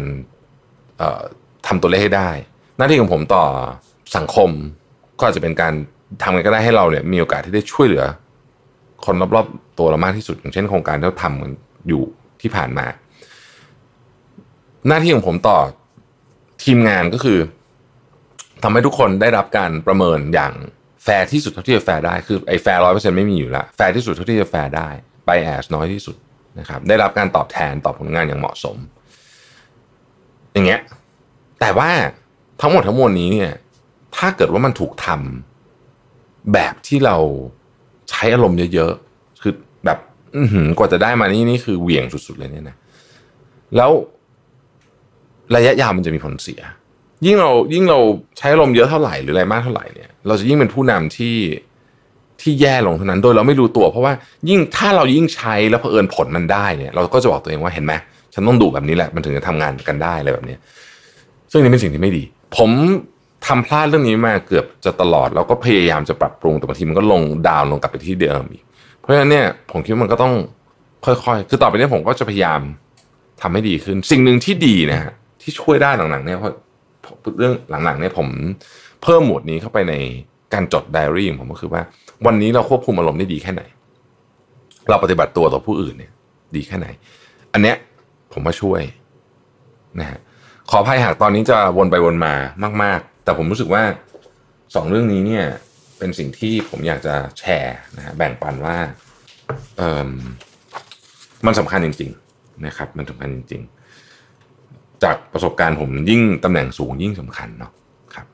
ทำตัวเลขให้ได้ หน้าที่ของผมต่อสังคมก็อาจจะเป็นการทำไงก็ได้ให้เราเนี่ยมีโอกาสที่ได้ช่วยเหลือ คนรอบๆตัวเรามากที่สุด อย่างเช่นโครงการที่เราทำกันอยู่ที่ผ่านมา หน้าที่ของผมต่อทีมงานก็คือ ทำให้ทุกคนได้รับการประเมินอย่างแฟร์ที่สุดเท่าที่จะแฟร์ได้คือไอ้แฟร์ร้อยเปอร์เซ็นต์ไม่มีอยู่แล้วแฟร์ที่สุดเท่าที่จะแฟร์ได้ bias น้อยที่สุดนะครับได้รับการตอบแทนตอบผลงานอย่างเหมาะสม อย่างเงี้ยแต่ว่าทั้งหมดทั้งมวลนี้เนี่ยถ้าเกิดว่ามันถูกทำแบบที่เราใช้อารมณ์เยอะๆคือแบบกว่าจะได้มานี่นี่คือเหวี่ยงสุดๆเลยเนี่ยนะแล้วระยะยาวมันจะมีผลเสีย ยิ่งเรายิ่งเราใช้อารมณ์เยอะเท่าไหร่หรืออะไรมากเท่าไหร่เนี่ย เราจะยิ่งเป็นผู้นำที่ที่แย่ลงเท่านั้นโดยเราไม่รู้ตัว เพราะว่ายิ่งถ้าเรายิ่งใช้แล้วเผอิญผลมันได้เนี่ยเราก็จะบอกตัวเองว่าเห็นไหมฉันต้องดูแบบนี้แหละมันถึงจะทำงานกันได้อะไรแบบนี้ซึ่งนี่เป็นสิ่งที่ไม่ดี ผมทำพลาดเรื่องนี้มาเกือบจะตลอดแล้วก็พยายามจะปรับปรุงแต่บางทีมันก็ลงดาวลงกลับไปที่เดิมอีกเพราะฉะนั้นเนี่ยผมคิดว่ามันก็ต้องค่อยๆ คือต่อไปนี้ผมก็จะพยายามทำให้ดีขึ้น สิ่งหนึ่งที่ดีนะฮะที่ช่วยได้หลังๆเนี่ยเพราะ เรื่องหลังๆเนี่ยผมเพิ่มหมวดนี้เข้าไปในการจดไดอารี่ของผมก็คือว่า วันนี้เราควบคุมอารมณ์ได้ดีแค่ไหน เราปฏิบัติตัวต่อผู้อื่นเนี่ย ดีแค่ไหน อันเนี้ยผมมาช่วยนะฮะขออภัยหากตอนนี้จะวนไปวนมามาก ๆ แต่ผมรู้สึกว่าสองเรื่องนี้เนี่ยเป็นสิ่งที่ผมอยากจะแชร์นะฮะแบ่งปันว่าเออมันสำคัญจริง ๆ นะครับ มันสำคัญจริง ๆ จากประสบการณ์ผมยิ่งตำแหน่งสูงยิ่งสำคัญเนาะครับ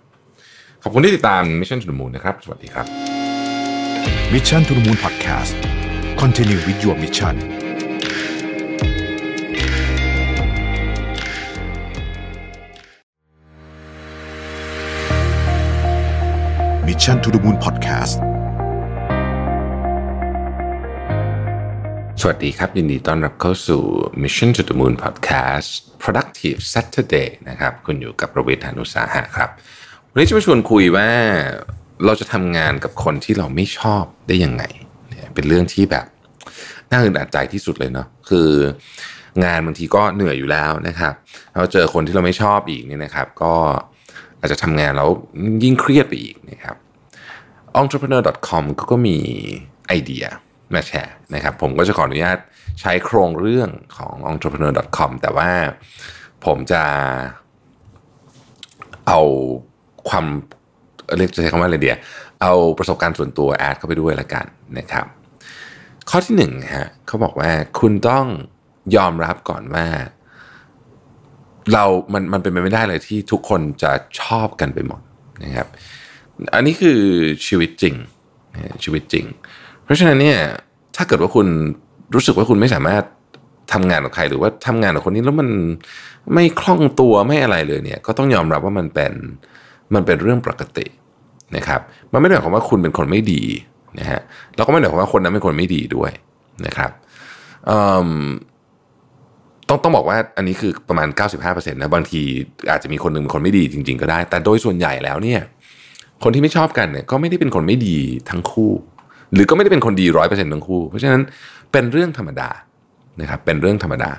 ขอบคุณที่ติดตาม Mission to the Moon นะครับ สวัสดีครับ Mission to the Moon Podcast Continue with your mission Mission to the Moon Podcast สวัสดีครับ ยินดีต้อนรับเข้าสู่ Mission to the Moon Podcast Productive Saturday นะครับ คุณอยู่กับประวิทยานุสาหะครับ วันนี้จะมาชวนคุยว่าเราจะทำงานกับคนที่เราไม่ชอบได้ยังไงเนี่ยเป็นเรื่องที่แบบน่าอึดอัดใจที่สุดเลยเนาะคืองานบางทีก็เหนื่อยอยู่แล้วนะครับเราเจอคนที่เราไม่ชอบอีกเนี่ยนะครับ ก็อาจจะทำงานแล้วยิ่งเครียดไปอีกนะครับ entrepreneur.com ก็มีไอเดีย มาแชร์นะครับ ผมก็จะขออนุญาตใช้โครงเรื่องของ entrepreneur.com แต่ว่าผมจะเอาความเรียกจะใช้คำว่าอะไรเดียเอาประสบการณ์ส่วนตัวแอดเข้าไปด้วยละกันนะครับ ข้อที่หนึ่งฮะเขาบอกว่าคุณต้องยอมรับก่อนว่า เรา มัน มันเป็นไปไม่ได้เลยที่ทุกคนจะชอบกันไปหมดนะครับ อันนี้คือชีวิตจริง ชีวิตจริง เพราะฉะนั้นเนี่ยถ้าเกิดว่าคุณรู้สึกว่าคุณไม่สามารถทำงานกับใครหรือว่าทำงานกับคนนี้แล้วมันไม่คล่องตัวไม่อะไรเลยเนี่ย ก็ต้องยอมรับว่ามันเป็นมันเป็นเรื่องปกตินะครับ มันไม่ได้หมายความว่าคุณเป็นคนไม่ดีนะฮะแล้วก็ไม่ได้หมายความว่าคนนั้นเป็นคนไม่ดีด้วยนะครับต้องต้องบอกว่าอันนี้คือประมาณ 95%นะบางทีอาจจะมีคนหนึ่งเป็นคนไม่ดีจริง ๆ ก็ได้ แต่โดยส่วนใหญ่แล้วเนี่ย คนที่ไม่ชอบกันเนี่ยก็ไม่ได้เป็นคนไม่ดีทั้งคู่ หรือก็ไม่ได้เป็นคนดีร้อยเปอร์เซ็นต์ทั้งคู่ เพราะฉะนั้นเป็นเรื่องธรรมดานะครับเป็นเรื่องธรรมดา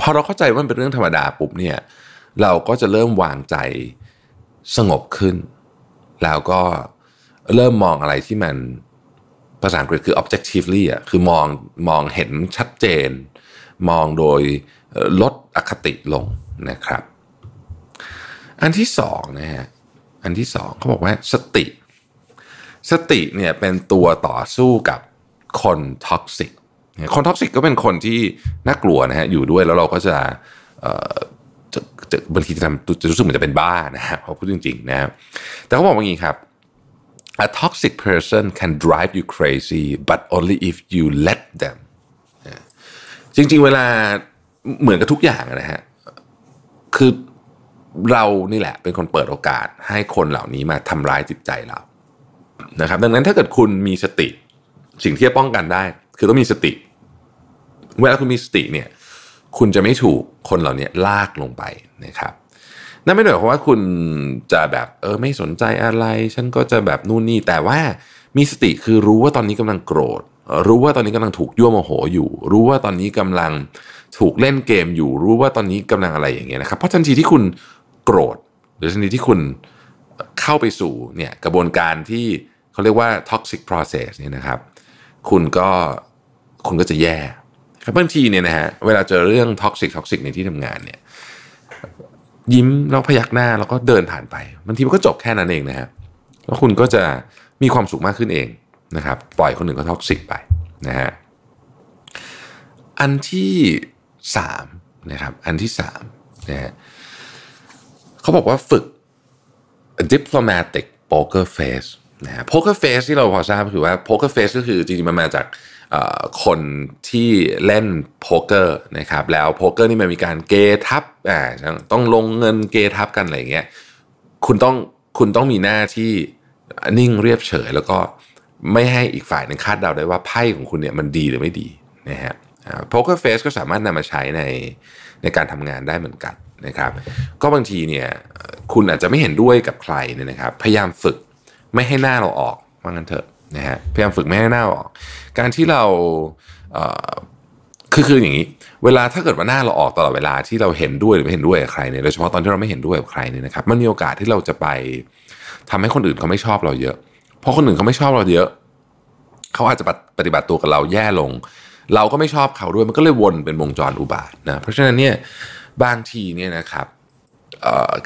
พอเราเข้าใจว่ามันเป็นเรื่องธรรมดาปุ๊บเนี่ยเราก็จะเริ่มวางใจสงบขึ้น แล้วก็เริ่มมองอะไรที่มันภาษาอังกฤษคือ objectively อะคือมองมองเห็นชัดเจน มองโดยลดอคติลงนะครับ อันที่สองนะฮะอันที่สองเขาบอกว่าสติ สติเนี่ยเป็นตัวต่อสู้กับคน toxic คน toxic ก็เป็นคนที่น่ากลัวนะฮะอยู่ด้วยแล้วเราก็จะจะจะบางทีจะทำจะรู้สึกเหมือนจะเป็นบ้านะฮะพอพูดจริงๆนะแต่เขาบอกว่าอย่างนี้ครับ a toxic person can drive you crazy but only if you let them จริงๆ เวลาเหมือนกับทุกอย่างนะฮะคือเรานี่แหละเป็นคนเปิดโอกาสให้คนเหล่านี้มาทำร้ายจิตใจเรา นะครับ ดังนั้นถ้าเกิดคุณมีสติ สิ่งที่จะป้องกันได้ คือต้องมีสติ เวลาคุณมีสติเนี่ย คุณจะไม่ถูกคนเหล่านี้ลากลงไปนะครับนั่นไม่ได้หมายความว่าคุณจะแบบเออไม่สนใจอะไร ฉันก็จะแบบนู่นนี่ แต่ว่ามีสติคือรู้ว่าตอนนี้กำลังโกรธ รู้ว่าตอนนี้กำลังถูกยั่วโมโหอยู่ รู้ว่าตอนนี้กำลังถูกเล่นเกมอยู่ รู้ว่าตอนนี้กำลังอะไรอย่างเงี้ยนะครับ เพราะทันทีที่คุณโกรธ หรือทันทีที่คุณเข้าไปสู่เนี่ยกระบวนการที่ เขาเรียกว่า toxic process เนี่ยนะครับ คุณก็คุณก็จะแย่ครับบางทีเนี่ยนะฮะเวลาเจอเรื่อง toxic toxic ในที่ทำงานเนี่ย ยิ้มแล้วพยักหน้าแล้วก็เดินผ่านไปบางทีมันก็จบแค่นั้นเองนะฮะแล้วคุณก็จะมีความสุขมากขึ้นเองนะครับ ปล่อยคนอื่นก็ท็อกซิกไปนะฮะอันที่สามนะครับ อันที่สามนะฮะเขาบอกว่าฝึก diplomatic poker face นะฮะ poker face ที่เราพอทราบก็คือว่า poker face ก็คือจริงๆมันมาจากคนที่เล่นโป๊กเกอร์นะครับแล้วโป๊กเกอร์นี่มันมีการเกทับอ่าต้องลงเงินเกทับกันอะไรเงี้ยคุณต้องคุณต้องมีหน้าที่นิ่งเรียบเฉย แล้วก็ไม่ให้อีกฝ่ายนึงคาดเดาได้ว่าไพ่ของคุณเนี่ยมันดีหรือไม่ดีนะฮะ poker face ก็สามารถนำมาใช้ในในการทำงานได้เหมือนกันนะครับ ก็บางทีเนี่ยคุณอาจจะไม่เห็นด้วยกับใครเนี่ยนะครับ พยายามฝึก ไม่ให้หน้าเราออกว่างั้นเถอะนะฮะพยายามฝึกไม่ให้หน้าออก การที่เราคือคืออย่างนี้ เวลาถ้าเกิดว่าหน้าเราออกตลอดเวลาที่เราเห็นด้วยหรือไม่เห็นด้วยกับใครเนี่ยโดยเฉพาะตอนที่เราไม่เห็นด้วยกับใครเนี่ยนะครับมันมีโอกาสที่เราจะไปทำให้คนอื่นเขาไม่ชอบเราเยอะ เพราะคนอื่นเขาไม่ชอบเราเยอะ เขาอาจจะปฏิบัติตัวกับเราแย่ลง เราก็ไม่ชอบเขาด้วยมันก็เลยวนเป็นวงจรอุบาทนะเพราะฉะนั้นเนี่ยบางทีเนี่ยนะครับ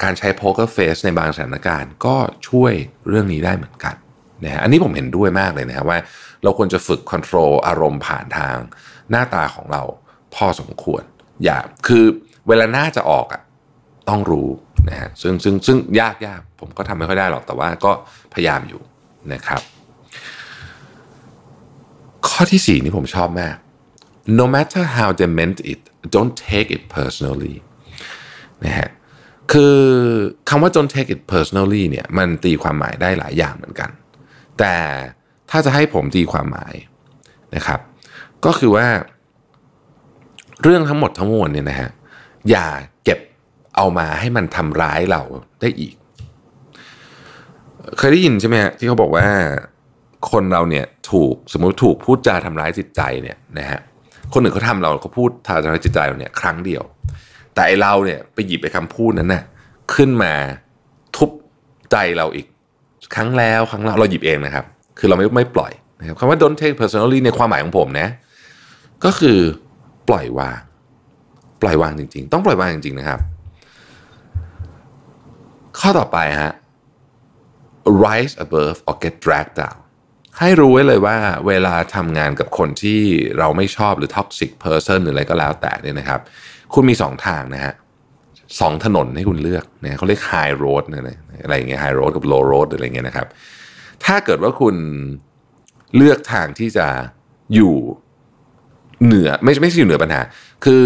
การใช้โพเกอร์เฟสในบางสถานการณ์ก็ช่วยเรื่องนี้ได้เหมือนกันนะฮะอันนี้ผมเห็นด้วยมากเลยนะครับว่า เราควรจะฝึกควบคุมอารมณ์ผ่านทางหน้าตาของเราพอสมควร อย่าคือเวลาหน้าจะออกอะต้องรู้นะฮะซึ่งซึ่งซึ่งยากยากผมก็ทำไม่ค่อยได้หรอกแต่ว่าก็พยายามอยู่นะครับ ข้อที่สี่นี่ผมชอบมาก no matter how they meant it don't take it personally นะฮะ คือคำว่า don't take it personally เนี่ยมันตีความหมายได้หลายอย่างเหมือนกัน แต่ถ้าจะให้ผมตีความหมายนะครับ ก็คือว่า เรื่องทั้งหมดทั้งมวลเนี่ยนะฮะอย่าเก็บเอามาให้มันทำร้ายเราได้อีก เคยได้ยินใช่ไหมฮะที่เขาบอกว่าคนเราเนี่ยถูกสมมติถูกพูดจาทำร้ายจิตใจเนี่ยนะฮะคนอื่นเขาทำเราเขาพูดทำร้ายจิตใจเราเนี่ยครั้งเดียว แต่ไอเราเนี่ยไปหยิบไปคำพูดนั้นนะ่ะขึ้นมาทุบใจเราอีกครั้งแล้วครั้งแล้วเราหยิบเองนะครับ คือเราไม่ไม่ปล่อยนะครับคำว่า don't take personally ในความหมายของผมนะ ก็คือปล่อยวาง ปล่อยวางจริง ๆ ต้องปล่อยวางจริง ๆ นะครับ ข้อต่อไปฮะ rise above or get dragged down ให้รู้ไว้เลยว่าเวลาทำงานกับคนที่เราไม่ชอบหรือ toxic person หรืออะไรก็แล้วแต่เนี่ยนะครับ คุณมีสองทางนะฮะสองถนนให้คุณเลือกนะเขาเรียก high road อะไรอย่างเงี้ย high road กับ low road อะไรเงี้ยนะครับ ถ้าเกิดว่าคุณเลือกทางที่จะอยู่เหนือไม่ไม่ใช่อยู่เหนือปัญหา คือ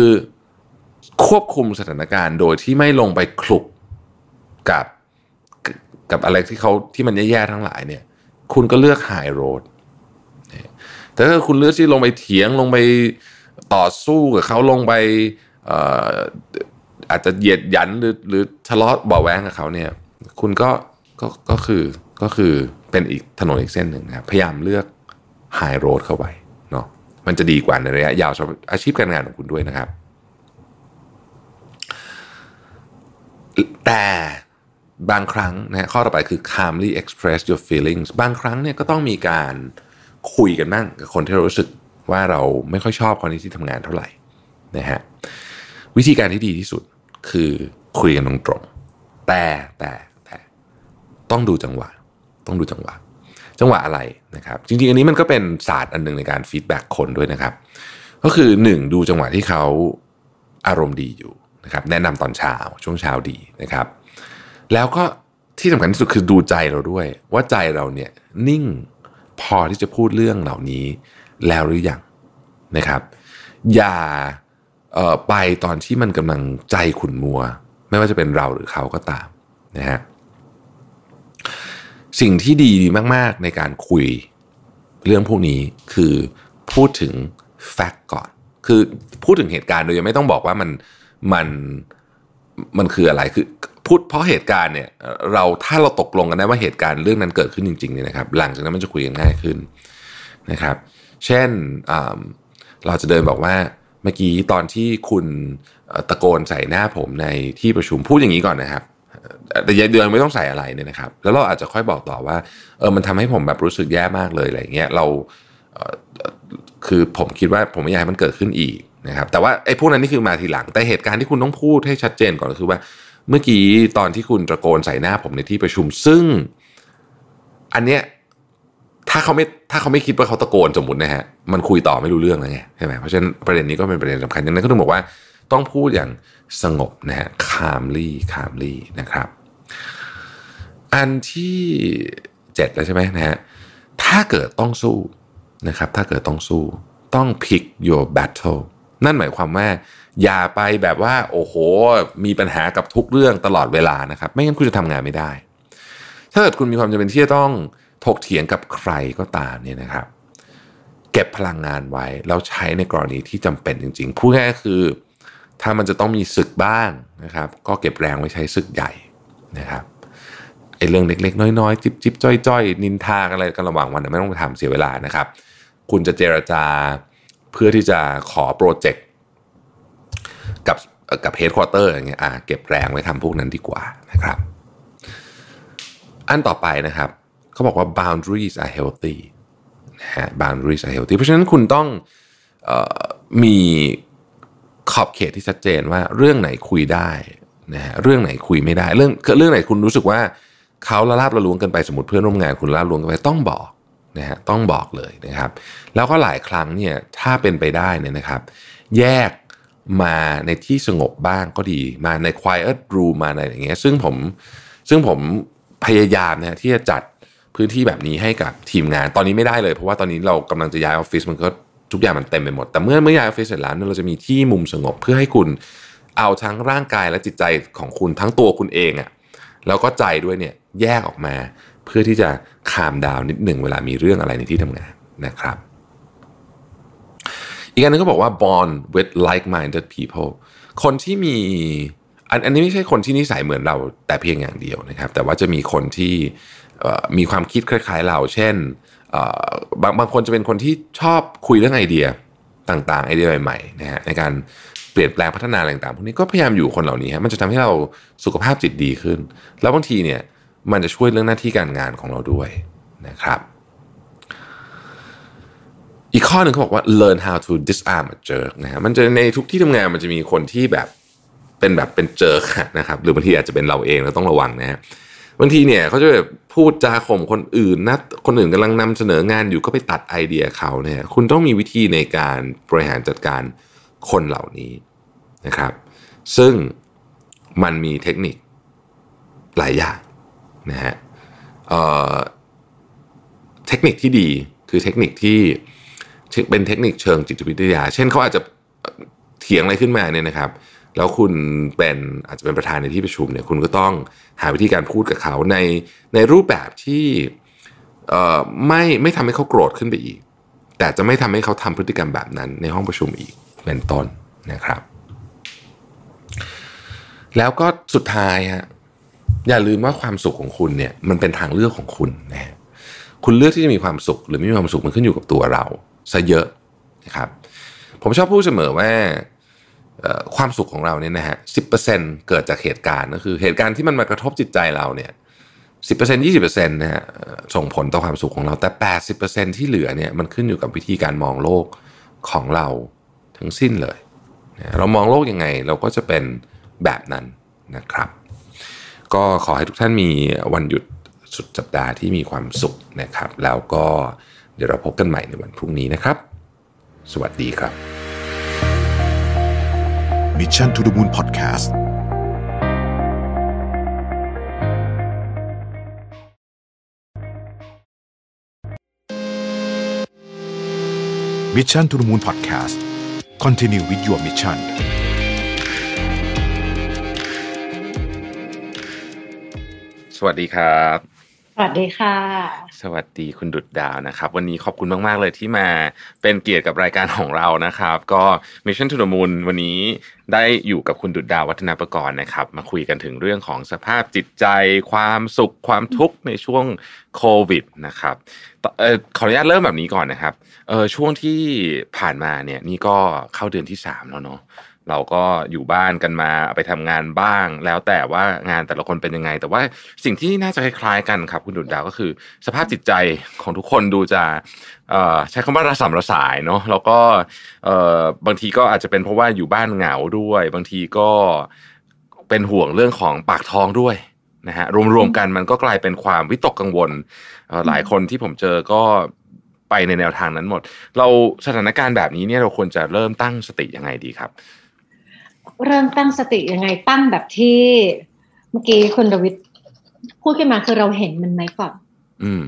ควบคุมสถานการณ์โดยที่ไม่ลงไปคลุกกับกับอะไรที่เขาที่มันแย่ๆทั้งหลายเนี่ย คุณก็เลือก high road แต่ถ้าคุณเลือกที่ลงไปเถียงลงไปต่อสู้กับเขาลงไป อาจจะเหยียดยันหรือหรือทะเลาะเบาแวงกับเขาเนี่ย คุณก็ก็ก็คือก็คือเป็นอีกถนนอีกเส้นหนึ่งนะครับพยายามเลือกไฮโรดเข้าไปเนาะมันจะดีกว่าในระยะยาวสำหรับอาชีพการงานของคุณด้วยนะครับ แต่บางครั้งนะข้อต่อไปคือ calmly express your feelings บางครั้งเนี่ยก็ต้องมีการคุยกันบ้างกับคนที่เรารู้สึกว่าเราไม่ค่อยชอบคนนี้ที่ทำงานเท่าไหร่นะฮะ วิธีการที่ดีที่สุดคือคุยกันตรงๆแต่แต่แต่ต้องดูจังหวะ ต้องดูจังหวะ จังหวะอะไรนะครับ จริงๆ อันนี้มันก็เป็นศาสตร์อันหนึ่งในการฟีดแบ็กคนด้วยนะครับ ก็คือหนึ่งดูจังหวะที่เขาอารมณ์ดีอยู่นะครับ แนะนำตอนเช้าช่วงเช้าดีนะครับ แล้วก็ที่สำคัญที่สุดคือดูใจเราด้วย ว่าใจเราเนี่ยนิ่งพอที่จะพูดเรื่องเหล่านี้แล้วหรือยังนะครับ อย่า ไปตอนที่มันกำลังใจขุนมัว ไม่ว่าจะเป็นเราหรือเขาก็ตามนะฮะสิ่งที่ดีมาก ๆ ในการคุยเรื่องพวกนี้คือพูดถึงแฟกต์ก่อน คือพูดถึงเหตุการณ์โดยยังไม่ต้องบอกว่ามันมันมันคืออะไรคือพูดเพราะเหตุการณ์เนี่ยเราถ้าเราตกลงกันได้ว่าเหตุการณ์เรื่องนั้นเกิดขึ้นจริงๆเนี่ยนะครับ หลังจากนั้นมันจะคุยกันง่ายขึ้นนะครับ เช่นเราจะเดินบอกว่า เมื่อกี้ตอนที่คุณตะโกนใส่หน้าผมในที่ประชุมพูดอย่างนี้ก่อนนะครับแต่ยายเดือนไม่ต้องใส่อะไรเนี่ยนะครับ แล้วเราอาจจะค่อยบอกต่อว่าเออมันทำให้ผมแบบรู้สึกแย่มากเลยอะไรเงี้ยเราคือผมคิดว่าผมไม่อยากให้มันเกิดขึ้นอีกนะครับ แต่ว่าไอ้พวกนั้นนี่คือมาทีหลัง แต่เหตุการณ์ที่คุณต้องพูดให้ชัดเจนก่อนก็คือว่า เมื่อกี้ตอนที่คุณตะโกนใส่หน้าผมในที่ประชุม ซึ่ง อันเนี้ย เขาไม่ถ้าเขาไม่คิดว่าเขาตะโกนสมมตินะฮะมันคุยต่อไม่รู้เรื่องแล้วไงใช่ไหมเพราะฉะนั้นประเด็นนี้ก็เป็นประเด็นสำคัญดังนั้นก็ต้องบอกว่าต้องพูดอย่างสงบนะฮะ calmly calmly นะครับ อันที่เจ็ดแล้วใช่ไหมนะฮะถ้าเกิดต้องสู้นะครับ ถ้าเกิดต้องสู้ต้อง pick your battle นั่นหมายความว่า อย่าไปแบบว่า โอ้โห มีปัญหากับทุกเรื่องตลอดเวลานะครับ ไม่งั้นคุณจะทำงานไม่ได้ ถ้าเกิดคุณมีความจำเป็นที่จะต้อง ถกเถียงกับใครก็ตามเนี่ยนะครับ เก็บพลังงานไว้แล้วใช้ในกรณีที่จำเป็นจริงๆพูดง่ายคือ ถ้ามันจะต้องมีศึกบ้างนะครับ ก็เก็บแรงไว้ใช้ศึกใหญ่นะครับไอ้เรื่องเล็ก ๆ น้อยๆจิบจิบจ้อยจ้อยนินทาอะไรกันระหว่างวันไม่ต้องทำเสียเวลานะครับ คุณจะเจรจาเพื่อที่จะขอโปรเจกต์กับกับ headquarter อย่างเงี้ยอ่าเก็บแรงไว้ทำพวกนั้นดีกว่านะครับ อันต่อไปนะครับ เขาบอกว่า boundaries are healthy นะฮะ boundaries are healthy เพราะฉะนั้นคุณต้องออมีขอบเขตที่ชัดเจนว่าเรื่องไหนคุยได้นะฮะเรื่องไหนคุยไม่ได้ เรื่องเรื่องไหนคุณรู้สึกว่าเขาละลาบละล้วงกันไปสมมติเพื่อนร่วมงานคุณละลาบล้วงกันไปต้องบอกนะฮะต้องบอกเลยนะครับ แล้วก็หลายครั้งเนี่ยถ้าเป็นไปได้เนี่ยนะครับ แยกมาในที่สงบบ้างก็ดีมาใน quiet room มาในอย่างเงี้ยซึ่งผมซึ่งผมพยายามนะที่จะจัด พื้นที่แบบนี้ให้กับทีมงาน ตอนนี้ไม่ได้เลยเพราะว่าตอนนี้เรากำลังจะย้ายออฟฟิศมันก็ทุกอย่างมันเต็มไปหมด แต่เมื่อเมื่อย้ายออฟฟิศเสร็จแล้วเราจะมีที่มุมสงบเพื่อให้คุณเอาทั้งร่างกายและจิตใจของคุณทั้งตัวคุณเองอะ่ะแล้วก็ใจด้วยเนี่ยแยกออกมาเพื่อที่จะคามดาวนิดหนึ่งเวลามีเรื่องอะไรในที่ทำงานนะครับ อีกอันนึงก็บอกว่า born with like-minded people คนที่มีอันอันนี้ไม่ใช่คนที่นิสัยเหมือนเราแต่เพียงอย่างเดียวนะครับ แต่ว่าจะมีคนที่ มีความคิดคล้ายๆเรา เช่นบางบางคนจะเป็นคนที่ชอบคุยเรื่องไอเดียต่างๆ ไอเดียใหม่ๆนะฮะในการเปลี่ยนแปลงพัฒนาอะไรต่างๆพวกนี้ก็พยายามอยู่คนเหล่านี้ฮะมันจะทำให้เราสุขภาพจิตดีขึ้น แล้วบางทีเนี่ยมันจะช่วยเรื่องหน้าที่การงานของเราด้วยนะครับ อีกข้อหนึ่งเขาบอกว่า learn how to disarm a jerk นะฮะมันจะในทุกที่ทำงานมันจะมีคนที่แบบเป็นแบบเป็นเจอนะครับหรือบางทีอาจจะเป็นเราเองเราต้องระวังนะฮะ บางทีเนี่ยเขาจะแบบพูดจาข่มคนอื่นนะคนอื่นกำลังนำเสนองานอยู่ก็ไปตัดไอเดียเขาเนี่ยคุณต้องมีวิธีในการบริหารจัดการคนเหล่านี้นะครับ ซึ่งมันมีเทคนิคหลายอย่างนะฮะเเทคนิคที่ดีคือเทคนิคที่เป็นเทคนิคเชิงจิตวิทยา เช่นเขาอาจจะเถียงอะไรขึ้นมาเนี่ยนะครับ แล้วคุณเป็นอาจจะเป็นประธานในที่ประชุมเนี่ยคุณก็ต้องหาวิธีการพูดกับเขาในในรูปแบบที่ไม่ไม่ทำให้เขาโกรธขึ้นไปอีก แต่จะไม่ทำให้เขาทำพฤติกรรมแบบนั้นในห้องประชุมอีกเป็นต้นนะครับ แล้วก็สุดท้ายฮะอย่าลืมว่าความสุขของคุณเนี่ยมันเป็นทางเลือกของคุณนะคุณเลือกที่จะมีความสุข หรือไม่มีความสุขมันขึ้นอยู่กับตัวเราซะเยอะนะครับ ผมชอบพูดเสมอว่า ความสุขของเราเนี่ยนะฮะสิเกิดจากเหตุการณ์ก็คือเหตุการณ์ที่มันมากระทบจิตใจเราเนี่ยสิบเปอร์เซ็นยี่สิบเปอร์เซ็นต์นะฮะส่งผลต่อความสุขของเราแต่แปดสิบเปอร์เซ็นที่เหลือเนี่ยมันขึ้นอยู่กับวิธีการมองโลกของเราทั้งสิ้นเลยเรามองโลกยังไงเราก็จะเป็นแบบนั้นนะครับ ก็ขอให้ทุกท่านมีวันหยุดสุดสัปดาห์ที่มีความสุขนะครับ แล้วก็เดี๋ยวเราพบกันใหม่ในวันพรุ่งนี้นะครับ สวัสดีครับ Mission to the Moon Podcast Mission to the Moon Podcast Continue with your mission สวัสดีครับส วัสดีค่ะ สวัสดีคุณดุดดาวนะครับ วันนี้ขอบคุณมาก ๆ เลยที่มาเป็นเกียรติกับรายการของเรานะครับ ก็ Mission to the Moon วันนี้ได้อยู่กับคุณดุดดาววัฒนาประกรณ์นะครับ มาคุยกันถึงเรื่องของสภาพจิตใจ ความสุขความทุกข์ในช่วงโควิดนะครับอเออขออนุญาตเริ่มแบบนี้ก่อนนะครับเออช่วงที่ผ่านมาเนี่ยนี่ก็เข้าเดือนที่สามแล้วเนาะ เราก็อยู่บ้านกันมาไปทำงานบ้าง แล้วแต่ว่างานแต่ละคนเป็นยังไง แต่ว่าสิ่งที่น่าจะคล้ายๆกันครับคุณดุดดาวก็คือ สภาพจิตใจของทุกคนดูจะเอ่อใช้คำว่าระสำระสายเนาะแล้วก็เอ่อบางทีก็อาจจะเป็นเพราะว่าอยู่บ้านเหงาด้วย บางทีก็เป็นห่วงเรื่องของปากท้องด้วยนะฮะรวมๆกันมันก็กลายเป็นความวิตกกังวลเอ่อหลายคนที่ผมเจอก็ไปในแนวทางนั้นหมด เราสถานการณ์แบบนี้เนี่ยเราควรจะเริ่มตั้งสติยังไงดีครับ เริ่มตั้งสติยังไงตั้งแบบที่เมื่อกี้คุณดวิดพูดขึ้นมาคือเราเห็นมันไหมก่อนอืม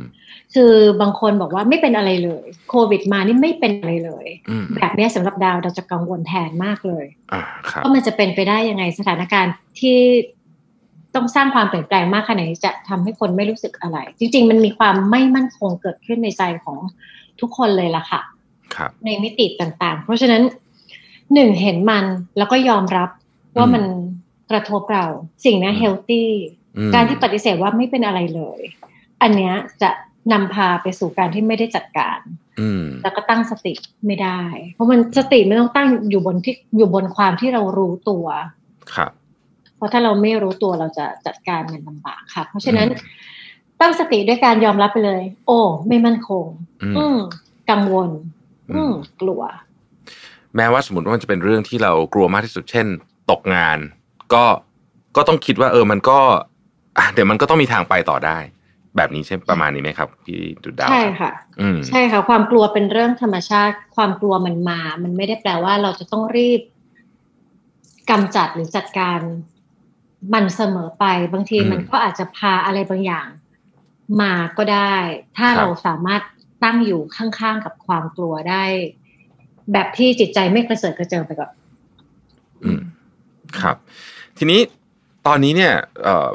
คือบางคนบอกว่าไม่เป็นอะไรเลย โควิดมานี่ไม่เป็นอะไรเลยอืมแบบเนี้ยสำหรับดาวเราจะกังวลแทนมากเลยอ่าครับว่ามันจะเป็นไปได้ยังไงสถานการณ์ที่ต้องสร้างความเปลี่ยนแปลงมากขนาดนี้จะทำให้คนไม่รู้สึกอะไร จริง ๆ มันมีความไม่มั่นคงเกิดขึ้นในใจของทุกคนเลยล่ะค่ะ ครับ ในมิติต่างๆ เพราะฉะนั้น หนึ่งเห็นมันแล้วก็ยอมรับว่ามันกระทบเรา สิ่งนี้เฮลตี้อืมการที่ปฏิเสธว่าไม่เป็นอะไรเลย อันเนี้ยจะนำพาไปสู่การที่ไม่ได้จัดการอืมแล้วก็ตั้งสติไม่ได้ เพราะมันสติไม่ต้องตั้งอยู่บนที่อยู่บนความที่เรารู้ตัวครับเพราะถ้าเราไม่รู้ตัวเราจะจัดการมันลำบากค่ะ เพราะฉะนั้นอืมตั้งสติด้วยการยอมรับไปเลย โอ้ ไม่มั่นคง อืมอืมกังวล อือืมมกลัว แม้ว่าสมมติว่ามันจะเป็นเรื่องที่เรากลัวมากที่สุดเช่น ตกงาน ก็ก็ต้องคิดว่า เออมันก็อะเดี๋ยวมันก็ต้องมีทางไปต่อได้ แบบนี้ใช่ประมาณนี้ไหมครับ พี่ดุดดาวใช่ค่ะอืมใช่ค่ะ ความกลัวเป็นเรื่องธรรมชาติ ความกลัวมันมา มันไม่ได้แปลว่าเราจะต้องรีบกำจัดหรือจัดการมันเสมอไป บางทีอืมมันก็อาจจะพาอะไรบางอย่าง มาก็ได้ ถ้าครับเราสามารถตั้งอยู่ข้างๆกับความกลัวได้ แบบที่จิตใจไม่กระเสือกกระเจิงไปก่อนอืมครับ ทีนี้ตอนนี้เนี่ยเอ่อ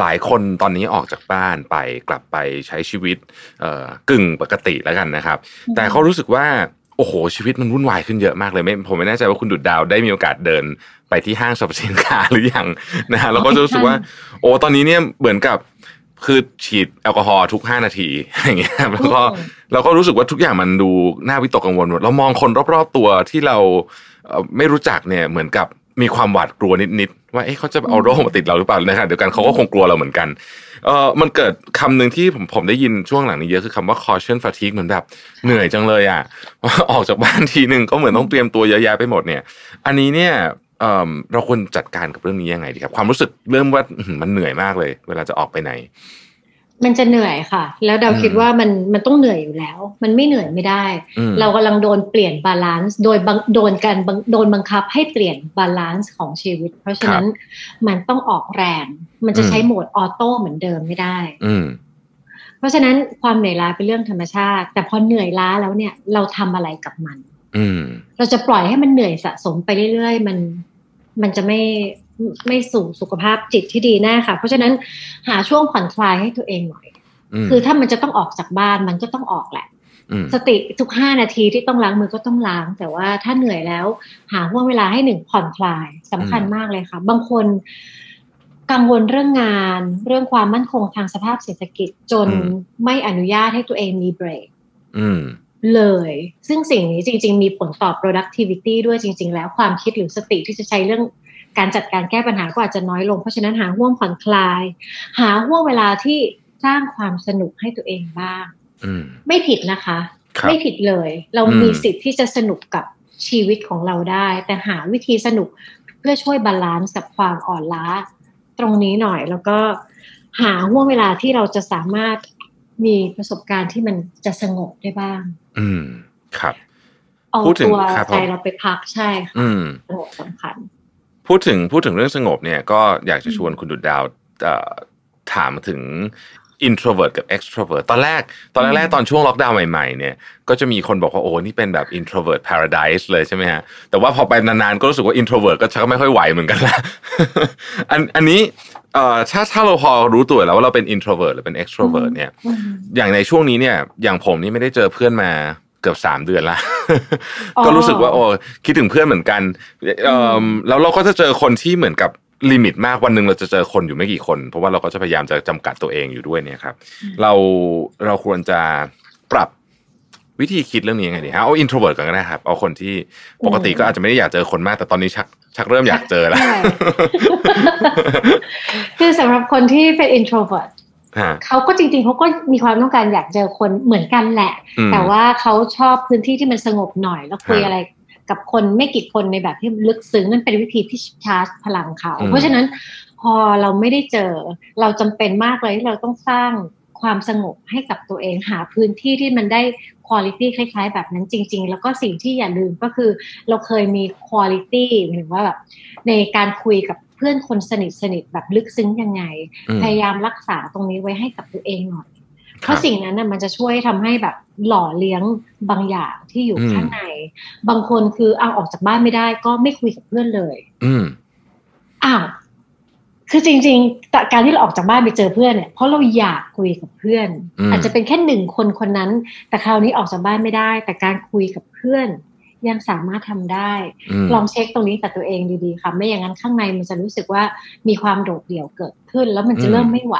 หลายคนตอนนี้ออกจากบ้านไปกลับไปใช้ชีวิตเอ่อกึ่งปกติแล้วกันนะครับอืมแต่เขารู้สึกว่าโอ้โหชีวิตมันวุ่นวายขึ้นเยอะมากเลยไม่ผมไม่แน่ใจว่าคุณดุดดาวได้มีโอกาสเดินไปที่ห้างสรรพสินค้าหรือยังนะฮะเราก็จะรู้สึกว่า โอ้ตอนนี้เนี่ยเหมือนกับ คือฉีดแอลกอฮอล์ทุกห้านาทีอย่างเงี้ยแล้วก็อืมเราก็รู้สึกว่าทุกอย่างมันดูน่าวิตกกังวลหมดเรามองคนรอบๆตัวที่เราเอ่อไม่รู้จักเนี่ยเหมือนกับมีความหวาดกลัวนิดๆว่าเอ๊ะเขาจะเอาโรคมาติดเราหรือเปล่านะครับเดี๋ยวกันเขาก็คงกลัวเราเหมือนกันเออมันเกิดคำหนึ่งที่ผมผมได้ยินช่วงหลังนี้เยอะคือคำว่า caution fatigue เหมือนแบบเหนื่อยจังเลยอะออกจากบ้านทีหนึ่งก็เหมือนต้องเตรียมตัวเยอะแยะไปหมดเนี่ย อันนี้เนี่ย เอ่อเราควรจัดการกับเรื่องนี้ยังไงดีครับ ความรู้สึกเริ่มว่าอื้อหือมันเหนื่อยมากเลย เวลาจะออกไปไหน มันจะเหนื่อยค่ะ แล้วเราอืมคิดว่ามันมันต้องเหนื่อยอยู่แล้ว มันไม่เหนื่อยไม่ได้อืมเรากำลังโดนเปลี่ยน balance โดยบังโดนการบังโดนบังคับให้เปลี่ยน balance ของชีวิต เพราะฉะนั้นมันต้องออกแรง มันจะใช้โหมด auto เหมือนเดิมไม่ได้ อืมเพราะฉะนั้นความเหนื่อยล้าเป็นเรื่องธรรมชาติ แต่พอเหนื่อยล้าแล้วเนี่ยเราทำอะไรกับมันอืม เราจะปล่อยให้มันเหนื่อยสะสมไปเรื่อยๆ มันมันจะไม่ไม่สู่สุขภาพจิตที่ดีแน่ค่ะ เพราะฉะนั้นหาช่วงผ่อนคลายให้ตัวเองหน่อยอืมคือถ้ามันจะต้องออกจากบ้านมันก็ต้องออกแหละอืมสติทุกห้านาทีที่ต้องล้างมือก็ต้องล้าง แต่ว่าถ้าเหนื่อยแล้ว หาห่วงเวลาให้หนึ่งผ่อนคลายสำคัญมากเลยค่ะ บางคนกังวลเรื่องงานเรื่องความมั่นคงทางสภาพเศรษฐกิจจนไม่อนุญาตให้ตัวเองมีเบรกอืม เลย ซึ่งสิ่งนี้จริง ๆ มีผลต่อ productivity ด้วยจริง ๆ แล้วความคิดหรือสติที่จะใช้เรื่องการจัดการแก้ปัญหาก็อาจจะน้อยลง เพราะฉะนั้นหาห่วงผ่อนคลาย หาห่วงเวลาที่สร้างความสนุกให้ตัวเองบ้างอืมไม่ผิดนะคะครับไม่ผิดเลย เราอืมมีสิทธิ์ที่จะสนุกกับชีวิตของเราได้ แต่หาวิธีสนุกเพื่อช่วย balance กับความอ่อนล้า ตรงนี้หน่อยแล้วก็หาห้วงเวลาที่เราจะสามารถ มีประสบการณ์ที่มันจะสงบได้บ้าง อืมครับ เอาพูดถึงตัวครับผมใจเราไปพักใช่ค่ะอืมสงบสำคัญ พูดถึงพูดถึงเรื่องสงบเนี่ยก็อยากจะชวนคุณดุดดาวเอ่อถามถึง introvert กับ extrovert ตอนแรก ตอนแรกๆตอนช่วงล็อกดาวน์ใหม่ๆเนี่ยก็จะมีคนบอกว่าโอ้นี่เป็นแบบ introvert paradise เลยใช่ไหมฮะแต่ว่าพอไปนานๆก็รู้สึกว่า introvert ก็ชักไม่ค่อยไหวเหมือนกันละอันอันนี้ เอ่อถ้าถ้าเราพอรู้ตัวแล้วว่าเราเป็น introvert หรือเป็น extrovert เนี่ยอืมอย่างในช่วงนี้เนี่ยอย่างผมนี่ไม่ได้เจอเพื่อนมาเกือบสามเดือนละอ๋อก็รู้สึกว่าโอ้คิดถึงเพื่อนเหมือนกันเอิ่มแล้วเราก็จะเจอคนที่เหมือนกับลิมิตมากวันหนึ่งเราจะเจอคนอยู่ไม่กี่คน เพราะว่าเราก็จะพยายามจะจำกัดตัวเองอยู่ด้วยเนี่ยครับ เราเราควรจะปรับ วิธีคิดเรื่องนี้ยังไงดีฮะเอา introvert ก่อนก็ได้ครับ เอาคนที่ปกติก็อาจจะไม่ได้อยากเจอคนมาก แต่ตอนนี้ชักชักเริ่มอยากเจอแล้วใช่คือสำหรับคนที่เป็น introvert ฮะเขาก็จริงๆเขาก็มีความต้องการอยากเจอคนเหมือนกันแหละอืมแต่ว่าเขาชอบพื้นที่ที่มันสงบหน่อย แล้วคุยฮะอะไรกับคนไม่กี่คนในแบบที่ลึกซึ้งนั่นเป็นวิธีที่ชาร์จพลังเขาอืมเพราะฉะนั้นพอเราไม่ได้เจอ เราจำเป็นมากเลยที่เราต้องสร้าง ความสงบให้กับตัวเองหาพื้นที่ที่มันได้คุณภาพคล้ายๆ แบบนั้นจริง ๆ แล้วก็สิ่งที่อย่าลืมก็คือเราเคยมีคุณภาพหมายถึงว่าแบบในการคุยกับเพื่อนคนสนิทสนิทๆแบบลึกซึ้งยังไงอืมพยายามรักษาตรงนี้ไว้ให้กับตัวเองหน่อย เพครับราะสิ่งนั้นน่ะมันจะช่วยทำให้แบบหล่อเลี้ยงบางอย่างที่อยู่อืมข้างใน บางคนคือเอาออกจากบ้านไม่ได้ก็ไม่คุยกับเพื่อนเลย อืมอ้าว คือจริงๆแต่การที่เราออกจากบ้านไปเจอเพื่อนเนี่ยเพราะเราอยากคุยกับเพื่อนอืมอาจจะเป็นแค่หนึ่งคนคนนั้น แต่คราวนี้ออกจากบ้านไม่ได้ แต่การคุยกับเพื่อน ยังสามารถทำได้มลองเช็คตรงนี้กับตัวเองดีๆค่ะไม่อย่างนั้นข้างในมันจะรู้สึกว่ามีความโดดเดี่ยวเกิดขึ้น แล้วมันจะอืมเริ่มไม่ไหว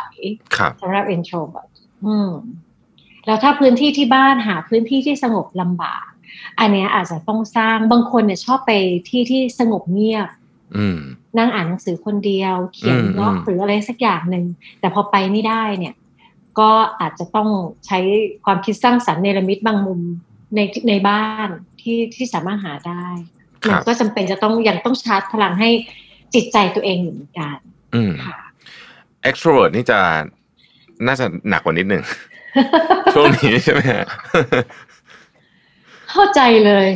ครับสำหรับ introvert อืมแล้วถ้าพื้นที่ที่บ้านหาพื้นที่ที่สงบลำบาก อันเนี้ยอาจจะต้องสร้างบางคนเนี่ยชอบไปที่ที่สงบเงียบอืม นั่งอ่านหนังสือคนเดียว เขียนอืมบล็อกอืมหรืออะไรสักอย่างหนึ่งแต่พอไปไม่ได้เนี่ย ก็อาจจะต้องใช้ความคิดสร้างสรรค์เนรมิตบางมุมในในบ้านที่ที่สามารถหาได้ครัมันบก็จำเป็นจะต้องยังต้องชาร์จพลังให้จิตใจตัวเองอยู่เหมือนกันอืมค่ะ extrovert นี่จะน่าจะหนักกว่านิดหนึ่งช่วงนี้ใช่ไหมฮะเข้าใจเลย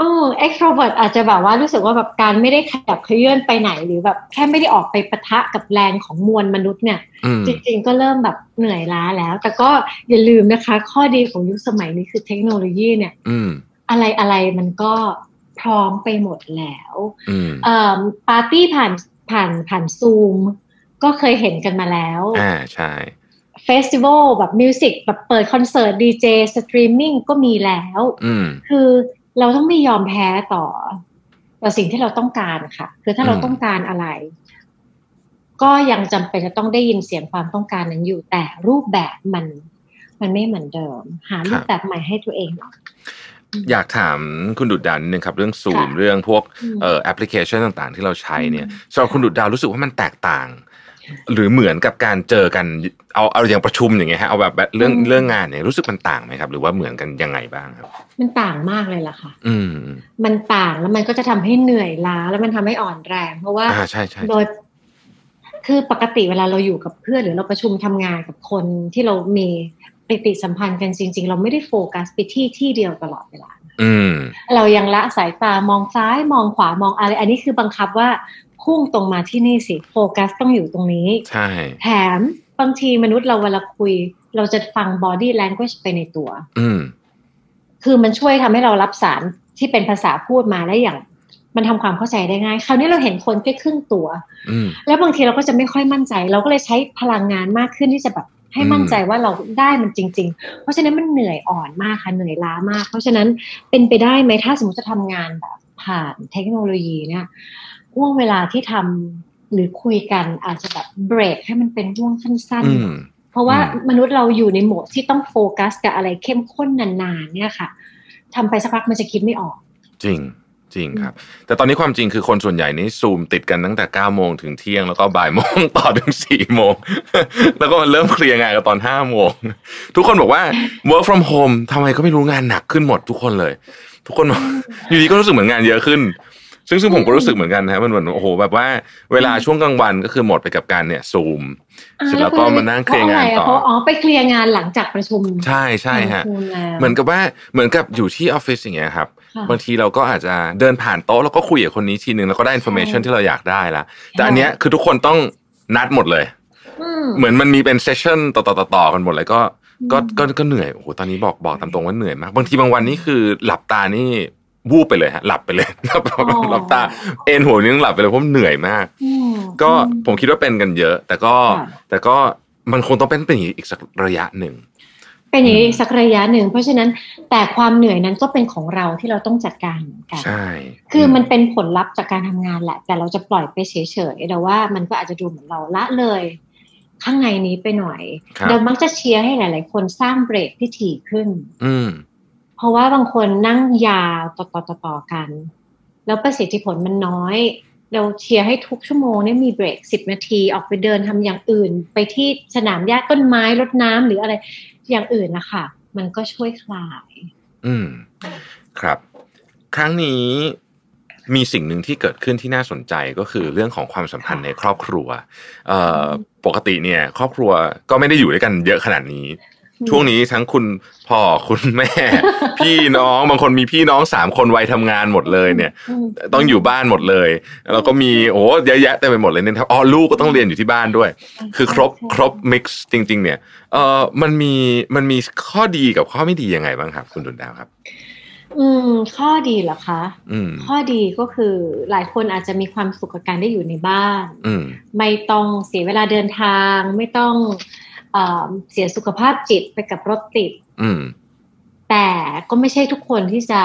เออเออ extrovert อาจจะแบบว่ารู้สึกว่าแบบการไม่ได้ขยับเขยื่อนไปไหนหรือแบบแค่ไม่ได้ออกไปปะทะกับแรงของมวลมนุษย์เนี่ยอืมจริงๆก็เริ่มแบบเหนื่อยล้าแล้ว แต่ก็อย่าลืมนะคะ ข้อดีของยุคสมัยนี้คือเทคโนโลยีเนี่ยอืมอะไรอะไรมันก็พร้อมไปหมดแล้วอืมเอ่อปาร์ตี้ผ่านผ่านผ่านซูมก็เคยเห็นกันมาแล้วอ่าใช่ festival แบบ music แบบเปิดคอนเสิร์ตดีเจสตรีมมิ่งก็มีแล้วอืมคือ เราต้องไม่ยอมแพ้ต่อต่อสิ่งที่เราต้องการค่ะ คือถ้าเราอืมต้องการอะไร ก็ยังจำเป็นจะต้องได้ยินเสียงความต้องการนั้นอยู่ แต่รูปแบบมัน มันไม่เหมือนเดิม หารูปแบบใหม่ให้ตัวเองหน่อยอยากถามคุณดุดดาวนิดนึงครับ เรื่องซูมค่ะเรื่องพวกอืมเอ่อแอปพลิเคชันต่างๆ ที่เราใช้เนี่ยอืมสำหรับคุณดุดดาวรู้สึกว่ามันแตกต่าง หรือเหมือนกับการเจอกันเอาเอาอย่างประชุมอย่างเงี้ยฮะเอาแบบเรื่องเรื่องงานเนี่ยรู้สึกมันต่างไหมครับ หรือว่าเหมือนกันยังไงบ้างครับ มันต่างมากเลยล่ะค่ะ อืม มันต่างแล้วมันก็จะทำให้เหนื่อยล้าแล้วมันทำให้อ่อนแรง เพราะว่าอ่าใช่ใช่โดยคือปกติเวลาเราอยู่กับเพื่อนหรือเราประชุมทำงานกับคนที่เรามีปฏิสัมพันธ์กันจริง ๆ เราไม่ได้โฟกัสไปที่ที่เดียวตลอดเวลาอืมเรายังละสายตามองซ้ายมองขวามองอะไร อันนี้คือบังคับว่า พุ่งตรงมาที่นี่สิโฟกัสต้องอยู่ตรงนี้ ใช่ แถมบางทีมนุษย์เราเวลาคุย เราจะฟัง body language ไปในตัว อืมคือมันช่วยทำให้เรารับสารที่เป็นภาษาพูดมาได้อย่าง มันทำความเข้าใจได้ง่าย คราวนี้เราเห็นคนแค่ครึ่งตัวอืมแล้วบางทีเราก็จะไม่ค่อยมั่นใจ เราก็เลยใช้พลังงานมากขึ้นที่จะแบบให้มั่นใจว่าเราได้มันจริง ๆ เพราะฉะนั้นมันเหนื่อยอ่อนมากค่ะเหนื่อยล้ามาก เพราะฉะนั้นเป็นไปได้ไหมถ้าสมมติจะทำงานแบบผ่านเทคโนโลยีเนี่ย ห่วงเวลาที่ทำหรือคุยกันอาจจะแบบเบรกให้มันเป็นห่วงสั้นอืมเพราะว่ามนุษย์เราอยู่ในโหมดที่ต้องโฟกัสกับอะไรเข้มข้นนานๆ เนี่ยค่ะทำไปสักพักมันจะคิดไม่ออก จริงจริงครับ แต่ตอนนี้ความจริงคือคนส่วนใหญ่นี่ซูมติดกันตั้งแต่9ก้าโมงถึงเที่ยง แล้วก็บ่ายโมงต่อถึงสี่โมง แล้วก็เริ่มเคลียร์งานกันตอนห้าโมง ทุกคนบอกว่า work from home ทำไมก็ไม่รู้งานหนักขึ้นหมดทุกคนเลย ทุกคนบอกอยู่ดีก็รู้สึกเหมือนงานเยอะขึ้น ซึ่งซึ่งผมก็รู้สึกเหมือนกันนะมันเหมือนโอ้โหแบบว่าเวลาช่วงกลางวันก็คือหมดไปกับการเนี่ยซูมเสร็จแล้วก็มานั่งเคลียร์งานต่อเพราะอ๋อไปเคลียร์งานหลังจากประชุม ใช่ใช่ฮะประชุมแล้วเหมือนกับว่าเหมือนกับอยู่ที่ออฟฟิศอย่างเงี้ยครับค่ะบางทีเราก็อาจจะเดินผ่านโต๊ะแล้วก็คุยกับคนนี้ทีนึงแล้วก็ได้ information ใช่ที่เราอยากได้ละแต่อันเนี้ยคือทุกคนต้องนัดหมดเลยอืมเหมือนมันมีเป็น session ต่อต่อต่อต่อกันหมดเลยก็ก็อืมก็ก็เหนื่อยโอ้โหตอนนี้บอกบอกตามตรงว่าเหนื่อยมากบางทีบางวันนี่คือหลับตานี่ วูบไปเลยฮะหลับไปเลยหลับหลับตาเอ็นหัวนี่ต้องหลับไปเลยเพราะมันเหนื่อยมากอืมก็อืมผมคิดว่าเป็นกันเยอะ แต่ก็ค่ะแต่ก็มันคงต้องเป็นเป็นอย่างนี้อีกสักระยะหนึ่งเป็นอย่างนี้อีกสักระยะหนึ่ง เพราะฉะนั้นแต่ความเหนื่อยนั้นก็เป็นของเราที่เราต้องจัดการเหมือนกันใช่คือมันเป็นผลลัพธ์จากการทำงานแหละ แต่เราจะปล่อยไปเฉยๆแต่ว่ามันก็อาจจะดูเหมือนเราละเลย ข้างในนี้ไปหน่อยครับเรามักจะเชียร์ให้หลาย ๆ คนสร้างเบรกที่ถี่ขึ้น อืม เพราะว่าบางคนนั่งยาวต่อๆต่อๆกัน แล้วประสิทธิผลมันน้อย เราเชียร์ให้ทุกชั่วโมงเนี่ยมีเบรกสิบนาทีออกไปเดินทำอย่างอื่น ไปที่สนามหญ้าต้นไม้รดน้ำหรืออะไรอย่างอื่นนะคะมันก็ช่วยคลาย อืม ครับ ครั้งนี้มีสิ่งหนึ่งที่เกิดขึ้นที่น่าสนใจก็คือเรื่องของความสัมพันธ์ในครอบครัวเอ่อปกติเนี่ย ครอบครัวก็ไม่ได้อยู่ด้วยกันเยอะขนาดนี้ ช่วงนี้ทั้งคุณพ่อคุณแม่ พี่น้องบางคนมีพี่น้องสามคนวัยทำงานหมดเลยเนี่ยมต้องอยู่บ้านหมดเลย แล้วก็มีโอ้เยอะแยะเต็มไปหมดเลยเนี่ยครับอ๋อลูกก็ต้องเรียนอยู่ที่บ้านด้วย คือครบครบมิกซ์จริง ๆ เนี่ยเออมันมีมันมีข้อดีกับข้อไม่ดียังไงบ้างครับ คุณดุนดาวครับ อืม ข้อดีเหรอคะอืมข้อดีก็คือหลายคนอาจจะมีความสุขกับการได้อยู่ในบ้านอืมไม่ต้องเสียเวลาเดินทาง ไม่ต้อง เอ่อเสียสุขภาพจิตไปกับรถติดอืมแต่ก็ไม่ใช่ทุกคนที่จะ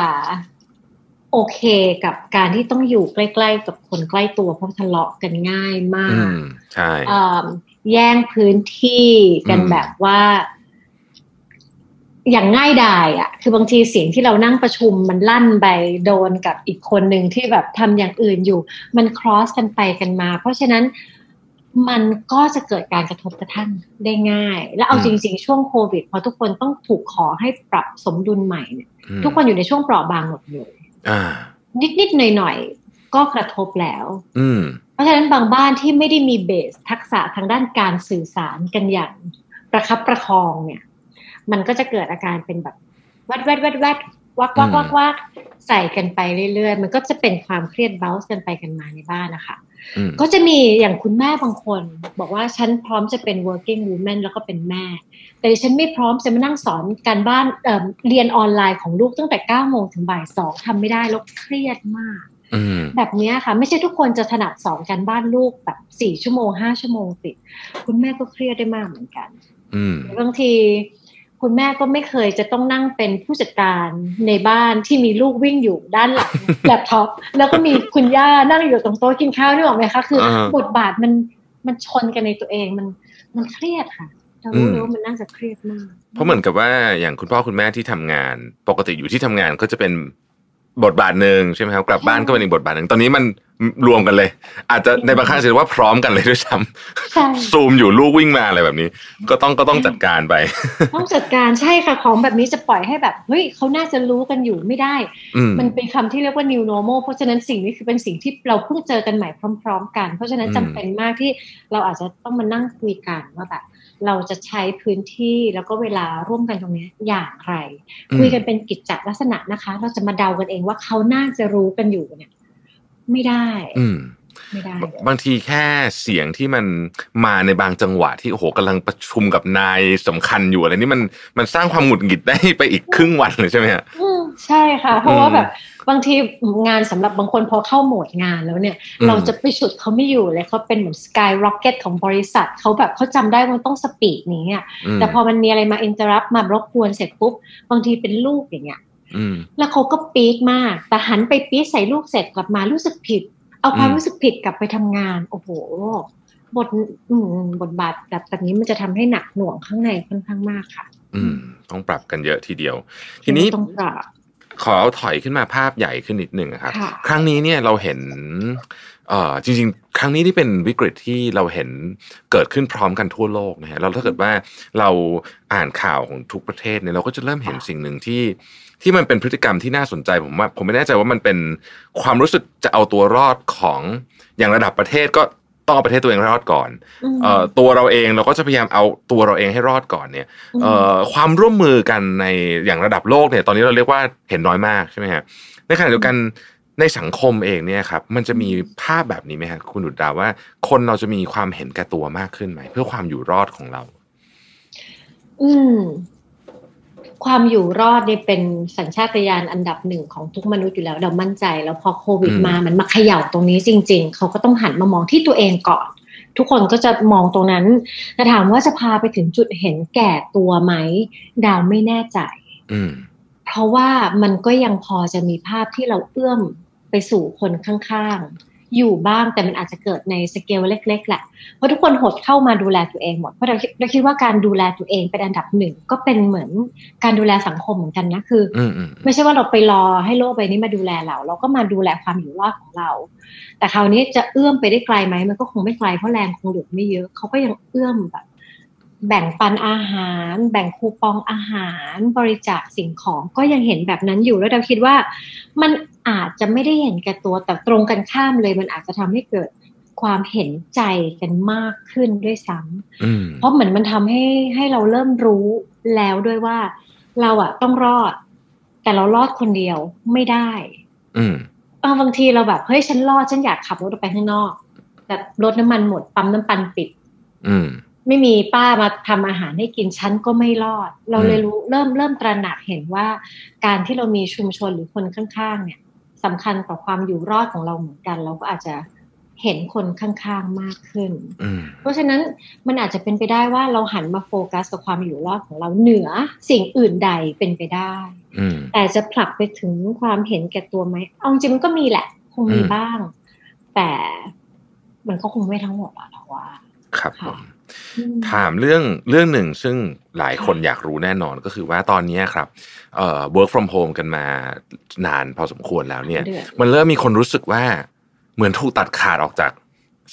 โอเคกับการที่ต้องอยู่ใกล้ ๆ กับคนใกล้ตัวเพราะทะเลาะกันง่ายมาอืกมใช่เอ่อแย่งพื้นที่กันอืมแบบว่า อย่างง่ายดายอะ คือบางทีเสียงที่เรานั่งประชุมมันลั่นไปโดนกับอีกคนหนึ่งที่แบบทำอย่างอื่นอยู่ มัน cross กันไปกันมา เพราะฉะนั้น มันก็จะเกิดการกระทบกระทั่งได้ง่าย แล้วเอาอืมจริง ๆ ช่วงโควิดพอทุกคนต้องถูกขอให้ปรับสมดุลใหม่เนี่ยอืมทุกคนอยู่ในช่วงเปราะบางหมดเลยอ่านิดๆหน่อยๆก็กระทบแล้ว อืมเพราะฉะนั้นบางบ้านที่ไม่ได้มีเบสทักษะทางด้านการสื่อสารกันอย่างประคับประคองเนี่ย มันก็จะเกิดอาการเป็นแบบแวดแวดแวดแวด วักวักวักวักใส่กันไปเรื่อยๆ มันก็จะเป็นความเครียดเบ้าส์กันไปกันมาในบ้านนะคะอืมก็จะมีอย่างคุณแม่บางคน บอกว่าฉันพร้อมจะเป็น working woman แล้วก็เป็นแม่ แต่ดิฉันไม่พร้อมจะมานั่งสอนการบ้านเอ่อเรียนออนไลน์ของลูกตั้งแต่9โมงถึงบ่ายสองทำไม่ได้แล้วเครียดมากอืมแบบเนี้ยค่ะ ไม่ใช่ทุกคนจะถนัดสอนการบ้านลูกแบบสี่ชั่วโมงห้าชั่วโมงติด คุณแม่ก็เครียดได้มากเหมือนกันอืมหรือบางที คุณแม่ก็ไม่เคยจะต้องนั่งเป็นผู้จัดการในบ้านที่มีลูกวิ่งอยู่ด้านหลังแล็ปท็อปแล้วก็มีคุณย่านั่งอยู่ตรงโต๊ะกินข้าวนี่หรอกไหมคะ คืออาบทบาทมันมันชนกันในตัวเองมันมันเครียดค่ะเรารู้เลยว่ามันน่าจะเครียดมาก เพราะเหมือนกับว่าอย่างคุณพ่อคุณแม่ที่ทำงาน ปกติอยู่ที่ทำงานก็จะเป็นบทบาทหนึ่งใช่ไหมครับกลับบ้านก็เป็นอีกบทบาทหนึ่งตอนนี้มัน รวมกันเลย อาจจะในบางครั้งอาจจะว่าพร้อมกันเลยด้วยซ้ใช่ำซูมอยู่ลูกวิ่งมาอะไรแบบนี้ ก็ต้องก็ต้องจัดการไป ต้องจัดการใช่ค่ะของแบบนี้จะปล่อยให้แบบเฮ้ยเขาน่าจะรู้กันอยู่ไม่ได้อืมมันเป็นคำที่เรียกว่า new normal เพราะฉะนั้นสิ่งนี้คือเป็นสิ่งที่เราเพิ่งเจอกันใหม่พร้อม ๆ กัน เพราะฉะนั้นอืมจำเป็นมากที่เราอาจจะต้องมานั่งคุยกันว่าแบบเราจะใช้พื้นที่แล้วก็เวลาร่วมกันตรงนี้อย่างไร คุยกันเป็นกิจจลักษณะนะคะ เราจะมาเดากันเองว่าเขาน่าจะรู้กันอยู่เนี่ย ไม่ได้ อืมไม่ได้เลยบางทีแค่เสียงที่มันมาในบางจังหวะที่โอ้โหกำลังประชุมกับนายสำคัญอยู่อะไรนี่มันมันสร้างความหงุดหงิดได้ไปอีกครึ่งวันเลยใช่ไหมฮะอืมใช่ค่ะ เพราะว่าอืมแบบบางทีงานสำหรับบางคนพอเข้าโหมดงานแล้วเนี่ยอืมเราจะไปฉุดเขาไม่อยู่เลยเขาเป็นเหมือน skyrocket ของบริษัทเขาแบบเขาจำได้ว่ามันต้อง speed นี้อะมแต่พอมันมีอะไรมา interrupt มารบกวนเสร็จปุ๊บบางทีเป็นลูกอย่างเงี้ยอืม แล้วเขาก็ปี๊ดมาก แต่หันไปปี๊ดใส่ลูกเสร็จกลับมารู้สึกผิด เอาความอืมรู้สึกผิดกลับไปทำงาน โอ้โห บทอืมบทบาทแบบแบบนี้มันจะทำให้หนักหน่วงข้างในค่อนข้างมากค่ะ อืม ต้องปรับกันเยอะทีเดียว ทีนี้ต้องปรับขอเอาถอยขึ้นมาภาพใหญ่ขึ้นนิดหนึ่งอะครับค่ะครั้งนี้เนี่ยเราเห็นเอ่อจริง ๆ ครั้งนี้ที่เป็นวิกฤตที่เราเห็นเกิดขึ้นพร้อมกันทั่วโลกนะฮะแล้วถ้าเกิดว่าเราอ่านข่าวของทุกประเทศเนี่ยเราก็จะเริ่มเห็นสิ่งหนึ่งที่ ที่มันเป็นพฤติกรรมที่น่าสนใจผมว่า ผมไม่แน่ใจว่ามันเป็นความรู้สึกจะเอาตัวรอดของอย่างระดับประเทศก็ต้องเอาประเทศตัวเองรอดก่อนมเอ่อตัวเราเองเราก็จะพยายามเอาตัวเราเองให้รอดก่อนเนี่ยอืมเอ่อความร่วมมือกันในอย่างระดับโลกเนี่ย ตอนนี้เราเรียกว่าเห็นน้อยมากใช่ไหมฮะในขณะเดียวกันในสังคมเองเนี่ยครับมันจะมีภาพแบบนี้ไหมฮะคุณดุดดาวว่า คนเราจะมีความเห็นแก่ตัวมากขึ้นไหม เพื่อความอยู่รอดของเรา อืม ความอยู่รอดเนี่ยเป็นสัญชาตญาณอันดับหนึ่งของทุกมนุษย์อยู่แล้วเรามั่นใจ แล้วพอโควิดอืมมามันมาเขย่าตรงนี้จริง ๆ เขาก็ต้องหันมามองที่ตัวเองก่อน ทุกคนก็จะมองตรงนั้นแต่ถามว่าจะพาไปถึงจุดเห็นแก่ตัวไหม ดาวไม่แน่ใจอืมเพราะว่ามันก็ยังพอจะมีภาพที่เราเอื้อมไปสู่คนข้างๆ อยู่บ้างแต่มันอาจจะเกิดในสเกลเล็ก ๆ แหละ เพราะทุกคนหดเข้ามาดูแลตัวเองหมด เพราะเราคิดเราคิดว่าการดูแลตัวเองเป็นอันดับหนึ่งก็เป็นเหมือนการดูแลสังคมเหมือนกันนะคือออืมอืมไม่ใช่ว่าเราไปรอให้โลกใบนี้มาดูแลเรา เราก็มาดูแลความอยู่รอดของเรา แต่คราวนี้จะเอื้อมไปได้ไกลไหมมันก็คงไม่ไกลเพราะแรงคงเหลือไม่เยอะเขาก็ยังเอื้อมแบบ แบ่งปันอาหาร แบ่งคูปองอาหาร บริจาคสิ่งของก็ยังเห็นแบบนั้นอยู่แล้วเราคิดว่า มันอาจจะไม่ได้เห็นแก่ตัวแต่ตรงกันข้ามเลย มันอาจจะทำให้เกิดความเห็นใจกันมากขึ้นด้วยซ้ำอืมเพราะเหมือนมันทำให้ให้เราเริ่มรู้แล้วด้วยว่า เราอะต้องรอด แต่เรารอดคนเดียวไม่ได้ อืมเออบางทีเราแบบเฮ้ยฉันรอดฉันอยากขับรถออกไปข้างนอก แต่รถน้ำมันหมดปั๊มน้ำมันปิดอืม ไม่มีป้ามาทำอาหารให้กินฉันก็ไม่รอด เราเลยรู้เริ่มเริ่มตระหนักเห็นว่าการที่เรามีชุมชนหรือคนข้างๆ เนี่ยสำคัญต่อความอยู่รอดของเราเหมือนกัน เราก็อาจจะเห็นคนข้างๆมากขึ้นอืมเพราะฉะนั้นมันอาจจะเป็นไปได้ว่าเราหันมาโฟกัสกับความอยู่รอดของเราเหนือสิ่งอื่นใดเป็นไปได้อืมแต่จะผลักไปถึงความเห็นแก่ตัวไหมเอาจริงมันก็มีแหละ คงมีอืมบ้าง แต่มันก็คงไม่ทั้งหมดอะเราว่า ครับผค่ะมอืม ถามเรื่องเรื่องหนึ่งซึ่งหลายคนอยากรู้แน่นอนก็คือว่าตอนนี้ครับเอ่อ work from home กันมานานพอสมควรแล้วเนี่ยเดือนมันเริ่มมีคนรู้สึกว่าเหมือนถูกตัดขาดออกจาก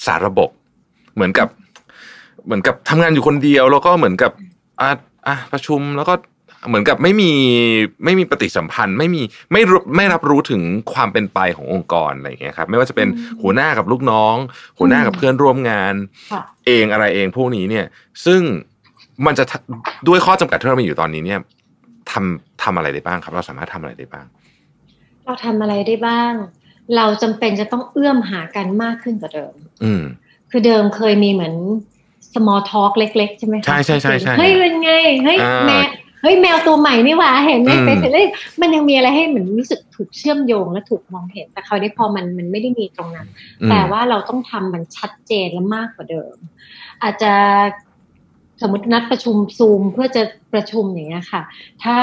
สารระบบ เหมือนกับ เหมือนกับทำงานอยู่คนเดียว แล้วก็เหมือนกับอะอะประชุมแล้วก็ เหมือนกับไม่มีไม่มีปฏิสัมพันธ์ ไม่มีไม่รู้ไม่รับรู้ถึงความเป็นไปขององค์กรอะไรอย่างเงี้ยครับ ไม่ว่าจะเป็นอืมหัวหน้ากับลูกน้อง หัวหน้ากับอืมเพื่อนร่วมงานค่ะเองอะไรเองพวกนี้เนี่ย ซึ่งมันจะทำด้วยข้อจำกัดที่เรามีอยู่ตอนนี้เนี่ยทำทำอะไรได้บ้างครับ เราสามารถทำอะไรได้บ้าง เราทำอะไรได้บ้าง เราจำเป็นจะต้องเอื้อมหากันมากขึ้นกว่าเดิม อืม คือเดิมเคยมีเหมือน small talk เล็ก ๆ ใช่ไหมคะใช่ใช่ใช่ใช่เฮ้ยเป็นไง เฮ้ยอ่าแมว เฮ้ยแมวตัวใหม่นี่หว่าเห็นไหมอืมไปเสร็จเลยมันยังมีอะไรให้เหมือนรู้สึกถูกเชื่อมโยงและถูกมองเห็น แต่คราวนี้พอมันมันไม่ได้มีตรงนั้นอืมแต่ว่าเราต้องทำมันชัดเจนและมากกว่าเดิม อาจจะสมมตินัดประชุมซูมเพื่อจะประชุมอย่างเงี้ยค่ะ ถ้า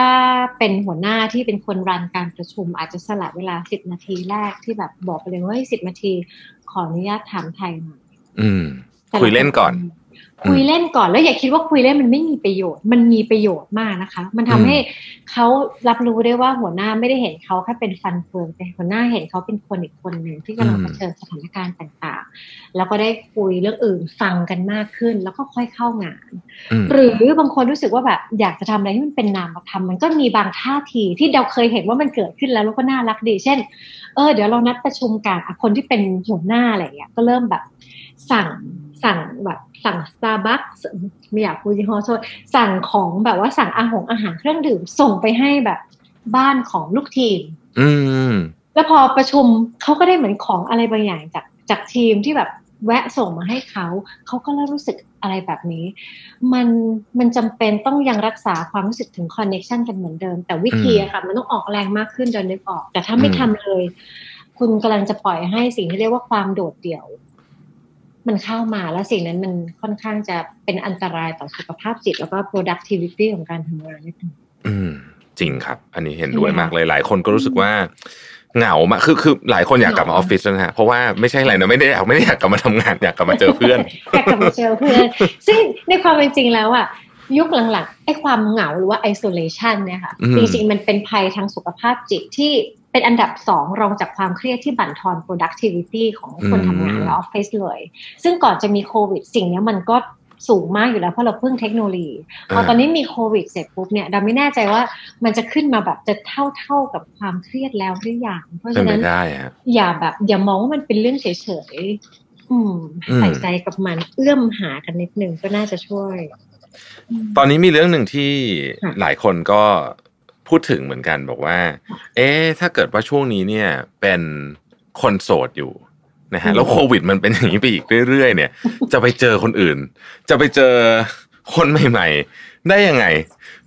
เป็นหัวหน้าที่เป็นคนรันการประชุม อาจจะสละเวลาสิบนาทีแรกที่แบบบอกไปเลยว่าสิบนาที ขออนุญาตถามไทยหน่อยอืมแต่ะคุยเล่นก่อน คุยเล่นก่อนแล้วอย่าคิดว่าคุยเล่นมันไม่มีประโยชน์ มันมีประโยชน์มากนะคะ มันทำอืมให้เขารับรู้ได้ว่าหัวหน้าไม่ได้เห็นเขาแค่เป็นฟันเฟืองแต่หัวหน้าเห็นเขาเป็นคนอีกคนหนึ่งที่กำลังเผชิญสถานการณ์ต่างๆ แล้วก็ได้คุยเรื่องอื่นฟังกันมากขึ้น แล้วก็ค่อยเข้างานอืมหรือบางคนรู้สึกว่าแบบอยากจะทำอะไรที่มันเป็นนามธรรมมันก็มีบางท่าทีที่เราเคยเห็นว่ามันเกิดขึ้นแล้วแล้วก็น่ารักดี เช่น เออเดี๋ยวเรานัดประชุมกันอะคนที่เป็นหัวหน้าอะไรอย่างเงี้ยก็เริ่มแบบสั่ง สั่งแบบสั่งสตาร์บัคไม่อยากพูดยี่ห้อโทษสั่งของแบบว่าสั่งอาหงอาหารเครื่องดื่มส่งไปให้แบบบ้านของลูกทีม อืม แล้วพอประชุมเขาก็ได้เหมือนของอะไรบางอย่างจากจากทีมที่แบบแวะส่งมาให้เขา เขาก็เริ่มรู้สึกอะไรแบบนี้ มันมันจำเป็นต้องยังรักษาความรู้สึกถึงคอนเน็ชันกันเหมือนเดิม แต่วิธีอะค่ะ มันต้องออกแรงมากขึ้นจนนึกออก แต่ถ้าไม่อืมทำเลย คุณกำลังจะปล่อยให้สิ่งที่เรียกว่าความโดดเดี่ยว มันเข้ามาแล้วสิ่งนั้นมันค่อนข้างจะเป็นอันตรายต่อสุขภาพจิต แล้วก็ productivity ของการทำงานนิดนึงอืม จริงครับ อันนี้เห็นด้วยใช่ไหมคะมากเลยหลายคนก็รู้สึกว่าเหงามากคือคือหลายคนอยากกลับมาออฟฟิศนะฮะเพราะว่าไม่ใช่อะไรนะไม่ได้อยากไม่ได้อยากกลับมาทำงานอยากกลับมาเจอเพื่อนอยากกลับมาเจอเพื่อน ซึ่งในความเป็นจริงแล้วอะยุคหลังๆไอ้ความเหงาหรือว่า isolation เนี่ยค่ะอืมจริงๆมันเป็นภัยทางสุขภาพจิตที่ เป็นอันดับสองรองจากความเครียดที่บั่นทอน productivity ของคนทำงานในออฟฟิศเลย ซึ่งก่อนจะมีโควิด สิ่งเนี้ยมันก็สูงมากอยู่แล้วเพราะเราเพิ่งเทคโนโลยีพอตอนนี้มีโควิดเสร็จปุ๊บเนี่ยเราไม่แน่ใจว่ามันจะขึ้นมาแบบจะเท่าเท่าๆกับความเครียดแล้วหรือยังเพราะเป็นฉะไปนั้นได้ฮะอย่าแบบอย่ามองว่ามันเป็นเรื่องเฉยๆอืมอืมใส่ใจกับมันเอื้อมหากันนิดนึงก็น่าจะช่วย ตอนนี้มีเรื่องหนึ่งที่ค่ะหลายคนก็ พูดถึงเหมือนกันบอกว่า เอ๊ะถ้าเกิดว่าช่วงนี้เนี่ยเป็นคนโสดอยู่นะฮะแล้วโควิดมันเป็นอย่างนี้ไปอีกเรื่อยๆ เนี่ย จะไปเจอคนอื่น จะไปเจอคนใหม่ ๆ ได้ยังไง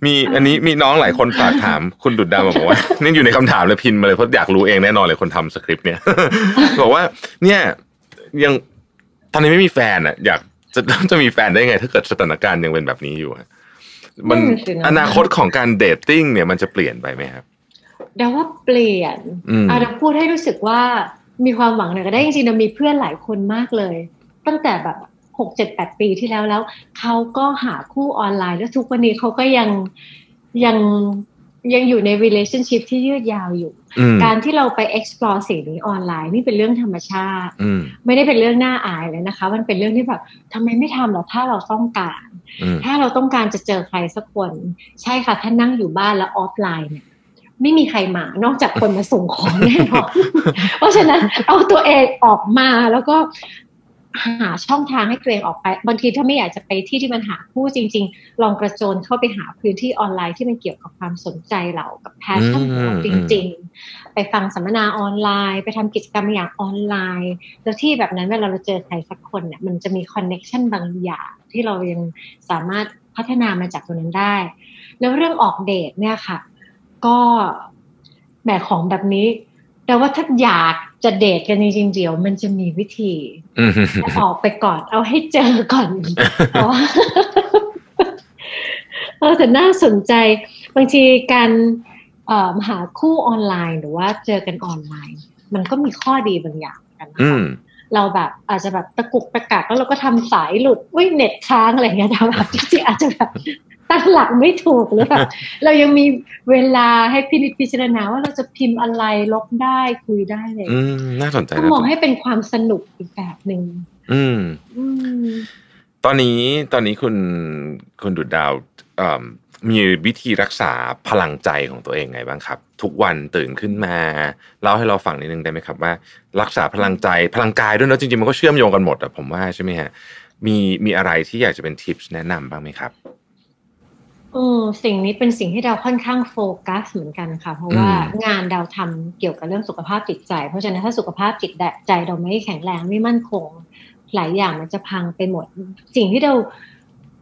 มีอันนี้มีน้องหลายคนฝากถามคุณดุดดาวมาบอกว่านี่อยู่ในคำถามเลยพิมพ์มาเลยเพราะอยากรู้เองแน่นอนเลยคนทำสคริปต์เนี่ยบอกว่า เนี่ยยังตอนนี้ไม่มีแฟนอะ อยากจะจะมีแฟนได้ยังไง ถ้าเกิดสถานการณ์ยังเป็นแบบนี้อยู่อะ มันนั่นน่ะสินะอนาคตของการเดทติ้งเนี่ยมันจะเปลี่ยนไปไหมครับเดาว่าเปลี่ยนอืมอาจจะพูดให้รู้สึกว่ามีความหวังหน่อยก็ได้จริงๆเรามีเพื่อนหลายคนมากเลย ตั้งแต่แบบหกเจ็ดแปดปีที่แล้วแล้วเขาก็หาคู่ออนไลน์ แล้วทุกวันนี้เขาก็ยังยัง ยังอยู่ใน relationship ที่ยืดยาวอยู่อืมการที่เราไป explore สิ่งนี้ออนไลน์ นี่เป็นเรื่องธรรมชาติอืมไม่ได้เป็นเรื่องน่าอายเลยนะคะ มันเป็นเรื่องที่แบบทำไมไม่ทำหรอถ้าเราต้องการอืมถ้าเราต้องการจะเจอใครสักคน ใช่ค่ะถ้านั่งอยู่บ้านแล้วออฟไลน์เนี่ยไม่มีใครมานอกจากคนมาส่งของแน่นอนเพราะฉะนั้นเอาตัวเองออกมาแล้วก็ หาช่องทางให้ตัวเองออกไป บางทีถ้าไม่อยากจะไปที่ที่มันหาคู่จริง ๆ ลองกระโจนเข้าไปหาพื้นที่ออนไลน์ที่มันเกี่ยวกับความสนใจเรากับ passion ของเราจริง ๆ ไปฟังสัมมนาออนไลน์ ไปทำกิจกรรมอย่างออนไลน์ แล้วที่แบบนั้นเวลาเราเจอใครสักคนเนี่ยมันจะมี connection บางอย่างที่เรายังสามารถพัฒนามาจากตรงนั้นได้ แล้วเรื่องออกเดทเนี่ยค่ะ ก็แหมของแบบนี้ แต่ว่าถ้าอยาก จะเดทกันจริงๆเดี๋ยวมันจะมีวิธีอืมออกไปก่อน เอาให้เจอก่อนเพราะว่าเออแต่น่าสนใจบางทีการเอ่อหาคู่ออนไลน์หรือว่าเจอกันออนไลน์ มันก็มีข้อดีบางอย่างเหมือนกันนะอืคะมเราแบบอาจจะแบบตะกุกตะกักแล้วเราก็ทำสายหลุดอุ้ยเน็ตค้างอะไรอย่างเงี้ยแต่แบบจริงๆอาจจะแบบ ตั้งหลักไม่ถูกหรือแบบเรายังมีเวลาให้พินิจพิจารณาว่าเราจะพิมพ์อะไรลบได้คุยได้เลยอืมน่าสนใจก็นะมองให้เป็นความสนุกอีกแบบหนึ่งอืมอืมตอนนี้ตอนนี้คุณคุณดุดดาวเอิ่มมีวิธีรักษาพลังใจของตัวเองไงบ้างครับ ทุกวันตื่นขึ้นมาเล่าให้เราฟังนิดนึงได้ไหมครับว่า รักษาพลังใจพลังกายด้วยเนอะจริงๆมันก็เชื่อมโยงกันหมดอะผมว่าใช่ไหมฮะมีมีอะไรที่อยากจะเป็นทิปส์แนะนำบ้างไหมครับ เออสิ่งนี้เป็นสิ่งที่ดาวค่อนข้างโฟกัสเหมือนกันค่ะ เพราะว่าอืมงานดาวทำเกี่ยวกับเรื่องสุขภาพจิตใจ เพราะฉะนั้นถ้าสุขภาพจิตใจเราไม่แข็งแรงไม่มั่นคง หลายอย่างมันจะพังไปหมด สิ่งที่เรา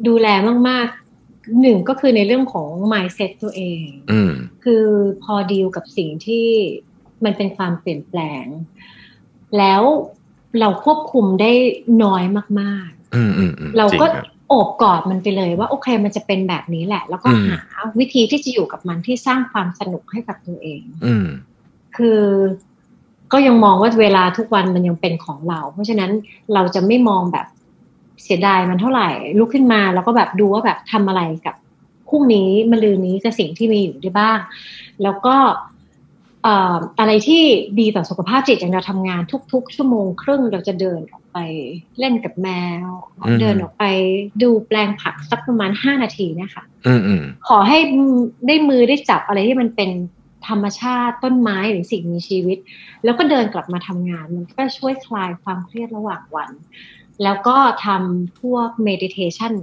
ดูแลมากๆหนึ่งก็คือในเรื่องของ mindset ตัวเองอืมคือพอดีลกับสิ่งที่มันเป็นความเปลี่ยนแปลง แล้วเราควบคุมได้น้อยมากๆอืมอืมอืมเราก็จงครับโอบกอดมันไปเลยว่าโอเคมันจะเป็นแบบนี้แหละ แล้วก็อืมหาวิธีที่จะอยู่กับมันที่สร้างความสนุกให้กับตัวเอง อืมคือก็ยังมองว่าเวลาทุกวันมันยังเป็นของเรา เพราะฉะนั้นเราจะไม่มองแบบเสียดายมันเท่าไหร่ ลุกขึ้นมาแล้วก็แบบดูว่าแบบทำอะไรกับพรุ่งนี้มะรืนนี้กับสิ่งที่มีอยู่ได้บ้าง แล้วก็เอ่ออะไรที่ดีต่อสุขภาพจิตอย่างเราทำงานทุก ๆ ชั่วโมงครึ่งเราจะเดินออก ไปเล่นกับแมวอืมเดินออกไปดูแปลงผักสักประมาณห้านาทีเนะคะอืมอืมขอให้ได้มือได้จับอะไรที่มันเป็นธรรมชาติต้นไม้หรือสิ่งมีชีวิต แล้วก็เดินกลับมาทำงาน มันก็ช่วยคลายความเครียดระหว่างวัน แล้วก็ทำพวก meditation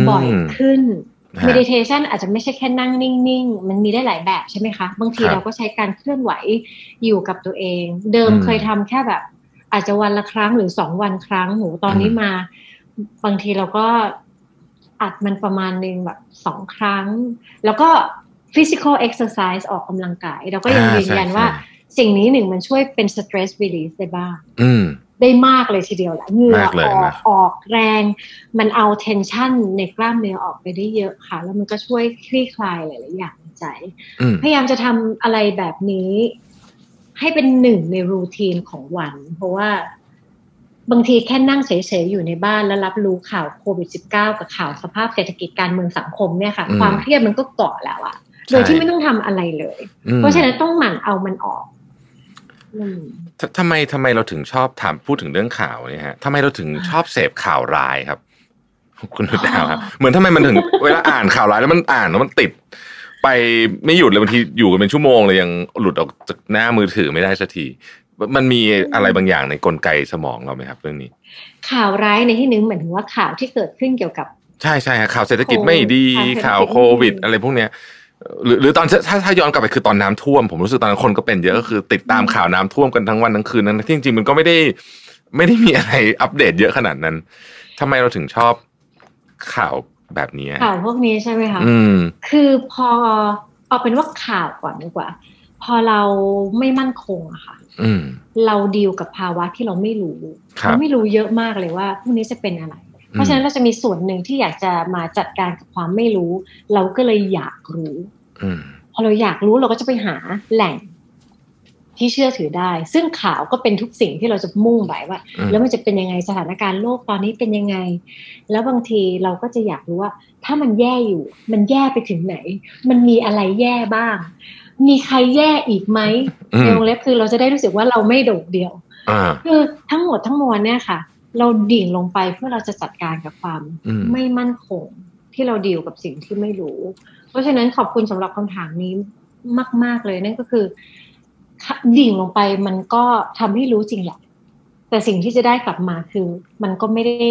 มบ่อยขึ้นฮะ meditation อาจจะไม่ใช่แค่นั่งนิ่ง ๆ มันมีได้หลายแบบใช่ไหมคะ บางทีครับเราก็ใช้การเคลื่อนไหวอยู่กับตัวเอง เดิมอืมเคยทำแค่แบบ อาจจะวันละครั้งหรือสองวันครั้งโหตอนนี้อืมมา บางทีเราก็อัดมันประมาณหนึ่งแบบสองครั้ง แล้วก็ physical exercise ออกกำลังกาย เราก็ยังอ่ายืนยันใช่ว่าใช่สิ่งนี้หนึ่งมันช่วยเป็น stress release ได้บ้างอืมได้มากเลยทีเดียวแหละเหงื่อมากเลยออนะกออกแรง มันเอา tension ในกล้ามเนื้อออกไปได้เยอะค่ะ แล้วมันก็ช่วยคลี่คลายหลาย ๆ อย่างในใจอืมพยายามจะทำอะไรแบบนี้ ใให้เป็นหนึ่งในรูทีนของวัน เพราะว่าบางทีแค่นั่งเฉยๆอยู่ในบ้านแล้วรับรู้ข่าวโควิด -19 กับข่าวสภาพเศรษฐกิจการเมืองสังคมเนี่ยค่ะอืมความเครียดมันก็เกาะแล้วอะใช่โดยที่ไม่ต้องทำอะไรเลยอืมเพราะฉะนั้นต้องหมั่นเอามันออกอืมททำไมทำไมเราถึงชอบถามพูดถึงเรื่องข่าวเนี่ยฮะทำไมเราถึงชอบเสพข่าวร้ายครับ คุณดุดาวครับ เหมือนทำไมมันถึงเวลาอ่านข่าวร้ายแล้วมันอ่านแล้วมันติด ไปไม่หยุดเลยบางทีอยู่กันเป็นชั่วโมงเลยยังหลุดออกจากหน้ามือถือไม่ได้สักทีมันมีอะไรบางอย่างในกลไกสมองเราไหมครับ เรื่องนี้ ข่าวร้ายในที่นึงเหมือนถึงว่าข่าวที่เกิดขึ้นเกี่ยวกับ ใช่ใช่ฮะข่าวเศรษฐกิจไม่ดีข่าวเศรษฐกิจข่าวโควิด อะไรพวกเนี้ยหรือหรือตอนถ้าถ้าย้อนกลับไปคือตอนน้ำท่วม ผมรู้สึกตอนนั้นคนก็เป็นเยอะก็คือ ติดตามข่าวน้ำท่วมกันทั้งวันทั้งคืนนั้นที่จริงๆมันก็ไม่ได้ ไม่ได้มีอะไรอัปเดตเยอะขนาดนั้นทำไมเราถึงชอบข่าว แบบนี้อะข่าวพวกนี้ใช่ไหมคะอืมคือพอเอาเป็นว่าข่าวก่อนดีกว่า พอเราไม่มั่นคงอะค่ะอืมเราดีลกับภาวะที่เราไม่รู้ครับเราไม่รู้เยอะมากเลยว่าพรุ่งนี้จะเป็นอะไร เพราะฉะนั้นเราจะมีส่วนหนึ่งที่อยากจะมาจัดการกับความไม่รู้ เราก็เลยอยากรู้อืมพอเราอยากรู้เราก็จะไปหาแหล่ง ที่เชื่อถือได้ ซึ่งข่าวก็เป็นทุกสิ่งที่เราจะมุ่งไปว่าอืมแล้วมันจะเป็นยังไงสถานการณ์โลกตอนนี้เป็นยังไง แล้วบางทีเราก็จะอยากรู้ว่า ถ้ามันแย่อยู่ มันแย่ไปถึงไหน มันมีอะไรแย่บ้าง มีใครแย่อีกไหมอืในมวงเล็บคือเราจะได้รู้สึกว่าเราไม่โดดเดี่ยวอ่าคือทั้งหมดทั้งมวลเนี่ยค่ะ เราดิ่งลงไปเพื่อเราจะจัดการกับความอืมไม่มั่นคงที่เราดีลกับสิ่งที่ไม่รู้ เพราะฉะนั้นขอบคุณสำหรับคำถามนี้มาก ๆเลยนั่นก็คือ ดิ่งลงไปมันก็ทำให้รู้จริงแหละแต่สิ่งที่จะได้กลับมาคือ มันก็ไม่ได้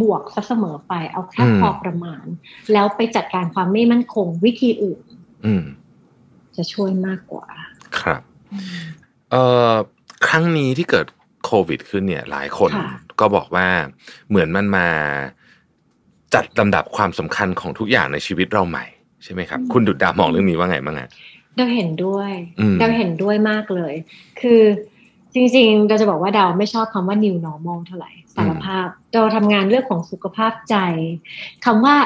บวกซะเสมอไป เอาแค่อืมพอประมาณ แล้วไปจัดการความไม่มั่นคงวิธีอื่นอืมจะช่วยมากกว่า ครับเอ่อครั้งนี้ที่เกิดโควิดขึ้นเนี่ย หลายคนค่ะก็บอกว่าเหมือนมันมาจัดลำดับความสำคัญของทุกอย่างในชีวิตเราใหม่ใช่ไหมครับ คุณดุดดามองเรื่องนี้ว่าไงบ้างอะ เราเห็นด้วยอืมเราเห็นด้วยมากเลย คือจริงๆ เราจะบอกว่าดาวไม่ชอบคำว่า new normal เท่าไหร่สารภาพ เราทำงานเรื่องของสุขภาพใจคำว่า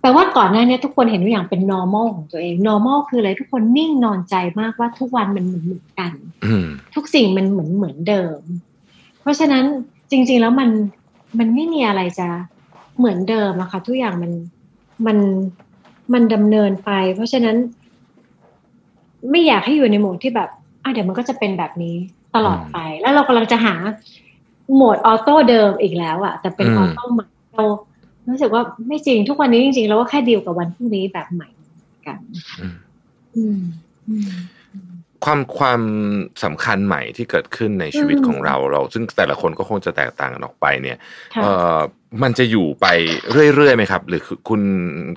แปลว่าก่อนหน้านี้ทุกคนเห็นทุกอย่างเป็น normal ของตัวเอง normal คืออะไรทุกคนนิ่งนอนใจมากว่าทุกวันมันเหมือนเหมือนกันอืมทุกสิ่งมันเหมือนเหมือนเดิม เพราะฉะนั้นจริง ๆ แล้วมันมันไม่มีอะไรจะเหมือนเดิมอะค่ะทุกอย่างมันมันมันดำเนินไป เพราะฉะนั้น ไม่อยากให้อยู่ในโหมดที่แบบอะเดี๋ยวมันก็จะเป็นแบบนี้ตลอดไป แล้วเรากำลังจะหาโหมดออโต้เดิมอีกแล้วอะแต่เป็นอืมออโต้ใหม่เรารู้สึกว่าไม่จริงทุกวันนี้จริงๆเราก็แค่ดีลกับวันพรุ่งนี้แบบใหม่กัน อืมอืมอืม ความความสำคัญใหม่ที่เกิดขึ้นในชีวิตอืมของเราเรา ซึ่งแต่ละคนก็คงจะแตกต่างกันออกไปเนี่ยค่ะเอ่อมันจะอยู่ไปเรื่อยๆไหมครับ หรือคือคุณ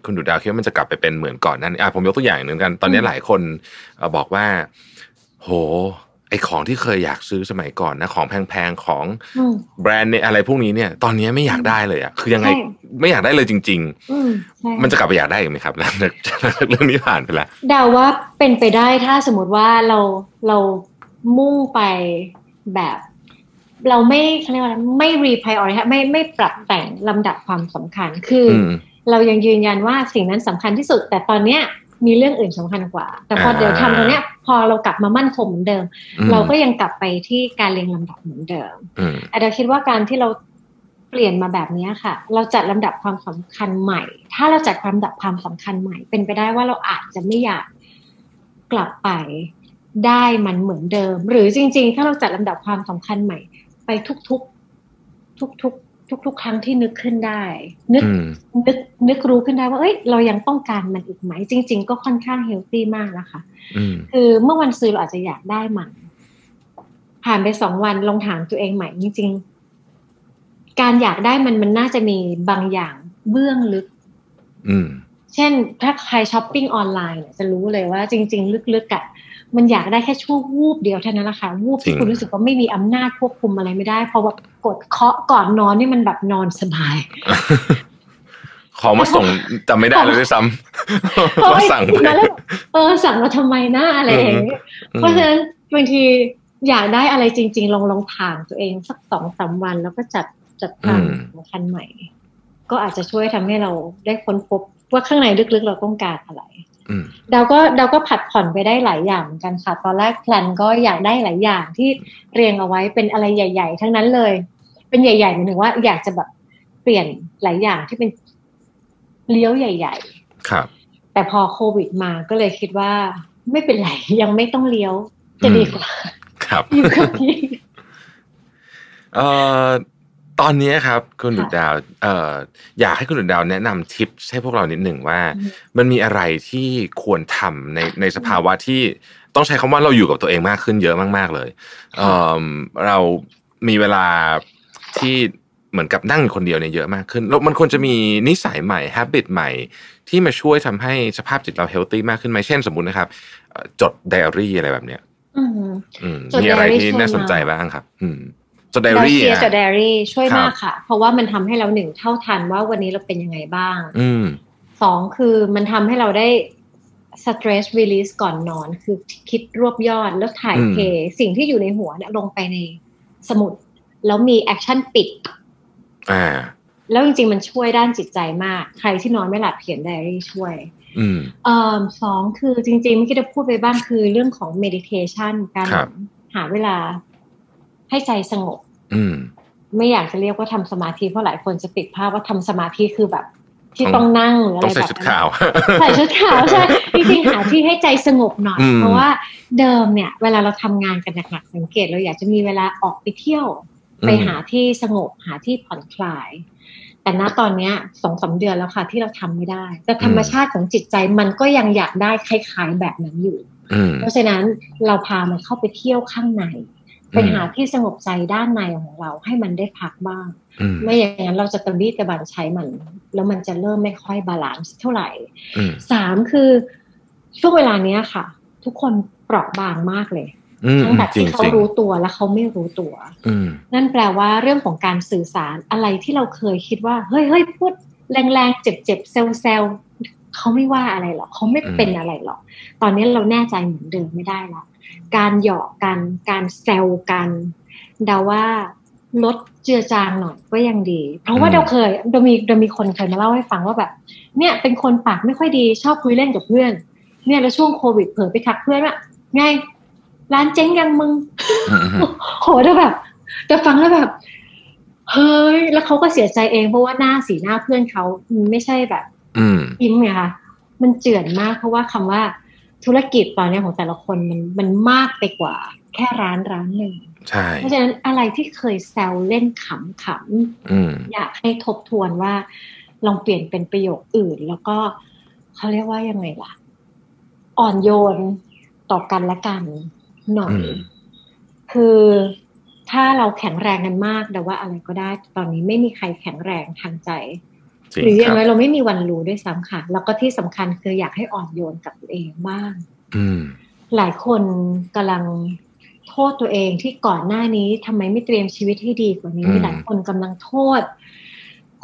คุณดูดาวคิดว่ามันจะกลับไปเป็นเหมือนก่อนหนั้นอะผมยกตัวอย่างหนึ่งกัน ตอนนี้อืมหลายคนเอ่อบอกว่า โห ไอของที่เคยอยากซื้อสมัยก่อนนะของแพงๆของอืมแบรนด์เนี่ยอะไรพวกนี้เนี่ย ตอนนี้ไม่อยากได้เลยอะคือยังไงใช่ไม่อยากได้เลยจริงอืมใช่ๆมันจะกลับไปอยากได้อีกไหมครับหลังจากหลังจากเรื่องนี้ผ่านไปแล้วเดาว่าเป็นไปได้ถ้าสมมติว่าเราเรามุ่งไปแบบ เราไม่เขาเรียกว่าอะไรไม่ reprioritize ไม่ไม่ปรับแต่งลำดับความสำคัญคืออมเรายังยืนยันว่าสิ่งนั้นสำคัญที่สุด แต่ตอนเนี้ย มีเรื่องอื่นสำคัญกว่า แต่พออ่าเดี๋ยวทำตรงเนี้ย พอเรากลับมามั่นคงเหมือนเดิมอืมเราก็ยังกลับไปที่การเรียงลำดับเหมือนเดิมอืมอาจจะคิดว่าการที่เราเปลี่ยนมาแบบนี้ค่ะ เราจัดลำดับความสำคัญใหม่ ถ้าเราจัดลำดับความสำคัญใหม่ เป็นไปได้ว่าเราอาจจะไม่อยากกลับไปได้มันเหมือนเดิม หรือจริง ๆ ถ้าเราจัดลำดับความสำคัญใหม่ ไปทุกๆ ทุกๆ ทุก ๆ ครั้งที่นึกขึ้นได้ นึกอืมนึกนึกรู้ขึ้นได้ว่าเอ้ยเรายังต้องการมันอีกไหม จริง ๆ ก็ค่อนข้างเฮลตี้มากนะคะอืมคือเมื่อวันซื้อเราอาจจะอยากได้มันผ่านไปสองวันลองถามตัวเองใหม่จริง ๆ การอยากได้มันมันน่าจะมีบางอย่างเบื้องลึกอืมเช่นถ้าใครช้อปปิ้งออนไลน์เนี่ยจะรู้เลยว่าจริง ๆ ลึกๆอะ มันอยากได้แค่ชั่ววูบเดียวเท่านั้นแหละค่ะวูบจริที่งคุณรู้สึกว่าไม่มีอำนาจควบคุมอะไรไม่ได้เพราะว่ากดเคาะก่อนนอนนี่มันแบบนอนสบายของมาส่งจำไม่ได้เลยด้วยซ้ำว่าสั่งไปแล้วแบบเออสั่งมาทำไมนะอะไรอย่างเงี้ยอืมเพราะฉะนั้นบางทีอยากได้อะไรจริง ๆ ลองลองถามตัวเองสักสองสามวัน แล้วก็จัดจัดอืมทำสำคัญใหม่ ก็อาจจะช่วยทำให้เราได้ค้นพบว่าข้างในลึกๆเราต้องการอะไร อืมดาวก็ดาวก็ผัดผ่อนไปได้หลายอย่างเหมือนกันค่ะ ตอนแรกแพลนก็อยากได้หลายอย่างที่เรียงเอาไว้เป็นอะไรใหญ่ ๆ ทั้งนั้นเลย เป็นใหญ่ๆหมายถึงว่าอยากจะแบบเปลี่ยนหลายอย่างที่เป็นเลี้ยวใหญ่ครับๆแต่พอโควิดมาก็เลยคิดว่าไม่เป็นไรยังไม่ต้องเลี้ยวจะดีกว่า ครับอยู่กับที่เอ่อ ตอนนี้ครับคุณค่ะดุดดาวเอ่ออยากให้คุณดุดดาวแนะนำทิปให้พวกเรานิดหนึ่งว่าอืมมันมีอะไรที่ควรทำในในสภาวะที่ต้องใช้คำว่าเราอยู่กับตัวเองมากขึ้นเยอะมาก ๆเลยเอ่อเรามีเวลาที่เหมือนกับนั่งอยู่คนเดียวเนี่ยเยอะมากขึ้น แล้วมันควรจะมีนิสัยใหม่ habit ใหม่ ที่มาช่วยทำให้สภาพจิตเราเฮลตี้มากขึ้นไหมเช่นสมมุตินะครับเอ่อจดไดอารี่อะไรแบบเนี้ยอืมอืมจดมีอะไร diary ที่ช่วยน่าสนใจมากบ้างครับ อืม จดไดดาวอารี่เชียร์อะจดไดอารี่ช่วยครับมากค่ะ เพราะว่ามันทำให้เราหนึ่งเท่าทันว่าวันนี้เราเป็นยังไงบ้างอืมสองคือมันทำให้เราได้ stress release ก่อนนอน คือคิดรวบยอดแล้วถ่ายเทสิ่งที่อยู่ในหัวเนี่ยลงไปในสมุด แล้วมี action ปิด อ่า แล้วจริงๆ มันช่วยด้านจิตใจมาก ใครที่นอนไม่หลับเขียนไดอารี่ช่วยอืมเอ่อสองคือจริงๆเมื่อกี้ได้พูดไปบ้างคือเรื่องของ meditation การครับหาเวลา ให้ใจสงบ อืม ไม่อยากจะเรียกว่าทำสมาธิเพราะหลายคนจะติดภาพว่าทำสมาธิคือแบบ ที่ต้องต้องนั่งหรืออะไรต้องใส่แบบชุดนั้นขาวใส่ชุดขาวใช่จริงๆหาที่ให้ใจสงบหน่อยอืมเพราะว่าเดิมเนี่ย เวลาเราทำงานกันหนักๆสังเกตเราอยากจะมีเวลาออกไปเที่ยว ไปหาที่สงบหาที่ผ่อนคลายแต่ณตอนเนี้ยสองสามเดือนแล้วค่ะ ที่เราทำไม่ได้ แต่ธรรมชาติของจิตใจมันก็ยังอยากได้คล้ายๆแบบนั้นอยู่อืมเพราะฉะนั้นเราพามันเข้าไปเที่ยวข้างใน ไปหาที่สงบใจด้านในของเราให้มันได้พักบ้างอืมไม่อย่างนั้นเราจะตะบี้ตะบันใช้มัน แล้วมันจะเริ่มไม่ค่อย balance เท่าไหร่อืมสามคือช่วงเวลาเนี้ยค่ะ ทุกคนเปราะบางมากเลยอืมทั้งแบบจริงที่เขาจริงรู้ตัวและเขาไม่รู้ตัวอืมนั่นแปลว่าเรื่องของการสื่อสารอะไรที่เราเคยคิดว่า เฮ้ยเฮ้ยพูดแรงๆ เจ็บๆเซลเซลเขาไม่ว่าอะไรหรอกเขาไม่เป็นอะไรหรอก ตอนนี้เราแน่ใจเหมือนเดิมไม่ได้ละ การหยอกกัน การแซวกันเดาว่าลดเจือจางหน่อยก็ยังดี เพราะว่าอืมเราเคยเรามีเรามีคนเคยมาเล่าให้ฟังว่าแบบ เนี่ยเป็นคนปากไม่ค่อยดีชอบคุยเล่นกับเพื่อน เนี่ยแล้วช่วงโควิดเผลอไปทักเพื่อนว่าไงร้านเจ๊งยังมึงอืมอืมโหแต่แบบ แต่ฟังแล้วแบบ เฮ้ย แล้วเขาก็เสียใจเองเพราะว่าหน้าสีหน้าเพื่อนเขามันไม่ใช่แบบอืมยิ้มไงคะมันเจือนมากเพราะว่าคำว่า ธุรกิจตอนนี้ของแต่ละคนมันมันมากไปกว่า แค่ร้านร้านหนึ่งใช่เพราะฉะนั้นอะไรที่เคยแซวเล่นขำขอืมำอยากให้ทบทวนว่า ลองเปลี่ยนเป็นประโยคอื่น แล้วก็เขาเรียกว่ายังไงล่ะ อ่อนโยนต่อกันและกันหน่อยอืมคือถ้าเราแข็งแรงกันมากแต่ว่าอะไรก็ได้ตอนนี้ไม่มีใครแข็งแรงทางใจจริง หรืออคย่างรับน้อยเราไม่มีวันรู้ด้วยซ้ำค่ะ แล้วก็ที่สำคัญคืออยากให้อ่อนโยนกับตัวเองบ้าง อืมหลายคนกำลังโทษตัวเองที่ก่อนหน้านี้ทำไมไม่เตรียมชีวิตให้ดีกว่านี้อืมหลายคนกำลังโทษ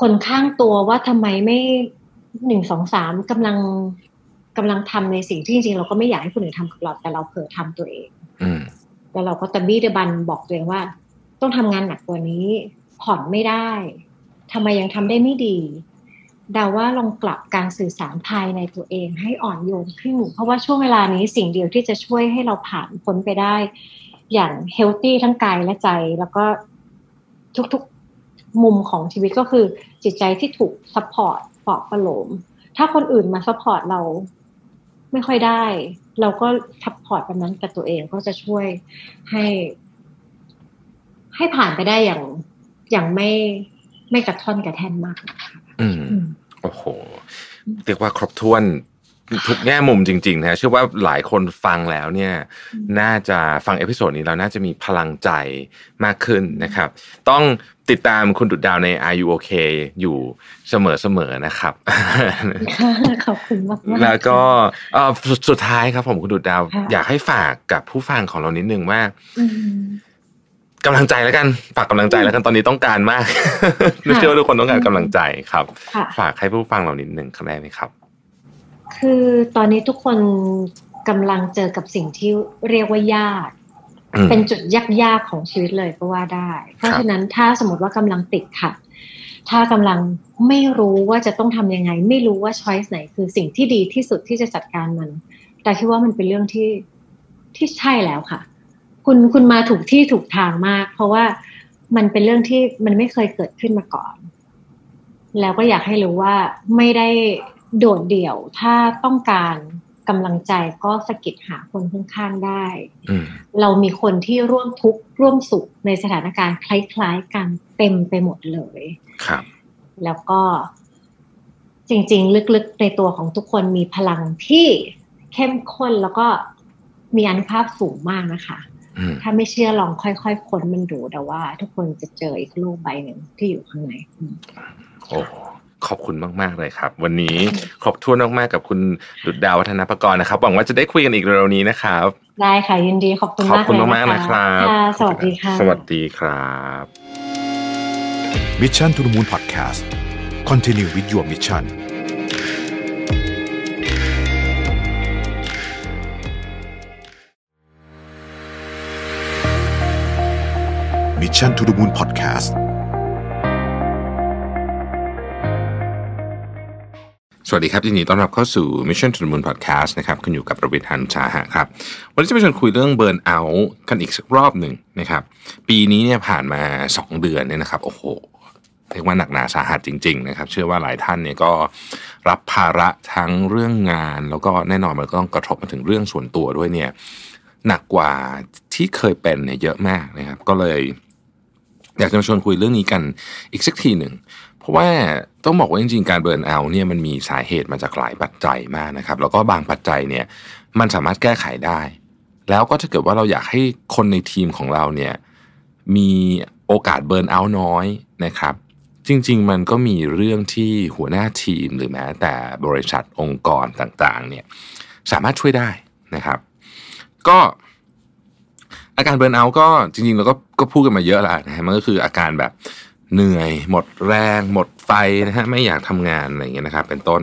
คนข้างตัวว่าทำไมไม่หนึ่งสองสามกำลังกำลังทำในสิ่งที่จริงๆเราก็ไม่อยากให้คนอื่นทำกับเราแต่เราเผลอทำตัวเองอืมแล้วเราก็ตะบี้ตะบันบอกตัวเองว่า ต้องทำงานหนักกว่านี้ ผ่อนไม่ได้ทำไมยังทำได้ไม่ดีแต่ว่าลองปรับการสื่อสารภายในตัวเองให้อ่อนโยนขึ้นเพราะว่าช่วงเวลานี้สิ่งเดียวที่จะช่วยให้เราผ่านพ้นไปได้ อย่าง healthy ทั้งกายและใจ แล้วก็ทุกๆมุมของชีวิตก็คือจิตใจที่ถูก support ปลอบประโลม ถ้าคนอื่นมา support เราไม่ค่อยได้ เราก็support แบบนั้นกับตัวเองก็จะช่วยให้ ให้ผ่านไปได้อย่างอย่างไม่ไม่กระท่อนกระแท่นมากนะคะ อืมอืมโอ้โหเรียกว่าครบถ้วนทุกแง่มุมจริงๆนะเชื่อว่าหลายคนฟังแล้วเนี่ย น่าจะฟัง episode นี้แล้วน่าจะมีพลังใจมากขึ้นนะครับ ต้องติดตามคุณดุจดาวใน Are You OK อยู่เสมอๆนะครับขอบคุณมากๆแล้วก็เอ่อสุดสุดท้ายครับผมคุณดุดดาวค่ะอยากให้ฝากกับผู้ฟังของเรานิดนึงว่าอืม กำลังใจแล้วกันฝากกำลังใจแล้วกันตอนนี้ต้องการมากเชื่อว่าทุกคนต้องการกำลังใจครับค่ะฝากให้ผู้ฟังเรานิดนึงครับได้ไหมครับ คือตอนนี้ทุกคนกำลังเจอกับสิ่งที่เรียกว่ายากอืมเป็นจุดยากๆของชีวิตเลยก็ว่าได้ เพราะครับฉะนั้นถ้าสมมติว่ากำลังติดขัดถ้ากำลังไม่รู้ว่าจะต้องทำยังไง ไม่รู้ว่าช้อยส์ไหนคือสิ่งที่ดีที่สุดที่จะจัดการมัน แต่คิดว่ามันเป็นเรื่องที่ที่ใช่แล้วค่ะ คุณคุณมาถูกที่ถูกทางมาก เพราะว่ามันเป็นเรื่องที่มันไม่เคยเกิดขึ้นมาก่อน แล้วก็อยากให้รู้ว่าไม่ได้โดดเดี่ยว ถ้าต้องการกำลังใจก็สกิดหาคนข้างๆได้ เรามีคนที่ร่วมทุกข์ร่วมสุขในสถานการณ์คล้ายๆกันเต็มไปหมดเลยครับ แล้วก็จริง ๆ ลึกๆในตัวของทุกคนมีพลังที่เข้มข้นแล้วก็มีอนุภาพสูงมากนะคะ ถ้าไม่เชื่อลองค่อยๆค้นมันดูแต่ว่า ทุกคนจะเจออีกโลกใบหนึ่งที่อยู่ข้างในโอ้ขอบคุณมาก ๆ เลยครับ วันนี้ครบถ้วนมากๆกับคุณดุดดาววัฒนประกรณ์นะครับหวังว่าจะได้คุยกันอีกเร็วนี้นะครับ ได้ค่ะยินดีขอบคุณมากขอบคุณมากๆนะครับสวัสดีค่ะ สวัสดีครับ Mission to the Moon Podcast Continue with your mission Mission to the Moon Podcast สวัสดีครับยินดีต้อนรับเข้าสู่ Mission to the Moon Podcast นะครับคุณอยู่กับประวิทย์หันชาหะครับ วันนี้จะมาชวนคุยเรื่องเบิร์นเอาท์กันอีกสักรอบหนึ่งนะครับ ปีนี้เนี่ยผ่านมา 2 เดือนเนี่ยนะครับ โอ้โหเรียกว่าหนักหนาสาหัสจริง ๆ นะครับ เชื่อว่าหลายท่านเนี่ยก็รับภาระทั้งเรื่องงาน แล้วก็แน่นอนมันก็ต้องกระทบมาถึงเรื่องส่วนตัวด้วยเนี่ยหนักกว่าที่เคยเป็นเนี่ยเยอะมากนะครับ ก็เลย อยากจะมาชวนคุยเรื่องนี้กันอีกสักทีหนึ่ง เพราะว่าต้องบอกว่าจริงๆ การเบิร์นเอาเนี่ยมันมีสาเหตุมาจากหลายปัจจัยมากนะครับ แล้วก็บางปัจจัยเนี่ยมันสามารถแก้ไขได้ แล้วก็ถ้าเกิดว่าเราอยากให้คนในทีมของเราเนี่ยมีโอกาสเบิร์นเอาน้อยนะครับ จริง ๆ มันก็มีเรื่องที่หัวหน้าทีมหรือแม้แต่บริษัทองค์กรต่างๆเนี่ยสามารถช่วยได้นะครับ ก็ อาการเบิร์นเอาก็จริงๆเราก็ก็พูดกันมาเยอะแล้วนะฮะมันก็คืออาการแบบเหนื่อย หมดแรง หมดไฟนะฮะไม่อยากทำงานอะไรอย่างเงี้ยนะครับ เป็นต้น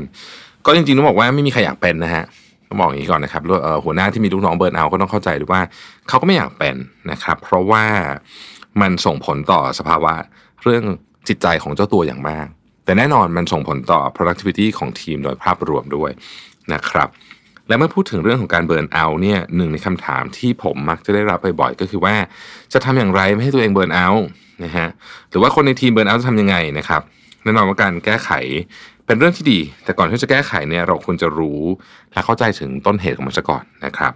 ก็จริงๆต้องบอกว่าไม่มีใครอยากเป็นนะฮะต้องบอกอย่างนี้ก่อนนะครับหัวหน้าที่มีลูกน้องเบิร์นเอาก็ต้องเข้าใจด้วยว่าเขาก็ไม่อยากเป็นนะครับ เพราะว่ามันส่งผลต่อสภาวะเรื่องจิตใจของเจ้าตัวอย่างมาก แต่แน่นอนมันส่งผลต่อ productivity ของทีมโดยภาพรวมด้วยนะครับ และเมื่อพูดถึงเรื่องของการ burnout เนี่ยหนึ่งในคำถามที่ผมมักจะได้รับบ่อยๆก็คือว่า จะทำอย่างไรไม่ให้ตัวเอง burnout นะฮะหรือว่าคนในทีม burnout จะทำยังไงนะครับแน่นอนว่าการแก้ไขเป็นเรื่องที่ดี แต่ก่อนที่จะแก้ไขเนี่ยเราควรจะรู้และเข้าใจถึงต้นเหตุของมันซะก่อนนะครับ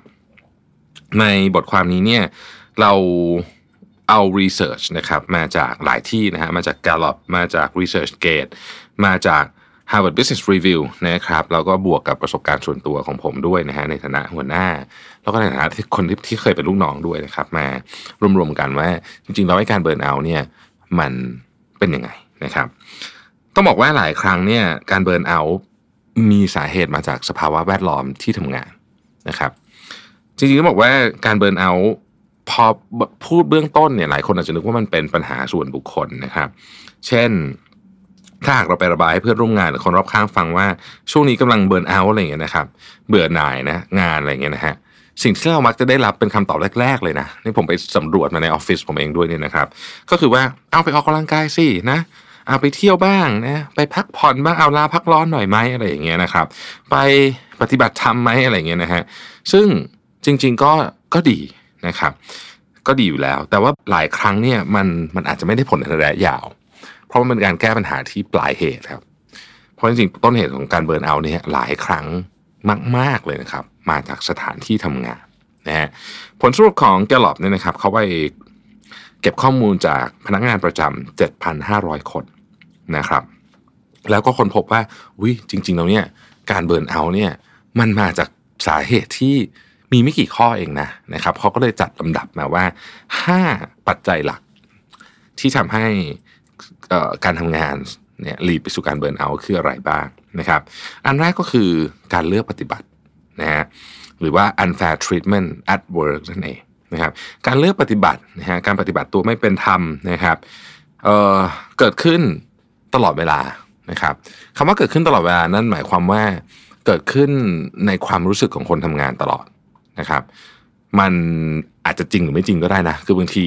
ในบทความนี้เนี่ยเราเอา research นะครับมาจากหลายที่นะฮะมาจาก Gallup มาจาก ResearchGate มาจาก Harvard Business Review นะครับแล้วก็บวกกับประสบการณ์ส่วนตัวของผมด้วยนะฮะในฐานะหัวหน้า แล้วก็ในฐานะที่คนที่ที่เคยเป็นลูกน้องด้วยนะครับ มารวมๆกันว่าจริงๆแล้วไอ้การเบิร์นเอาเนี่ยมันเป็นยังไงนะครับ ต้องบอกว่าหลายครั้งเนี่ยการเบิร์นเอามีสาเหตุมาจากสภาวะแวดล้อมที่ทำงานนะครับ จริงๆต้องบอกว่าการเบิร์นเอาพอพูดเบื้องต้นเนี่ยหลายคนอาจจะนึกว่ามันเป็นปัญหาส่วนบุคคลนะครับ เช่น ถ้าหากเราไประบายให้เพื่อนร่วมงานหรือคนรอบข้างฟังว่าช่วงนี้กำลังเบิร์นเอาอะไรอย่างเงี้ยนะครับ เบื่อหน่ายนะงานอะไรอย่างเงี้ยนะฮะสิ่งที่เรามักจะได้รับเป็นคำตอบแรก ๆ เลยนะนี่ผมไปสำรวจมาในออฟฟิศผมเองด้วยเนี่ยนะครับ ก็คือว่าเอาไปออกกำลังกายสินะเอาไปเที่ยวบ้างนะไปพักผ่อนบ้างเอาลาพักร้อนหน่อยไหมอะไรอย่างเงี้ยนะครับ ไปปฏิบัติธรรมไหมอะไรอย่างเงี้ยนะฮะซึ่งจริง ๆก็ก็ดีนะครับ ก็ดีอยู่แล้ว แต่ว่าหลายครั้งเนี่ยมันมันอาจจะไม่ได้ผลในระยะยาว เพราะมันเป็นการแก้ปัญหาที่ปลายเหตุครับ เพราะจริงๆต้นเหตุของการเบิร์นเอาเนี่ยหลายครั้งมาก ๆเลยนะครับ มาจากสถานที่ทำงานนะฮะผลสรุปของแกลลอบเนี่ยนะครับเขาไปเก็บข้อมูลจากพนักงานประจำ7,500 คนนะครับ แล้วก็คนพบว่าวิจริงๆแล้วเนี่ยการเบิร์นเอาเนี่ยมันมาจากสาเหตุที่มีไม่กี่ข้อเองนะนะครับเขาก็เลยจัดลำดับมาว่า 5 ปัจจัยหลักที่ทำให้ การทำงานเนี่ยลีดไปสู่การเบิร์นเอาคืออะไรบ้างนะครับ อันแรกก็คือการเลือกปฏิบัตินะฮะหรือว่า unfair treatment at work นั่นเองนะครับ การเลือกปฏิบัตินะฮะการปฏิบัติตัวไม่เป็นธรรมนะครับเเกิดขึ้นตลอดเวลานะครับคำว่าเกิดขึ้นตลอดเวลานั่นหมายความว่าเกิดขึ้นในความรู้สึกของคนทำงานตลอดนะครับ มันอาจจะจริงหรือไม่จริงก็ได้นะ คือบางที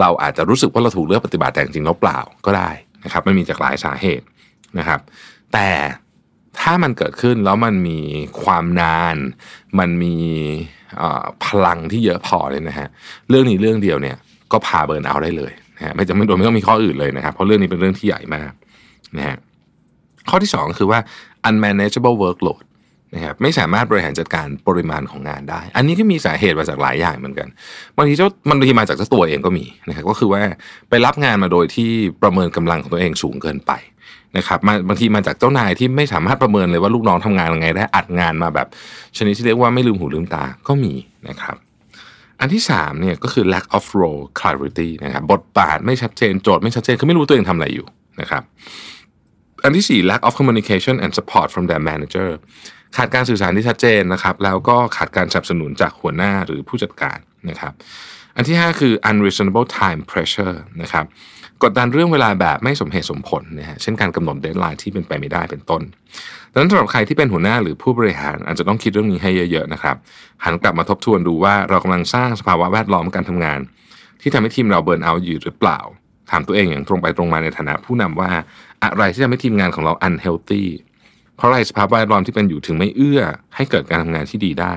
เราอาจจะรู้สึกว่าเราถูกเลือกปฏิบัติแต่จริงแล้วเปล่าก็ได้นะครับไมันมีจากหลายสาเหตุนะครับ แต่ถ้ามันเกิดขึ้นแล้วมันมีความนาน มันมีพลังที่เยอะพอเลยนะฮะเรื่องนี้เรื่องเดียวเนี่ยก็พาเบิร์นเอาได้เลยนะฮะไม่จำเป็นโดยไม่ต้องมีข้ออื่นเลยนะครับเพราะเรื่องนี้เป็นเรื่องที่ใหญ่มากนะฮะข้อที่2คือว่า unmanageable workload นะครับไม่สามารถบริหารจัดการปริมาณของงานได้ อันนี้ก็มีสาเหตุมาจากหลายอย่างเหมือนกันบางทีเจ้ามันบางทีมาจากเจ้าตัวเองก็มีนะครับก็คือว่าไปรับงานมาโดยที่ประเมินกำลังของตัวเองสูงเกินไปนะครับบางทีมาจากเจ้านายที่ไม่สามารถประเมินเลยว่าลูกน้องทำงานยังไงได้อัดงานมาแบบ ชนิดที่เรียกว่าไม่ลืมหูลืมตาก็มีนะครับ อันที่3เนี่ยก็คือ lack of role clarity นะครับบทบาทไม่ชัดเจนโจทย์ไม่ชัดเจนคือไม่รู้ตัวเองทำอะไรอยู่นะครับ อันที่ 4 lack of communication and support from their manager ขาดการสื่อสารที่ชัดเจนนะครับ แล้วก็ขาดการสนับสนุนจากหัวหน้าหรือผู้จัดการนะครับ อันที่ 5 คือ unreasonable time pressure นะครับกดดันเรื่องเวลาแบบไม่สมเหตุสมผลนะฮะเช่นการกำหนด deadline ที่เป็นไปไม่ได้เป็นต้น ดังนั้นสำหรับใครที่เป็นหัวหน้าหรือผู้บริหารอาจจะต้องคิดเรื่องนี้ให้เยอะๆนะครับ หันกลับมาทบทวนดูว่าเรากำลังสร้างสภาวะแวดล้อมการทำงาน ที่ทำให้ทีมเราเบิร์นเอาอยู่หรือเปล่า ถามตัวเองอย่างตรงไปตรงมาในฐานะผู้นำว่าอะไรที่ทำให้ทีมงานของเรา unhealthy เพราะอะไรสภาพแวดล้อมที่เป็นอยู่ถึงไม่เอื้อ ให้เกิดการทำงานที่ดีได้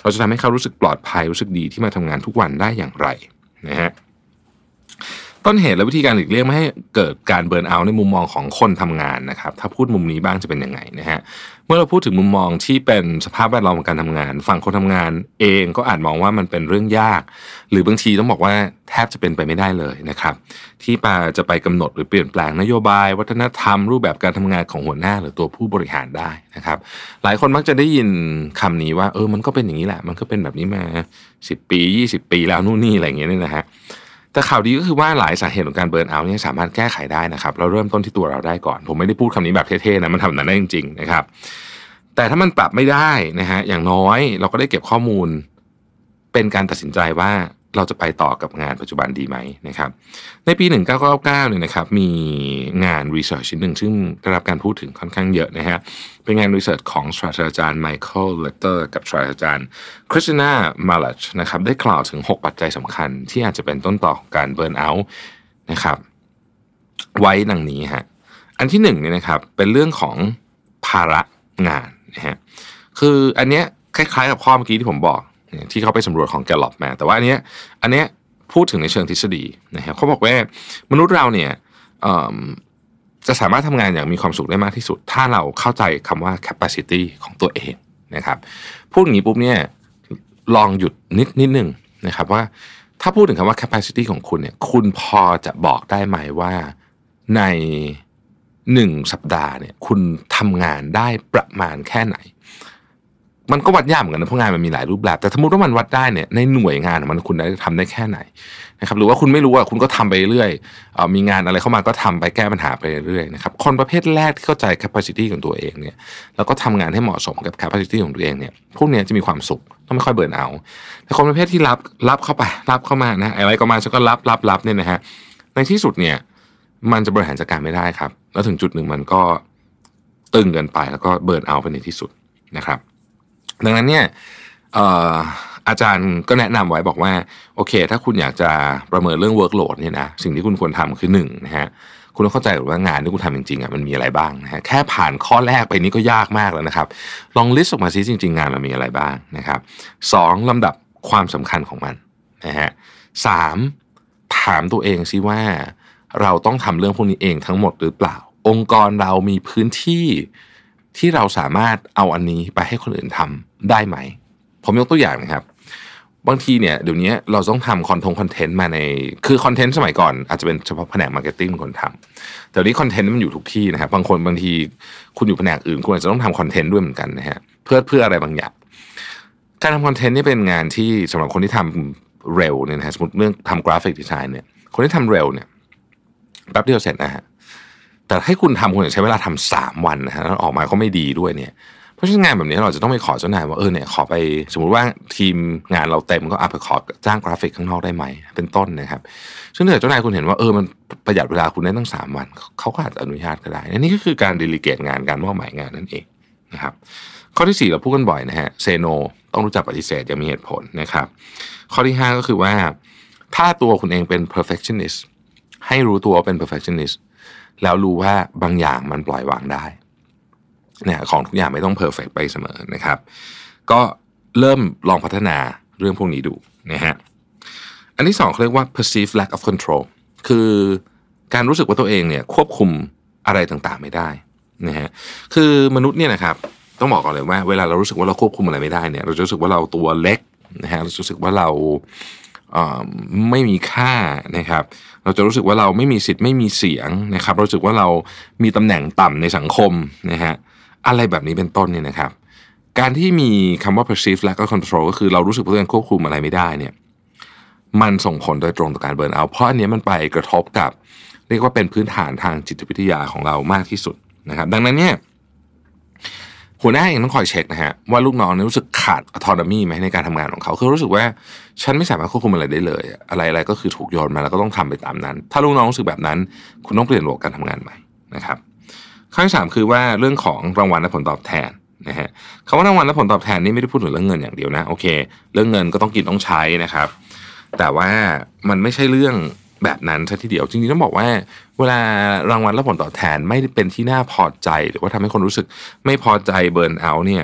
เราจะทำให้เขารู้สึกปลอดภัยรู้สึกดีที่มาทำงานทุกวันได้อย่างไรนะฮะ ต้นเหตุและวิธีการหลีกเลี่ยงไม่ให้เกิดการเบิร์นเอาในมุมมองของคนทำงานนะครับถ้าพูดมุมนี้บ้างจะเป็นยังไงนะฮะเมื่อเราพูดถึงมุมมองที่เป็นสภาพแวดล้อมของการทำงาน ฝั่งคนทำงานเองก็อาจมองว่ามันเป็นเรื่องยาก หรือบางทีต้องบอกว่าแทบจะเป็นไปไม่ได้เลยนะครับที่ปาจะไปกำหนดหรือเปลี่ยนแปลงนโยบาย วัฒนธรรม รูปแบบการทำงานของหัวหน้าหรือตัวผู้บริหารได้นะครับหลายคนมักจะได้ยินคำนี้ว่าเออมันก็เป็นอย่างนี้แหละ มันก็เป็นแบบนี้มา 10 ปี 20 ปีแล้วนู่นนี่อะไรอย่างเงี้ยนี่นะฮะ แต่ข่าวดีก็คือว่าหลายสาเหตุของการเบิร์นเอาท์เนี่ยสามารถแก้ไขได้นะครับ เราเริ่มต้นที่ตัวเราได้ก่อน ผมไม่ได้พูดคำนี้แบบเท่ๆนะมันทำนั้นได้จริงๆนะครับ แต่ถ้ามันปรับไม่ได้นะฮะอย่างน้อยเราก็ได้เก็บข้อมูลเป็นการตัดสินใจว่า เราจะไปต่อกับงานปัจจุบันดีไหมนะครับ ในปี 1999เนี่ยนะครับ มีงาน research ชิ้นหนึ่งซึ่งได้รับการพูดถึงค่อนข้างเยอะนะฮะ เป็นงาน research ของศาสตราจารย์ไมเคิลไลเตอร์กับศาสตราจารย์คริสติน่ามาสลัชนะครับ ได้กล่าวถึง 6 ปัจจัยสำคัญ ที่อาจจะเป็นต้นตอของการ burnout นะครับ ไว้ดังนี้ฮะ อันที่หนึ่งเนี่ยนะครับ เป็นเรื่องของภาระงานนะฮะ คืออันเนี้ยคล้ายๆกับข้อเมื่อกี้ที่ผมบอก ที่เขาไปสำรวจของแกลลอบมา แต่ว่าอันเนี้ยอันเนี้ยพูดถึงในเชิงทฤษฎีนะครับเขาบอกว่ามนุษย์เราเนี่ยจะสามารถทำงานอย่างมีความสุขได้มากที่สุด ถ้าเราเข้าใจคำว่า capacity ของตัวเองนะครับพูดอย่างนี้ปุ๊บเนี่ยลองหยุดนิดนิดหนึ่งนะครับว่าถ้าพูดถึงคำว่า capacity ของคุณเนี่ยคุณพอจะบอกได้ไหมว่าในหนึ่งสัปดาห์เนี่ยคุณทำงานได้ประมาณแค่ไหน มันก็วัดยากเหมือนกันนะเพราะงานมันมีหลายรูปแบบ แต่สมมติว่ามันวัดได้เนี่ยในหน่วยงานมันคุณได้ทำได้แค่ไหนนะครับหรือว่าคุณไม่รู้อะคุณก็ทำไปเรื่อยมีงานอะไรเข้ามาก็ทำไปแก้ปัญหาไปเรื่อยนะครับคนประเภทแรกที่เข้าใจ capacity ของตัวเองเนี่ยแล้วก็ทำงานให้เหมาะสมกับ capacity ของตัวเองเนี่ยพวกนี้จะมีความสุขต้องไม่ค่อยเบื่อเอาแต่คนประเภทที่รับรับเข้าไปรับเข้ามานะอะไรก็มาฉันก็รับรับรับเนี่ยนะฮะในที่สุดเนี่ยมันจะบริหารจัดการไม่ได้ครับ แล้วถึงจุดหนึ่งมันก็ตึงเกินไปแล้วก็เบิร์นเอาไปในที่สุดนะครับ ดังนั้นเนี่ยอาจารย์ก็แนะนำไว้บอกว่า โอเค ถ้าคุณอยากจะประเมินเรื่อง workload เนี่ยนะสิ่งที่คุณควรทำคือหนึ่งนะฮะคุณต้องเข้าใจว่างานที่คุณทำจริงๆอะมันมีอะไรบ้างนะฮะแค่ผ่านข้อแรกไปนี้ก็ยากมากแล้วนะครับ ลอง list ออกมาซิจริง ๆ งานมันมีอะไรบ้างนะครับสองลำดับความสำคัญของมันนะฮะสามถามตัวเองซิว่าเราต้องทำเรื่องพวกนี้เองทั้งหมดหรือเปล่า องค์กรเรามีพื้นที่ ที่เราสามารถเอาอันนี้ไปให้คนอื่นทำได้ไหม ผมยกตัวอย่างนะครับบางทีเนี่ยเดี๋ยวนี้เราต้องทำคอนทง content มาในคือ content สมัยก่อนอาจจะเป็นเฉพาะแผนก marketing คนทำแต่นี้ content มันอยู่ทุกที่นะครับบางคนบางทีคุณอยู่แผนกอื่นคุณอาจจะต้องทำ content ด้วยเหมือนกันนะฮะเพื่อเพื่ออะไรบางอย่าง การทำ content นี่เป็นงานที่สำหรับคนที่ทำเร็วเนี่ยนะสมมติเรื่องทำ graphic design เนี่ยคนที่ทำเร็วเนี่ยแป๊บเดียวเสร็จนะฮะ แต่ให้คุณทำคุณใช้เวลาทำสามวันนะฮะแล้วออกมาก็ไม่ดีด้วยเนี่ยเพราะฉะนั้นงานแบบนี้เราจะต้องไปขอเจ้านายว่าเออเนี่ยขอไปสมมุติว่าทีมงานเราเต็มก็เอาไปขอจ้างกราฟิกข้างนอกได้ไหมเป็นต้นนะครับซึ่งถ้าเจ้านายคุณเห็นว่าเออมันประหยัดเวลาคุณได้ตั้งสามวันเขาก็อาจจะอนุญาตก็ได้นี่ก็คือการดีลิเกตงานการมอบหมายงานนั่นเองนะครับข้อที่ 4 เราพูดกันบ่อยนะฮะเซโนต้องรู้จักปฏิเสธอย่างมีเหตุผลนะครับ ข้อที่ 5 ก็คือว่า ถ้าตัวคุณเองเป็น perfectionist ให้รู้ตัวเป็น perfectionist แล้วรู้ว่าบางอย่างมันปล่อยวางได้เนี่ยของทุกอย่างไม่ต้องเพอร์เฟกไปเสมอนะครับ ก็เริ่มลองพัฒนาเรื่องพวกนี้ดูนะฮะอันที่สองเขาเรียกว่า perceived lack of control คือการรู้สึกว่าตัวเองเนี่ยควบคุมอะไรต่างๆไม่ได้นะฮะคือมนุษย์เนี่ยนะครับต้องบอกก่อนเลยว่าเวลาเรารู้สึกว่าเราควบคุมอะไรไม่ได้เนี่ยเราจะรู้สึกว่าเราตัวเล็กนะฮะเราจะรู้สึกว่าเรา ไม่มีค่านะครับ เราจะรู้สึกว่าเราไม่มีสิทธิ์ไม่มีเสียงนะครับเราสึกว่าเรามีตำแหน่งต่ำในสังคมนะฮะอะไรแบบนี้เป็นต้นเนี่ยนะครับ การที่มีคำว่า perceive lack of control ก็คือเรารู้สึกว่าตัวเองควบคุมอะไรไม่ได้เนี่ยมันส่งผลโดยตรงต่อการเบิร์นเอาเพราะอันนี้มันไปกระทบกับ เรียกว่าเป็นพื้นฐานทางจิตวิทยาของเรามากที่สุดนะครับ ดังนั้นเนี่ย หัวหน้าเองต้องคอยเช็คนะฮะว่าลูกน้องรู้สึกขาดอ t o นมีไหมในการทำงานของเขาคือรู้สึกว่าฉันไม่สามารถควบคุมอะไรได้เลย อะไรอะไรก็คือถูกโยนมาแล้วก็ต้องทำไปตามนั้น ถ้าลูกน้องรู้สึกแบบนั้น คุณต้องเปลี่ยนโหมดการทำงานใหม่นะครับข้อที่สามคือว่าเรื่องของรางวัลและผลตอบแทนนะฮะคำว่ารางวัลและผลตอบแทนนี่ไม่ได้พูดถึงเรื่องเงินอย่างเดียวนะโอเค เรื่องเงินก็ต้องกินต้องใช้นะครับ แต่ว่ามันไม่ใช่เรื่อง แบบนั้นซะทีเดียวจริงๆต้องบอกว่า เวลารางวัลและผลตอบแทนไม่เป็นที่น่าพอใจ หรือว่าทำให้คนรู้สึกไม่พอใจเบิร์นเอาเนี่ย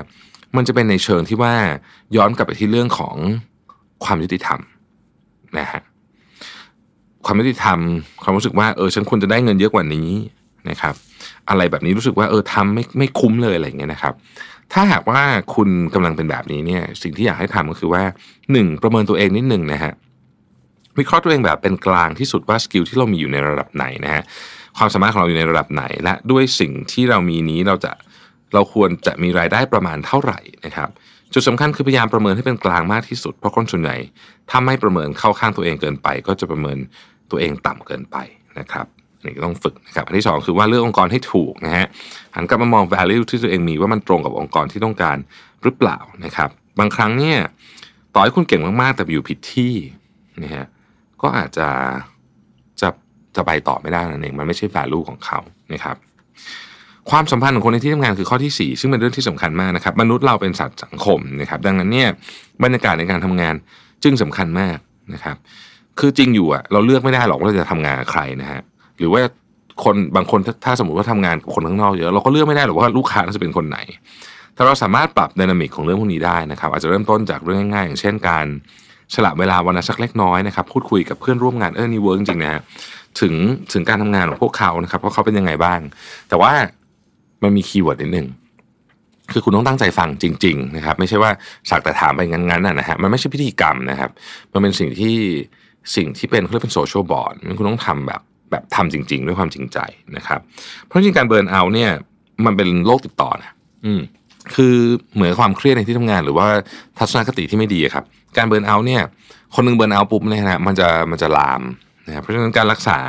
มันจะเป็นในเชิงที่ว่าย้อนกลับไปที่เรื่องของความยุติธรรมนะฮะความยุติธรรม ความรู้สึกว่าเออฉันควรจะได้เงินเยอะกว่านี้นะครับ อะไรแบบนี้รู้สึกว่าเออทำไม่ไม่คุ้มเลยอะไรเงี้ยนะครับ ถ้าหากว่าคุณกำลังเป็นแบบนี้เนี่ย สิ่งที่อยากให้ทำก็คือว่าหนึ่งประเมินตัวเองนิดหนึ่งนะฮะ วิเคราะห์ตัวเองแบบเป็นกลางที่สุดว่าสกิลที่เรามีอยู่ในระดับไหนนะฮะความสามารถของเราอยู่ในระดับไหน และด้วยสิ่งที่เรามีนี้เราจะเราควรจะมีรายได้ประมาณเท่าไหร่นะครับจุดสำคัญคือพยายามประเมินให้เป็นกลางมากที่สุดเพราะคนส่วนใหญ่ถ้าไม่ประเมินเข้าข้างตัวเองเกินไป ก็จะประเมินตัวเองต่ำเกินไปนะครับนี่ก็ต้องฝึกนะครับอันที่ 2 คือว่าเลือกองค์กรให้ถูกนะฮะหันกลับมามอง value ที่ตัวเองมีว่ามันตรงกับองค์กรที่ต้องการหรือเปล่านะครับ บางครั้งเนี่ยต่อให้คุณเก่งมากๆแต่อยู่ผิดที่นะฮะ ก็อาจจะจะจะไปต่อไม่ได้นั่นเองมันไม่ใช่ value ของเขานะครับ ความสัมพันธ์ของคนในที่ทำงานคือข้อที่ 4 ซึ่งเป็นเรื่องที่สำคัญมากนะครับ มนุษย์เราเป็นสัตว์สังคมนะครับ ดังนั้นเนี่ยบรรยากาศในการทำงานจึงสำคัญมากนะครับ คือจริงอยู่อะเราเลือกไม่ได้หรอกว่าเราจะทำงานกับใครนะฮะหรือว่าคนบางคนถ้าสมมติว่าทำงานกับคนข้างนอกเยอะเราก็เลือกไม่ได้หรอกว่าลูกค้าจะเป็นคนไหนถ้าเราสามารถปรับ dynamic ของเรื่องพวกนี้ได้นะครับ อาจจะเริ่มต้นจากเรื่องง่ายๆอย่างเช่นการ สละเวลาวันละสักเล็กน้อยนะครับพูดคุยกับเพื่อนร่วมงานเออนี่ work จริงๆนะฮะถึงถึงการทำงานของพวกเขานะครับว่าเขาเป็นยังไงบ้าง แต่ว่ามันมี keyword นิดนึงคือคุณต้องตั้งใจฟังจริง ๆ นะครับ ไม่ใช่ว่าสักแต่ถามไปงั้นๆนะฮะมันไม่ใช่พิธีกรรมนะครับ มันเป็นสิ่งที่สิ่งที่เป็นเขาเรียกเป็น social bond มันคุณต้องทำแบบแบบทำจริง ๆ ด้วยความจริงใจนะครับ เพราะจริงการ burnout เนี่ย มันเป็นโรคติดต่อนะอืม คือเหมือนความเครียดในที่ทำงาน หรือว่าทัศนคติที่ไม่ดีครับ การ burnout เนี่ย คนนึง burnout ปุ๊บเนี่ยนะมันจะมันจะลามนะครับเพราะฉะนั้นการรักษา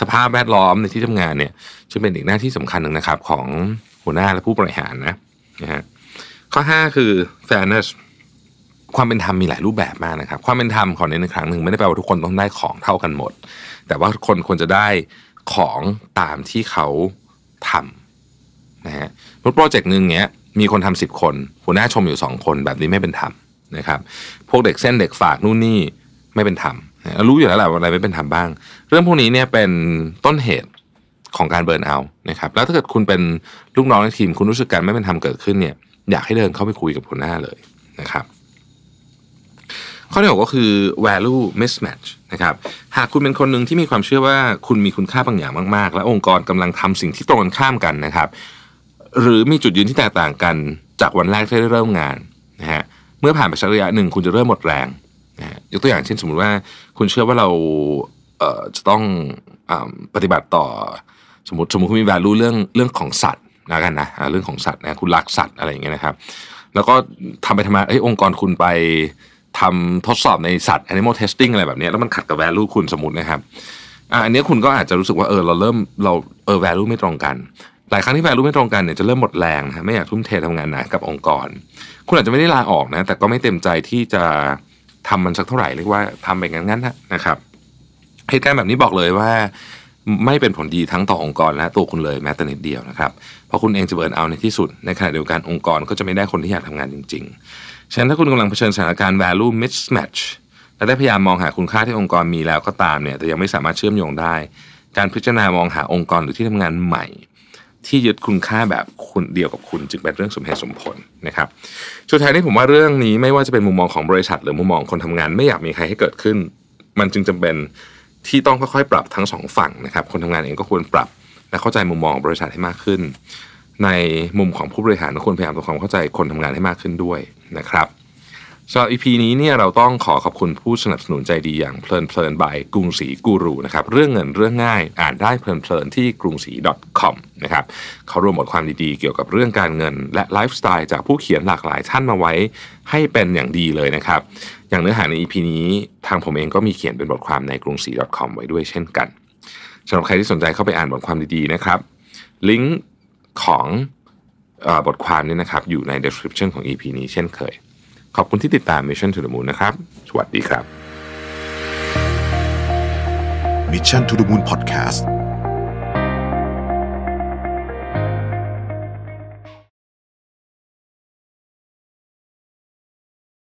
สภาพแวดล้อมในที่ทำงานเนี่ยจะเป็นอีกหน้าที่สำคัญหนึ่งนะครับ ของหัวหน้าและผู้บริหารนะนะฮะข้อ 5 คือ fairness ความเป็นธรรมมีหลายรูปแบบมากนะครับ ความเป็นธรรมของในครั้งหนึ่งไม่ได้แปลว่าทุกคนต้องได้ของเท่ากันหมด แต่ว่าคนควรจะได้ของตามที่เขาทำนะฮะโปรเจกต์หนึ่งเนี้ย มีคนทำสิบคนหัวหน้าชมอยู่สองคนแบบนี้ไม่เป็นธรรมนะครับ พวกเด็กเส้นเด็กฝากนู่นนี่ไม่เป็นธรรมรู้อยู่แล้วแหละว่าอะไรไม่เป็นธรรมบ้าง เรื่องพวกนี้เนี่ยเป็นต้นเหตุของการเบิร์นเอานะครับ แล้วถ้าเกิดคุณเป็นลูกน้องในทีมคุณรู้สึกการไม่เป็นธรรมเกิดขึ้นเนี่ย อยากให้เดินเข้าไปคุยกับหัวหน้าเลยนะครับ ข้อที่หกก็คือ value mismatch นะครับหากคุณเป็นคนหนึ่งที่มีความเชื่อว่าคุณมีคุณค่าบางอย่างมากๆ และองค์กรกำลังทำสิ่งที่ตรงกันข้ามกันนะครับ หรือมีจุดยืนที่แตกต่างกันจากวันแรกที่ได้เริ่มงานนะฮะเมื่อผ่านไปสักระยะหนึ่งคุณจะเริ่มหมดแรงนะฮะยกตัวอย่างเช่นสมมุติว่าคุณเชื่อว่าเราเอ่อจะต้องอปฏิบัติต่อสมมติสมมติคุณมี value เรื่องเรื่องของสัตว์นะกันนะเรื่องของสัตว์นะคุณรักสัตว์อะไรอย่างเงี้ยนะครับ แล้วก็ทำไปทำมาเอ้ยองค์กรคุณไปทำทดสอบในสัตว์ animal testing อะไรแบบนี้แล้วมันขัดกับ value คุณสมมตินะครับอันนี้คุณก็อาจจะรู้สึกว่าเออเราเริ่มเราเออ value ไม่ตรงกัน หลายครั้งที่ value ไม่ตรงกันเนี่ยจะเริ่มหมดแรงนะไม่อยากทุ่มเททำงานหนักกับองค์กร คุณอาจจะไม่ได้ลาออกนะ แต่ก็ไม่เต็มใจที่จะทำมันสักเท่าไหร่เรียกว่าทำไปงั้นๆนะครับเหตุการณ์แบบนี้บอกเลยว่าไม่เป็นผลดีทั้งต่อองค์กรและตัวคุณเลยแม้แต่นิดเดียวนะครับเพราะคุณเองจะเบิร์นเอาในที่สุด ในขณะเดียวกันองค์กรก็จะไม่ได้คนที่อยากทำงานจริง ๆ ฉะนั้นถ้าคุณกำลังเผชิญสถานการณ์ value mismatch และได้พยายามมองหาคุณค่าที่องค์กรมีแล้วก็ตามเนี่ยแต่ยังไม่สามารถเชื่อมโยงได้ การพิจารณามองหาองค์กรหรือที่ทำงานใหม่ ที่ยึดคุณค่าแบบคุณเดียวกับคุณ จึงเป็นเรื่องสมเหตุสมผลนะครับสุดท้ายนี้ผมว่าเรื่องนี้ไม่ว่าจะเป็นมุมมองของบริษัท หรือมุมมองคนทำงาน ไม่อยากมีใครให้เกิดขึ้น มันจึงจำเป็นที่ต้องค่อยๆปรับทั้งสองฝั่งนะครับคนทำงานเองก็ควรปรับและเข้าใจมุมมองของบริษัทให้มากขึ้น ในมุมของผู้บริหารก็ควรพยายามทำความเข้าใจคนทำงานให้มากขึ้นด้วยนะครับ สำหรับ EP นี้เนี่ยเราต้องขอขอบคุณผู้สนับสนุนใจดีอย่างเพลินเพลินบายกรุงศรีกูรูนะครับเรื่องเงินเรื่องง่ายอ่านได้เพลินเพลินที่กรุงศรี .com นะครับเขารวมบทความดีๆ เกี่ยวกับเรื่องการเงิน และไลฟ์สไตล์จากผู้เขียนหลากหลายท่านมาไว้ให้เป็นอย่างดีเลยนะครับ อย่างเนื้อหาใน EP นี้ทางผมเองก็มีเขียนเป็นบทความในกรุงศรี .com ไว้ด้วยเช่นกันสำหรับใครที่สนใจเข้าไปอ่านบทความดีๆนะครับลิงก์ของอบทความนี้นะครับอยู่ใน description ของ EP นี้เช่นเคย ขอบคุณที่ติดตาม Mission to the Moon นะครับ สวัสดีครับ Mission to the Moon Podcast